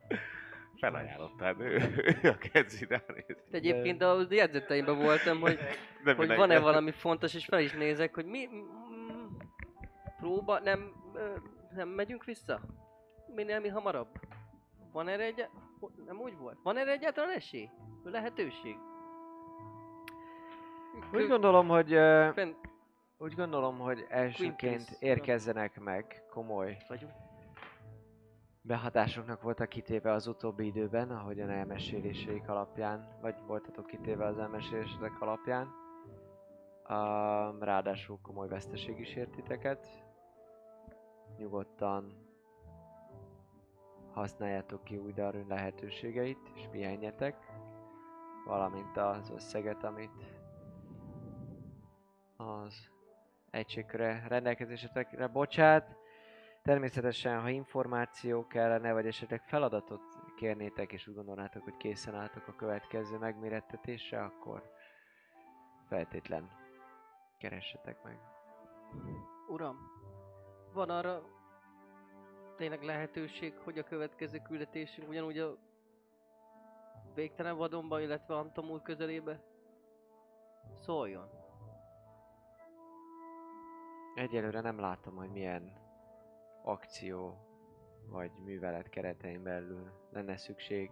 Felajánlottál, ő, ő a kezű ránéz. Egyébként a jegyzeteimben voltam, hogy, hogy van-e valami fontos, és fel is nézek, hogy mi... Próba, nem... Nem megyünk vissza? Minél mi hamarabb? Van erre egy... Nem úgy volt? Van erre egyáltalán esély? Lehetőség? Úgy gondolom, hogy Fent úgy gondolom, hogy elsőként érkezzenek meg komoly vagyunk. behatásoknak voltak kitéve az utóbbi időben, ahogyan elmeséléseik alapján, vagy voltatok kitéve az elmesélések alapján. Um, ráadásul komoly veszteség is ért titeket. Nyugodtan használjátok ki új Darwin lehetőségeit, és pihenjetek. Valamint az összeget, amit az egységköre rendelkezésetekre bocsát. Természetesen, ha információ kellene, vagy esetleg feladatot kérnétek, és úgy gondolnátok, hogy készen álltok a következő megmérettetésre, akkor feltétlen keressetek meg. Uram, van arra tényleg lehetőség, hogy a következő küldetésünk ugyanúgy a végtelen vadonba, illetve Antom úr közelébe szóljon? Egyelőre nem látom, hogy milyen akció vagy művelet keretein belül lenne szükség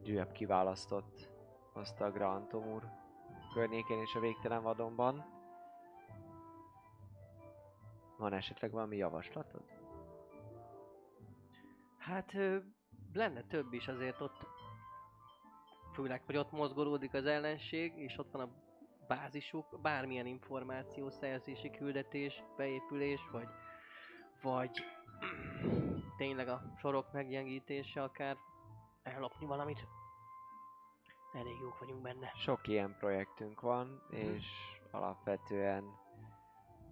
egy újabb kiválasztott osztagra Antom úr környékén és a végtelen vadonban. Van esetleg valami javaslatod? Hát lenne több is azért ott. Főleg, hogy ott mozgolódik az ellenség, és ott van a bázisuk, bármilyen információ, szerzési küldetés, beépülés, vagy, vagy tényleg a sorok meggyengítése, akár ellopni valamit. Elég jók vagyunk benne. Sok ilyen projektünk van, és alapvetően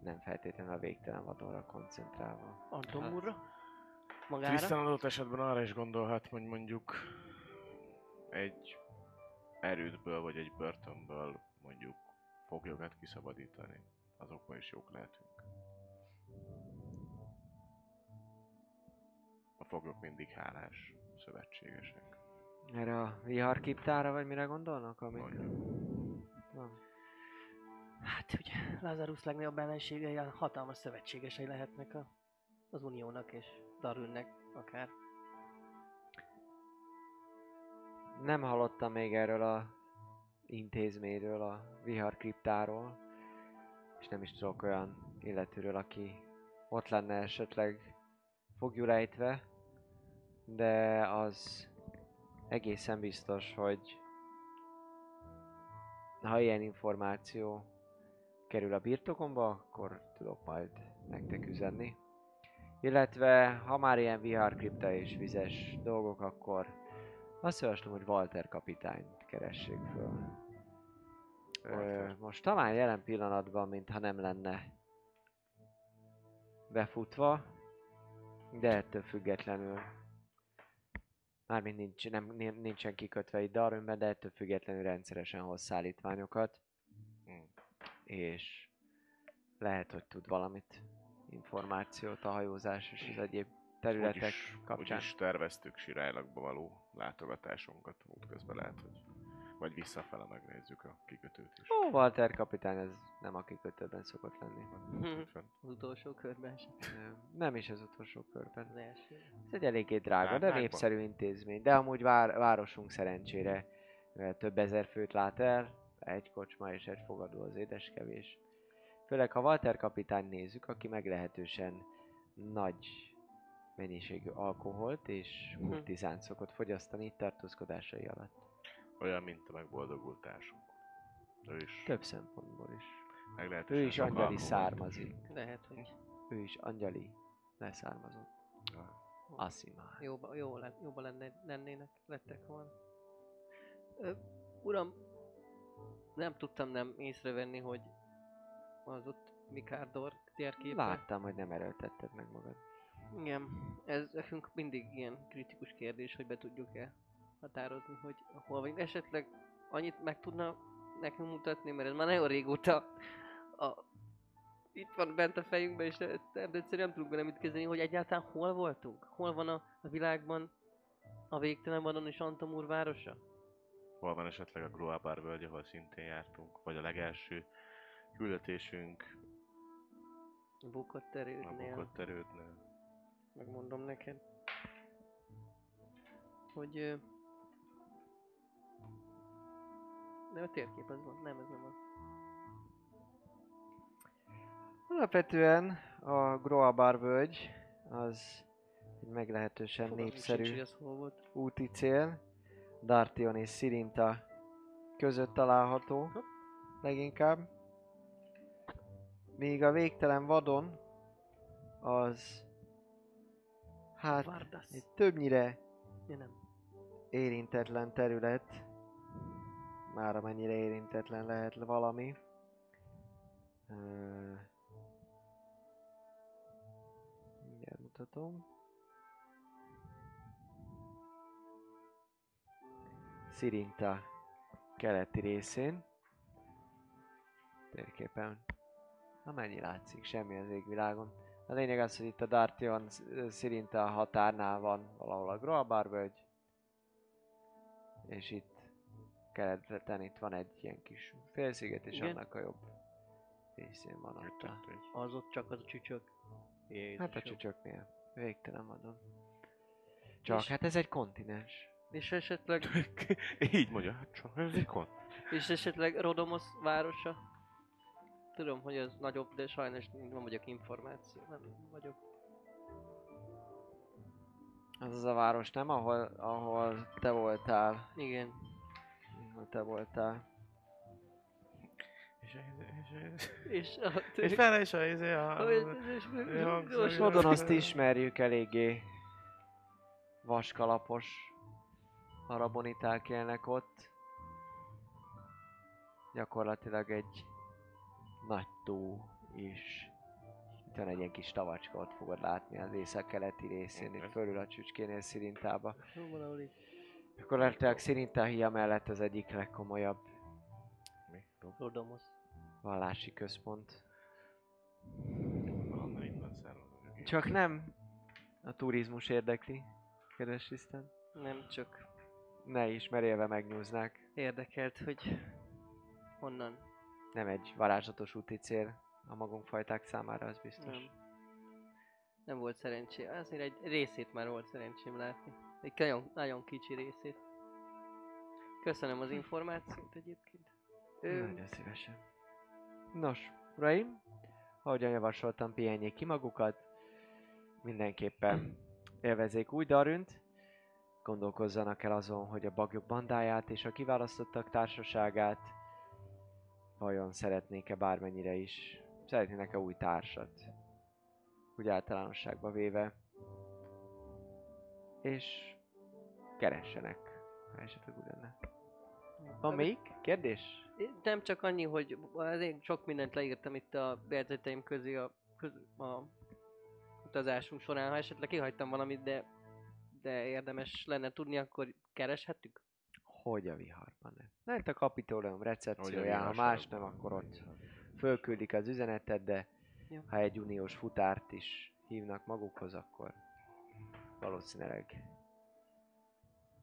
nem feltétlenül a végtelen vadonra koncentrálva. Antom Hát. úrra? Magára? Tristan adott esetben arra is gondolhat, hogy mondjuk egy erődből vagy egy börtönből mondjuk foglyokat kiszabadítani. Azokban is jók lehetünk. A foglyok mindig hálás szövetségesek. Erre a viharkiptára, vagy mire gondolnak? Amik... Mondjuk. Van. Hát ugye Lazarus legnagyobb ellenségei a hatalmas szövetségesei lehetnek a, az Uniónak és Darünnek akár. Nem hallottam még erről a intézményről, a viharkriptáról, és nem is tudok olyan illetőről, aki ott lenne esetleg fogjulejtve, de az egészen biztos, hogy ha ilyen információ kerül a birtokomba, akkor tudok majd nektek üzenni. Illetve, ha már ilyen viharkripta és vizes dolgok, akkor azt javaslom, hogy Walter kapitányt keressék föl. Ö, most talán jelen pillanatban, mintha nem lenne befutva, de ettől függetlenül mármint nincs, nem, nin- nincsen kikötve itt Darwinben, de ettől függetlenül rendszeresen hoz szállítványokat. És lehet, hogy tud valamit, információt a hajózás és az egyéb területek Úgyis, kapcsán. úgyis terveztük Sirálylakba való látogatásunkat. Útközben lehet, hogy vagy visszafele megnézzük a kikötőt is. Ó, Walter kapitány, ez nem a kikötőben szokott lenni. Az utolsó körben sem. Nem, Nem is az utolsó körben. Az első. Ez egy eléggé drága, de Drágákban? népszerű intézmény. De amúgy vár, városunk szerencsére több ezer főt lát el, egy kocsma és egy fogadó az édeskevés. Főleg ha Walter kapitány nézzük, aki meglehetősen nagy mennyiségű alkoholt és Hm. multizánt szokott fogyasztani itt tartózkodásai alatt. Olyan, mint a megboldogult társunk. Ő is Több szempontból is. meglehetősen Ő is angyali származik. Lehet, hogy Ő is angyali leszármazott. Azt már. jóba, jó, jóba lenne, lennének, lettek volna. Ö, uram, nem tudtam nem észrevenni, hogy az ott Mikádor térképen. Láttam, hogy nem erőltetted meg magad. Igen, ez nekünk mindig ilyen kritikus kérdés, hogy be tudjuk-e határozni, hogy hol vagyunk. Esetleg annyit meg tudna nekünk mutatni, mert ez már nagyon régóta a, itt van bent a fejünkben, és de egyszerűen nem tudunk vele mit kezdeni, hogy egyáltalán hol voltunk? Hol van a, a világban a végtelen vadon és Antamur városa? Hol van esetleg a Groabar völgy, ahol szintén jártunk? Vagy a legelső küldetésünk A bukott a erődnél. bukott erődnél? Megmondom neked. Hogy... Nem, a térkép az van. Nem, ez nem az. Alapvetően a Groabar völgy az egy meglehetősen Fogalmam népszerű sincs, úti cél. Dartion és Sirinta között található leginkább. Míg a végtelen vadon az hát Vardas. egy többnyire Ja, nem. érintetlen terület. Már amennyire érintetlen lehet valami. Mindjárt mutatom. Szirinta keleti részén. Térképen. Na mennyi látszik? Semmi az égvilágon. A lényeg az, hogy itt a Dartion Szirinta határnál van valahol a Groabar völgy. És itt keleten itt van egy ilyen kis félsziget, és Igen. annak a jobb részén van ott a... Az ott csak az a csücsök. Jézusom. Hát a csücsöknél. Végtelen vadon. Csak És- hát ez egy kontinens. És esetleg, Így mondja, hát csak ez ikon. és esetleg Rodomos városa? Tudom, hogy az nagyobb, de sajnos nem vagyok információ. Nem vagyok. Az az a város, nem? Ahol, ahol te voltál. Igen. Ahol te voltál. És, és, és, És, a, és fel is a izé a... Modon azt ismerjük eléggé vaskalapos araboniták élnek ott. Gyakorlatilag egy nagy tó is. Itt van egy ilyen kis tavacska, ott fogod látni az észak-keleti részén, itt fölül a csücskénél Szirintába. Gyakorlatilag Szirintáhia mellett az egyik legkomolyabb Mi? Rodomos. vallási központ. Csak nem a turizmus érdekli, kedves Isten. Nem csak Ne is, mert élve megnyúznák. érdekelt, hogy honnan. Nem egy varázslatos úti cél a magunk fajták számára, az biztos. Nem. Nem volt szerencsé. Azért egy részét már volt szerencsém látni. Egy nagyon, nagyon kicsi részét. Köszönöm az információt egyébként. Ö, Nagyon szívesen. Nos, uraim, ahogyan javasoltam, pihenjék ki magukat. Mindenképpen élvezék új darünt. Gondolkozzanak el azon, hogy a bagyok bandáját és a kiválasztottak társaságát vajon szeretnék-e bármennyire is. Szeretnének-e új társat? Úgy általánosságba véve. És keressenek, ha esetleg úgy lenne. Van még kérdés? Nem csak annyi, hogy elég sok mindent leírtam itt a jegyzeteim közé a, köz, a utazásunk során. Ha esetleg kihagytam valamit, de, de érdemes lenne tudni, akkor kereshetük? Hogy a viharban nem? Lehet a kapitóleum Hogy a recepcióján, ha más nem, akkor ott fölküldik az üzenetet, de Jó. ha egy uniós futárt is hívnak magukhoz, akkor valószínűleg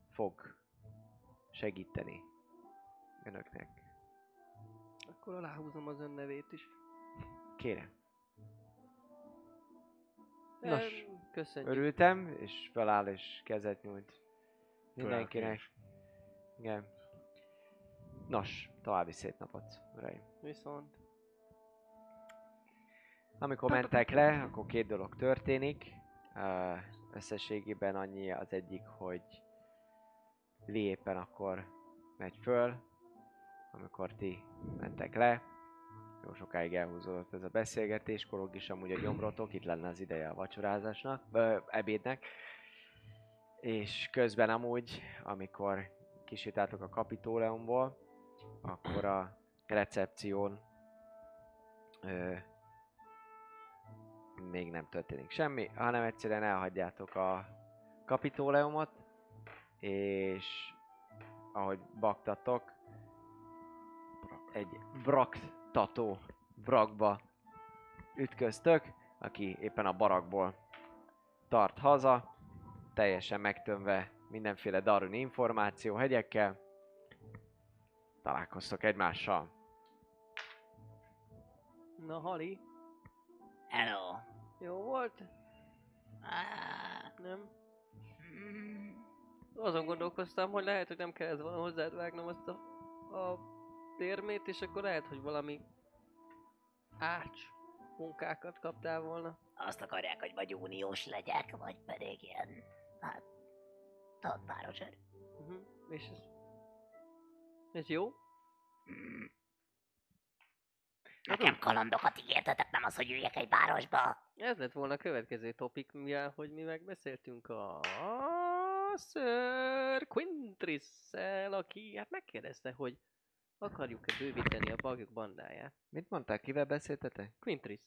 fog segíteni önöknek. Akkor aláhúzom az ön nevét is. Kérem. Nos, Köszönjük. Örültem, és feláll és kezet nyújt mindenkinek. Igen. Nos, további szép napot, uraim. Viszont. Amikor mentek le, akkor két dolog történik. Összességében annyi az egyik, hogy Lee éppen akkor megy föl, amikor ti mentek le. Jó sokáig elhúzódott ez a beszélgetés, korog is amúgy a gyomrotok, itt lenne az ideje a vacsorázásnak, ö, ebédnek. És közben amúgy, amikor kisétáltok a kapitóleumból, akkor a recepción ö, még nem történik semmi, hanem egyszerűen elhagyjátok a kapitóleumot, és ahogy baktatok, egy braktató brakba ütköztök, aki éppen a barakból tart haza, teljesen megtömve mindenféle darun információ hegyekkel. Találkoztok egymással. Na, Hali, Hello. jó volt? Ah, Nem? mm, Azon gondolkoztam, hogy lehet, hogy nem kellett volna hozzád vágnom azt a, a térmét, és akkor lehet, hogy valami ács munkákat kaptál volna. Azt akarják, hogy vagy uniós legyek, vagy pedig ilyen, hát, tatváros erő. Uh-huh. És ez... Ez jó? Mm. Nekem kalandokat ígértetek, nem az, hogy üljek egy városba. Ez lett volna a következő topik, mivel hogy mi megbeszéltünk a Sir quintris aki hát megkérdezte, hogy akarjuk-e bővíteni a bagyok bandáját. Mit mondták, kivel beszéltetek? Quintris.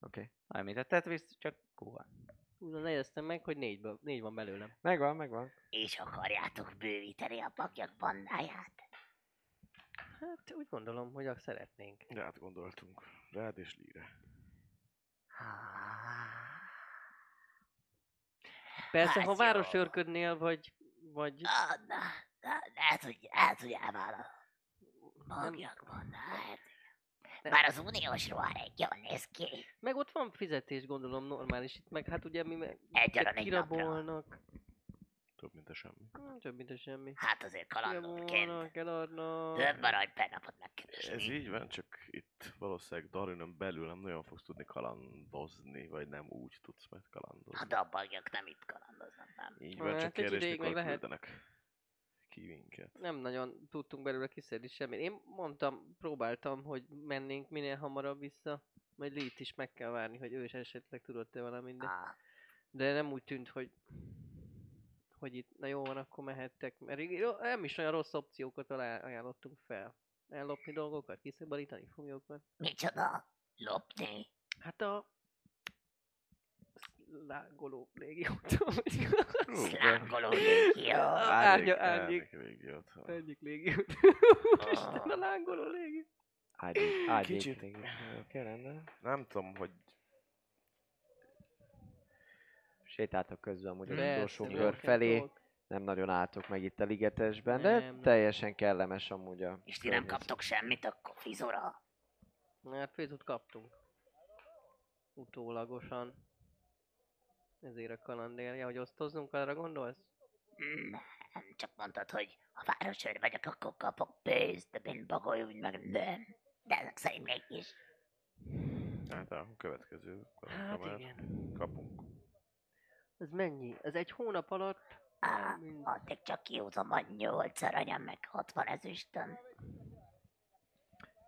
Oké. Okay. Amit a Tetris csak kúva. Úgy néztem meg, hogy négy, négy van belőlem. Megvan, megvan. És akarjátok bővíteni a pakyak bandáját. Hát úgy gondolom, hogy azt szeretnénk. De hát gondoltunk. Rád és Lire. Persze, Hát ha jó. városőrködnél, vagy, vagy Ah, na, na, lehet, hogy, lehet, hogy elvál a nem, pakyak bandáját. Nem. Bár az uniós ruhár egy jól néz ki. meg ott van fizetés, gondolom normális itt, meg hát ugye mi meg Egy arany egy napra. kirabolnak, Több, mint a semmi. Hmm, több mint a semmi. Hát azért kalandorként Kirabolnak, eladnak. több arany per napot Ez megkeresni. így van, csak itt valószínűleg Darinön belül nem nagyon fogsz tudni kalandozni, vagy nem úgy tudsz majd kalandozni. Hát a pakyak nem itt kalandoznak, nem. Így Hát van, csak egy kérdés, mikor lehet. küldenek ki minket. nem nagyon tudtunk belőle kiszedni semmit. Én mondtam, próbáltam, hogy mennénk minél hamarabb vissza, majd Lee-t is meg kell várni, hogy ő is esetleg tudott-e valamit, de, de nem úgy tűnt, hogy hogy itt, na jó van, akkor mehettek, mert nem is olyan rossz opciókat ajánlottunk fel. Ellopni dolgokat, kiszabadítani foglyokat. micsoda? Lopni? Hát a lángoló légiótól. Szlángoló légió. Árnyék, árnyék. árnyék légiót. Egyik légiót. Isten, a lángoló légió. Ágyék, ágyék. Kicsit. Nem tudom, hogy Sétáltok közben amúgy az utolsó kör felé. Nem nagyon álltok meg itt a ligetesben, de Nem, teljesen kellemes amúgy a És ti nem kaptok semmit, akkor fizora. Hát főzut kaptunk. Utólagosan. Ezért a kalandérja, hogy osztozzunk, arra gondolsz? Mm, nem csak mondtad, hogy ha városőr vagyok, akkor kapok pénzt, de én bagoly úgy meg nem. De ezek szerint mégis. hát a következő Hát igen. kapunk. Ez mennyi? Ez egy hónap alatt? Á, mind- addig csak kiúzom a nyolc aranyam, meg 60 ezüstön.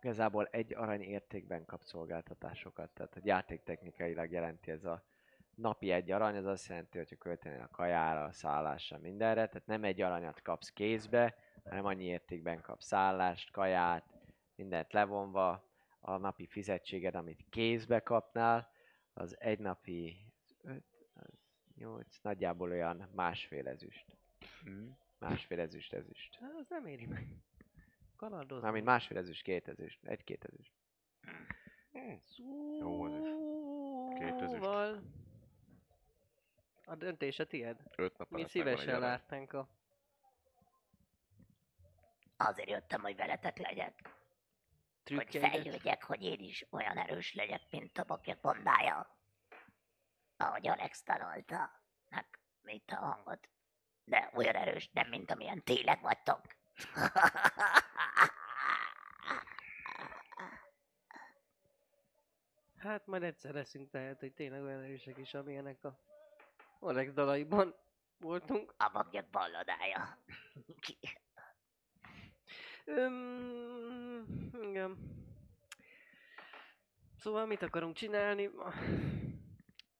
Igazából egy arany értékben kap szolgáltatásokat, tehát hogy játéktechnikailag jelenti ez a napi egy arany, az azt jelenti, hogy költenél a kajára, a szállásra, mindenre, tehát nem egy aranyat kapsz kézbe, hanem annyi értékben kapsz szállást, kaját, mindent levonva, a napi fizetséged, amit kézbe kapnál, az egy napi 5, az 8, nagyjából olyan másfél ezüst. Mm. Másfél ezüst ezüst. Hát, az nem éri meg. Kalandozni. Mármint másfél ezüst, két ezüst, egy-két ezüst. Jó, ez is. Két ezüst. A döntés a tied. Öt napon Mi szívesen látnánk a... Azért jöttem, hogy veletek legyek. Hogy trükkjeidet. fejlődjek, hogy én is olyan erős legyek, mint a bakjak bandája. Ahogy Alex találta. Meg mit a hangot. De olyan erős, nem mint amilyen tényleg vagytok. Hát majd egyszer leszünk tehát, hogy tényleg olyan erősek is, amilyenek a Alex dalaiban voltunk. a bakjak balladája. Öm, igen. Szóval mit akarunk csinálni?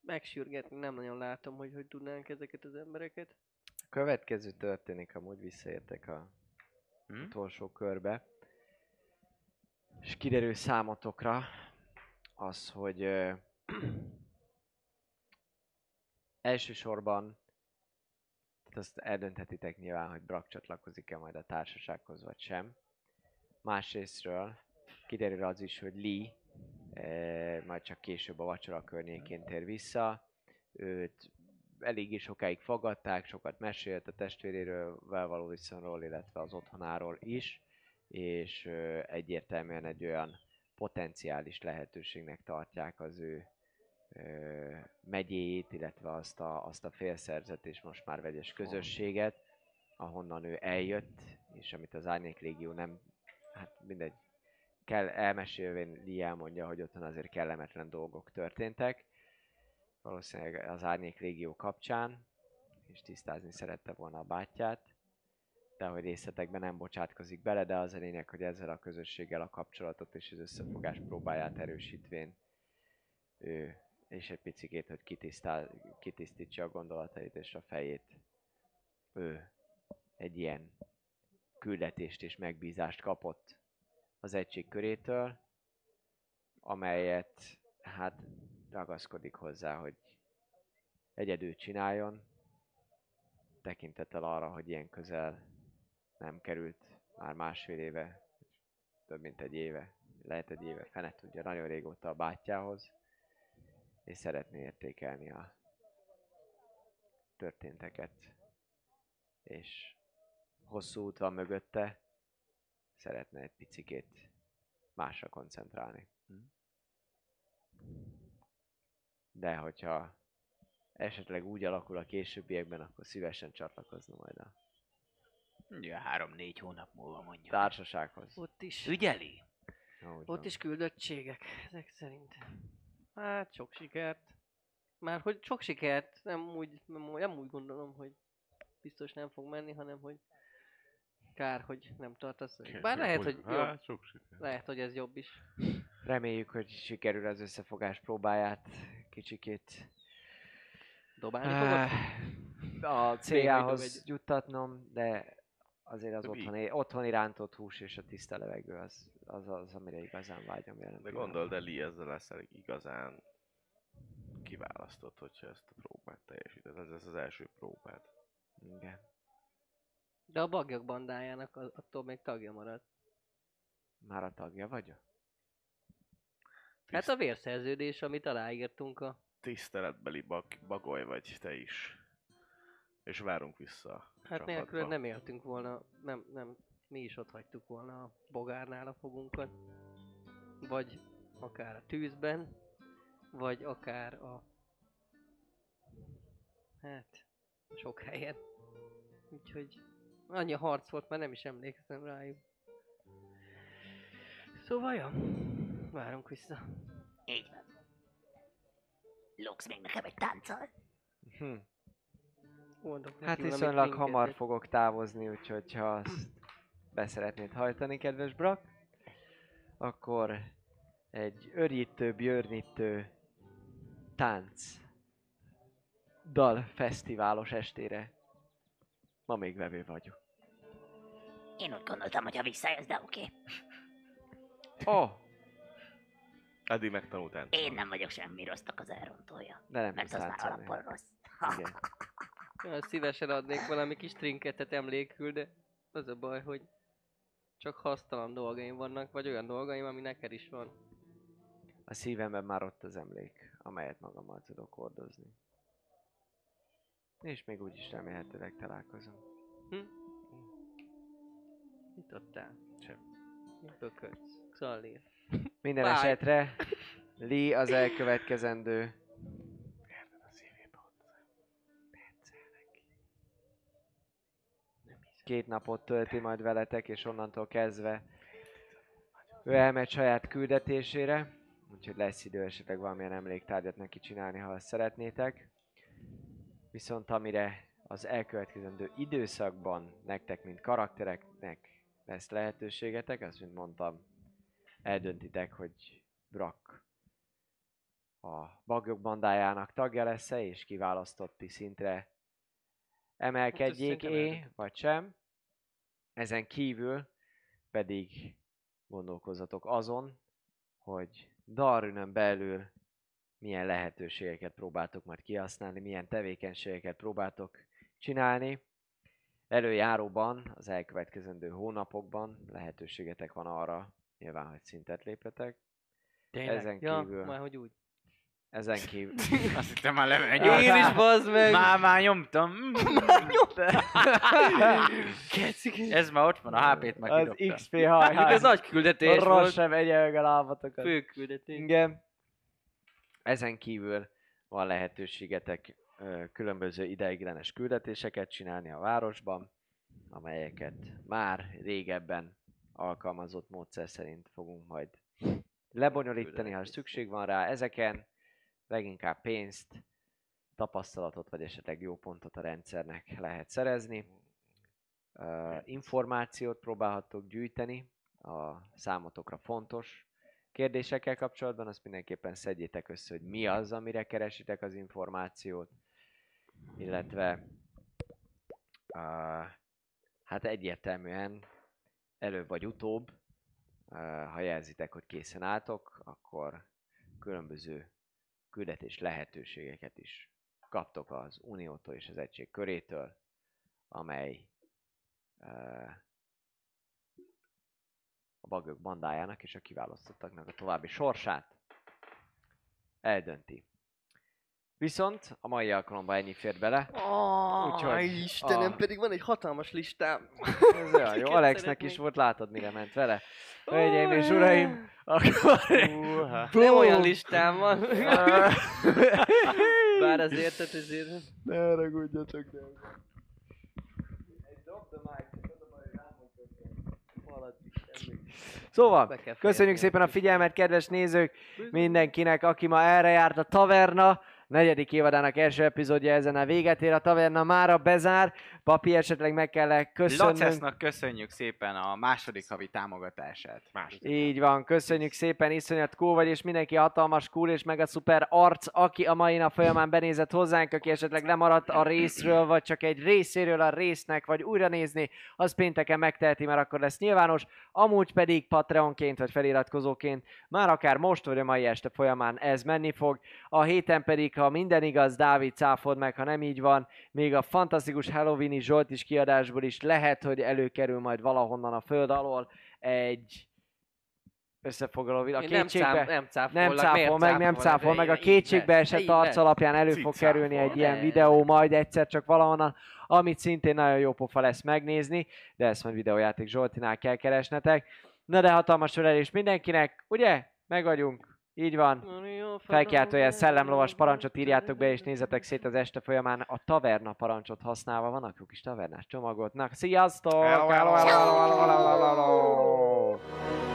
Megsürgetni, nem nagyon látom, hogy hogy tudnánk ezeket az embereket. A következő történik, amúgy visszaértek a Hm? utolsó körbe. És kiderül számotokra az, hogy elsősorban tehát azt eldönthetitek nyilván, hogy Brak csatlakozik-e majd a társasághoz, vagy sem. Másrésztről kiderül az is, hogy Lee e, majd csak később a vacsora környékén tér vissza. Őt eléggé sokáig fogadták, sokat mesélt a testvéréről való viszonyról, illetve az otthonáról is, és ö, egyértelműen egy olyan potenciális lehetőségnek tartják az ő megyéjét, illetve azt a, azt a félszerzet és most már vegyes közösséget, ahonnan ő eljött, és amit az Árnyék Légió nem, hát mindegy, kell elmesélvén Lee elmondja, hogy otthon azért kellemetlen dolgok történtek, valószínűleg az Árnyék Légió kapcsán, és tisztázni szerette volna a bátyját, de hogy részletekben nem bocsátkozik bele, de az a lényeg, hogy ezzel a közösséggel a kapcsolatot és az összefogás próbáját erősítvén ő, és egy picikét, hogy kitisztál, kitisztítsa a gondolatait és a fejét, ő egy ilyen küldetést és megbízást kapott az egység körétől, amelyet hát ragaszkodik hozzá, hogy egyedül csináljon, tekintettel arra, hogy ilyen közel nem került már másfél éve, több mint egy éve, lehet egy éve, fene tudja, nagyon régóta a bátyjához, és szeretné értékelni a történteket, és hosszú út van mögötte, szeretne egy picikét másra koncentrálni. De hogyha esetleg úgy alakul a későbbiekben, akkor szívesen csatlakozna majd a Ja, három-négy hónap múlva mondjuk. társasághoz. Ott is, Ügyeli? Ahogy ott van. is küldöttségek, ezek szerint. Hát sok sikert. Már hogy sok sikert, nem úgy, nem, úgy- nem úgy gondolom, hogy biztos nem fog menni, hanem hogy kár, hogy nem tartasz. velük. Bár lehet, hogy jobb, Hát, sok siker. lehet, hogy ez jobb is. Reméljük, hogy sikerül az összefogás próbáját kicsikét Dobálni fogod? Ah, a céljához juttatnom, de azért az otthoni, otthoni rántott hús és a tiszta levegő az, az, az amire igazán vágyom jelen De gondold, Eli ezzel leszel igazán kiválasztott, hogyha ezt a próbát teljesíted. Ez lesz az első próbád. Igen. De a bagyok bandájának az- attól még tagja maradt. Már a tagja vagyok? Hát a vérszerződés, amit aláírtunk a... Tiszteletbeli bag, bagoly vagy te is. És várunk vissza Hát nélkül nem éltünk volna, nem, nem, mi is ott hagytuk volna a bogárnál a fogunkat. Vagy akár a tűzben, vagy akár a... Hát, sok helyen. Úgyhogy annyi harc volt, már nem is emlékszem rájuk. Szóval, ja, várunk vissza. Így van. Lux még nekem egy tánccal. Hm. Neki Hát viszonylag hamar fogok távozni, úgyhogy ha azt beszeretnéd hajtani, kedves Brak, akkor egy örítő, björnítő tánc dal fesztiválos estére ma még vevő vagyok. Én úgy gondoltam, hogy ha visszajössz, de oké. Oh, Eddig megtanultál. Én nem vagyok semmi rossznak az elrontója. de nem Mert az már alapból rossz. Igen. Olyan szívesen adnék valami kis trinketet emlékül, de az a baj, hogy csak hasztalan dolgaim vannak, vagy olyan dolgaim, ami neked is van. a szívemben már ott az emlék, amelyet magammal tudok hordozni. És még úgyis remélhetőleg találkozom. Mit adtál? Sem. Mit böködsz? Xallir. Minden Bye. esetre Lee az elkövetkezendő két napot tölti majd veletek, és onnantól kezdve ő elmegy saját küldetésére, úgyhogy lesz idő esetleg valamilyen emléktárgyat neki csinálni, ha azt szeretnétek. Viszont amire az elkövetkezendő időszakban nektek, mint karaktereknek lesz lehetőségetek, azt, mint mondtam, eldöntitek, hogy Brak a bagyok bandájának tagja lesz-e, és kiválasztotti szintre emelkedjék Hát szerintem é, vagy sem. Ezen kívül pedig gondolkozzatok azon, hogy Darünön belül milyen lehetőségeket próbáltok majd kihasználni, milyen tevékenységeket próbáltok csinálni. Előjáróban, az elkövetkezendő hónapokban lehetőségetek van arra, nyilván, hogy szintet lépetek. Ezen Ja, kívül, már hogy úgy. Ezen kívül, Azt hittem már lemegy. Én is bazd meg! Már, már nyomtam. Kecik. Ez már ott van, a HP-t már az. XP hajház. Ez nagy küldetés Rossz volt. sem egye meg a lábatokat. Fő küldetés. Igen. Ezen kívül van lehetőségetek különböző ideiglenes küldetéseket csinálni a városban, amelyeket már régebben alkalmazott módszer szerint fogunk majd lebonyolítani, ha szükség van rá. Ezeken leginkább pénzt, tapasztalatot, vagy esetleg jó pontot a rendszernek lehet szerezni. Ö, információt próbálhattok gyűjteni a számotokra fontos kérdésekkel kapcsolatban, azt mindenképpen szedjétek össze, hogy mi az, amire keresitek az információt, illetve uh, hát egyértelműen előbb vagy utóbb, uh, ha jelzitek, hogy készen álltok, akkor különböző küldetés lehetőségeket is kaptok az Uniótól és az egység körétől, amely uh, a bagok bandájának és a kiválasztottaknak a további sorsát eldönti. Viszont a mai alkalomban ennyi fér bele. Oh, Úgyhogy Istenem, a- pedig van egy hatalmas listám. Ez olyan jó, Alexnek szeretnék. is volt, látod mire ment vele. Hölgyeim és uraim, akkor... Uha. Nem olyan listám van. Bár azért, tehát ezért... Ne haragudjatok, de... Szóval, köszönjük szépen a figyelmet, kedves nézők, mindenkinek, aki ma erre járt a taverna. Negyedik évadának első epizódja ezen a véget ér, a taverna mára bezár. Papi esetleg meg kell köszönnünk. Lacesznak köszönjük szépen a második havi támogatását. Második. Így van, köszönjük szépen, iszonyat cool vagy, és mindenki hatalmas cool és meg a szuper arc, aki a mai nap folyamán benézett hozzánk, aki esetleg lemaradt a részről, vagy csak egy részéről a résznek, vagy újra nézni, az pénteken megteheti, mert akkor lesz nyilvános. Amúgy pedig Patreonként vagy feliratkozóként, már akár most vagy a mai este folyamán ez menni fog. A héten pedig, ha minden igaz, Dávid cáfod meg, ha nem így van, még a fantasztikus Halloweeni Zsolt is kiadásból is lehet, hogy előkerül majd valahonnan a föld alól egy összefoglaló videó. A Én nem, kétségbe, cám, nem cáfolok. nem cáfol meg, nem cáfol meg. A kétségbe esett arc alapján elő fog kerülni egy ilyen videó majd egyszer csak valahonnan, amit szintén nagyon jó pofa lesz megnézni, de ezt majd videójáték Zsoltinál kell keresnetek. Na de hatalmas ölelés mindenkinek, ugye? Meg vagyunk. Így van. Felkiáltója szellemlovas parancsot írjátok be, és nézzetek szét az este folyamán a taverna parancsot használva. Van a kis tavernás csomagotnak. Sziasztok! Hello, hello, hello, hello, hello, hello, hello, hello.